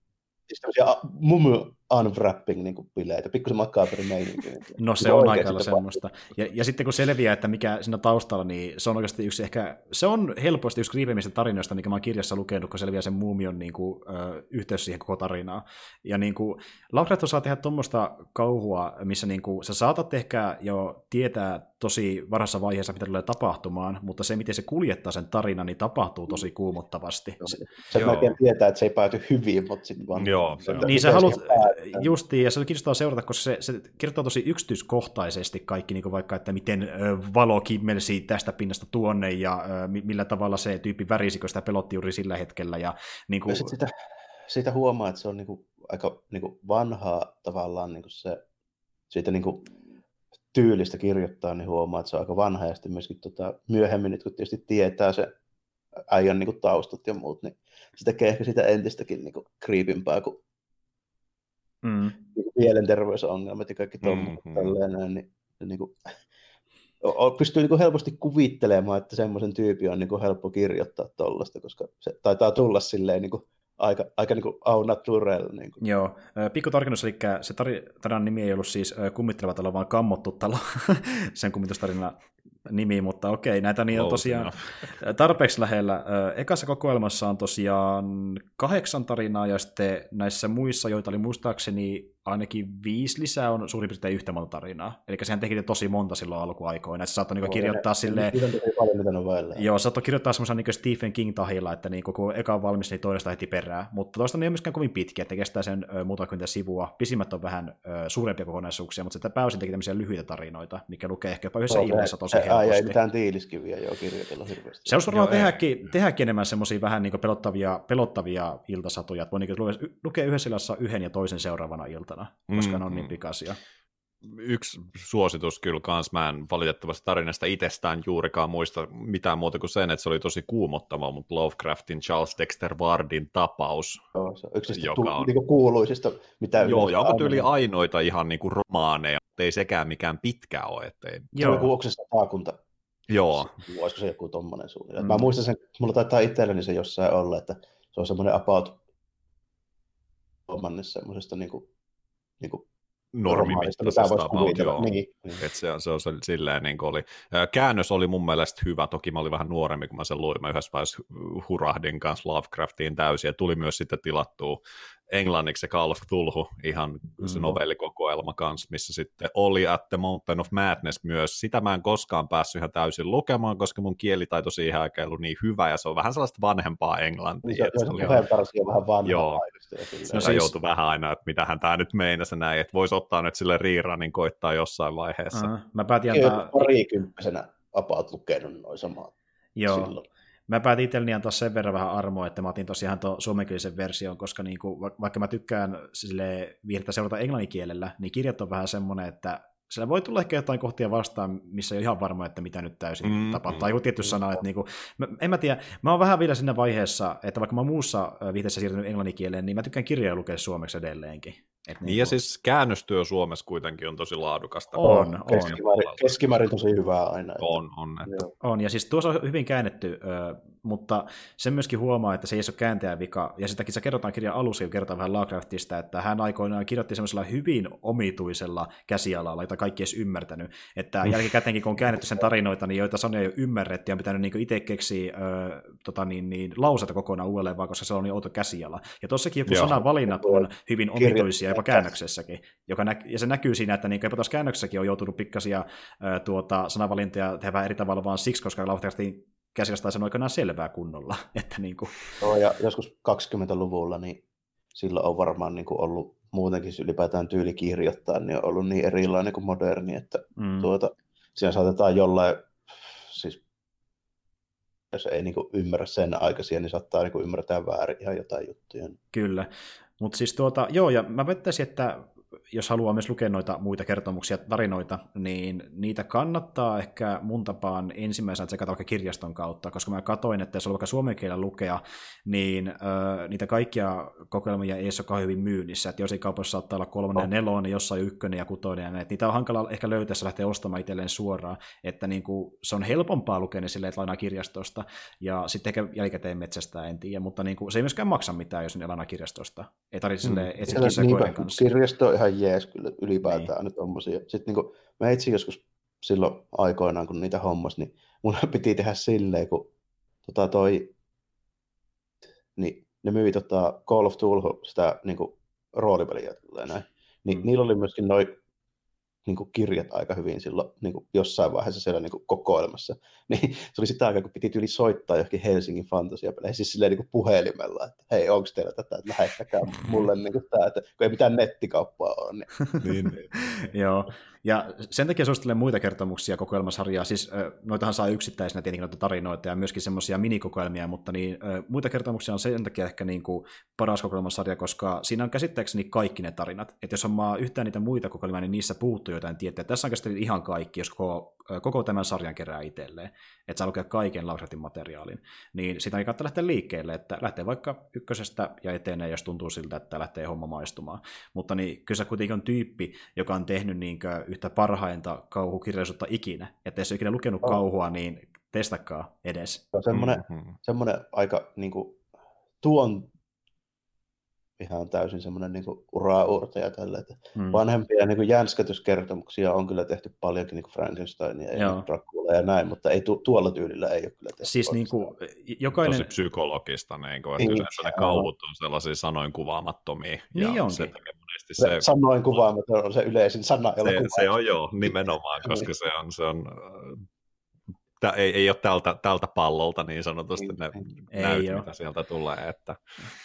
S2: siis tämmöisiä mumu unwrapping niin bileitä, pikkusen makaberi meininki. Niin
S1: no se on aika semmoista. Ja, ja, sitten kun selviää, että mikä siinä taustalla, niin se on oikeasti yksi ehkä, se on helposti yksi kriipimistä tarinoista, mikä mä oon kirjassa lukenut, kun selviää sen muumion niin kuin, ö, yhteys siihen koko tarinaan. Ja niin kuin, Lovecraft osaa tehdä tuommoista kauhua, missä niin kuin, sä saatat ehkä jo tietää tosi varassa vaiheessa, mitä tulee tapahtumaan, mutta se, miten se kuljettaa sen tarinan, niin tapahtuu tosi kuumottavasti.
S2: Se, se melkein tietää, että se ei pääty hyvin, mutta sitten vaan...
S3: Joo, se,
S1: niin sä haluat, justiin, ja se on kiinnostavaa seurata, koska se, se kertoo tosi yksityiskohtaisesti kaikki, niin kuin vaikka, että miten valo kimmelsi tästä pinnasta tuonne, ja millä tavalla se tyyppi värisi, kun sitä pelotti juuri sillä hetkellä. Ja, niin kuin...
S2: ja sitä, siitä huomaa, että se on niin kuin, aika niin kuin vanhaa tavallaan niin kuin se, siitä niin kuin, tyylistä kirjoittaa, niin huomaa, että se on aika vanha, ja sitten myöskin tota, myöhemmin, nyt kun tietysti tietää se äijän niin kuin, taustat ja muut, niin se tekee ehkä sitä entistäkin niin kuin, kriipimpää, kun mm. niin kuin mielenterveysongelmat ja kaikki tuommoiset mm-hmm. tälleen, niin, niin kuin, pystyy niin kuin helposti kuvittelemaan, että semmoisen tyypin on niin kuin helppo kirjoittaa tuollaista, koska se taitaa tulla silleen niin kuin aika, aika niin kuin au naturel. Niin kuin.
S1: Joo, pikku tarkennus, eli se tarinan nimi ei ollut siis kummitteleva talo, vaan kammottu talo, sen kummitustarina nimi, mutta okei, näitä niin on tosiaan tarpeeksi lähellä. Ekassa kokoelmassa on tosiaan kahdeksan tarinaa, ja sitten näissä muissa, joita oli muistaakseni ainakin viisi lisää, on suurin piirtein yhtä monta tarinaa. Eli sehän teki tosi monta silloin alkuaikoina, että saattoi niinku kirjoittaa silleen... Joo, saattoi kirjoittaa semmoisen niin Stephen King-tahilla, että niin kun eka on valmis, niin toista heti perään. Mutta toista ne ei ole myöskään kovin pitkiä, että kestää sen ö, muuta kuin sivua. Pisimmät on vähän ö, suurempia kokonaisuuksia, mutta sitä pääosin teki tämmöisiä lyhyitä tarinoita, mikä lukee ehkä jopa yhdessä illassa tosi
S2: helposti. Ei mitään tiiliskiviä jo kirjoitella hirveästi.
S1: Se olisi varmaan tehdäkin, tehdäkin enemmän semmoisia vähän niin pelottavia, pelottavia iltasatuja, että voi niin lukea yhdessä illassa yhden ja toisen seuraavana iltana, koska mm, ne on niin mm. pikaisia
S3: yksi suositus kyllä kans, mä en valitettavasti tarinasta itsestään juurikaan muista mitään muuta kuin sen, että se oli tosi kuumottava, mutta Lovecraftin Charles Dexter Wardin tapaus.
S2: Joo, se on yksi joka tu- on... niinku kuuluisista, mitä
S3: Joo, ja onko tyyli ainoita ihan niinku romaaneja, ei sekään mikään pitkä ole. Ettei...
S2: Joo, joku oksesta taakunta.
S3: Joo.
S2: Olisiko se joku tommonen suunnilleen. Mm. Mä muistan sen, mulla taitaa itselleni se jossain olla, että se on semmoinen about semmoisesta niinku, niinku
S3: normimittaisesta about, joo. Niin, niin. Et se, se on silleen, niin oli. Käännös oli mun mielestä hyvä, toki mä olin vähän nuorempi, kun mä sen luin, mä yhdessä vaiheessa hurahdin kanssa Lovecraftiin täysin, ja tuli myös sitten tilattua englanniksi se Call of Tulhu, ihan se mm. novellikokoelma kanssa, missä sitten oli At the Mountain of Madness myös. Sitä mä en koskaan päässyt ihan täysin lukemaan, koska mun kielitaito siihen aikaan ollut niin hyvä, ja se on vähän sellaista vanhempaa englantia. Niin,
S2: se, se, oli on vähän vanha
S3: Joo. No se joutui vähän aina, että mitähän tämä nyt meinasi näin, että voisi ottaa nyt sille niin koittaa jossain vaiheessa. Uh,
S1: mä päätin antaa...
S2: Parikymppisenä apaat lukenut noin samaa.
S1: Joo. Silloin mä päätin itselleni antaa sen verran vähän armoa, että mä otin tosiaan tuon suomenkielisen version, koska niinku, vaikka mä tykkään sille viirtä seurata englanninkielellä, niin kirjat on vähän semmoinen, että siellä voi tulla ehkä jotain kohtia vastaan, missä ei ole ihan varma, että mitä nyt täysin mm, tapahtuu. Tai joku tietty mm, sana, että niinku, mä, en mä tiedä, mä oon vähän vielä siinä vaiheessa, että vaikka mä muussa viiteessä siirtynyt englanninkieleen, niin mä tykkään kirjoja lukea suomeksi edelleenkin.
S3: Et niin, niin ja siis käännöstyö Suomessa kuitenkin on tosi laadukasta.
S1: On, on.
S2: Keskimäärin, keskimäärin tosi hyvää aina.
S3: On, on.
S1: Että... On, ja siis tuossa on hyvin käännetty, mutta sen myöskin huomaa, että se ei ole kääntäjän vika, ja sitäkin se kerrotaan kirjan alussa, kun kerrotaan vähän Lovecraftista, että hän aikoinaan kirjoitti semmoisella hyvin omituisella käsialalla, jota kaikki edes ymmärtänyt, että jälkikäteenkin kun on käännetty sen tarinoita, niin joita sanoja ei ole ymmärretty, ja on pitänyt niin itse keksiä ö, tota niin, niin, lausata kokonaan uudelleen, vaan koska se on niin outo käsiala. Ja tuossakin joku sanavalinnat on hyvin omituisia, jopa käännöksessäkin, joka nä- ja se näkyy siinä, että niin jopa tuossa käännöksessäkin on joutunut pikkasia ö, tuota, sanavalintoja tehdä eri tavalla vaan siksi, koska Lovecraftin käsilästä sen aikanaan selvää kunnolla. Että niin kuin...
S2: Joo, ja joskus 20-luvulla niin silloin on varmaan niin kuin ollut muutenkin ylipäätään tyyli kirjoittaa, niin on ollut niin erilainen kuin moderni, että mm. tuota, siinä saatetaan jollain, siis jos ei niin kuin ymmärrä sen aikaisia, niin saattaa niin kuin ymmärtää väärin ihan jotain juttuja.
S1: Kyllä, mutta siis tuota, joo, ja mä vettäisin, että jos haluaa myös lukea noita muita kertomuksia, tarinoita, niin niitä kannattaa ehkä mun tapaan ensimmäisenä tsekata vaikka kirjaston kautta, koska mä katoin, että jos on vaikka suomen kielellä lukea, niin ö, niitä kaikkia kokoelmia ei ole hyvin myynnissä, että jos ei kaupassa saattaa olla kolmonen oh. ja nelonen, jossain ykkönen ja kutonen, ja näitä, niitä on hankala ehkä löytää, jos lähtee ostamaan itselleen suoraan, että niin kuin, se on helpompaa lukea ne silleen, että lainaa kirjastosta, ja sitten ehkä jälkikäteen metsästä en tiedä, mutta niin kuin, se ei myöskään maksa mitään, jos ne lainaa kirjastosta. Ei tarvitse mm. etsiä kanssa.
S2: Kirjasto ihan jees kyllä ylipäätään niin. nyt tommosia. Sitten niin kuin, mä etsin joskus silloin aikoinaan, kun niitä hommas, niin mun piti tehdä silleen, kun tota toi, niin ne myi tota Call of Duty sitä niin kuin, roolipeliä näin. Niin mm. niillä oli myöskin noin niin kuin kirjat aika hyvin silloin niin kuin jossain vaiheessa siellä niin kuin kokoelmassa. Niin se oli sitä aikaa, kun piti tyyli soittaa johonkin Helsingin fantasiapeleihin, siis silleen niin kuin puhelimella, että hei, onko teillä tätä, että lähettäkää mulle niin kuin tämä, että kun ei mitään nettikauppaa ole. Niin. niin, niin.
S1: Joo, ja sen takia suosittelen muita kertomuksia kokoelmasarjaa, siis noitahan saa yksittäisenä tietenkin noita tarinoita ja myöskin semmoisia minikokoelmia, mutta niin, muita kertomuksia on sen takia ehkä niin kuin paras kokoelmasarja, koska siinä on käsittääkseni kaikki ne tarinat. Että jos on maa yhtään niitä muita kokoelmia, niin niissä puuttuu jotain tietää. Tässä on käsittely ihan kaikki, jos koko, koko tämän sarjan kerää itselleen, että saa lukea kaiken Lovecraftin materiaalin. Niin sitä ei kannata lähteä liikkeelle, että lähtee vaikka ykkösestä ja etenee, jos tuntuu siltä, että lähtee homma maistumaan. Mutta niin, kyllä se kuitenkin on tyyppi, joka on tehnyt niin yhtä parhainta kauhukirjallisuutta ikinä. Että jos ei ikinä lukenut oh. kauhua, niin testakaa edes.
S2: Se on semmoinen, mm-hmm. semmoinen aika niin kuin, tuon ihan täysin semmoinen niin ura-uurtaja tälle. Että mm. Vanhempia niin jänskätyskertomuksia on kyllä tehty paljonkin niin Frankensteinia ja Dracula ja näin, mutta ei tu- tuolla tyylillä ei ole kyllä tehty.
S1: Siis niin kuin, jokainen...
S3: Tosi psykologista, niin kuin, että niin, yleensä ne kauhut on sellaisia sanoin kuvaamattomia.
S1: Niin
S3: ja
S1: onkin.
S3: Se,
S2: se, se, sanoin kuvaamaton on se yleisin sana,
S3: se, se on joo, nimenomaan, koska se on, se on Tää ei, ei ole tältä, tältä pallolta niin sanotusti ne ei näyt, ole. mitä sieltä tulee. Että...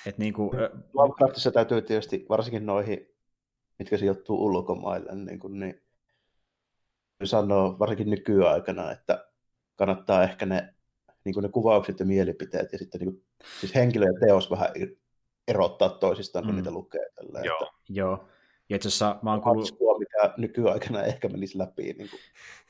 S1: Et niin kuin,
S2: Lovecraftissa täytyy tietysti, varsinkin noihin, mitkä sijoittuu ulkomaille, niin, kuin, niin sanoo varsinkin nykyaikana, että kannattaa ehkä ne, niin kuin ne kuvaukset ja mielipiteet ja sitten niin kuin, siis henkilö ja teos vähän erottaa toisistaan, kun mm. niitä lukee. Tällä,
S1: Joo.
S2: Että...
S1: Joo. Ja itse asiassa mä oon kuullut...
S2: mikä nykyaikana ehkä menisi läpi. Niin kuin,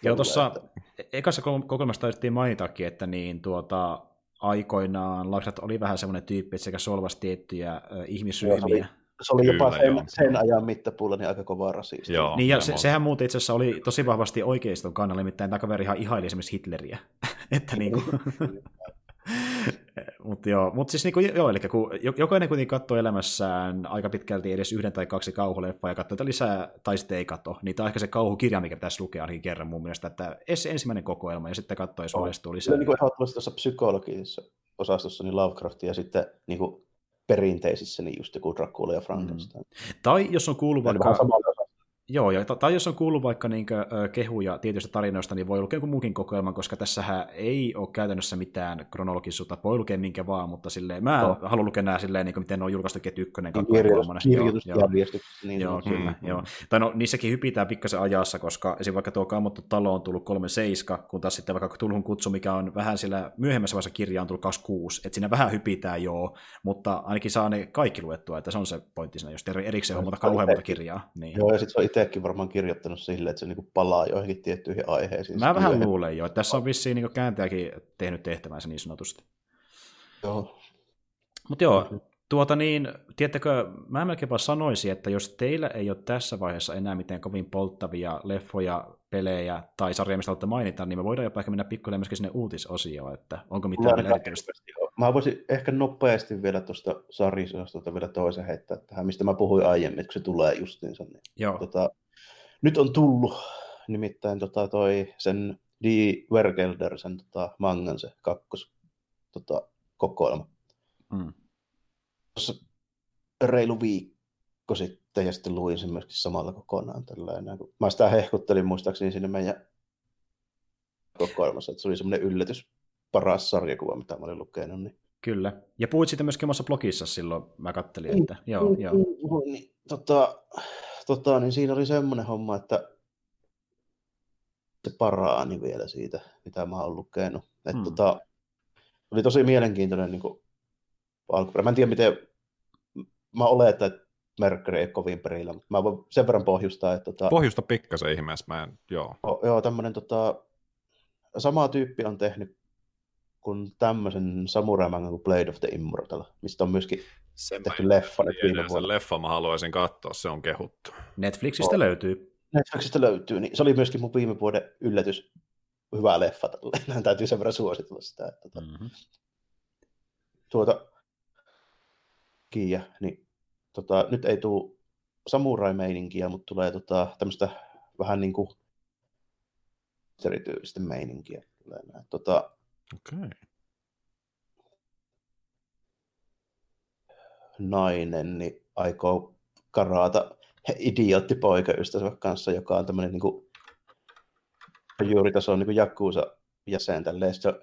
S1: Joo, tuossa että... ekassa kokoelmassa taidettiin mainitakin, että niin tuota, aikoinaan Laksat oli vähän semmoinen tyyppi, että sekä solvasi tiettyjä ihmisryhmiä. Joo,
S2: se oli jopa sen, sen ajan mittapuulla niin aika kovaa rasista.
S1: Joo, niin, ja se, sehän muuten itse asiassa oli tosi vahvasti oikeiston kannalla, nimittäin tämä kaveri ihan ihaili esimerkiksi Hitleriä. että niin kuin... Mutta joo, mutta siis niinku, joo, eli kun jokainen kuitenkin katsoo elämässään aika pitkälti edes yhden tai kaksi kauhuleffaa ja katsoo lisää, tai sitten ei katso, niin tämä on ehkä se kauhukirja, mikä pitäisi lukea ainakin kerran mun mielestä, että ensimmäinen kokoelma ja sitten katsoo, jos maistuu lisää.
S2: Kyllä niin kuin ehdottomasti tuossa psykologisessa osastossa, niin Lovecraft ja sitten niin kuin perinteisissä, niin just joku Dracula ja Frankenstein.
S1: Mm. Tai jos on kuullut vaikka... Joo, ja, tai jos on kuullut vaikka niin kuin, kehuja tietyistä tarinoista, niin voi lukea muukin kokoelman, koska tässähän ei ole käytännössä mitään kronologisuutta, voi lukea minkä vaan, mutta silleen, mä no. haluan lukea nämä silleen, niin kuin, miten ne on julkaistu ketty ykkönen, kakkonen, kolmonen.
S2: Kirjoitusjärjestys. Niin
S1: joo, kyllä, mm. joo. Tai no, niissäkin hypitään pikkasen ajassa, koska esim. vaikka tuo Kammottu talo on tullut 37, kun taas sitten vaikka Tulhun kutsu, mikä on vähän sillä myöhemmässä vaiheessa kirjaa on tullut 26, että siinä vähän hypitään joo, mutta ainakin saa ne kaikki luettua, että se on se pointti siinä, jos erikseen hommata kauhean monta kirjaa. Niin.
S2: Joo, ja sitten se on itsekin varmaan kirjoittanut silleen, että se niinku palaa joihinkin tiettyihin aiheisiin.
S1: Mä vähän luulen jo, että tässä on vissiin niinku kääntäjäkin tehnyt tehtävänsä niin sanotusti.
S2: Joo.
S1: Mutta joo, tuota niin, tiedättekö, mä melkeinpä sanoisin, että jos teillä ei ole tässä vaiheessa enää mitään kovin polttavia leffoja, pelejä tai sarjoja, mistä haluatte mainita, niin me voidaan jopa ehkä mennä pikkuille myöskin sinne uutisosioon, että onko mitään vielä erityistä.
S2: Mä voisin ehkä nopeasti vielä tuosta sarjisostolta vielä toisen heittää tähän, mistä mä puhuin aiemmin, kun se tulee justiinsa. Niin,
S1: Joo.
S2: Tota, nyt on tullut nimittäin tota, toi sen D. Wergelder, sen tota, mangan se kakkos tota, kokoelma. Mm. Tuossa reilu viikko sitten ja sitten luin sen myöskin samalla kokonaan. Tällainen. Mä sitä hehkuttelin muistaakseni sinne meidän kokoelmassa, että se oli semmoinen yllätys paras sarjakuva, mitä mä olin lukenut. Niin...
S1: Kyllä. Ja puhuit siitä myöskin omassa blogissa silloin, mä kattelin, että joo, mm, joo.
S2: Mm, niin, tota, tota, niin siinä oli semmoinen homma, että se paraani vielä siitä, mitä mä oon lukenut. Et, hmm. tota, oli tosi mielenkiintoinen niin alkuperä. Mä en tiedä, miten... Mä oletan, että Mercury ei kovin perillä, mutta mä voin sen verran pohjustaa, että... Tota,
S3: Pohjusta pikkasen ihmeessä, mä en, joo.
S2: O, joo, tämmönen tota, sama tyyppi on tehnyt kuin tämmöisen samurai kuin Blade of the Immortal, mistä on myöskin sen tehty leffa nyt viime
S3: vuonna. leffa mä haluaisin katsoa, se on kehuttu.
S1: Netflixistä oh. löytyy.
S2: Netflixistä löytyy, niin se oli myöskin mun viime vuoden yllätys. Hyvä leffa, tähän täytyy sen verran suositella sitä. Että, tuota, mm-hmm. tuota, Kiia, niin tota, nyt ei tule samurai-meininkiä, mutta tulee tota, tämmöistä vähän niin kuin erityistä meininkiä. Tota,
S3: okay.
S2: Nainen niin aikoo karata idiootti poikaystävänsä kanssa, joka on tämmöinen niin kuin, juuritason niin Jakuusa jäsen tälleen. Se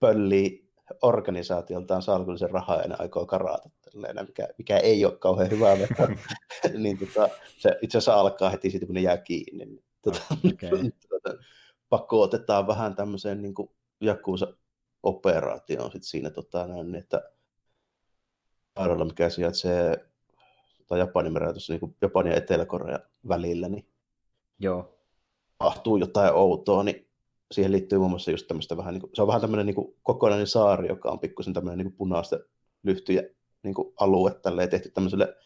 S2: pöllii organisaatioltaan salkullisen rahaa ja ne aikoo karata, tälleen, mikä, mikä ei ole kauhean hyvä veto. niin tota, se itse asiassa alkaa heti siitä, kun ne jää kiinni. Niin, tota, okay. tota, pakotetaan vähän tämmöiseen niin Jakuusa-operaatioon sit siinä, tota, näin, että sairaala, mikä sijaitsee tota, Japanin merellä tuossa niin Japanin ja Etelä-Korea välillä, niin
S1: Joo.
S2: tapahtuu jotain outoa, niin siihen liittyy muun muassa just tämmöistä vähän, niin kuin, se on vähän tämmöinen niin kuin, kokonainen saari, joka on pikkusen tämmöinen niin punaista lyhtyjä niin kuin alue tälleen tehty tämmöiselle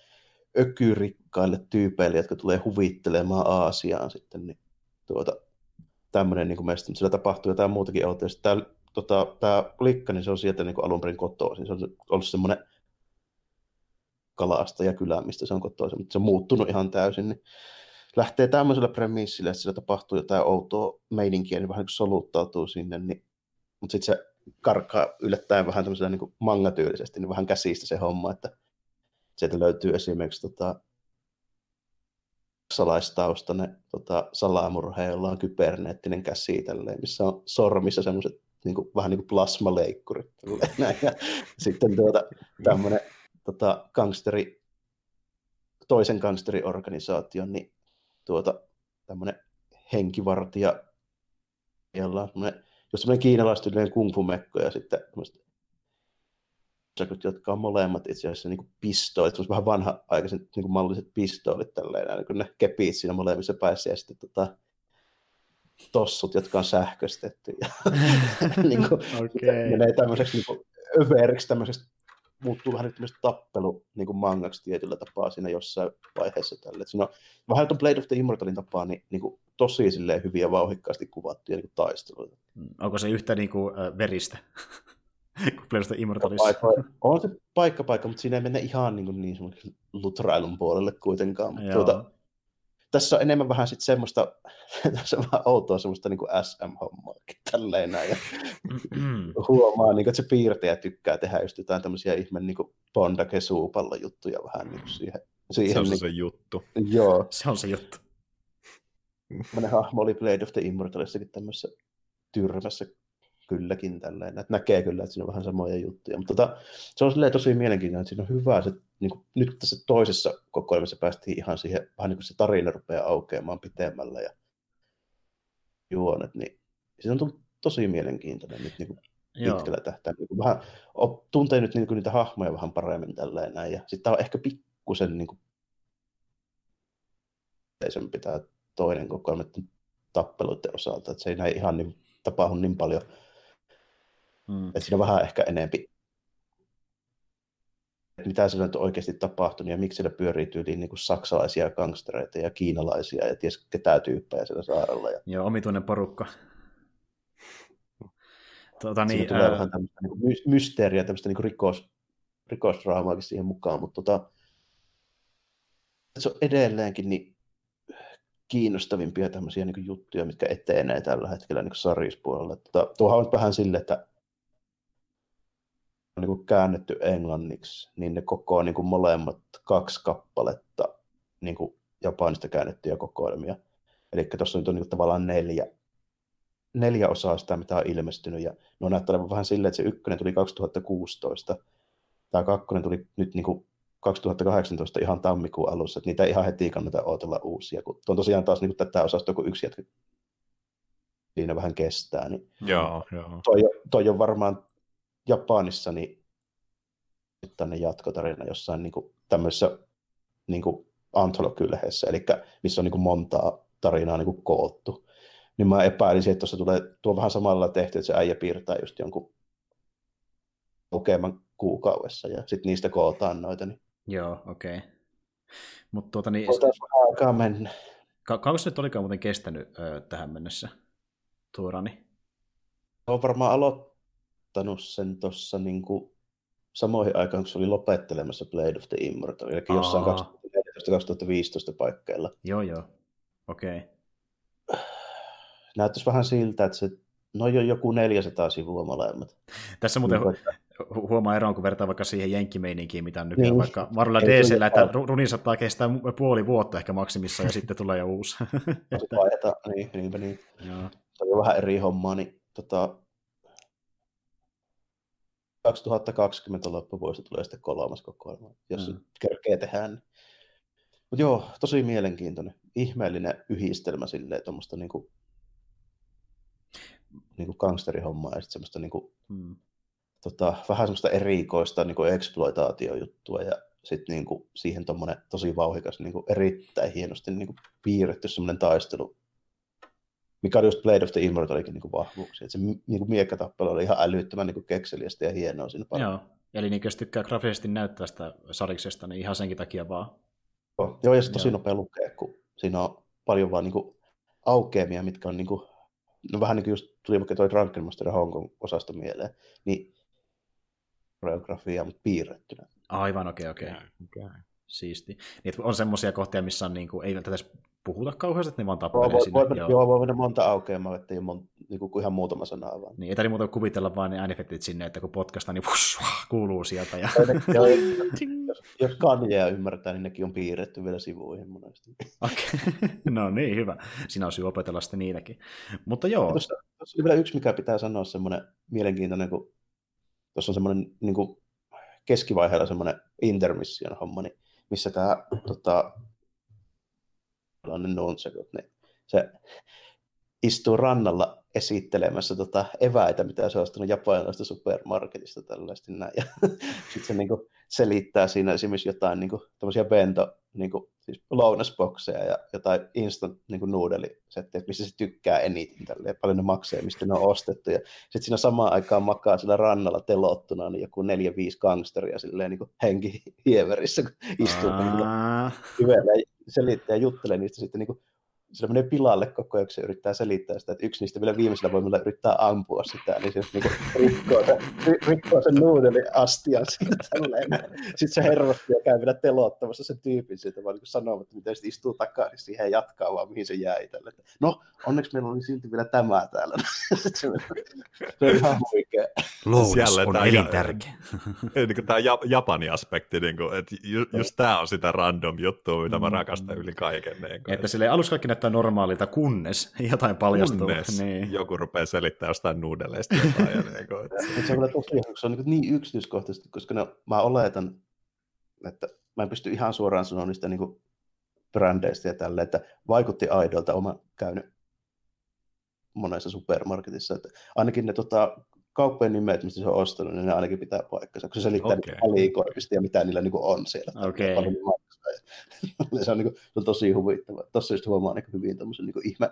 S2: ökyrikkaille tyypeille, jotka tulee huvittelemaan Aasiaan sitten, niin tuota, tämmöinen niin kuin sillä tapahtuu jotain muutakin outoa. Tämä, tota, tämä likka, niin se on sieltä niin kuin alun perin kotoa, se on ollut semmoinen kalasta ja kylä, mistä se on kotoisin, mutta se on muuttunut ihan täysin, niin lähtee tämmöisellä premissillä, että sillä tapahtuu jotain outoa meininkiä, niin vähän niin soluttautuu sinne, niin, mutta sitten se karkaa yllättäen vähän tämmöisellä niin mangatyylisesti, niin vähän käsistä se homma, että sieltä löytyy esimerkiksi tota, salaistaustainen tota, salamurhe, jolla on kyberneettinen käsi, tälleen, missä on sormissa semmoiset niin kuin, vähän niin kuin plasmaleikkurit. Tälleen, ja sitten tuota, tämmöinen tota, gangsteri, toisen gangsteriorganisaation, niin tuota, tämmöinen henkivartija, jolla on semmoinen, just semmoinen kiinalaistyylinen kung fu mekko ja sitten jotka on molemmat itse asiassa niin pistoolit, semmoiset vähän vanha-aikaiset niin kuin malliset pistoolit tälleen, niin kun ne kepit siinä molemmissa päissä ja sitten tota, tossut, jotka on sähköstetty. Ja, niin kuin, okay. menee tämmöiseksi niin kuin, överiksi tämmöiseksi muuttuu vähän tämmöistä tappelu niin kuin mangaksi tietyllä tapaa siinä jossain vaiheessa tälle. siinä on vähän tuon Blade of the Immortalin tapaa niin, niin kuin, tosi silleen hyviä vauhikkaasti kuvattuja niin kuin taisteluita.
S1: Mm, onko se yhtä niin kuin, äh, veristä kuin Blade of the Immortalissa?
S2: On se paikka paikka, mutta siinä ei mennä ihan niin, kuin, niin lutrailun puolelle kuitenkaan. Mutta, tuota, tässä on enemmän vähän sitten semmoista, tässä on vähän outoa semmoista niin kuin SM-hommaa tälleen näin. Ja huomaa, niin kuin, että se piirtäjä tykkää tehdä just jotain tämmöisiä ihme niin bondake suupallon juttuja vähän niin kuin siihen. siihen
S3: se on
S2: niin,
S3: se juttu.
S2: Joo.
S1: Se on se juttu.
S2: Tämmöinen hahmo oli Blade of the Immortalissakin tämmöisessä tyrmässä kylläkin tälleen, että näkee kyllä, että siinä on vähän samoja juttuja, mutta tota, se on tosi mielenkiintoinen, että siinä on hyvä, se, niin kuin, nyt tässä toisessa kokoelmassa päästiin ihan siihen, vähän niin kuin se tarina rupeaa aukeamaan pitemmällä ja juonet, niin se on tullut tosi mielenkiintoinen nyt niin kuin pitkällä tähtäimellä. Niin vähän, op, tuntee nyt niin kuin niitä hahmoja vähän paremmin tälleen näin, ja sitten on ehkä pikkusen niin kuin, sen pitää toinen kokoelma tappeluiden osalta, että se ei näin ihan niin tapahdu niin paljon Mm. Että siinä on vähän ehkä enempi, mitä siellä on oikeasti tapahtunut ja miksi siellä pyörii tyyliin niin kuin saksalaisia gangstereita ja kiinalaisia ja ties ketä tyyppejä siellä saarella. Ja...
S1: Joo, omituinen porukka.
S2: Tuota, niin, tulee ää... vähän tämmöistä niin mysteeriä, tämmöistä niin rikos, rikosdraamaakin siihen mukaan, mutta tota, se on edelleenkin niin kiinnostavimpia tämmöisiä niin juttuja, mitkä etenee tällä hetkellä niin sarjispuolella. Tota, tuohan on vähän sille, että niin kuin käännetty englanniksi, niin ne koko niin kuin molemmat kaksi kappaletta niin kuin japanista käännettyjä kokoelmia. Eli tuossa nyt on niin kuin tavallaan neljä, neljä osaa sitä, mitä on ilmestynyt. Ja ne on näyttänyt vähän silleen, että se ykkönen tuli 2016, tämä kakkonen tuli nyt niin kuin 2018 ihan tammikuun alussa, että niitä ei ihan heti kannata odotella uusia, kun on tosiaan taas niin kuin tätä osasta, kun yksi jätkä siinä vähän kestää. Niin
S3: joo, joo.
S2: Toi, toi on varmaan Japanissa niin tänne jatkotarina jossain niin kuin tämmöisessä niin kuin antology-lehdessä, eli missä on niin kuin montaa tarinaa niin kuin koottu. Niin mä epäilisin, että tuossa tulee tuo vähän samalla tehty, että se äijä piirtää just jonkun lukeman kuukaudessa ja sitten niistä kootaan noita. Niin...
S1: Joo, okei. Okay. Mutta tuota niin...
S2: aikaa mennä.
S1: Ka- kauanko se nyt olikaan muuten kestänyt ö, tähän mennessä, tuo rani?
S2: Olen varmaan aloittanut sen tuossa niin samoihin aikaan, kun se oli lopettelemassa Blade of the Immortal, eli Aa. jossain 2014-2015 paikkeilla.
S1: Joo, joo. Okei. Okay.
S2: Näyttäisi vähän siltä, että se No jo joku 400 sivua molemmat.
S1: Tässä muuten niin, hu- huomaa eroon, kun vertaa vaikka siihen jenkkimeininkiin, mitä on nykyään niin. vaikka Marvella DCllä, että runin saattaa kestää puoli vuotta ehkä maksimissa, ja sitten tulee jo uusi.
S2: Vaiheta, niin, niin, niin. Joo. Se on vähän eri hommaa, niin tota, 2020 loppuvuosi tulee sitten kolmas kokoelma, jos mm. kerkee tehdään. Niin. Mutta joo, tosi mielenkiintoinen, ihmeellinen yhdistelmä silleen, tuommoista niinku niin kuin gangsterihommaa ja sitten semmoista niin kuin, hmm. tota, vähän semmoista erikoista niin kuin exploitaatiojuttua ja sitten niin kuin, siihen tommonen tosi vauhikas, niin kuin, erittäin hienosti niin kuin, piirretty semmoinen taistelu, mikä oli just Blade of the Immortalikin niin vahvuuksia. Se niin kuin, miekkatappelu oli ihan älyttömän niin kuin, kekseliästä ja hienoa siinä paljon.
S1: Joo, eli niin jos tykkää grafisesti näyttävästä sariksesta, niin ihan senkin takia vaan.
S2: Joo, Joo ja se tosi Joo. nopea lukea, kun siinä on paljon vaan niin kuin, aukeamia, mitkä on niin kuin, no vähän niin kuin just tuli vaikka toi Drunken Master Hong Kong osasta mieleen, niin koreografia, mutta piirrettynä.
S1: Aivan, okei, okay, okei. Okay. Okay. Siisti. Niin, on semmoisia kohtia, missä on, niin kuin, ei edes puhuta kauheasti, että ne vaan tappelee
S2: voi, sinne. Voi, joo. joo, voi mennä monta aukeamaa, että mon, niin kuin ihan muutama sana vaan.
S1: Niin, ei tarvitse muuta kuvitella vaan ne äänefektit sinne, että kun podcasta, niin vush, kuuluu sieltä. Ja...
S2: ja jos, jos kanjeja ymmärtää, niin nekin on piirretty vielä sivuihin monesti.
S1: Okay. no niin, hyvä. Sinä olisi opetella sitten niitäkin. Mutta joo.
S2: Tuossa, tuossa oli vielä yksi, mikä pitää sanoa, semmoinen mielenkiintoinen, kun tuossa on semmoinen niin kuin keskivaiheella semmoinen intermission homma, niin missä tämä tota, nunsekut, niin se istuu rannalla esittelemässä tota eväitä, mitä se on ostanut japanilaisesta supermarketista tällaista näin. Ja sitten se niinku selittää siinä esimerkiksi jotain niinku, tämmöisiä bento, niinku, siis lounasbokseja ja jotain instant niinku noodelisetteitä, missä se tykkää eniten tälleen, paljon ne maksaa mistä ne on ostettu. Ja sitten siinä samaan aikaan makaa sillä rannalla telottuna niin joku neljä, viisi gangsteria silleen niinku henki hieverissä, kun istuu niinku, selittää ja juttelee niistä sitten niinku se menee pilalle koko ajan, kun se yrittää selittää sitä, että yksi niistä vielä viimeisellä voimilla yrittää ampua sitä, niin se niinku rikkoo, sen, rikkoo sen nuudeliastian siitä tälleen. Sitten se hermostuu ja käy vielä telottamassa sen tyypin siitä, vaan niin sanomatta, miten sitten istuu takaisin siihen ja jatkaa vaan, mihin se jäi tälle. No, onneksi meillä oli silti vielä tämä täällä. se on ihan huikea.
S1: Lounas on elintärkeä.
S3: niin tämä Japani-aspekti, niin kuin, että ju, just tämä on sitä random juttua, mitä mä mm. rakastan yli kaiken. Niin
S1: kuin, että sille alussa kaikki näyttää normaalilta, kunnes jotain paljastuu.
S3: Kunnes niin. joku rupeaa selittämään jostain nuudeleista jotain. ja niin kuin,
S2: että... se on tosi se on niin, niin yksityiskohtaisesti, koska ne, mä oletan, että mä en pysty ihan suoraan sanoa niistä niin kuin brändeistä ja tälle, että vaikutti aidolta oma käynyt monessa supermarketissa. Että ainakin ne tota, kauppojen nimet, mistä se on ostanut, niin ne ainakin pitää paikkansa, kun se selittää okay. valikoimista ja mitä niillä niin on siellä.
S1: Okay.
S2: se, on, niin kuin, se on tosi huvittava. Tuossa just huomaa niin hyvin tämmöisen niin ihme,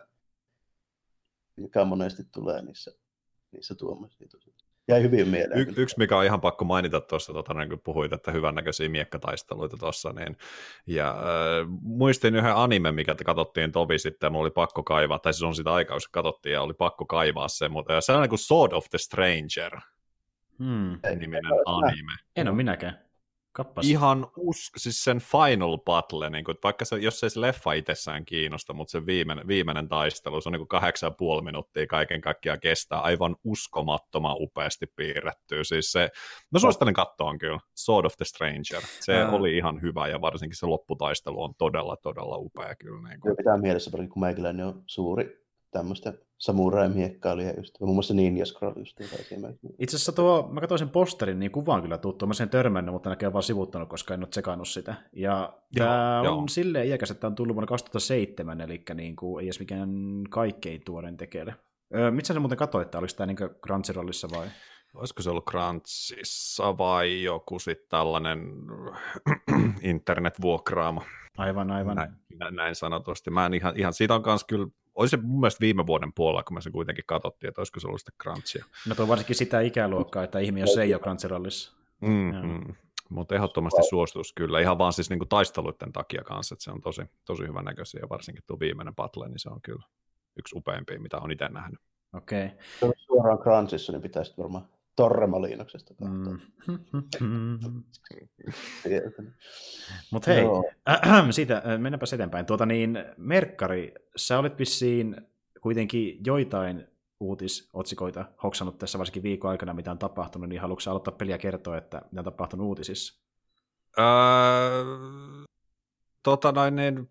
S2: mikä monesti tulee niissä, niissä tuommoissa. Jäi hyvin mieleen.
S3: Y- yksi, mikä on ihan pakko mainita tuossa, tota, niin kun puhuit, että hyvännäköisiä miekkataisteluita tuossa, niin, ja äh, muistin yhden anime, mikä te katsottiin tovi sitten, ja mulla oli pakko kaivaa, tai siis on sitä aikaa, kun se katsottiin, ja oli pakko kaivaa se, mutta äh, sellainen kuin Sword of the Stranger,
S1: hmm.
S3: niminen anime.
S1: En ole minäkään.
S3: Kappas. Ihan usk, siis sen final battle, niin kuin, vaikka se, jos ei se leffa itsessään kiinnosta, mutta se viimeinen, viimeinen taistelu, se on niin kahdeksan puoli minuuttia kaiken kaikkiaan kestää, aivan uskomattoman upeasti piirretty. Siis se, mä suosittelen katsoa kyllä, Sword of the Stranger. Se Ää... oli ihan hyvä ja varsinkin se lopputaistelu on todella, todella upea kyllä. Niin kuin.
S2: Pitää mielessä, kun meikäläinen on suuri tämmöistä samurai-miekkailija just, muun muassa Ninja Scroll just
S1: Itse asiassa tuo, mä katsoin sen posterin, niin kuvaan kyllä tuttu, mä sen törmännyt, mutta näkee vaan sivuttanut, koska en ole tsekannut sitä. Ja tämä on silleen iäkäs, että on tullut vuonna 2007, eli niin kuin, ei edes mikään kaikkein tuoren tekele. Öö, mitä sä muuten katsoit, että oliko tämä niin Crunchyrollissa vai?
S3: olisiko se ollut Crunchissa vai joku sitten tällainen internetvuokraama.
S1: Aivan, aivan.
S3: Näin, näin sanotusti. Mä en ihan, ihan siitä on kanssa kyllä, olisi se mun mielestä viime vuoden puolella, kun me se kuitenkin katsottiin, että olisiko se ollut sitten Crunchia.
S1: No tuo varsinkin sitä ikäluokkaa, että ihminen, jos ei ole Crunchyrollissa.
S3: Mm-hmm. Mutta ehdottomasti suostus kyllä, ihan vaan siis niinku taisteluiden takia kanssa, että se on tosi, tosi hyvän näköisiä, ja varsinkin tuo viimeinen battle, niin se on kyllä yksi upeimpia, mitä on itse nähnyt.
S1: Okei. Okay.
S2: Se on suoraan Crunchissa, niin pitäisi varmaan Torremaliinoksesta katsoa. Mm.
S1: Mutta hei, äh, siitä, mennäänpä eteenpäin. Tuota niin, Merkkari, sä olet vissiin kuitenkin joitain uutisotsikoita hoksannut tässä varsinkin viikon aikana, mitä on tapahtunut, niin haluatko aloittaa peliä kertoa, että mitä on tapahtunut uutisissa? Öö,
S3: tota noin, niin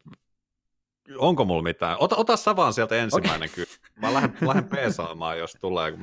S3: onko mulla mitään? Ota, ota sä vaan sieltä ensimmäinen okay. kyllä. Mä lähden, lähden peesaamaan, jos tulee.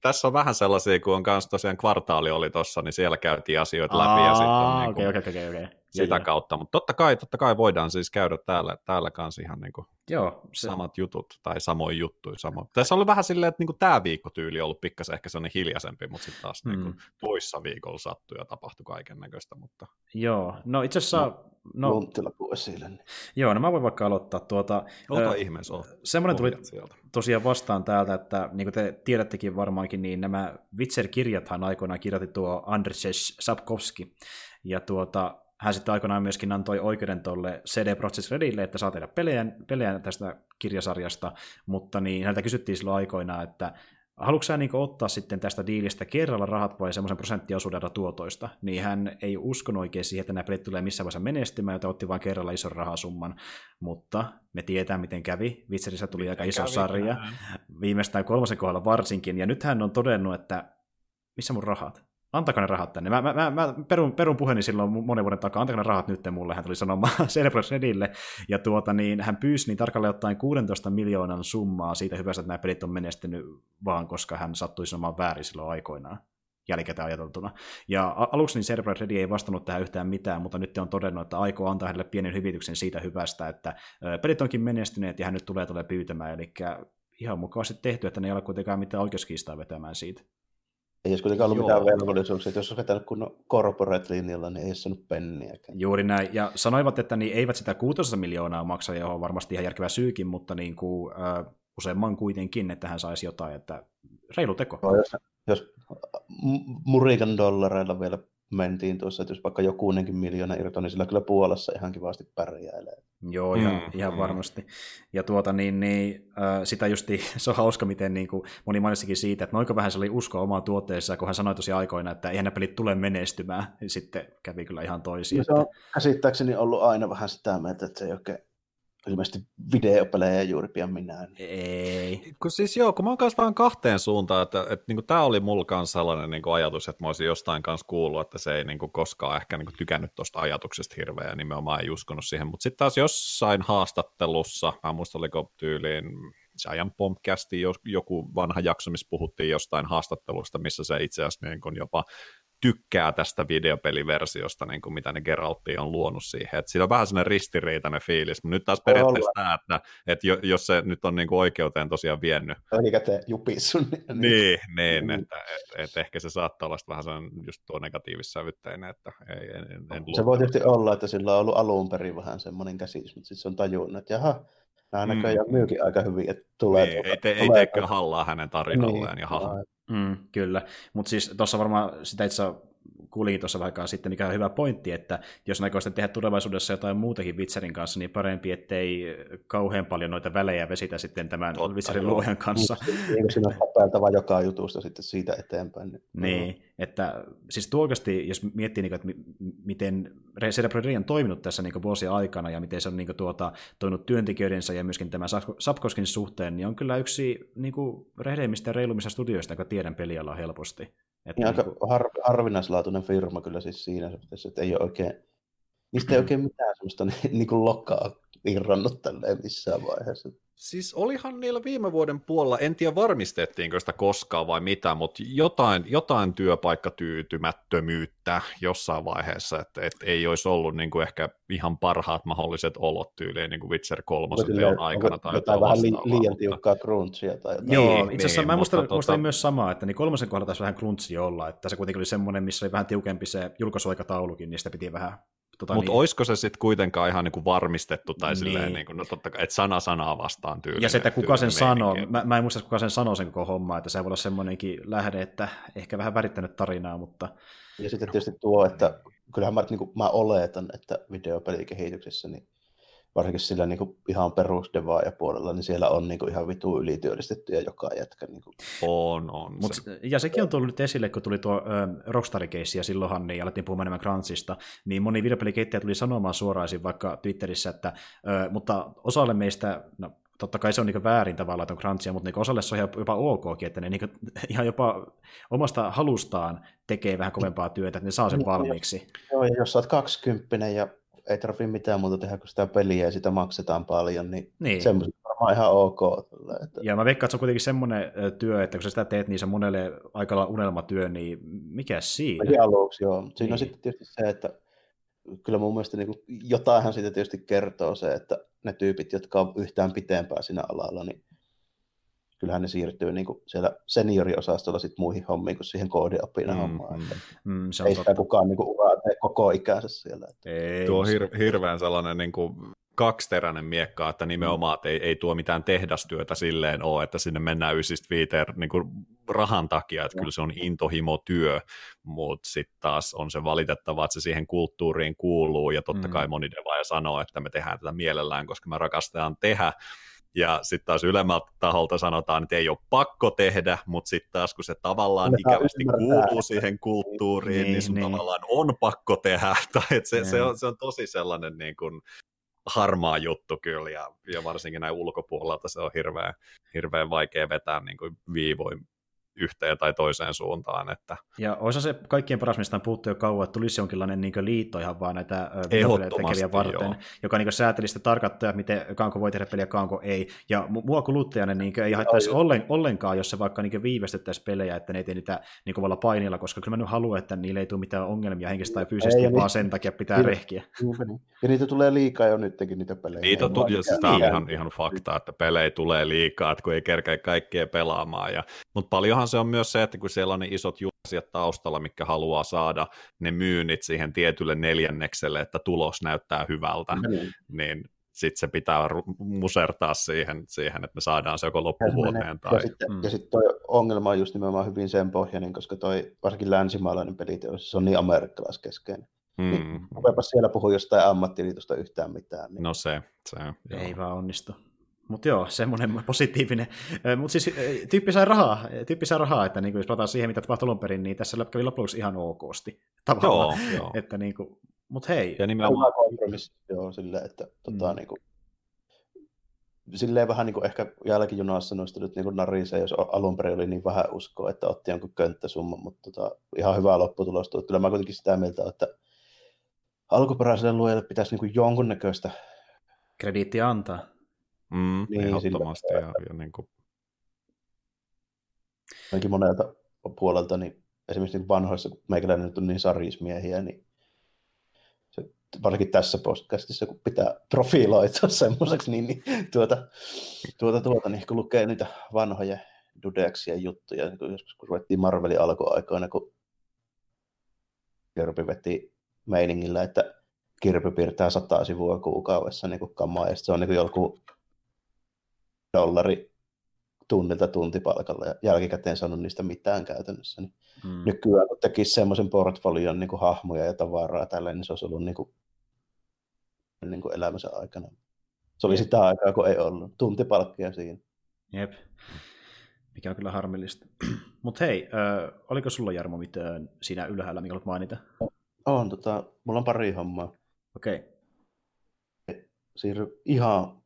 S3: Tässä on vähän sellaisia, kun on kanssa tosiaan kvartaali oli tossa, niin siellä käytiin asioita läpi. ja sitten
S1: okay, okay, okay, okay.
S3: Sitä ja, kautta. Mutta totta kai, totta kai voidaan siis käydä täällä, täällä kanssa ihan niin kuin
S1: Joo,
S3: se... samat jutut tai samoin juttuja. Samo. Tässä on ollut vähän silleen, että niin tämä viikkotyyli on ollut pikkasen ehkä sellainen hiljaisempi, mutta sitten taas mm. niin kuin, toissa viikolla sattui ja tapahtui kaiken näköistä. Mutta...
S1: Joo, no itse asiassa... No
S2: No, Monttila esille. Niin.
S1: Joo, no mä voin vaikka aloittaa. Tuota,
S3: Ota äh, ihmeessä,
S1: Semmoinen tuli sieltä. tosiaan vastaan täältä, että niin kuin te tiedättekin varmaankin, niin nämä Witcher-kirjathan aikoinaan kirjoitti tuo Andrzej Sapkowski. Ja tuota, hän sitten aikoinaan myöskin antoi oikeuden tuolle CD Projekt Redille, että saa tehdä pelejä, pelejä tästä kirjasarjasta, mutta niin häneltä kysyttiin silloin aikoinaan, että haluatko sä niin ottaa sitten tästä diilistä kerralla rahat vai semmoisen prosenttiosuudella tuotoista, niin hän ei uskonut oikein siihen, että nämä pelit tulee missään vaiheessa menestymään, joten otti vain kerralla ison rahasumman, mutta me tietää, miten kävi. Witcherissä tuli miten aika iso kävi, sarja, näin. viimeistään kolmosen kohdalla varsinkin, ja nyt hän on todennut, että missä mun rahat? Antakaa ne rahat tänne. Mä, mä, mä, mä perun, perun puheeni silloin monen vuoden takaa, antakaa ne rahat nyt mulle, hän tuli sanomaan Cerebros Redille, ja tuota, niin, hän pyysi niin tarkalleen ottaen 16 miljoonan summaa siitä hyvästä, että nämä pelit on menestynyt vaan, koska hän sattui sanomaan väärin silloin aikoinaan jälkikäteen ajateltuna. Ja aluksi niin Cerebral Ready ei vastannut tähän yhtään mitään, mutta nyt on todennut, että aikoo antaa hänelle pienen hyvityksen siitä hyvästä, että pelit onkin menestyneet ja hän nyt tulee tulee pyytämään, eli ihan mukavasti tehty, että ne ei ole kuitenkaan mitään oikeuskiistaa vetämään siitä.
S2: Ei olisi kuitenkaan ollut Joo. mitään velvollisuuksia, että jos olisi vetänyt kunnon corporate-linjalla, niin ei olisi saanut penniäkään.
S1: Juuri näin, ja sanoivat, että niin eivät sitä 6 miljoonaa maksa, johon on varmasti ihan järkevä syykin, mutta niin kuin, äh, useamman kuitenkin, että hän saisi jotain, että reilu teko.
S2: No, jos, jos murikan dollareilla vielä mentiin tuossa, että jos vaikka jokuinenkin miljoona irto, niin sillä kyllä Puolassa ihan kivasti pärjäilee.
S1: Joo, ihan, mm, ihan mm. varmasti. Ja tuota niin, niin äh, sitä justi, se on hauska, miten niin kuin moni mainitsikin siitä, että noinko vähän se oli usko omaan tuotteeseen, kun hän sanoi tosi aikoina, että eihän ne pelit tule menestymään, sitten kävi kyllä ihan toisin. No,
S2: se on käsittääkseni ollut aina vähän sitä mieltä, että se ei oikein ilmeisesti videopelejä juuri pian minä.
S1: Ei.
S3: Kun siis joo, kun mä oon kanssa vähän kahteen suuntaan, että, että, että niin tämä oli mulla kanssa sellainen niin ajatus, että mä olisin jostain kanssa kuullut, että se ei niin kuin, koskaan ehkä niin kuin, tykännyt tuosta ajatuksesta hirveän ja nimenomaan ei uskonut siihen, mutta sitten taas jossain haastattelussa, mä muista oliko tyyliin Giant Bombcasti joku vanha jakso, missä puhuttiin jostain haastattelusta, missä se itse asiassa niin kuin jopa tykkää tästä videopeliversiosta, niin kuin mitä ne Geraltti on luonut siihen. Et siinä on vähän sellainen ristiriitainen fiilis, mutta nyt taas periaatteessa tämä, että, että jos se nyt on niin kuin oikeuteen tosiaan vienyt.
S2: Välikäteen jupissu.
S3: Niin, niin, niin mm. että, että, että, ehkä se saattaa olla vähän sellainen just tuo negatiivissävytteinen, että ei, en, en
S2: Se voi tietysti olla, että sillä on ollut alun perin vähän semmoinen käsitys, mutta sitten se on tajunnut, että jaha, nämä mm. näköjään myykin aika hyvin, että tulee...
S3: Niin, tuota, ei, te, tulee, ei tee kyllä hallaa hänen tarinalleen niin, ja jaha.
S1: Mm, kyllä, mutta siis tuossa varmaan sitä itse kuulin tuossa vaikka sitten, mikä on hyvä pointti, että jos aikoo tehdä tulevaisuudessa jotain muutakin Witcherin kanssa, niin parempi, ettei kauhean paljon noita välejä vesitä sitten tämän Totta, Witcherin luojan kanssa.
S2: Eikö siinä ole joka jutusta sitten siitä eteenpäin?
S1: Niin, niin että siis tuo oikeasti, jos miettii, niin kuin, että miten Cerebral on toiminut tässä niin vuosien aikana ja miten se on niin kuin, tuota, toiminut työntekijöidensä ja myöskin tämän Sapkoskin suhteen, niin on kyllä yksi niin kuin, rehdeimmistä ja reilummista studioista, joka tiedän pelialaa helposti.
S2: Että niin aika niin kuin... har, harvinaislaatuinen firma kyllä siis siinä suhteessa, että ei ole oikein, niistä ei oikein mitään sellaista niin kuin lokkaa irronnut tälleen missään vaiheessa.
S3: Siis olihan niillä viime vuoden puolella, en tiedä varmistettiinko sitä koskaan vai mitä, mutta jotain, jotain työpaikkatyytymättömyyttä jossain vaiheessa, että, että ei olisi ollut niin kuin ehkä ihan parhaat mahdolliset olot tyyliin niin kuin Witcher 3 teon aikana.
S2: Tai jotain vähän li- liian tiukkaa crunchia. Tai jotain.
S1: Joo, niin, itse asiassa niin, mä muistan, tota... muistan myös samaa, että niin kolmosen kohdalla taisi vähän crunchia olla, että se kuitenkin oli semmoinen, missä oli vähän tiukempi se julkaisuaikataulukin, niin sitä piti vähän
S3: Tota, Mutta niin. olisiko se sitten kuitenkaan ihan niinku varmistettu tai niin. silleen, niinku, no totta kai, että sana sanaa vastaan tyyli.
S1: Ja se, että kuka sen sanoo, mä, mä en muista, kuka sen sanoo sen koko homma, että se voi olla semmoinenkin lähde, että ehkä vähän värittänyt tarinaa, mutta...
S2: Ja sitten tietysti tuo, että kyllähän mä, niin kuin, mä oletan, että videopelikehityksessä niin varsinkin sillä niin kuin ihan perusdevaaja puolella, niin siellä on niin kuin ihan vitu ylityöllistettyjä joka jätkä. Niin kuin.
S3: On, on.
S1: Mut, se. Ja sekin on tullut nyt esille, kun tuli tuo äh, Rockstar-keissi ja silloinhan niin alettiin puhumaan enemmän Crunchista, niin moni videopelikeittäjä tuli sanomaan suoraan vaikka Twitterissä, että äh, mutta osalle meistä, no totta kai se on niin väärin tavallaan, että on crunchia, mutta niin osalle se on jopa ok, että ne niin ihan jopa omasta halustaan tekee vähän kovempaa työtä, että ne saa sen niin, valmiiksi.
S2: Joo, ja jos sä oot 20 ja ei tarvitse mitään muuta tehdä kuin sitä peliä ja sitä maksetaan paljon, niin, niin. semmoiset varmaan ihan ok.
S1: Että... Ja mä veikkaan, että se on kuitenkin semmoinen työ, että kun sä sitä teet, niin se monelle aika unelmatyö, niin mikä siinä?
S2: Eli aluksi, joo. Siinä niin. on sitten tietysti se, että kyllä mun mielestä niin kuin, jotainhan siitä tietysti kertoo se, että ne tyypit, jotka on yhtään pitempää siinä alalla, niin kyllähän ne siirtyy niin kuin siellä senioriosastolla sit muihin hommiin kuin siihen koodiopina mm, hommaan. Mm, mm, se on ei totta. sitä kukaan niin kuin uraa koko ikänsä siellä.
S3: Ei, Tuo on hir- hirveän sellainen niin kuin kaksiteräinen miekka, että nimenomaan että ei, ei tuo mitään tehdastyötä silleen ole, että sinne mennään ysistä viiteen niin kuin rahan takia, että no. kyllä se on intohimotyö, mutta sitten taas on se valitettava, että se siihen kulttuuriin kuuluu, ja totta mm. kai moni devaaja sanoo, että me tehdään tätä mielellään, koska me rakastetaan tehdä, ja sitten taas ylemmältä taholta sanotaan, että ei ole pakko tehdä, mutta sitten taas kun se tavallaan Me ikävästi kuuluu siihen kulttuuriin, niin, niin sun niin. tavallaan on pakko tehdä. Tai että se, se, on, se on tosi sellainen niin kuin harmaa juttu kyllä, ja, ja varsinkin näin ulkopuolelta se on hirveän, hirveän vaikea vetää niin kuin viivoin yhteen tai toiseen suuntaan. Että...
S1: Ja olisi se kaikkien paras, mistä on puhuttu jo kauan, että tulisi jonkinlainen niin liitto ihan vaan näitä tekeviä varten, joo. joka niin sääteli sitä tarkattaa, miten Kanko voi tehdä peliä, Kanko ei. Ja mua kuluttajana niin ei haittaisi ollen, ollenkaan, jos se vaikka niin viivästettäisiin pelejä, että ne ei tee niitä niin kovalla painilla, koska kyllä mä nyt haluan, että niille ei tule mitään ongelmia henkistä tai fyysisesti, ei, vaan niin, sen takia pitää niin, rehkiä.
S2: Niin. Ja niitä tulee liikaa jo nytkin niitä pelejä.
S3: Niitä on, ja siis tämä on ihan, ihan fakta, että pelejä tulee liikaa, että kun ei kerkeä kaikkea pelaamaan. Ja, mutta paljonhan se on myös se, että kun siellä on ne isot julkaisijat taustalla, mikä haluaa saada ne myynnit siihen tietylle neljännekselle, että tulos näyttää hyvältä, mm-hmm. niin sitten se pitää musertaa siihen, siihen, että me saadaan se joko loppuvuoteen. Tai...
S2: Ja sitten mm. sit toi ongelma on just nimenomaan hyvin sen pohjainen, koska toi varsinkin länsimaalainen peliteollisuus on niin amerikkalaiskeskeinen. Mm. Niin, siellä puhua jostain ammattiliitosta yhtään mitään. Niin...
S3: No se, se
S1: Ei vaan onnistu. Mutta joo, semmoinen positiivinen. Mutta siis tyyppi sai rahaa, tyyppi sai rahaa että niin kuin jos palataan siihen, mitä tapahtui alun perin, niin tässä kävi lopuksi ihan okosti. Tavallaan. Joo, joo. Että niin kuin, mut hei.
S2: Ja nimenomaan kompromissi, joo, silleen, että tota, mm. niin kuin, silleen vähän niin kuin ehkä jälkijunassa noista nyt niin kuin narisee, jos alun perin oli niin vähän uskoa, että otti jonkun könttäsumman, mutta tota, ihan hyvä lopputulos. Kyllä mä kuitenkin sitä mieltä, että alkuperäiselle luojalle pitäisi niin kuin jonkunnäköistä
S1: krediittiä antaa.
S3: Mm, niin, ehdottomasti. Sillä, ja, ja niin kuin...
S2: Ainakin monelta puolelta, niin esimerkiksi niin vanhoissa, kun meikäläinen nyt on niin sarismiehiä, niin se, varsinkin tässä podcastissa, kun pitää profiloitua semmoiseksi, niin, niin tuota, tuota, tuota, niin kun lukee niitä vanhoja Dudexia juttuja, niin kun joskus kun ruvettiin Marvelin alkuaikoina, kun Kirby veti meiningillä, että Kirby piirtää sataa sivua kuukaudessa niin kuin kamaa, ja se on niin kuin joku dollari tunnilta tuntipalkalla ja jälkikäteen saanut niistä mitään käytännössä. Niin mm. Nykyään kun tekisi semmoisen portfolion niin kuin hahmoja ja tavaraa tällä, niin se olisi ollut niin kuin, niin kuin elämänsä aikana. Se oli sitä aikaa, kun ei ollut. Tuntipalkkia siinä.
S1: Jep. Mikä on kyllä harmillista. Mutta hei, äh, oliko sulla Jarmo mitään siinä ylhäällä, mikä olet mainita?
S2: On, tota, mulla on pari hommaa.
S1: Okei. Okay.
S2: Siirry ihan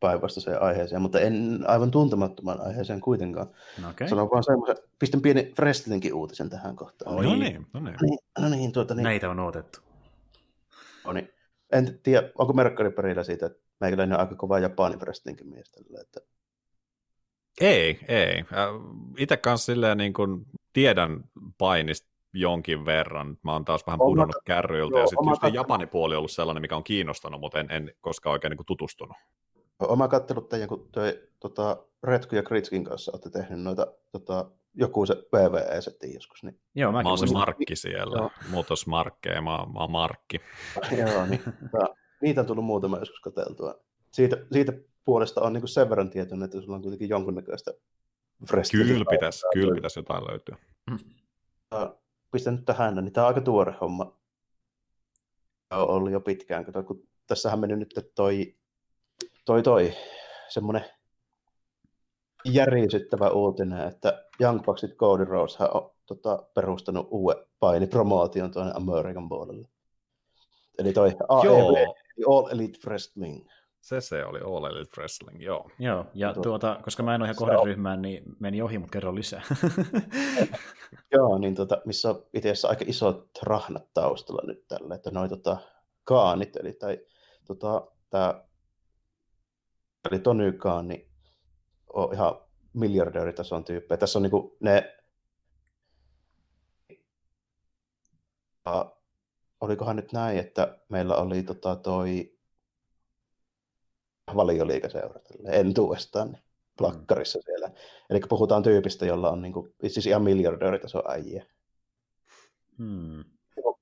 S2: päinvastaiseen aiheeseen, mutta en aivan tuntemattoman aiheeseen kuitenkaan.
S1: No okay.
S2: Sanon vaan semmoisen, pistän pieni wrestlingin uutisen tähän kohtaan.
S3: Oi. No niin, no niin. niin,
S2: no niin tuota, niin.
S1: Näitä on odotettu.
S2: No niin. En tiedä, onko merkkari perillä siitä, että meikäläinen on aika kova Japanin wrestlingin mies tällä, että
S3: ei, ei. Itse kanssa silleen niin kuin tiedän painista jonkin verran. Mä oon taas vähän pudonnut kärryiltä, ja sitten just kat... Japanin puoli on ollut sellainen, mikä on kiinnostanut, mutta en, en koskaan oikein niin kuin
S2: Oma kattelut teidän, kun toi, tota, Retku ja Kritskin kanssa olette tehnyt noita tota, joku se PvE-setti joskus. Niin...
S3: Joo, mä oon se Markki siellä, Joo. muutos Markkeja, mä, mä oon Markki.
S2: Joo, niin, niitä on tullut muutama joskus katseltua. Siitä, siitä puolesta on niin sen verran tietoinen, että sulla on kuitenkin jonkunnäköistä
S3: Kyllä pitäisi, kyllä pitäisi jotain löytyä.
S2: Pistän nyt tähän, niin tämä on aika tuore homma. On ollut jo pitkään, kun tässähän meni nyt toi, toi, toi semmoinen järisyttävä uutinen, että Young Bucksit Cody Rhodes on tota, perustanut uuden painipromotion tuonne Amerikan puolelle. Eli toi AEW, All Elite Wrestling.
S3: Se se oli All Elite Wrestling, joo.
S1: Joo, ja tuota, koska mä en ole ihan kohderyhmään, niin meni ohi, mutta kerro lisää.
S2: joo, niin tota, missä on itse asiassa aika isot rahnat taustalla nyt tällä, että noin tota, kaanit, eli tai, tota, tämä eli Tony Khan, niin on ihan miljardööritason tyyppejä. Tässä on niinku ne olikohan nyt näin, että meillä oli tota toi valioliikaseura entuudestaan niin plakkarissa siellä. Eli puhutaan tyypistä, jolla on niin kuin, siis ihan miljardööritason äijä. Hmm.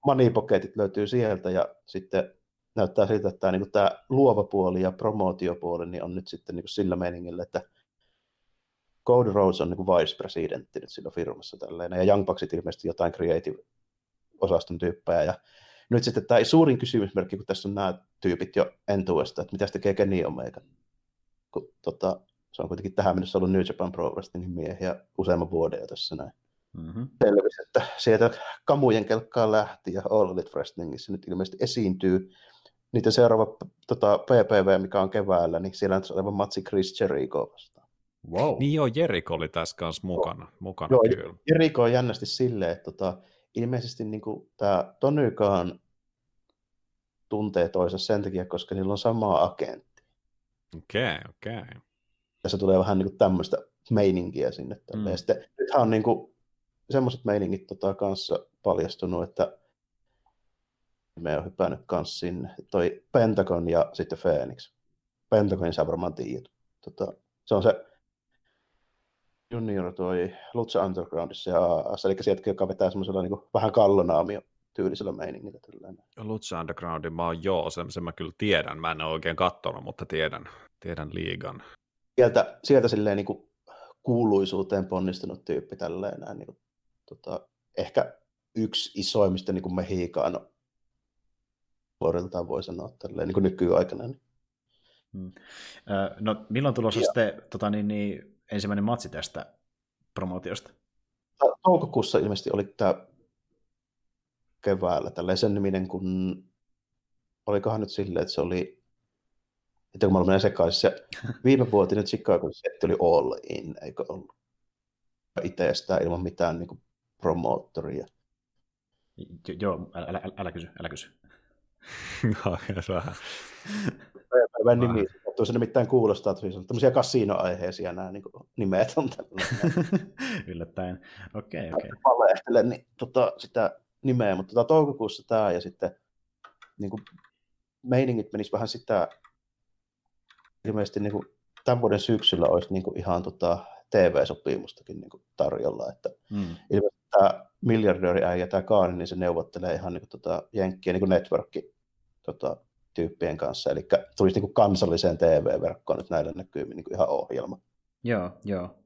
S2: Moneypocketit löytyy sieltä ja sitten näyttää siltä, että tämä, niin kuin, tämä luova puoli ja promootiopuoli niin on nyt sitten niin kuin sillä meiningillä, että Cody Rhodes on niin vice-presidentti nyt sillä firmassa tälleen, ja Young Bucksit ilmeisesti jotain creative-osaston tyyppejä, ja nyt sitten tämä suurin kysymysmerkki, kun tässä on nämä tyypit jo entuesta, että mitä tekee Kenny Omega, kun tota, se on kuitenkin tähän mennessä ollut New Japan Pro Wrestlingin miehiä useamman vuoden jo tässä näin. Mm-hmm. Selvisi, että sieltä kamujen kelkkaa lähti ja All Elite Wrestlingissa nyt ilmeisesti esiintyy. Niiden seuraava tota, PPV, mikä on keväällä, niin siellä on oleva matsi Chris Jericho vastaan.
S3: Wow. Niin joo, Jericho oli tässä kanssa mukana. mukana joo, kyllä.
S2: Jericho on jännästi silleen, että tota, ilmeisesti niin kuin, tämä Tonykaan tuntee toisensa sen takia, koska niillä on sama agentti.
S3: Okei, okay, okei. Okay.
S2: Tässä tulee vähän niin kuin tämmöistä meininkiä sinne. Mm. Ja sitten, nythän on niin kuin, semmoiset meiningit tota, kanssa paljastunut, että me on hypännyt kanssa sinne. Toi Pentagon ja sitten Phoenix. Pentagonin sä varmaan tiedät. Tota, se on se junior toi Lucha Undergroundissa ja AAS, eli sieltä, joka vetää semmoisella niin vähän kallonaamio tyylisellä meiningillä. Tällainen.
S3: Lucha Undergroundin mä oon joo, sen, mä kyllä tiedän. Mä en ole oikein katsonut, mutta tiedän, tiedän liigan.
S2: Sieltä, sieltä silleen niin kuin kuuluisuuteen ponnistunut tyyppi tälleen näin, niin kuin, tota, ehkä yksi isoimmista niin kuin Mehikano vuodeltaan voi sanoa tälleen niin kuin nykyaikana. Niin.
S1: Hmm. No, milloin tulossa ja. sitten tota, niin, niin, ensimmäinen matsi tästä promootiosta?
S2: Toukokuussa ilmeisesti oli tämä keväällä, tällainen sen niminen, kun olikohan nyt silleen, että se oli, että kun mä olen sekaisin, se viime vuotinen Chicago setti oli all in, eikö ollut? Itsestään ilman mitään niin kuin, promoottoria.
S1: Joo, älä, älä, älä kysy, älä kysy.
S3: no, vähän.
S2: Päivän nimi, se nimittäin kuulostaa tosiaan, tämmöisiä kasinoaiheisia nämä niin kuin, nimet on
S1: Yllättäen, okei, okay, okei. Okay.
S2: Valehtelen, niin tota, sitä nimeä, mutta tota, toukokuussa tämä ja sitten niin kuin, meiningit menis vähän sitä, ilmeisesti niin kuin, tämän vuoden syksyllä olisi niin kuin, ihan tota, TV-sopimustakin niin kuin, tarjolla, että mm. ilmeisesti tämä miljardööriäijä, tämä Kaani, niin se neuvottelee ihan niin kuin, tota, jenkkien niin networkki tota, tyyppien kanssa, eli tulisi niin kuin kansalliseen TV-verkkoon nyt näillä näkyy niin kuin ihan ohjelma.
S1: Joo, joo.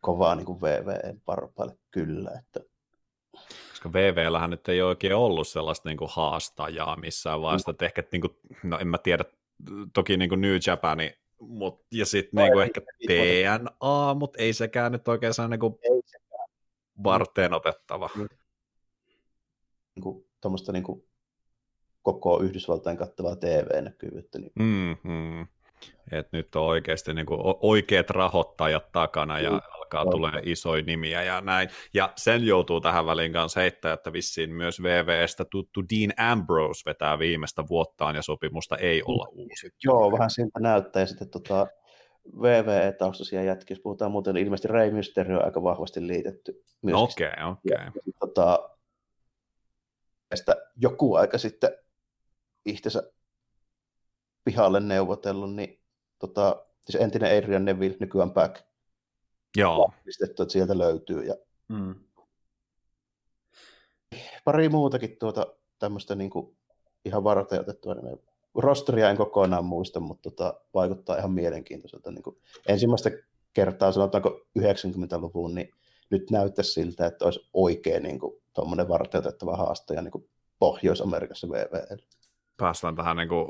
S2: Kovaa niin kuin VV-parpaille kyllä, että
S3: koska VVllähän nyt ei oikein ollut sellaista niin kuin haastajaa missään vaiheessa, että ehkä, niin kuin, no en mä tiedä, toki niin kuin New Japani, mut, ja sitten niin kuin ehkä TNA, mutta ei sekään nyt oikein saa niin kuin varteen otettava.
S2: Niin kuin, tuommoista niin kuin koko Yhdysvaltain kattavaa TV-näkyvyyttä. Niin...
S3: Mm-hmm. Et nyt on oikeasti niin kuin oikeat rahoittajat takana ja mm alkaa no. tulee isoja nimiä ja näin. Ja sen joutuu tähän väliin kanssa heittää, että vissiin myös VVstä tuttu Dean Ambrose vetää viimeistä vuottaan ja sopimusta ei olla uusi.
S2: Joo, vähän siltä näyttää. Ja sitten tota, VVE-taustaisia jätkiä, puhutaan muuten, niin ilmeisesti Rey Mysterio on aika vahvasti liitetty.
S3: Okei, okay, okei. Okay.
S2: Tota, joku aika sitten itsensä pihalle neuvotellut, niin tota, siis entinen Adrian Neville, nykyään Back.
S3: Joo.
S2: Vahvistettu, että sieltä löytyy. Ja mm. Pari muutakin tuota tämmöistä niin kuin ihan varten otettua nimeä. Rosteria en kokonaan muista, mutta tota, vaikuttaa ihan mielenkiintoiselta. Niin kuin ensimmäistä kertaa, sanotaanko 90-luvun, niin nyt näyttäisi siltä, että olisi oikein niin tuommoinen varteutettava haastaja niin kuin Pohjois-Amerikassa VVL
S3: päästään tähän niin kuin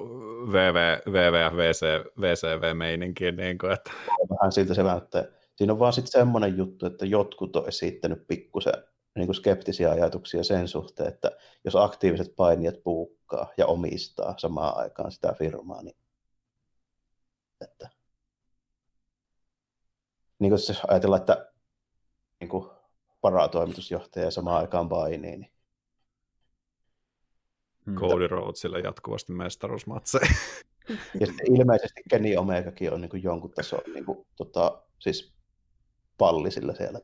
S3: VV, VV VC, VCV-meininkiin. Niin kuin, että...
S2: Vähän siltä se näyttää. Siinä on vaan sitten semmoinen juttu, että jotkut on esittänyt pikkusen niin kuin skeptisiä ajatuksia sen suhteen, että jos aktiiviset painijat puukkaa ja omistaa samaan aikaan sitä firmaa, niin että niin kuin ajatellaan, että niin kuin paratoimitusjohtaja samaan aikaan painii, niin.
S3: Cody Rhodesille jatkuvasti mestaruusmatseja.
S2: Ja sitten ilmeisesti Kenny Omegakin on niin kuin jonkun tason niin kuin, tota, siis pallisilla siellä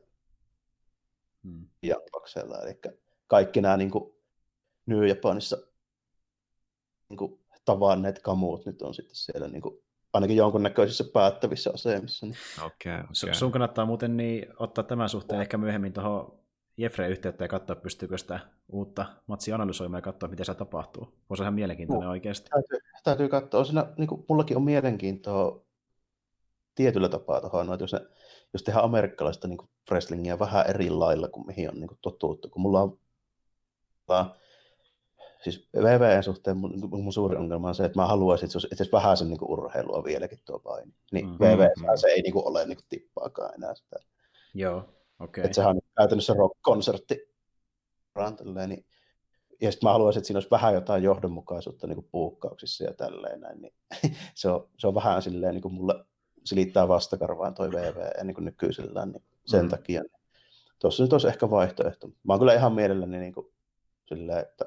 S2: hmm. Jantoksella. Eli kaikki nämä niin kuin, New Japanissa niin kuin, tavanneet kamuut nyt on sitten siellä niin kuin, ainakin jonkunnäköisissä päättävissä asemissa. Niin.
S3: Okay, okay.
S1: Sun kannattaa muuten niin ottaa tämän suhteen ehkä myöhemmin tuohon Jeffrey yhteyttä ja katsoa, pystyykö sitä uutta matsia analysoimaan ja katsoa, miten se tapahtuu. Voisi ihan mielenkiintoinen no, oikeasti.
S2: Täytyy, täytyy katsoa. Siinä, niin kuin, mullakin on mielenkiintoa tietyllä tapaa tuohon, että jos, ne, jos tehdään amerikkalaista niin wrestlingia vähän eri lailla kuin mihin on niin kuin, totuttu, kun mulla on siis VVN suhteen mun, niin mun suuri ongelma on se, että mä haluaisin, että se olisi itse vähän sen niin urheilua vieläkin tuo paini. Niin mm-hmm. VVN se ei niin kuin, ole niin kuin, tippaakaan enää sitä.
S1: Joo. Okay.
S2: Että sehän on käytännössä rock-konsertti. Niin, ja sitten mä haluaisin, että siinä olisi vähän jotain johdonmukaisuutta niin kuin puukkauksissa ja tälleen näin. Niin se, on, se on vähän silleen, niin kuin mulle silittää vastakarvaan toi VV niin kuin nykyisellään, niin sen mm. takia. Niin tuossa nyt olisi ehkä vaihtoehto. Mä oon kyllä ihan mielelläni niin kuin, silleen, että,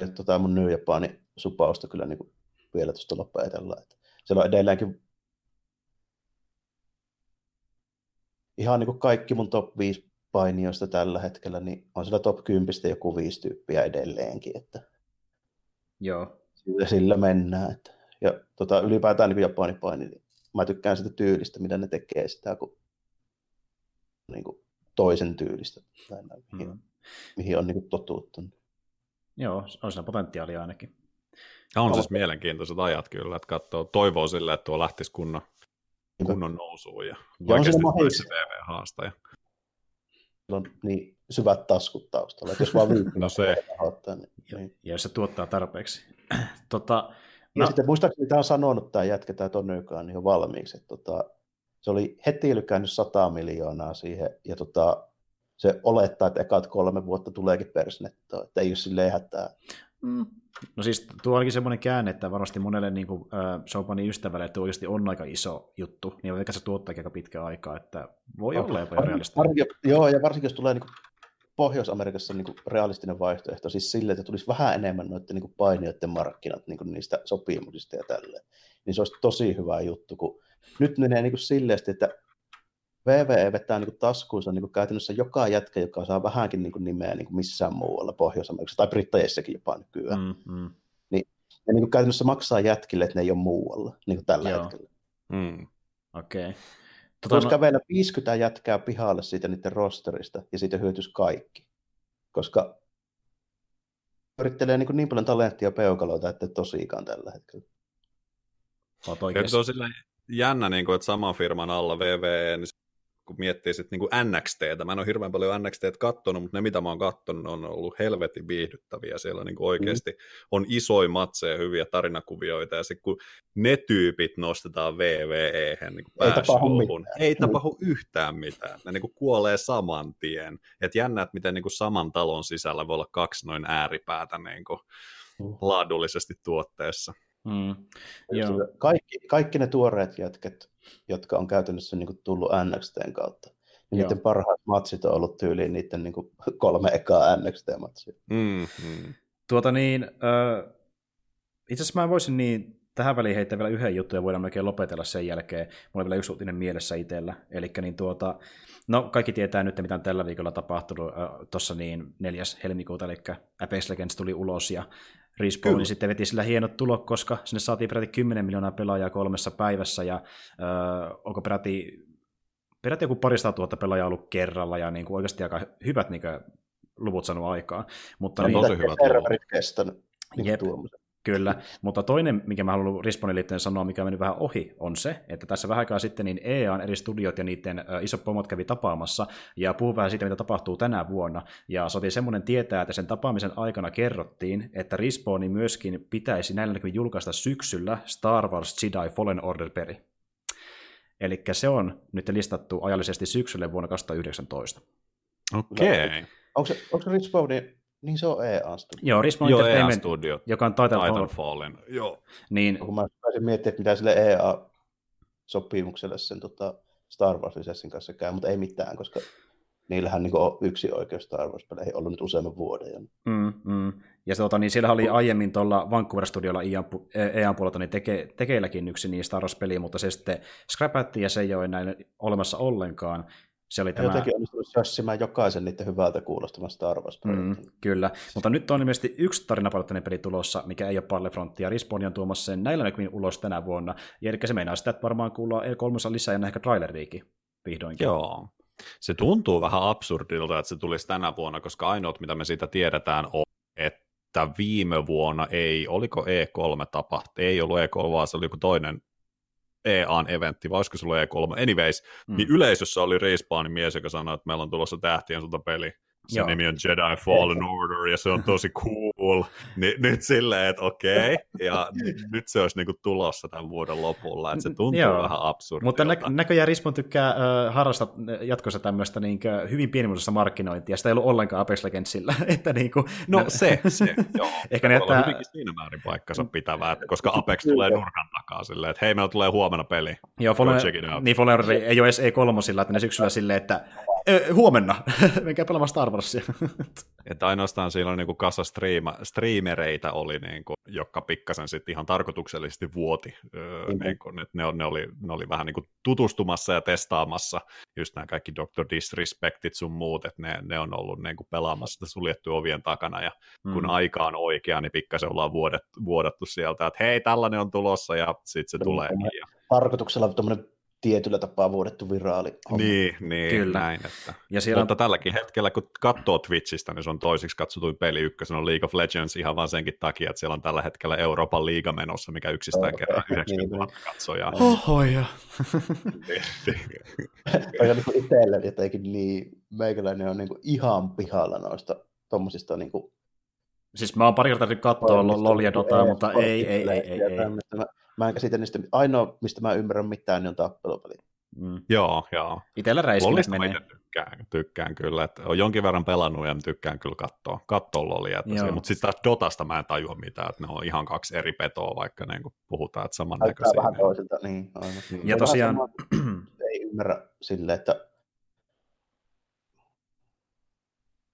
S2: että tota mun New Japanin supausta kyllä niin kuin, vielä tuosta lopetellaan. Että siellä on edelleenkin ihan niin kuin kaikki mun top 5 painijoista tällä hetkellä, niin on sillä top 10 joku viisi tyyppiä edelleenkin. Että
S1: Joo.
S2: Sillä, sillä mennään. Että, ja tota, ylipäätään niin Japanin paini, niin mä tykkään sitä tyylistä, mitä ne tekee sitä, kun niin kuin toisen tyylistä, tai näin, mihin, mm. mihin on niin kuin.
S1: Joo, on siinä potentiaalia ainakin.
S3: Ja on siis mielenkiintoiset ajat kyllä, että katsoo, toivoo sille, että tuo lähtisi kunnon kunnon nousuun ja, se TV-haastaja.
S2: on niin syvät taskut taustalla, jos vaan
S3: no se.
S1: Rahoittaa, niin, niin. Ja jos se tuottaa tarpeeksi. tota,
S2: ja no. sitten muistaakseni tämä on sanonut tämä jätkä, tämä Tonykaan, niin jo valmiiksi, että tota, se oli heti lykännyt 100 miljoonaa siihen, ja tota, se olettaa, että ekat kolme vuotta tuleekin persnettoa, että ei ole silleen hätää.
S1: Mm. No siis tuo olikin semmoinen käänne, että varmasti monelle niin kuin, äh, Sopanin ystävälle, että oikeasti on aika iso juttu, niin vaikka se tuottaa aika pitkä aikaa, että voi olla jopa realistinen.
S2: Joo, ja varsinkin jos tulee niin kuin Pohjois-Amerikassa niin kuin realistinen vaihtoehto, siis sille, että tulisi vähän enemmän noiden niin kuin painijoiden markkinat niin kuin niistä sopimuksista ja tälleen, niin se olisi tosi hyvä juttu, kun nyt menee niin kuin silleen, että VVE vetää niin taskuunsa niin käytännössä joka jätkä, joka saa vähänkin niin nimeä niin missään muualla Pohjois-Amerikassa tai Brittajeissakin jopa nykyään. Mm, mm. Niin, ne niin käytännössä maksaa jätkille, että ne ei ole muualla niin tällä Joo. hetkellä.
S1: Mm. Okei. Okay.
S2: Tota, Voisi no... kävellä 50 jätkää pihalle siitä niiden rosterista ja siitä hyötyisi kaikki. Koska yrittelee niin, niin paljon talenttia peukaloita, että tosikaan tällä hetkellä.
S3: Se on sillä jännä, niin kuin, että saman firman alla VVE, niin kun miettii sitten niin NXTtä, mä en ole hirveän paljon NXTtä kattonut, mutta ne mitä mä oon kattonut on ollut helvetin viihdyttäviä, siellä niin oikeasti mm. on isoja matseja, hyviä tarinakuvioita, ja sitten kun ne tyypit nostetaan VVE, niin kuin ei tapahdu, mitään. ei tapahdu yhtään mitään, ne niin kuolee saman tien, että jännä, että miten niin saman talon sisällä voi olla kaksi noin ääripäätä niin kuin mm. laadullisesti tuotteessa.
S1: Mm.
S2: Joo. Kaikki, kaikki ne tuoreet jätket, jotka on käytännössä niin kuin tullut NXTn kautta, niin niiden parhaat matsit on ollut tyyliin niiden niin kuin kolme ekaa NXT-matsia.
S3: Mm, mm.
S1: Tuota niin, äh, itse asiassa mä voisin niin tähän väliin heittää vielä yhden jutun ja voidaan melkein lopetella sen jälkeen. Mulla on vielä yksi uutinen mielessä itsellä. Eli niin tuota, no kaikki tietää nyt, mitä on tällä viikolla tapahtunut äh, tuossa niin 4. helmikuuta, eli Apex Legends tuli ulos ja Respawn
S3: Kyllä.
S1: sitten veti sillä hienot tulot, koska sinne saatiin peräti 10 miljoonaa pelaajaa kolmessa päivässä ja äh, onko peräti, peräti joku parista tuhatta pelaajaa ollut kerralla ja niin kuin oikeasti aika hyvät niin kuin, luvut saanut aikaan. Mutta
S3: On
S1: niin,
S3: tosi hyvä tulo.
S2: serverit kestänyt. Niin
S1: Jep. Kyllä, mutta toinen, mikä mä haluan Respawnin liittyen sanoa, mikä mennyt vähän ohi, on se, että tässä vähän aikaa sitten niin EAN eri studiot ja niiden isot pomot kävi tapaamassa ja puhuu vähän siitä, mitä tapahtuu tänä vuonna. Ja saatiin semmoinen tietää, että sen tapaamisen aikana kerrottiin, että Respawni myöskin pitäisi näillä näkymin julkaista syksyllä Star Wars Jedi Fallen Order peri. Eli se on nyt listattu ajallisesti syksylle vuonna 2019.
S3: Okei. Okay.
S2: Onko se, onko se Respawnin, niin se on EA studio.
S1: Joo, Respawn
S3: Joo, EA
S1: Entertainment,
S3: Studio.
S1: joka on Titanfall,
S3: Titanfallin. Joo.
S1: niin
S2: Kun mä pääsin miettimään, että mitä sille EA-sopimukselle sen tota Star Wars-lisenssin kanssa käy, mutta ei mitään, koska niillähän niin on yksi oikeus Star Wars-peleihin ollut nyt useamman vuoden. Ja...
S1: Mm, mm. Ja tota, niin siellä oli aiemmin tuolla Vancouver-studiolla EAN pu- EAN puolelta niin teke, tekeilläkin yksi niin Star Wars-peli, mutta se sitten scrapattiin ja se ei ole enää olemassa ollenkaan. Se oli
S2: Tämä... Jotenkin onnistunut sössimään jokaisen niiden hyvältä kuulostavan Star wars
S1: Mm, kyllä, mutta nyt on ilmeisesti yksi tarinapalotteinen peli tulossa, mikä ei ole Battlefront, ja Respawn on tuomassa sen näillä näkymin ulos tänä vuonna. Ja eli se meinaa sitä, että varmaan kuullaan E3 lisää ja ehkä traileriikin vihdoinkin.
S3: Joo. Se tuntuu vähän absurdilta, että se tulisi tänä vuonna, koska ainoat, mitä me siitä tiedetään, on, että viime vuonna ei, oliko E3 tapahtu, ei ollut E3, vaan se oli joku toinen EAN eventti, vai olisiko se ollut E3? Anyways,
S1: Mm.
S3: mm. niin yleisössä oli Respawnin mies, joka sanoi, että meillä on tulossa tähtien sota peli. Se
S1: Joo.
S3: nimi on Jedi Fallen Order, ja se on tosi cool. Ni, nyt silleen, että okei, ja nyt se olisi niinku tulossa tämän vuoden lopulla, että se tuntuu
S1: Joo.
S3: vähän absurdilta.
S1: Mutta nä- näköjään Respawn tykkää äh, harrastaa jatkossa tämmöistä niin hyvin pienimuotoista markkinointia. Sitä ei ollut ollenkaan Apex Legendsillä. että niin kuin,
S3: No se, se, joo.
S1: Ehkä ne jättää-
S3: hyvinkin siinä määrin paikkansa pitävää, että koska Apex tulee nurkan takaa silleen, että hei, meillä tulee huomenna peli.
S1: Joo, Fallen, niin Fallen ei ole edes E3, että ne syksyllä silleen, että "Ö, huomenna, menkää pelaamaan Star Warsia.
S3: Että ainoastaan siellä on niinku kasa striima, striimereitä oli, niinku, jotka pikkasen sitten ihan tarkoituksellisesti vuoti. Öö,
S2: Mhm.
S3: niinku, että ne, ne, oli, ne oli vähän niinku tutustumassa ja testaamassa just nämä kaikki Dr. Disrespectit sun muut, että ne, ne on ollut niinku pelaamassa sitä suljettu ovien takana ja kun
S1: Mm.
S3: aika on oikea, niin pikkasen ollaan vuodet, vuodattu sieltä, että hei, tällainen on tulossa ja sitten se tuleekin. Ja,
S2: Tarkoituksella tuommoinen tietyllä tapaa vuodettu viraali. homma.
S3: niin, niin
S1: Kyllä.
S3: näin. Että.
S1: Ja siellä
S3: Mutta
S1: on,
S3: tälläkin hetkellä, kun katsoo Twitchistä, niin se on toisiksi katsotuin peli. Ykkösen on League of Legends ihan vaan senkin takia, että siellä on tällä hetkellä Euroopan liiga menossa, mikä yksistään kerää
S2: niin,
S3: 90 000 katsojaa.
S1: Oho, ja.
S2: Toi on niin itselle jotenkin niin, meikäläinen on niin kuin ihan pihalla noista tommosista niin kuin
S1: Siis mä oon pari kertaa katsoa
S2: Toimisto-
S1: LOL ja Dotaa,
S2: ei,
S1: mutta ei, ei, ei, ei, ei.
S2: Ja. Mä, en käsitä niistä, ainoa mistä mä ymmärrän mitään, niin on tappelupeli.
S1: Mm.
S3: joo, joo.
S1: Itellä
S3: mä
S1: menee.
S3: tykkään, tykkään kyllä, että on jonkin verran pelannut ja mä tykkään kyllä katsoa, katsoa lolia, että
S1: Joo.
S3: se, mutta sitten taas Dotasta mä en tajua mitään, että ne on ihan kaksi eri petoa, vaikka niin kuin puhutaan, että samannäköisiä.
S2: vähän toisilta, niin aivan.
S1: Ja
S2: on vähän
S1: tosiaan,
S2: sama, ei ymmärrä silleen, että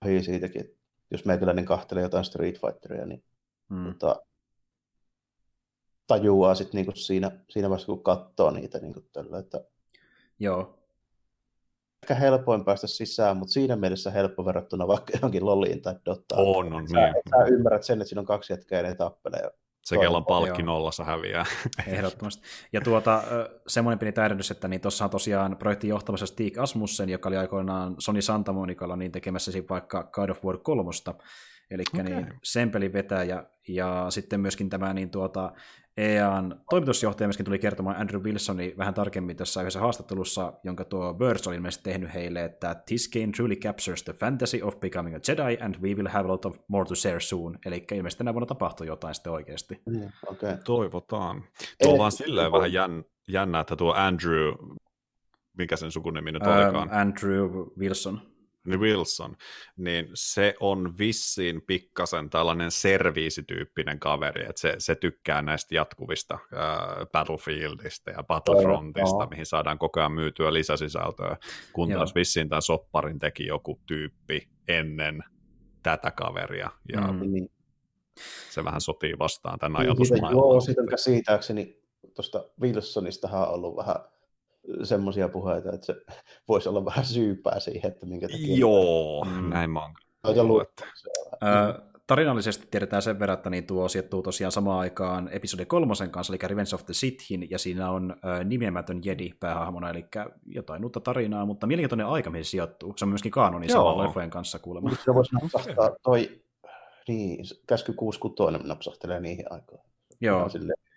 S2: Hei siitäkin, että jos meikäläinen kahtelee jotain Street Fighteria, niin
S1: mm.
S2: tota, tajuaa sitten niinku siinä, siinä vaiheessa, kun katsoo niitä niinku tällä, että
S1: joo.
S2: ehkä helpoin päästä sisään, mutta siinä mielessä helppo verrattuna vaikka johonkin Loliin tai Dottaan.
S3: On, on,
S2: Sä,
S3: niin.
S2: sä ymmärrät sen, että siinä on kaksi jätkää ja ne tappelee.
S3: Se kellon palkki
S1: Joo.
S3: nollassa häviää.
S1: Ehdottomasti. Ja tuota, semmoinen pieni täydennys, että niin tuossa on tosiaan projektin johtamassa Stig Asmussen, joka oli aikoinaan Sony Santa Monicalla niin tekemässä vaikka God of War 3. Eli okay. Niin sen pelin vetäjä, ja sitten myöskin tämä niin tuota, EAN toimitusjohtaja myöskin tuli kertomaan Andrew Wilsoni vähän tarkemmin tässä yhdessä haastattelussa, jonka tuo Birds oli ilmeisesti tehnyt heille, että this game truly captures the fantasy of becoming a Jedi, and we will have a lot of more to share soon. Eli ilmeisesti tänä vuonna tapahtuu jotain sitten oikeasti.
S2: Mm, okay.
S3: Toivotaan. Tuo on vaan silleen vähän jän, jännä, että tuo Andrew, mikä sen sukunimi nyt
S1: Ähm,
S3: olikaan,
S1: Andrew Wilson.
S3: Niin Wilson, niin se on vissiin pikkasen tällainen serviisityyppinen kaveri, että se, se tykkää näistä jatkuvista äh, Battlefieldista ja Battlefrontista, mihin saadaan koko ajan myytyä lisäsisältöä, kun Joo. taas vissiin tämän sopparin teki joku tyyppi ennen tätä kaveria, ja mm. Niin. se vähän sotii vastaan tämän niin, ajatusmaailman.
S2: Joo, sitten käsittääkseni tuosta Wilsonistahan on ollut vähän semmoisia puheita, että se voisi olla vähän syypää siihen, että minkä takia...
S3: Joo, mm. näin mä oon.
S1: tarinallisesti tiedetään sen verran, että niin tuo sijoittuu tosiaan samaan aikaan episodi kolmosen kanssa, eli Revenge of the Sithin, ja siinä on ö, nimeämätön Jedi päähahmona, eli jotain uutta tarinaa, mutta mielenkiintoinen aika, mihin se sijoittuu. Se on myöskin kaanoni saman leffojen kanssa kuulemma.
S2: Mutta se voisi napsahtaa toi, niin, käsky 66 napsahtelee niihin aikaan.
S1: Joo.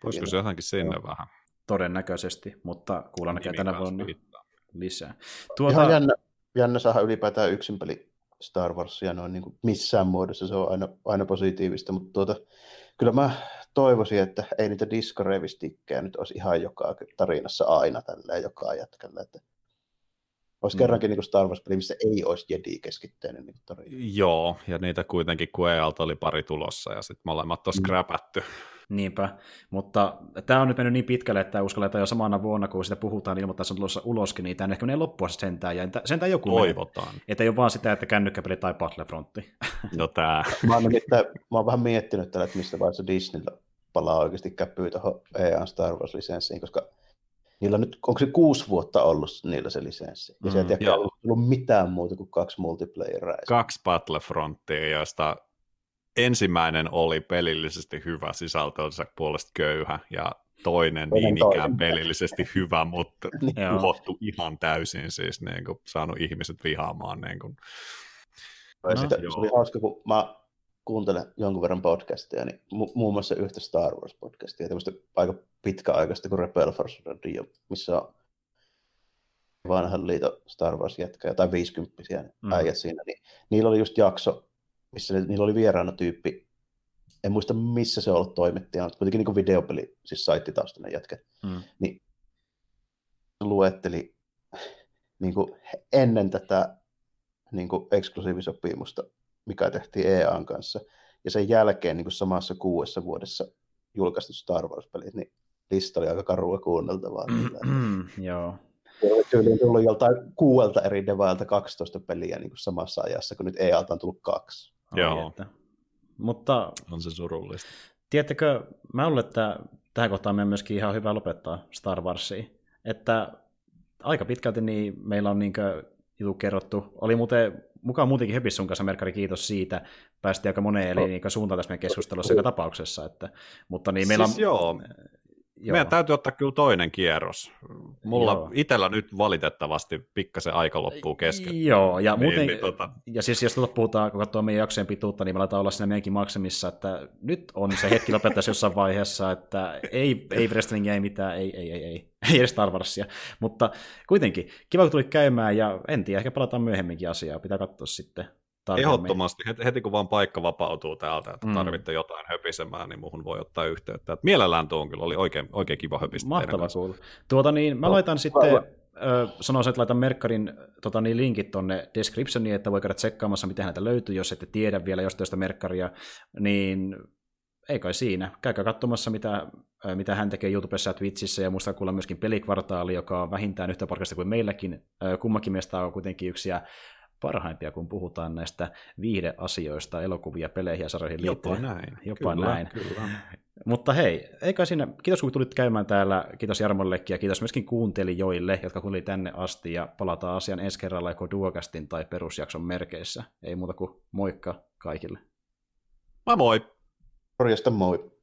S3: Voisiko se jotenkin sinne vähän?
S1: Todennäköisesti, mutta kuullaan näkee tänä vuonna lisää.
S2: Tuota... Ihan jännä, jännä saada ylipäätään yksin peli Star Warsia noin niin kuin missään muodossa, se on aina, aina positiivista, mutta tuota, kyllä mä toivoisin, että ei niitä diskorevistikkejä nyt olisi ihan joka tarinassa aina tälleen joka jätkällä, että olisi mm. kerrankin niin kuin Star Wars-peli, missä ei olisi Jedi-keskitteinen niin tarina.
S3: Joo, ja niitä kuitenkin QEalta oli pari tulossa, ja sitten molemmat on mm. scrapätty.
S1: Niinpä, mutta tämä on nyt mennyt niin pitkälle, että uskalletaan jo samana vuonna, kun sitä puhutaan, ilmoittaa, että se on tulossa uloskin, niin tämä ehkä menee loppua sentään, ja sentään joku
S3: Toivotaan.
S1: Menee. Että ei ole vaan sitä, että kännykkäpeli tai Battlefrontti.
S3: No tämä.
S2: mä, oon nimittäin, mä oon vähän miettinyt tällä, että mistä vaiheessa Disney palaa oikeasti käppyy tuohon EA Star Wars-lisenssiin, koska niillä on nyt, onko se kuusi vuotta ollut niillä se lisenssi, ja mm, sieltä ei ole ollut mitään muuta kuin kaksi multiplayeria.
S3: Kaksi Battlefronttia, joista ensimmäinen oli pelillisesti hyvä, sisältönsä puolesta köyhä, ja toinen, toinen niin ikään toinen. pelillisesti hyvä, mutta tuhottu ihan täysin, siis niin kuin, saanut ihmiset vihaamaan. Niin kuin.
S2: No, sitä, se oli hauska, kun mä kuuntelen jonkun verran podcastia, niin mu- muun muassa yhtä Star Wars-podcastia, tämmöistä aika pitkäaikaista kuin Rebel Force Radio, missä on vanhan liiton Star Wars-jätkä, tai 50 mm. äijät siinä, niin niillä oli just jakso, missä niillä oli vieraana tyyppi, en muista missä se on ollut toimittajana, mutta kuitenkin niin videopeli, siis saittitaustainen jätkä, mm. niin luetteli niin kuin ennen tätä niin kuin eksklusiivisopimusta, mikä tehtiin EAN kanssa, ja sen jälkeen niin kuin samassa kuudessa vuodessa julkaistu Star Wars-pelit, niin lista oli aika karua kuunneltavaa.
S1: Mm-hmm, joo.
S2: Tyyliin tullut joltain kuuelta eri devailta 12 peliä niin kuin samassa ajassa, kun nyt EALta on tullut kaksi.
S3: Joo. Että.
S1: Mutta
S3: on se surullista.
S1: Tiedättekö, mä luulen, että tähän kohtaan meidän myöskin ihan hyvä lopettaa Star Warsia. Että aika pitkälti niin meillä on niin jutu kerrottu. Oli muuten mukaan muutenkin höpissä sun kanssa, Merkari, kiitos siitä. Päästiin aika moneen eli niin suuntaan tässä meidän keskustelussa joka tapauksessa. Että, mutta niin meillä
S3: siis on, joo. Joo. Meidän täytyy ottaa kyllä toinen kierros. Mulla Joo. itsellä nyt valitettavasti pikkasen aika loppuu kesken.
S1: Joo, ja, niin, muuten, niin, tota... ja siis jos tuota puhutaan, kun katsoo meidän jaksojen pituutta, niin me aletaan olla siinä meidänkin maksimissa, että nyt on se hetki lopettaa jossain vaiheessa, että ei, ei wrestlingia, ei mitään, ei, ei, ei, ei, ei edes Star Warsia. Mutta kuitenkin, kiva kun tuli käymään, ja en tiedä, ehkä palataan myöhemminkin asiaa, pitää katsoa sitten
S3: tarkemmin. Ehdottomasti, heti, heti kun vaan paikka vapautuu täältä, että mm. tarvitte jotain höpisemään, niin muuhun voi ottaa yhteyttä. Että mielellään tuon kyllä, oli oikein, oikein kiva höpistä.
S1: Mahtava kuulla. Tuota niin, mä no, laitan sitten, ö, sanoisin, että laitan Merkkarin tota, niin linkit tuonne descriptioniin, että voi käydä tsekkaamassa, miten näitä löytyy, jos ette tiedä vielä jostain sitä Merkkaria, niin ei kai siinä. Käykää katsomassa, mitä, mitä hän tekee YouTubessa ja Twitchissä, ja muista kuulla myöskin pelikvartaali, joka on vähintään yhtä parkasta kuin meilläkin. Kummakin meistä on kuitenkin yksi parhaimpia, kun puhutaan näistä viihdeasioista, elokuvia, peleihin ja sarjoihin
S3: liittyen. Jopa näin.
S1: Jopa kyllä, näin. Kyllä. Mutta hei, eikä siinä, kiitos kun tulit käymään täällä, kiitos Jarmollekin ja kiitos myöskin kuuntelijoille, jotka tuli tänne asti ja palataan asian ensi kerralla joko Duokastin tai perusjakson merkeissä. Ei muuta kuin moikka kaikille.
S3: Moi moi!
S2: Morjesta moi!